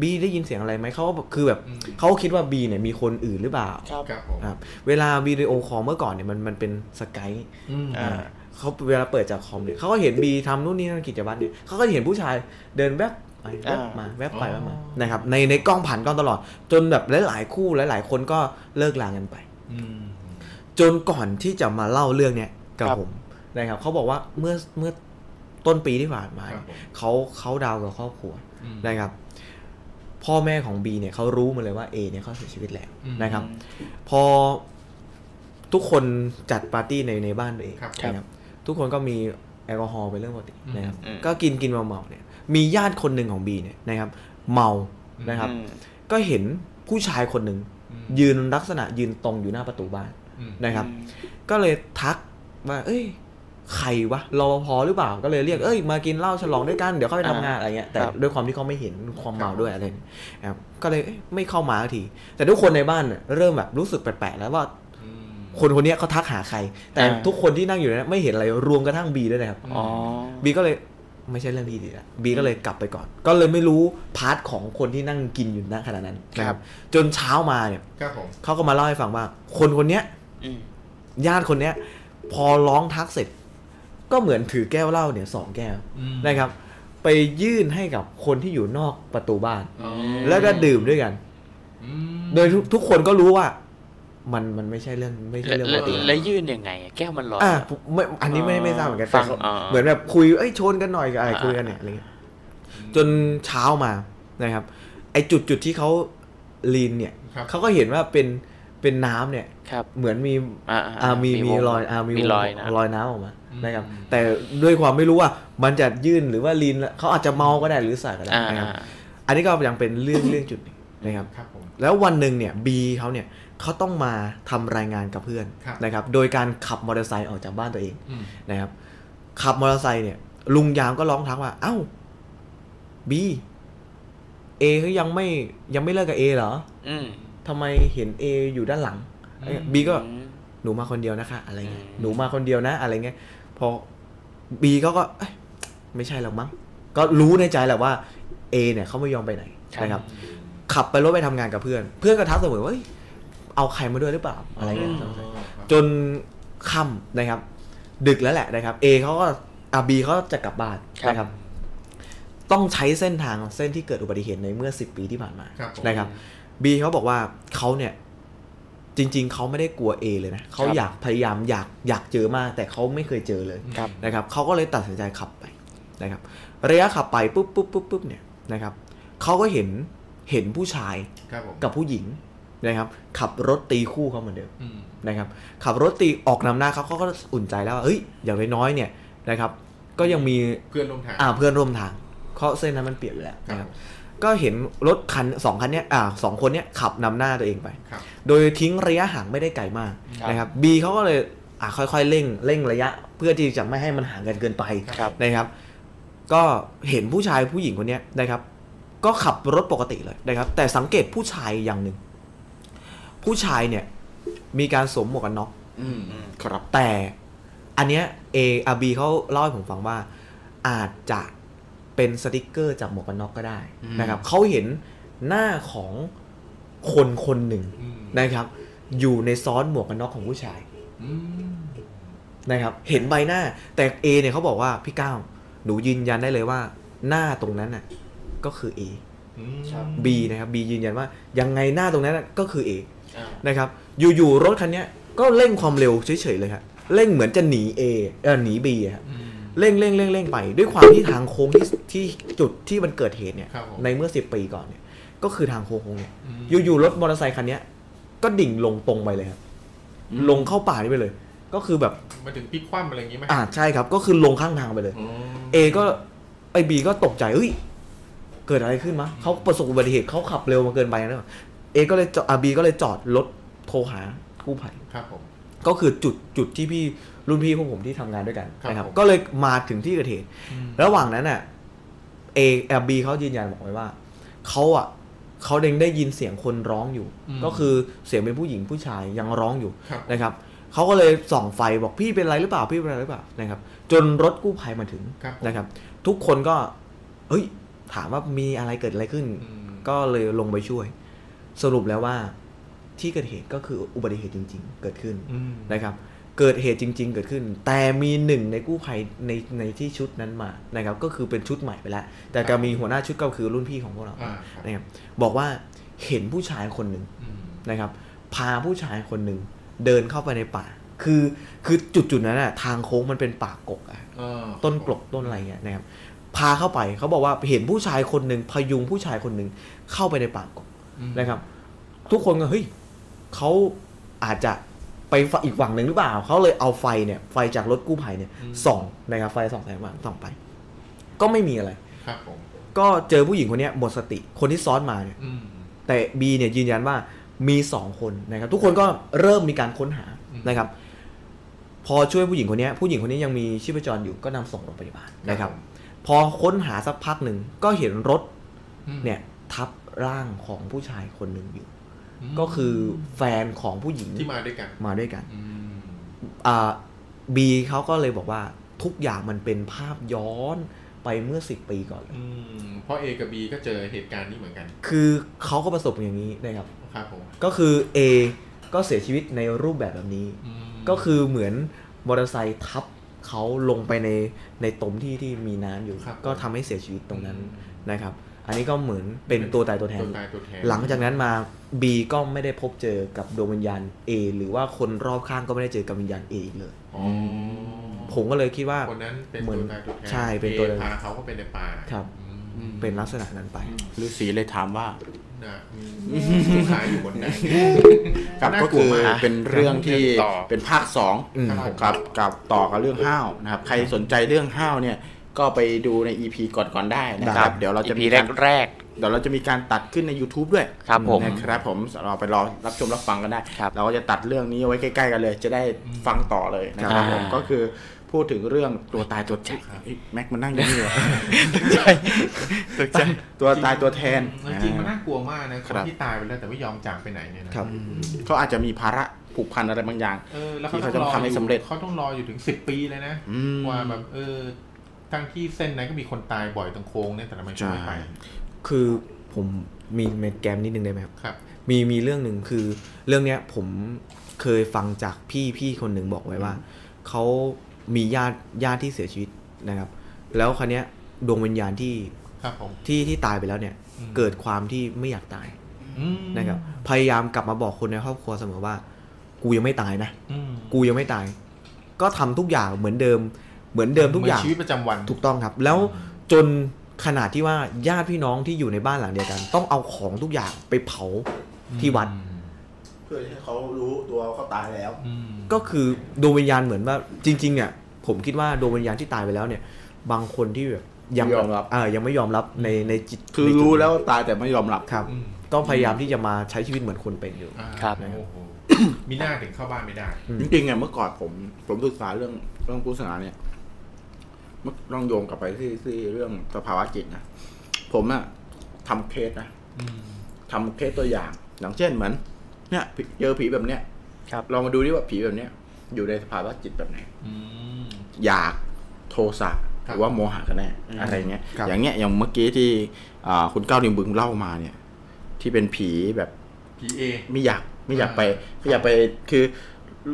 บีได้ยินเสียงอะไรไหมเขาก็แบบคือแบบอืมเขาคิดว่า B เนี่ยมีคนอื่นหรือเปล่าครับครับผมครับเวลาวิดีโอคอลเมื่อก่อนเนี่ยมันมันเป็นสกายอืมอ่าเขาเวลาเปิดจากคอมเนี่ยเขาก็เห็นบีทำนู่นนี่นั่นกิจวัตรเนี่ยเขาก็เห็นผู้ชายเดินแวบไปแวบมาแวบไปแวบมานะครับในในกล้องผ่านกล้องตลอด จนแบบหลายๆคู่หลายๆคนก็เลิกลากันไปอืมจนก่อนที่จะมาเล่าเรื่องเนี้ยกับครับผมนะครับเขาบอกว่าเมื่อเมื่อ ต้นปีที่ผ่านมาครับผมเขาเขาดาวน์กับครอบครัวอืมนะครับ พ่อแม่ของบีเนี่ยเขารู้มาเลยว่าเอเนี่ยเขาเสียชีวิตแล้วอืมนะครับ พอทุกคนจัดปาร์ตี้ในในบ้านตัวเองครับนะครับ ทุกคนก็มีแอลกอฮอล์เป็นเรื่องปกตินะครับอืมก็กินกินเมาเมาๆเนี่ย มีญาติคนหนึ่งของบีเนี่ยนะครับ เมานะครับอืมก็เห็นผู้ชายคนหนึ่งอืมยืนลักษณะยืนตรงอยู่หน้าประตูบ้านอืมนะครับ ก็เลยทักว่า เอ้ย ใครวะรอพอหรือเปล่าก็เลยเรียกเอ้ยมากินเหล้าฉลองด้วยกันเดี๋ยวเข้าไปทำงานอะไรเงี้ยแต่ครับด้วยความที่เขาไม่เห็นความเมาด้วยอะไรเนี่ยนะครับก็เลยเอ้ยไม่เข้ามาสักที แต่ทุกคนในบ้านเนี่ยเริ่มแบบรู้สึกแปลกๆแล้วว่าอืมคนคนเนี้ยเขาทักหาใคร แต่อ่าทุกคนที่นั่งอยู่นั้นไม่เห็นอะไรรวมกระทั่งบีด้วยนะครับอ๋อบีก็เลยไม่ใช่เรื่องที่ดีละบีก็เลยกลับไปก่อน ก็เลยไม่รู้ part ของคนที่นั่งกินอยู่ณขณะนั้นนะครับ จนเช้ามาเนี่ยครับผมเขาก็มาเล่าให้ฟังว่า คนคนเนี้ยอืมญาติคนเนี้ย พอร้องทักเสร็จ ก็เหมือนถือแก้วเหล้าเนี่ยสองแก้วอืมนะครับ ไปยื่นให้กับคนที่อยู่นอกประตูบ้านอ๋อแล้วก็ดื่มด้วยกันอืมโดยทุกทุกคนก็รู้ว่า มันมันไม่ใช่เรื่องไม่ใช่แล้วเรื่องปแล้วกติแล้วยื่นยังไงอะแก้วมันร้อนอะเหรอผมไม่อันนี้ไม่ไม่ทราบเหมือนกันฟัแต่งเขาอ่าเหมือนแบบคุยเอ้ยชนกันหน่อยกับอะไรอ่าคุยกันเนี่ยอะไรเงี้ยจนเช้ามานะครับ ไอจุดจุดที่เขาลีนเนี่ยครับเขาก็เห็นว่าเป็นเป็นน้ำเนี่ยครับเหมือนมีอ่าอ่ามีมีวงรอยอ่ามีมีวงรอยนะรอยน้ำออกมา นะครับแต่ด้วยความไม่รู้ว่ามันจะยื่นหรือว่าลีนเขาอาจจะเมาก็ได้หรือสายก็ได้อ่านะครับอันนี้ก็ยังเป็นเรื่องเรื่องจุดหนึ่งนะครับครับผมแล้ววันหนึ่งเนี่ยบีเขาเนี่ยเขาต้องมาทำรายงานกับเพื่อนครับนะครับโดยการขับมอเตอร์ไซค์ออกจากบ้านตัวเองอืมนะครับขับมอเตอร์ไซค์เนี่ยลุงยามก็ร้องทักว่า เอ้าบีเอเขายังไม่ยังไม่เลิกกับเอเหรออืมทำไมเห็นเออยู่ด้านหลังบีก็อืมหนูมาคนเดียวนะคะ อะไรเงี้ยอืมหนูมาคนเดียวนะ อะไรเงี้ย พอบีเขาก็เอ้ยไม่ใช่หรอกมั้งก็รู้ในใจแหละว่าเอเนี่ยเขาไม่ยอมไปไหนนะครับ ขับไปรถไปทำงานกับเพื่อน เพื่อนก็ทักเสมอว่าเฮ้ยเอาใครมาด้วยหรือเปล่าอะไรเงี้ยจนค่ำนะครับ ดึกแล้วแหละนะครับเอเขาก็อาบีเขาจะกลับบ้านครับนะครับ ต้องใช้เส้นทางเส้นที่เกิดอุบัติเหตุในเมื่อ 10 ปีที่ผ่านมาครับผมนะครับ บีเขาบอกว่าเขาเนี่ย จริง ๆ เขาไม่ได้กลัว A เลยนะเขาอยากพยายามอยากอยากเจอมาก แต่เขาไม่เคยเจอเลยครับ นะครับเขาก็เลยตัดสินใจขับไปนะครับ ระยะขับไปปุ๊บปุ๊บปุ๊บปุ๊บเนี่ยนะครับเขาก็เห็นเห็นผู้ชายครับผมกับผู้หญิงนะครับขับรถตีคู่เขาเหมือนเดิมอืมนะครับ ขับรถตีออกนำหน้าเขาเขาก็อุ่นใจแล้วว่าเฮ้ยอย่างน้อยๆเนี่ยนะครับ ก็ยังมี เพื่อนร่วมทาง อ่าเพื่อนร่วมทางเพราะเส้นนั้นมันเปลี่ยนอยู่แล้วครับนะครับ ก็เห็นรถคันสองคันเนี้ยอ่าสองคนเนี้ยขับนำหน้าตัวเองไป ครับ โดยทิ้งระยะห่างไม่ได้ไกลมากครับนะครับบีเขาก็เลยอ่าค่อยๆเร่งเร่งระยะ เพื่อที่จะไม่ให้มันห่างกันเกินไปครับนะครับ ก็เห็นผู้ชายผู้หญิงคนเนี้ยนะครับ ก็ขับรถปกติเลยนะครับ แต่สังเกตผู้ชายอย่างหนึ่งผู้ชายเนี่ยมีการสวมหมวกกันน็อกอืมครับแต่อันเนี้ยเออาบีเขาเล่าให้ผมฟังว่า อาจจะเป็นสติกเกอร์จากหมวกกันน็อกก็ได้อืมนะครับเขาเห็นหน้าของ คนคนหนึ่งอืมนะครับ อยู่ในซ้อนหมวกกันน็อกของผู้ชายอืมนะครับ เห็นใบหน้า แต่เอเนี่ยเขาบอกว่าพี่ก้าวหนูยืนยันได้เลยว่า หน้าตรงนั้นน่ะ ก็คือ A อืม B นะครับ B ยืนยันว่ายังไงหน้าตรงนั้นน่ะก็คือ A อ่านะครับ อยู่ๆรถคันเนี้ยก็เร่งความเร็วเฉยๆเลยครับเร่งเหมือนจะหนี A เออหนี B อะครับอืมเร่งเร่งเร่งเร่งไป ด้วยความที่ทางโค้งที่ที่จุดที่มันเกิดเหตุเนี่ยครับผมในเมื่อ10ปีก่อนเนี่ย ก็คือทางโค้งเนี่ยอืมอยู่ๆรถมอเตอร์ไซคันเนี้ยก็ดิ่งลงตรงไปเลยครับลงเข้าป่านี่ไปเลย ก็คือแบบมาถึงพลิกคว่ำอะไรอย่างงี้ไหมอ่าใช่ครับ ก็คือลงข้างทางไปเลยอ๋อเอก็ไอบีก็ตกใจเอ้ยเกิดอะไรขึ้นมะเขาประสบอุบัติเหตุเขาขับเร็วมาเกินไปนะเอก็เลยจอดอาบีก็เลยจอดรถโทรหากู้ภัยครับผมก็คือจุดจุดที่พี่รุ่นพี่พวกผมที่ทำงานด้วยกันครับนะครับผมก็เลยมาถึงที่เกิดเหตุอืมระหว่างนั้นน่ะเอแอบบีเขายืนยันบอกไว้ว่าเขาอะ เขาเด้งได้ยินเสียงคนร้องอยู่ ก็คือเสียงเป็นผู้หญิงผู้ชายยังร้องอยู่ครับนะครับเขาก็เลยส่องไฟบอกพี่เป็นอะไรหรือเปล่าพี่เป็นอะไรหรือเปล่านะครับ จนรถกู้ภัยมาถึงครับผมนะครับ ทุกคนก็ เฮ้ย ถามว่ามีอะไรเกิดอะไรขึ้นอืมก็เลยลงไปช่วย สรุปแล้วว่าที่เกิดเหตุก็คืออุบัติเหตุจริง ๆ เกิดขึ้นอืมนะครับ เกิดเหตุจริง ๆ เกิดขึ้น แต่มีหนึ่งในกู้ภัยในในที่ชุดนั้นมานะครับก็คือเป็นชุดใหม่ไปแล้ว แต่ก็มีหัวหน้าชุดก็คือรุ่นพี่ของพวกเราอ่าครับนะครับบอกว่าเห็นผู้ชายคนหนึ่งอืมนะครับ พาผู้ชายคนหนึ่งเดินเข้าไปในป่า คือคือจุดจุดๆนั้นอะทางโค้งมันเป็นป่ากกอะเออต้นกลกต้นอะไรเงี้ยนะครับพาเข้าไปเขาบอกว่าเห็นผู้ชายคนหนึ่งพยุงผู้ชายคนหนึ่งเข้าไปในป่ากกอืมนะครับ ทุกคนก็เฮ้ยเขาอาจจะ ไปฝั่งอีกฝั่งหนึ่งหรือเปล่า เขาเลยเอาไฟเนี่ยไฟจากรถกู้ภัยเนี่ยส่องนะครับไฟส่องแสงมาส่องไป ก็ไม่มีอะไร ครับผม ก็เจอผู้หญิงคนเนี้ยหมดสติ คนที่ซ้อนมาเนี่ย อืม แต่บีเนี่ยยืนยันว่ามีสองคนนะครับ ทุกคนก็เริ่มมีการค้นหาอืม นะครับ พอช่วยผู้หญิงคนเนี้ยผู้หญิงคนนี้ยังมีชีพจรอยู่ก็นำส่งโรงพยาบาลนะครับ พอค้นหาสักพักหนึ่งก็เห็นรถอืมเนี่ยทับร่างของผู้ชายคนหนึ่งอยู่ม ก็คือแฟนของผู้หญิงที่มาด้วยกันมาด้วยกันอืมอ่าบีเขาก็เลยบอกว่าทุกอย่างมันเป็นภาพย้อนไปเมื่อสิบปีก่อนเลยอืมเพราะ A กับ B ก็เจอเหตุการณ์นี้เหมือนกัน คือเขาก็ประสบอย่างนี้นะครับครับผมก็คือ A ก็เสียชีวิตในรูปแบบแบบนี้อืมก็คือเหมือนมอเตอร์ไซค์ทับเขาลงไปในในตมที่ที่มีน้ำอยู่ครับก็ทำให้เสียชีวิตตรงนั้นอืมนะครับ อันนี้ก็เหมือนเป็นตัวตายตัวแทน ตัวตายตัวแทนหลังจากนั้นมา B ก็ไม่ได้พบเจอกับดวงวิญญาณ A หรือว่าคนรอบข้างก็ไม่ได้เจอกับวิญญาณ A อีกเลย อ๋อผมก็เลยคิดว่าคนนั้นเป็นเหมืตัอนวตายตัวแทนใช่เป็นตัว A พาเขาก็เป็นในป่าครับ อืมเป็นลักษณะนั้นไปฤาษีเลยถามว่า นะลูกค้าอยู่บนไหน ครับน่าก็กลัวคือมากเป็นเรื่องที่ต่อ เป็นภาคสองอืม ครับกับต่อกับเรื่องห้าวนะครับใครสนใจเรื่องห้าวเนี่ย ก็ไปดูใน EP ก่อนๆได้นะครับ เดี๋ยวเราจะพีมีแรการกแรกเดี๋ยวเราจะมีการตัดขึ้นใน YouTube ด้วยครับผมนะครับผมเราไปรอรับชมรับฟังกันได้ครับเราก็จะตัดเรื่องนี้เอาไว้ใกล้ๆกันเลย จะได้ฟังต่อเลยนะครับอ่าผมก็คือพูดถึงเรื่องตัวตายตัวแทนเฮ้ยแม็กมันนั่งอยู่นี่เหรอใช่ตกใจตัวตายตัวแทน จริงๆมันอ่าน่ากลัวมากนะคครันบที่ตายไปแล้วแต่ไม่ยอมจากไปไหนเนี่ยนะครับเขาอาจจะมีภาระผูกพันอะไรบางอย่างเออแล้วที่เขาเขาต้องรอจะทำให้อยู่สำเร็จเขาต้องรออยู่ถึงสิบปีเลยนะอืมว่าแบบเออ ทั้งที่เส้นนั้นก็มีคนตายบ่อยตรงโค้งเนี่ยแต่ทำไมเขาไม่ไปใช่คือผมมีเมนแกรมนิดนึงได้ไหมครับครับ มีมีเรื่องหนึ่งคือ เรื่องเนี้ยผมเคยฟังจากพี่พี่คนหนึ่งบอกไว้ว่าเขามีญาติญาติที่เสียชีวิตนะครับ แล้วคราวเนี้ยดวงวิญญาณที่ครับผมที่ที่ตายไปแล้วเนี่ยอืมเกิดความที่ไม่อยากตายอืมนะครับ พยายามกลับมาบอกคนในครอบครัวเสมอว่า กูยังไม่ตายนะอืมกูยังไม่ตาย ก็ทำทุกอย่างเหมือนเดิม เหมือนเดิมทุกอย่างเหมืนชีวิตประจำวันถูกต้องครับ แล้วจนขนาดที่ว่าญาติพี่น้องที่อยู่ในบ้านหลังเดียวกัน ต้องเอาของทุกอย่างไปเผาที่วัด เพื่อให้เขารู้ตัวเขาตายแล้วอืมก็คือดวงวิญญาณเหมือนว่า จริง ๆ เนี่ย ผมคิดว่าดวงวิญญาณที่ตายไปแล้วเนี่ย บางคนที่แบบยังไม่ยอมรับอ่ายังไม่ยอมรับในในจิตคือในจุดรู้แล้วว่าตายแต่ไม่ยอมรับครับอืมก็พยายามที่จะมาใช้ชีวิตเหมือนคนเป็นอยู่อ่าครับโอ้โหมีหน้าถึงเข้าบ้านไม่ได้จริงๆเนี่ยเมื่อก่อนผมผมศึกษาเรื่องเรื่องพุทธศาสนาเนี่ย มันต้องโยงกลับไปที่ที่เรื่องสภาวะจิตนะผมอะทำเคสนะอืมทำเคสตัวอย่าง อย่างเช่นเหมือน เนี่ยผีเจอผีแบบเนี้ยครับลองมาดูดิว่าผีแบบเนี้ย อยู่ในสภาวะจิตแบบไหนอืมอยากโทสะครับหรือว่าโมหะกันแน่อะไรเงี้ยครับอย่างเงี้ยอย่างเมื่อกี้ที่อ่าคุณก้าวดิมบึงเล่ามาเนี่ย ที่เป็นผีแบบพีเอไม่อยากไม่อยากไปอ่าไม่อยากไปคือ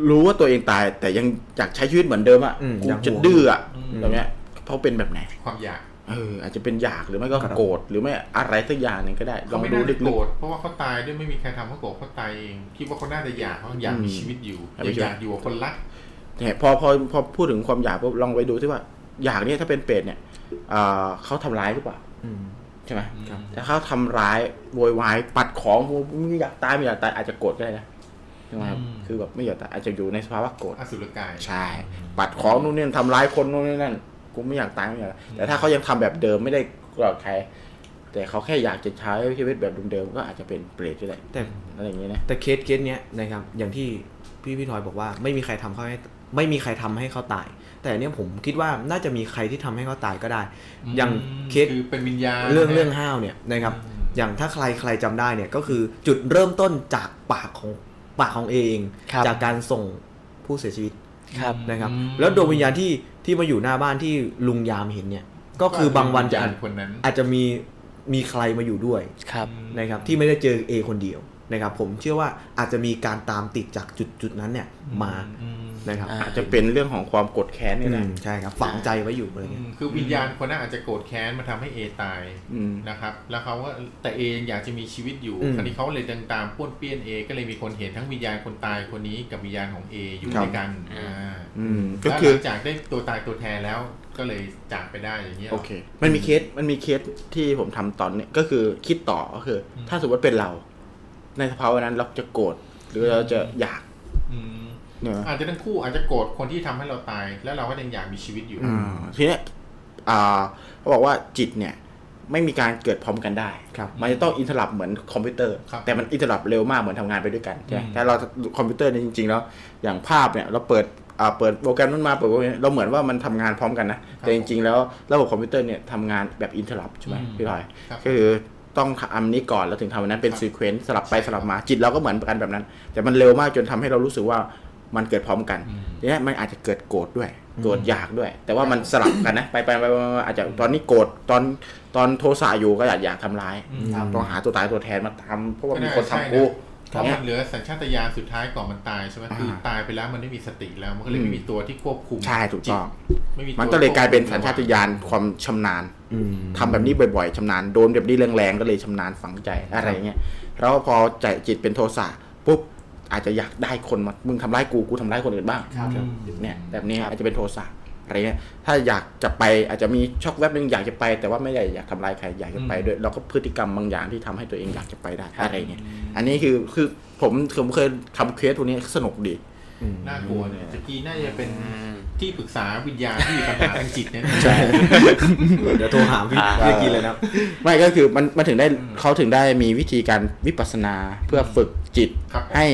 รู้ว่าตัวเองตาย แต่ยังอยากใช้ชีวิตเหมือนเดิมอะอืมกูยังห่วงจะดื้ออะอืม แบบเนี้ยเขาเป็นแบบไหน ความอยาก เออ อาจจะเป็นอยากหรือไม่ก็ครับโกรธหรือไม่อะไรสักอย่างหนึ่งก็ได้ลเขาองไม่ดูน่าลึจะโกรกธเพราะว่าเขาตายด้วยไม่มีใครทำเขาโกรธเขาตายเองคิดว่าเขาน่าจะอยากเขาอยากมีอืมชีวิตอยู่อยากมียังชีวิตอยากอยู่กับคนรักๆเนี่ยพอพอพอพูดถึงความอยากปุ๊บลองไปดูที่ว่า อยากเนี่ยถ้าเป็นเปรตเนี่ยอ่าเขาทำร้ายหรือเปล่าอืมใช่ไหมครับแต่เขาทำร้ายโวยวายปัดของไม่อยากตายไม่อยากตายอาจจะโกรธก็ได้นะใช่ไหมครับคือแบบไม่อยากตายอาจจะอยู่ในสภาวะโกรธอสุรกายใช่ ปัดของนู่นนี่ทำร้ายคนนู่นนี่นั่นกูไม่อยากตายไม่อยากตายแต่ถ้าเขายังทำแบบเดิมไม่ได้กลอดใคร แต่เขาแค่อยากจะใช้ชีวิตแบบเดิมๆก็อาจจะเป็นเปรตก็ได้แต่อะไรอย่างเงี้ยนะแต่เคสเคสเนี้ยนะครับ อย่างที่พี่พี่ทอยบอกว่าไม่มีใครทำเขาให้ไม่มีใครทำให้เขาตาย แต่อันเนี้ยผมคิดว่าน่าจะมีใครที่ทำให้เขาตายก็ได้ อย่างเคสคือเป็นวิญญาณเรื่องนะเรื่องห้าวเนี่ยนะครับอืมอย่างถ้าใครใครจำได้เนี่ยก็คือจุดเริ่มต้นจากปากของ ปากของเอเอง ครับจากการส่งผู้เสียชีวิตครับนะครับ อืม แล้วดวงวิญญาณที่ที่มาอยู่หน้าบ้านที่ลุงยามเห็นเนี่ย ก็คือบางวันจะวิญอาญาจณคนนั้นอาจจะมีมีใครมาอยู่ด้วย ครับ นะครับที่ไม่ได้เจอเอคนเดียวนะครับผมเชื่อว่าอาจจะมีการตามติดจากจุดจุดนั้นเนี่ยมาอืม นะครับอ่าอาจจะเป็นเรื่องของความกดแค้นนี่อืแหละมใช่ครับฝังใจไว้อยู่อะไรอืเงี้ยมคือวิญญาณคนนั้นอาจจะโกรธแค้นมาทำให้เอตายอืมนะครับ แล้วเขาก็แต่เอยังอยากจะมีชีวิตอยู่อืมคราวนี้เขาเลยเดินตามป้วนเปี้ยนเอก็เลยมีคนเห็นทั้งวิญญาณคนตายคนนี้กับวิญญาณของเออยู่ครับด้วยกันอ่าอืมก็แล้วคืหอลังจากได้ตัวตายตัวแทนแล้วก็เลยจากไปได้อย่างเงี้ยหรโอเค มันมีเคสมันมีเคสที่ผมทำตอนเนี้ยก็คือคิดต่อก็คืออมถ้าสมมติเป็นเรา ในสภาวะนั้นเราจะโกรธหรือเราจะอยาก อืมเนี่ยอาจจะทั้งคู่อาจจะโกรธคนที่ทำให้เราตาย แล้วเราก็ยังอยากมีชีวิตอยู่อ่าทีเนี้ยอ่าเขาบอกว่าจิตเนี่ยไม่มีการเกิดพร้อมกันได้ครับมันจะต้อง interrupt เหมือนคอมพิวเตอร์ครับแต่มัน interrupt เร็วมากเหมือนทำงานไปด้วยกันใช่ไหมอืมแต่เราคอมพิวเตอร์เนี่ยจริงๆแล้วอย่างภาพเนี่ยเราเปิดอ่าเปิดโปรแกรมนั้นมาเปิดโปรแกรมนี้เราเหมือนว่ามันทำงานพร้อมกันนะ แต่จริงๆแล้วระบบคอมพิวเตอร์เนี่ยทำงานแบบ interrupt ใช่ไหมอืมพี่พลอยครับก็คือต้องทำอันนี้ก่อนแล้วถึงทำอันนั้นเป็นครับ sequence สลับไปสลับมาจิตเราก็เหมือนกันแบบนั้น แต่มันเร็วมากจนทำให้เรารู้สึกว่า มันเกิดพร้อมกันอืมทีนี้มันอาจจะเกิดโกรธด้วยโกรธอยากด้วย แต่ว่ามันสลับกันนะ ไปไปไปไปไปอาจจะตอนนี้โกรธตอนตอนโทสะอยู่ก็อยากอยากทำร้ายอืมต้องหาตัวตายตัวแทนมาทำเพราะว่ามีก็คนน่าทำใช่กูนะเพราะมันเหลือสัญชาตญาณสุดท้ายก่อนมันตายใช่ไหมคืออ่าตายไปแล้วมันไม่มีสติแล้วมันก็เลยอืมไม่มีตัวที่ควบคุมใช่ถูกต้องจิตไม่มีตัวมันก็เลยกลายเป็นสัญชาตควบคุมญาณความชำนาญอืมทำแบบนี้บ่อยๆชำนาญโดนแบบนี้แรงๆก็เลยชำนาญฝังใจอะไรเงี้ยแล้วพอใจจิตเป็นโทสะปุ๊บ อาจจะอยากได้คนมามึงทำร้ายกูกูทำร้ายคนอื่นบ้างครับเนี่ยแบบนี้อาจจะเป็นโทสะอะไรเงี้ยถ้าอยากจะไปอาจจะมีช็อกแวบหนึ่งอยากจะไป แต่ว่าไม่ได้อยากทำลายใครอยากจะไปด้วยแล้วก็พฤติกรรมบางอย่างที่ทำให้ตัวเองอยากจะไปได้อะไรเงี้ยอันนี้คือคือผมผมเคยทำเคสตัวนี้สนุกดี น่ากลัวเนี่ยตะกี้น่าจะเป็นที่ปรึกษาวิญญาณที่มีปัญหาทางจิตเนี่ยใช่เดี๋ยวโทรหาพี่พี่กินเลยนะครับไม่ก็คือมันมันถึงได้เขาถึงได้มีวิธีการวิปัสสนาเพื่อฝึกจิตครับให้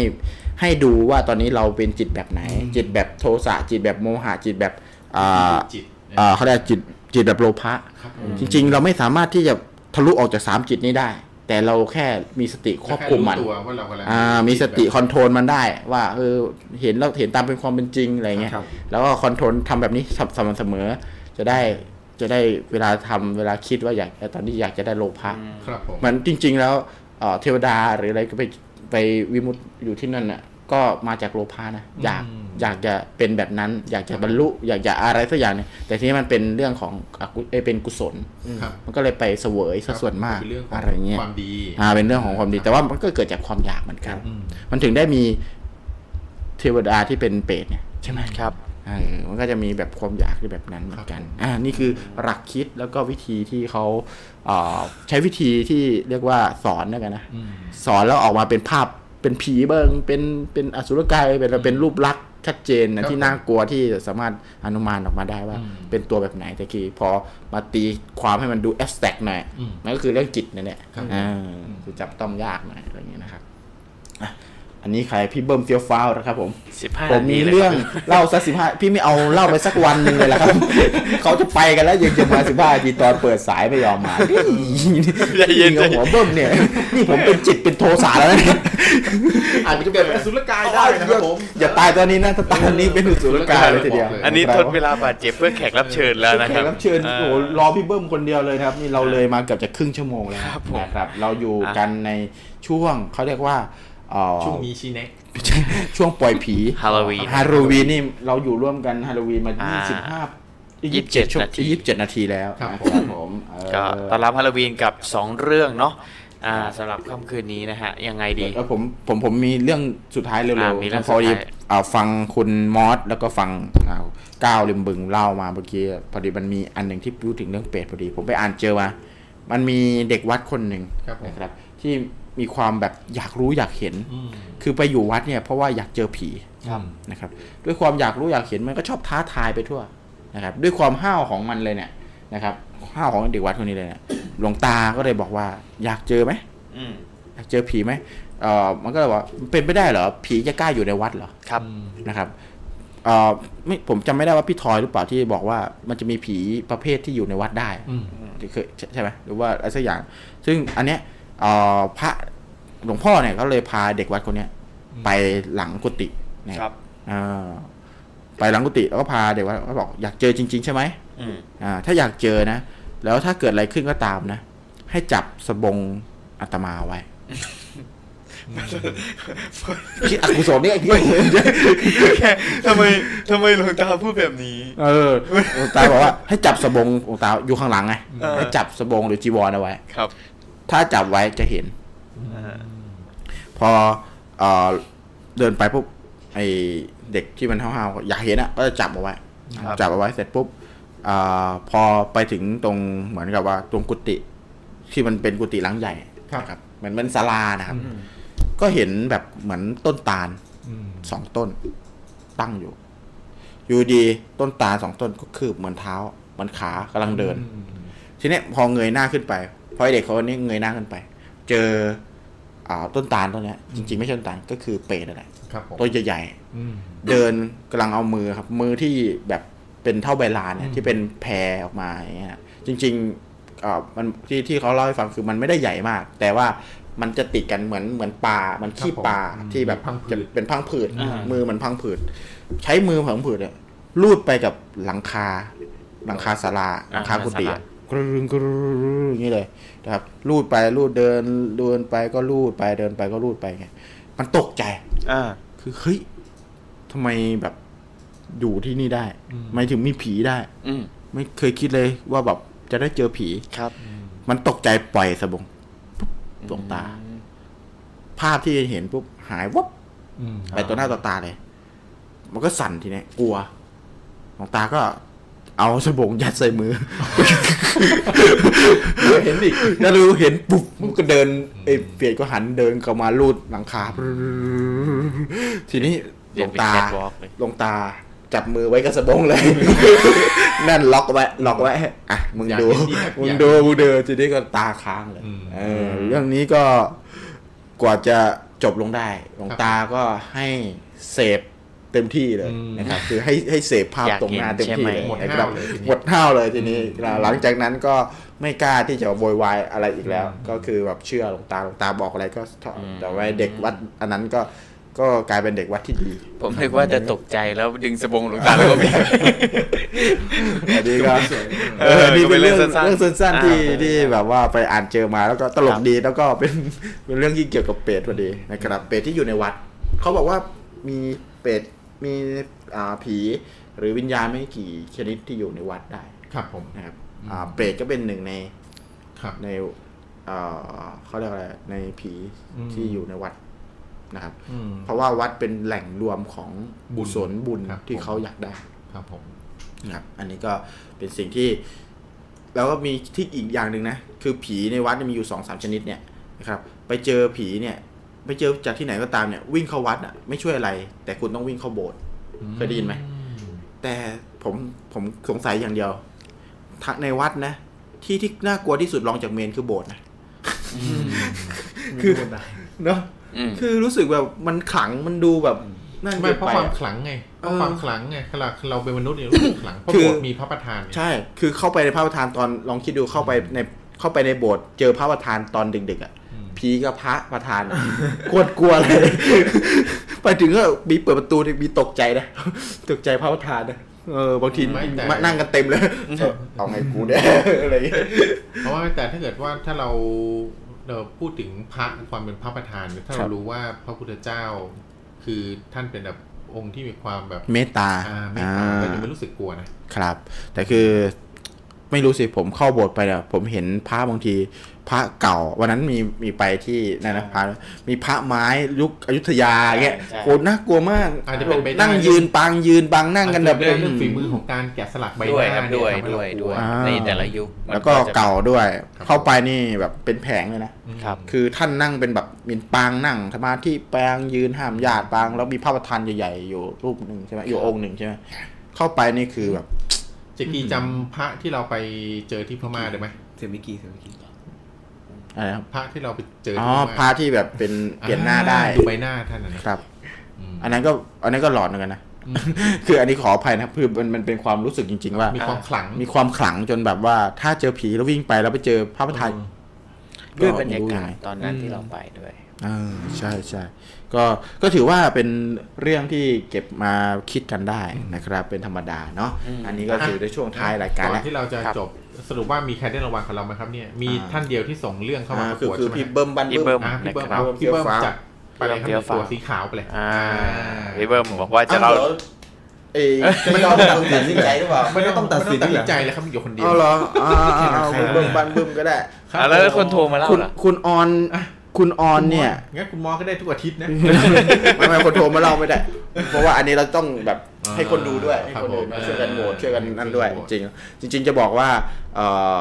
ให้ดูว่าตอนนี้เราเป็นจิตแบบไหน จิตแบบโทสะจิตแบบโมหะจิตแบบอ่าจิตอ่าเขาเรียกจิตจิตแบบโลภะครับจริง ๆ เราไม่สามารถที่จะทะลุออกจากสามจิตนี้ได้ แต่เราแค่มีสติควบคุมมันแค่รู้ตัวว่าเรากำลังอ่ามีสติ control มันได้ ว่าเออเห็นเราเห็นตามเป็นความเป็นจริงอะไรเงี้ยครับแล้วก็ control ทำแบบนี้สม่ำเสมอ จะได้จะได้เวลาทำเวลาคิดว่าอยากตอนนี้อยากจะได้โลภะครับผมมันจริง ๆ แล้วเอ่อเทวดาหรืออะไรก็ไปไปวิมุตติอยู่ที่นั่นน่ะ ก็มาจากโลภะนะอยากอยากจะเป็นแบบนั้น อยากจะบรรลุ อยากจะอะไรสักอย่างเนี่ยแต่ทีนี้มันเป็นเรื่องของอกุเอ้ยเป็นกุศลครับมันก็เลยไปเสวยซะส่วนมากเป็นเรื่องของอะไรเงี้ยความดีอ่าเป็นเรื่องของความดี แต่ว่ามันก็เกิดจากความอยากเหมือนกันอืมมันถึงได้มีเทวดาที่เป็นเปรตเนี่ยใช่ไหมครับเออมันก็จะมีแบบความอยากที่แบบนั้นเหมือนกันอ่านี่คือหลักคิดแล้วก็วิธีที่เขาเอ่อใช้วิธีที่เรียกว่าสอนแล้วกันนะอืมสอนแล้วออกมาเป็นภาพ เป็นผีเบิงเป็นเป็นอสุรกายเป็นเป็นรูปลักษณ์ชัดเจนครันะบที่น่ากลัวที่สามารถอนุมานออกมาได้ว่าอืมเป็นตัวแบบไหนแต่คือพอมาตีความให้มันดูแอสแต็กหน่อยอืมนั่นก็คือเรื่องจิตนั่นแหละครับอ่าคือจับต้องยากหน่อยอะไรอย่างเงี้ยนะครับอะ อันนี้ใครพี่เบิ้มเฟียวฟ้าวนะครับผมสิบห้าผมมีเรื่องเล่าสักสิบห้าพี่ไม่เอาเล่าไปสักวันหนึ่งเลยละครับ เขาจะไปกันแล้วยังจะมาสิบห้าทีตอนเปิดสายไม่ยอมมาใจเย็นกับหัวเบิ้มเนี่ย นี่ผมเป็นจิตเป็นโทสะแล้วนะเนี่ยอาจจะเกิดเป็นอสุรกายได้นะครับผมอย่าตายตอนนี้นะถ้าตายตอนนี้เป็นอุสุรกายเลยทีเดียวบอกเลยอันนี้ทดเวลาบาดเจ็บเพื่อแขกรับเชิญแล้วนะแขครับกรับเชิญอ่าโอ้โหรอพี่เบิ้มคนเดียวเลยนะครับนี่เราเลยมาเกือบจะครึ่งชั่วโมงแล้วครับผมนะครับ เราอยู่อะกันในช่วงเขาเรียกว่าเอ่อ ช่วงมีชีเน็กช่วงปล่อยผีฮาโลวีนฮาโลวีนนี่เราอยู่ร่วมกันฮาโลวีนมาอ่า25 27ชั่วนาทียี่สิบเจ็ดนาทีแล้วครับนะครับผมเอ่อก็ต้อนรับฮาโลวีนกับ2เรื่องเนาะอ่าสำหรับค่ำคืนนี้นะฮะ ยังไงดีแล้วผมผมผมมีเรื่องสุดท้ายเร็วอ่ามีเรื่องๆพอดีสุดท้ายอ่าฟังคุณมอสแล้วก็ฟังอ่าก้าวริมบึงเล่ามาเมื่อกี้พอดีมันมีอันหนึ่งที่พูดถึงเรื่องเปรตพอดี ผมไปอ่านเจอมา มันมีเด็กวัดคนหนึ่งครับผมนะครับ ที่ มีความแบบอยากรู้อยากเห็นอืมคือไปอยู่วัดเนี่ยเพราะว่าอยากเจอผีครับนะครับด้วยความอยากรู้อยากเห็นมันก็ชอบท้าทายไปทั่วนะครับด้วยความห้าวของมันเลยเนี่ยนะครับห้าวของเด็กวัดคนนี้เลยเนี่ยหลวงตาก็เลยบอกว่า อยากเจอไหมอืมอยากเจอผีไหมเออมันก็เลยว่าเป็นไปได้เหรอผีจะกล้าอยู่ในวัดเหรอครับนะครับเออไม่ผมจำไม่ได้ว่าพี่ทอยหรือเปล่าที่บอกว่ามันจะมีผีประเภทที่อยู่ในวัดได้อืมที่เคยใช่ใช่ไหมหรือว่าอะไรสักอย่าง ซึ่งอันเนี้ยเอ่อพระ หลวงพ่อเนี่ยก็เลยพาเด็กวัดคนเนี้ยไปหลังกุฏินะครับอ่าไปหลังกุฏิแล้วก็พาเด็กวัดก็บอกอยากเจอจริง ๆ ใช่ไหมอืมอ่า ถ้าอยากเจอนะ แล้วถ้าเกิดอะไรขึ้นก็ตามนะ ให้จับสบงอาตมาไว้คิดอกุศลเนี่ยคิดทำไมทำไมหลวงตาพูดแบบนี้ เออหลวงตาบอกว่า ให้จับสบงหลวงตาอยู่ข้างหลังไงเออให้จับสบงหรือจีวรเอาไว้ ครับ ถ้าจับไว้จะเห็น พอเอ่อเดินไปปุ๊บไอเด็กที่มันห้าวๆอยากเห็นอะก็จะจับเอาไว้ ครับ จับเอาไว้เสร็จปุ๊บอาพอไปถึงตรงเหมือนกับว่าตรงกุฏิที่มันเป็นกุฏิหลังใหญ่ครับเหมือนเป็นศาลานะครับ ก็เห็นแบบเหมือนต้นตาลอืมสองต้น ตั้งอยู่ อยู่ดีต้นตาลสองต้นก็คืบเหมือนเท้าเหมือนขากำลังเดิน ทีเนี้ยพอเงยหน้าขึ้นไปพอไอ้เด็กเขาคนนี้เงยหน้าขึ้นไป เจออ่า ต้นตาลต้นเนี้ยจริงๆ ไม่ใช่ต้นตาลก็คือเปรตนั่นแหละครับผมต้นใหญ่อืมๆเดินกำลังเอามือครับ มือที่แบบเป็นเท่าใบลานเนี่อืยมที่เป็นแพรออกมาอย่างเงี้ยจริงๆอ่ามันที่ที่เขาเล่าให้ฟังคือมันไม่ได้ใหญ่มาก แต่ว่ามันจะติดกันเหมือนเหมือนปลาเหมันขี้ปลาที่แบบพังผืจะดเป็นพังผืดอ่ามืมือมันพังผืดใช้มือพังผืดเนี่ยลูดไปกับหลังคา หลังคาศาลาหลังคากุฏิอะกรึงกรึงอย่างนี้เลย นะครับลูดไปลูดเดินเดินไปก็ลูดไปเดินไปก็ลูดไปไงมันตกใจ อ่า คือเฮ้ยทำไมแบบอยู่ที่นี่ได้อืมทำไม่ถึงมีผีได้ อืมไม่เคยคิดเลยว่าแบบจะได้เจอผีครับ มันตกใจปล่อยสบงปุ๊บดวงตา ภาพที่เห็นปุ๊บหายวับอืมไปตัวหน้าต่อตาเลย มันก็สั่นทีเนี้ยกลัวหลวงตาก็ เอาสบงยัดใส่มือ เห็นอีกแล้วรู้เห็นปุ๊บก็เดินไอ้เปียดก็หันเดินเข้ามาลูดหลังคาทีนี้หลวงตาเรียนเป็น catwalk เลยหลวงตาจับมือไว้กับสบงเลย นั่นล็อกไว้ล็อกไว้อะมึงอยากดูเห็นดีครับมึงอยากดูมึงเดินทีนี้ก็ตาค้างเลยอืมเออเรื่องนี้ก็กว่าจะจบลงได้หลวงตาก็ให้เสพ เต็มที่เลยอืมนะครับคือให้ให้เสพภาพอยากตรงหน้าเห็นเต็มที่ใช่ไหมเลยหมดนะครับห้าวเลยทีนี้หมดห้าวเลยทีนี้หลังจากนั้นก็ไม่กล้าที่จะโวยวายอะไรอีกแล้วอืมก็คือแบบเชื่อหลวงตาหลวงตาบอกอะไรก็ทอืมแต่ว่าเด็กวัดอันนั้นก็ก็กลายเป็นเด็กวัดที่ดี ผมนึกว่าจะตกใจแล้วดึงสบงหลวงตาแล้วก็มีอันนี้ก็เอเอออนี่เป็นเรื่องก็เป็นเรื่องสั้นๆเรื่องสั้นๆที่อ่าที่แบบว่าไปอ่านเจอมาแล้วก็ตลคกรับดีแล้วก็เป็นเป็นเรื่องที่เกี่ยวกับเปรตพอดีนะครับเปรตที่อยู่ในวัด เขาบอกว่ามีเปรต มีอ่าผีหรือวิญญาณไม่กี่ชนิดที่อยู่ในวัดได้ครับผมนะครับอ่าเปรตก็เป็นหนึ่งในครับในเอ่อเขาเรียกอะไรในผีอืมที่อยู่ในวัดนะครับอืมเพราะว่าวัดเป็นแหล่งรวมของบุบุญญสนบุญครับที่ผมเขาอยากได้ครับผมนะครับ อันนี้ก็เป็นสิ่งที่ แล้วก็มีที่อีกอย่างหนึ่งนะ คือผีในวัดเนี่ยมีอยู่สองสามชนิดเนี่ยนะครับ ไปเจอผีเนี่ย ไปเจอจากที่ไหนก็ตามเนี่ยวิ่งเข้าวัดอะไม่ช่วยอะไร แต่คุณต้องวิ่งเข้าโบสถ์เคยได้ยินไหมแต่ผมผมสงสัยอย่างเดียวทางในวัดนะ ที่ที่น่ากลัวที่สุดรองจากเมนคือโบสถ์นะคือเนาะอืมคือรู้สึกแบบมันขลังมันดูแบบนั่นไม่เกินเพราะไปความอะขลังไงเพเอราะอความขลังไงขลังเราเป็นมนุษย์เนี่ยรู้สึกขลังเพราะคือโบสถ์มีพระประธานเนี่ยใช่ คือเข้าไปในพระประธานตอนลองคิดดูเข้าไปในเข้าไปในโบสถ์เจอพระประธานตอนดึกๆอะ ผีกับพระประธานอะกวดกลัวเลย ไปถึงก็มีเปิดประตูเนี่ยมีตกใจนะ ตกใจพระประธานนะเออบางทีไม่แต่มานั่งกันเต็มเลย เออเอาไงกูเนี่ยอะไรอย่างเงี้ยเพราะว่าแต่ถ้าเกิดว่าถ้าเราเราพูดถึงพระความเป็นพระประธานเนี่ยถ้าครัเราบรู้ว่าพระพุทธเจ้า คือท่านเป็นแบบองค์ที่มีความแบบเมตตาอ่าไม่ตาเราจะไม่รู้สึกกลัวนะครับ แต่คือไม่รู้สิผมเข้าโบสถ์ไปเนี่ยผมเห็นพระบางที พระเก่า วันนั้นมีมีไปที่นั่นนะพระมีพระไม้ยุคอยุธยาเงี้ยใช่โหน่ากลัวมากอาจจะเป็นไปได้นั่งยืนปางยืนปางนั่งกันแบบอาจจะเป็นเรื่องฝีมือของการแกะสลักใบหด้วยน้าครับเนี่ด้วยทำให้ด้วยเรากลัด้วยอ่าในแต่ละยุคมันแล้วก็จะเก่าด้วยครับเข้าไปนี่แบบเป็นแผงเลยนะครับคือท่านนั่งเป็นแบบมีปางนั่งสมาธิปางยืนห้ามญาติปาง แล้วมีพระประธานใหญ่ๆอยู่รูปหนึ่งใช่ไหมอยู่องค์หนึ่งใช่ไหมเข้าไปนี่คือแบบเจกีจำพระที่เราไปเจอที่พม่าได้ไหมเซมิกีเซมิกี อะไรครับพระที่เราไปเจออ๋อที่พพระม่าที่แบบเป็นเปลี่ยนหน้าได้ดูใบหน้าท่านนะนะครับอืมอันนั้นก็อันนั้นก็หลอนเหมือนกันนะคืออันนี้ขออภัยนะครับคือมันมันเป็นความรู้สึกจริง ๆ ว่า มีความขลังมีความขลังจนแบบว่า ถ้าเจอผีแล้ววิ่งไปแล้วไปเจอพระประธานด้วยบรรยาไม่กาศงไงตอนนั้นที่เราไปด้วยอ่าใช่ใช่ ก็ก็ถือว่าเป็นเรื่องที่เก็บมาคิดกันได้นะครับ เป็นธรรมดาเนาะอืมอันนี้ก็คือในช่วงท้ายรายการก่อแล้วนที่เราจะครับจบสรุปว่ามีใครได้รางวัลกับเราไหมครับเนี่ยมีอ่าท่านเดียวที่ส่งเรื่องเข้ามาอ่าประคือกวดคือใช่ไหมพี่เบิ้มบันพี่เบิ้เบิ้มมอ่าพี่เบิ้มนะครับเอาพี่เบิ้มเฟี้ยวฟ้าวจัดไปเลยครับเฟี้ยวฟ้าวตัวสีขาวไปเลยอ่าพี่เบิ้มบอกว่าจะอ้าวเล่าเหรอเอ้ยไม่ต้องตัดสินใจหรือเปล่าไม่ต้องตัดสินใจเลยครับอยู่คนเดียวเอาเหรออ่าอ่าเอาเบิ้มบันเบิ้มก็ได้ครับอะแล้วคนโทรมาเล่าคุณเหรอคุณออน คุณออนเนี่ย งั้นคุณมอก็ได้ทุกอาทิตย์นะ ไม่ไม่คนโทรมาเล่าไม่ได้ เพราะว่าอันนี้เราต้องแบบอ่าให้คนดูด้วยให้ครับคนดูผมช่วยกันโหวตเออช่วยกันนั่นด้วยช่วยจกันริงโหวตจริง ๆ จะบอกว่าเอ่อ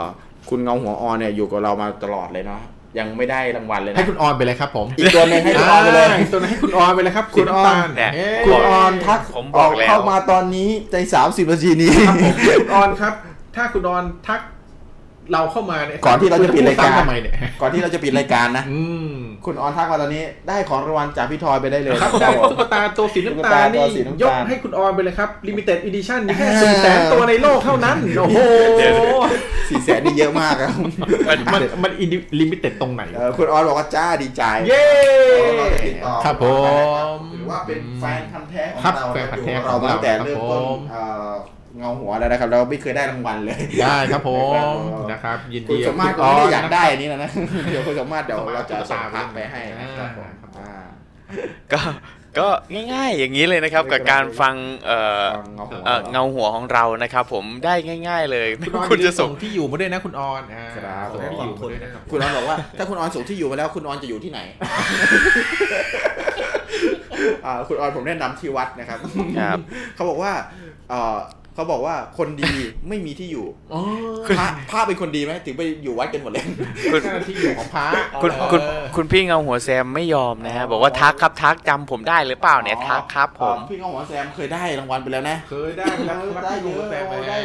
คุณเงาหัวออนเนี่ยอยู่กับเรามาตลอดเลยเนาะยังไม่ได้รางวัลเลยให้นะคุณออนไปเลยครับผมอีกตัวหนึงให้คุณออนไปเลยาอีกตัวนึงให้คุณออนไปเลยครับ คุณออนสีำตาลเนี่ยเอ๊ะคุณออนทักผมอบออกกแล้วเข้ามาตอนนี้ในสามสิบนาทีนี้ครับผมคุณออนครับ ถ้าคุณออนทัก เราเข้ามาเนี่ยก่อนที่เราจะปิดรายการคุณพูซ้ำทำไมเนี่ยก่อนที่เราจะปิดรายการนะอืมคุณออนทักมาตอนนี้ได้ของรางวัลจากพี่ทอยไปได้เลยครับคได้รับผมตุ๊กตาตัวสีตุ๊กน้ำตาตาลตัวนี่สีน้ำตาลยกให้คุณออนไปเลยครับ limited edition มีแค่สี่แสนตัวในโลกเท่านั้นโอ้โหสี่แสนนี่เยอะมากครับมันมัน limited ตรงไหนเออคุณออนบอกว่าจ้าดีใจเย้เราจะติดต่อครับผมหรือว่าเป็นแฟนพันธุ์แท้ของครับเราแฟนพันธุ์แท้อยู่กับเรามาตั้งแต่ของเราเริ่มต้นครับผม เอ่อเงาหัวแล้วนะครับ เราไม่เคยได้รางวัลเลยได้ครับผมนะนะครับ ยินดีครับคุณสมมาตรก็ไม่ได้คุณอยากได้อันนี้นะนะเดี๋ยวคุณสมมาตรเดี๋ยวเราจะส่งตุ๊กตาภาพไปให้นะครับผมอ่าอ่าก็ก็ง่ายๆอย่างนี้เลยนะครับ กับการฟังเอ่อฟังเงาหัวเอ่อเงาหัวของเรานะครับ ผมได้ง่าย ๆ เลยคุณออนคุณจะส่งที่อยู่มาด้วยนะคุณออนอ่าครับส่งที่อยู่มาด้วยนะครับคุณออนบอกว่าถ้าคุณออนส่งที่อยู่มาแล้วคุณออนจะอยู่ที่ไหนอ่าคุณออนผมแนะนำที่วัดนะครับครับ เขาบอกว่า เอ่อเขเขาบอกว่าคนดีไม่มีที่อยู่พระพระเป็นคนดีไหมถึงไปอยู่วัดกันหมดเลยคุณเจ้าหน้าที่อยู่ของพระคุณคุณคุณพี่เงาหัวแซมไม่ยอมนะฮะบอกว่าทักครับทักจำผมได้หรือเปล่าเนี่ยทักครับผมพี่ข้าวหอมแซมเคยได้รางวัลไปแล้วนะเคยได้ไปแล้วครับได้เยคุณอะแซมไปได้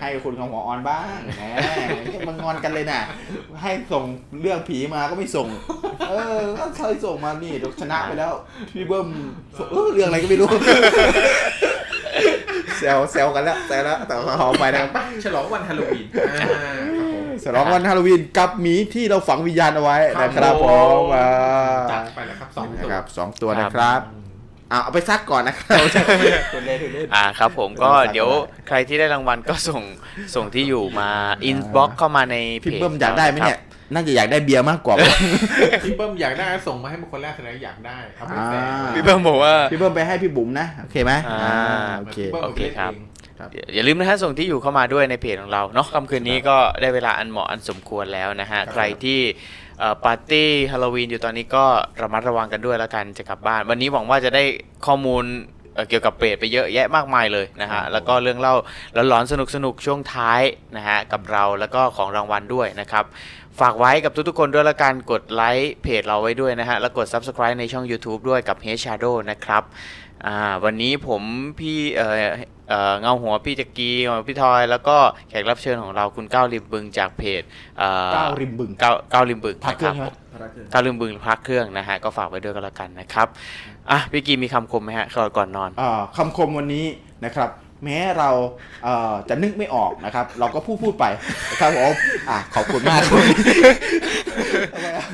ให้คุณข้าวหอมออนบ้างแหมมันงอนกันเลยน่ะ ให้ส่งเรื่องผีมาก็ไม่ส่ง เออก็เคยส่งมานี่เดี๋ยวชนะไปแล้ว พี่เบิ้มเออเรื่องอะไรก็ไม่รู้ แซวแซวกันแล้วแซวแล้วแต่ขอไปนะครับฉลองวันฮาโลวีนอ่าครับผมฉลองวันฮาโลวีนกับหมีที่เราฝังวิญญาณเอาไว้ครับนะครับผผมมอ่าจัดไปแล้วครับสองตัวนะครับสองตัวนะครับอะเอาไปซักก่อนนะครับคุณเล่นคุณเล่นอ่าครับผมก็เออเดี๋ยวใครที่ได้รางวัลก็ส่งส่งที่อยู่มา inbox เข้ามาในเพจพี่เบิ้มอยากได้ไหมเนี่ย น่าจะอยากได้เบียร์มากกว่า พี่เบิ้มอยากได้ส่งมาให้เป็นคนแรกแสดงอยากได้เอาไม่แฟร์อ่า พี่เบิ้มบอกว่า พี่เบิ้มไปให้พี่บุ๋มนะ โอเคไหมอ่า อ่าโอเค พี่เบิ้มโอเครับ ครับ อย่าลืมนะฮะส่งที่อยู่เข้ามาด้วยในเพจของเราเนาะค่ำคืนนี้ก็ได้เวลาอันเหมาะอันสมควรแล้วนะฮะใครที่เอ่อปาร์ตี้ฮาโลวีนอยู่ตอนนี้ก็ระมัดระวังกันด้วยแล้วกันจะกลับบ้าน วันนี้หวังว่าจะได้ข้อมูล เอ่อเกี่ยวกับเปรตไปเยอะแยะมากมายเลยนะฮะแล้วก็เรื่องเล่าหลอนๆสนุกๆช่วงท้ายนะฮะกับเราแล้วก็ของรางวัลด้วยนะครับฝากไว้กับทุกๆคนด้วยละกันกดไลค์เพจเราไว้ด้วยนะฮะแล้วกด Subscribe ในช่อง YouTube ด้วยกับ h Shadow นะครับ อ่าวันนี้ผมพี่เอ่อเอ่อเงาหัวพี่จักรีเงาหัวพี่ทอยแล้วก็แขกรับเชิญของเราคุณก้าวริมบึงจากเพจเอ่อก้าวริมบึง ก้าวก้าวริมบึงพักเครื่องนะใช่ไหมผมก้าวริมบึงพักเครื่องนะฮะก็ฝากไว้ด้วยกันละกันนะครับอะพี่กีมีคำคมไหมฮะก่อนก่อนนอน อ่าคำคมวันนี้นะครับ แม้เราเอ่อจะนึกไม่ออกนะครับ เราก็พูดพูดไปนะครับผมอะขอบคุณมากทำไมอะ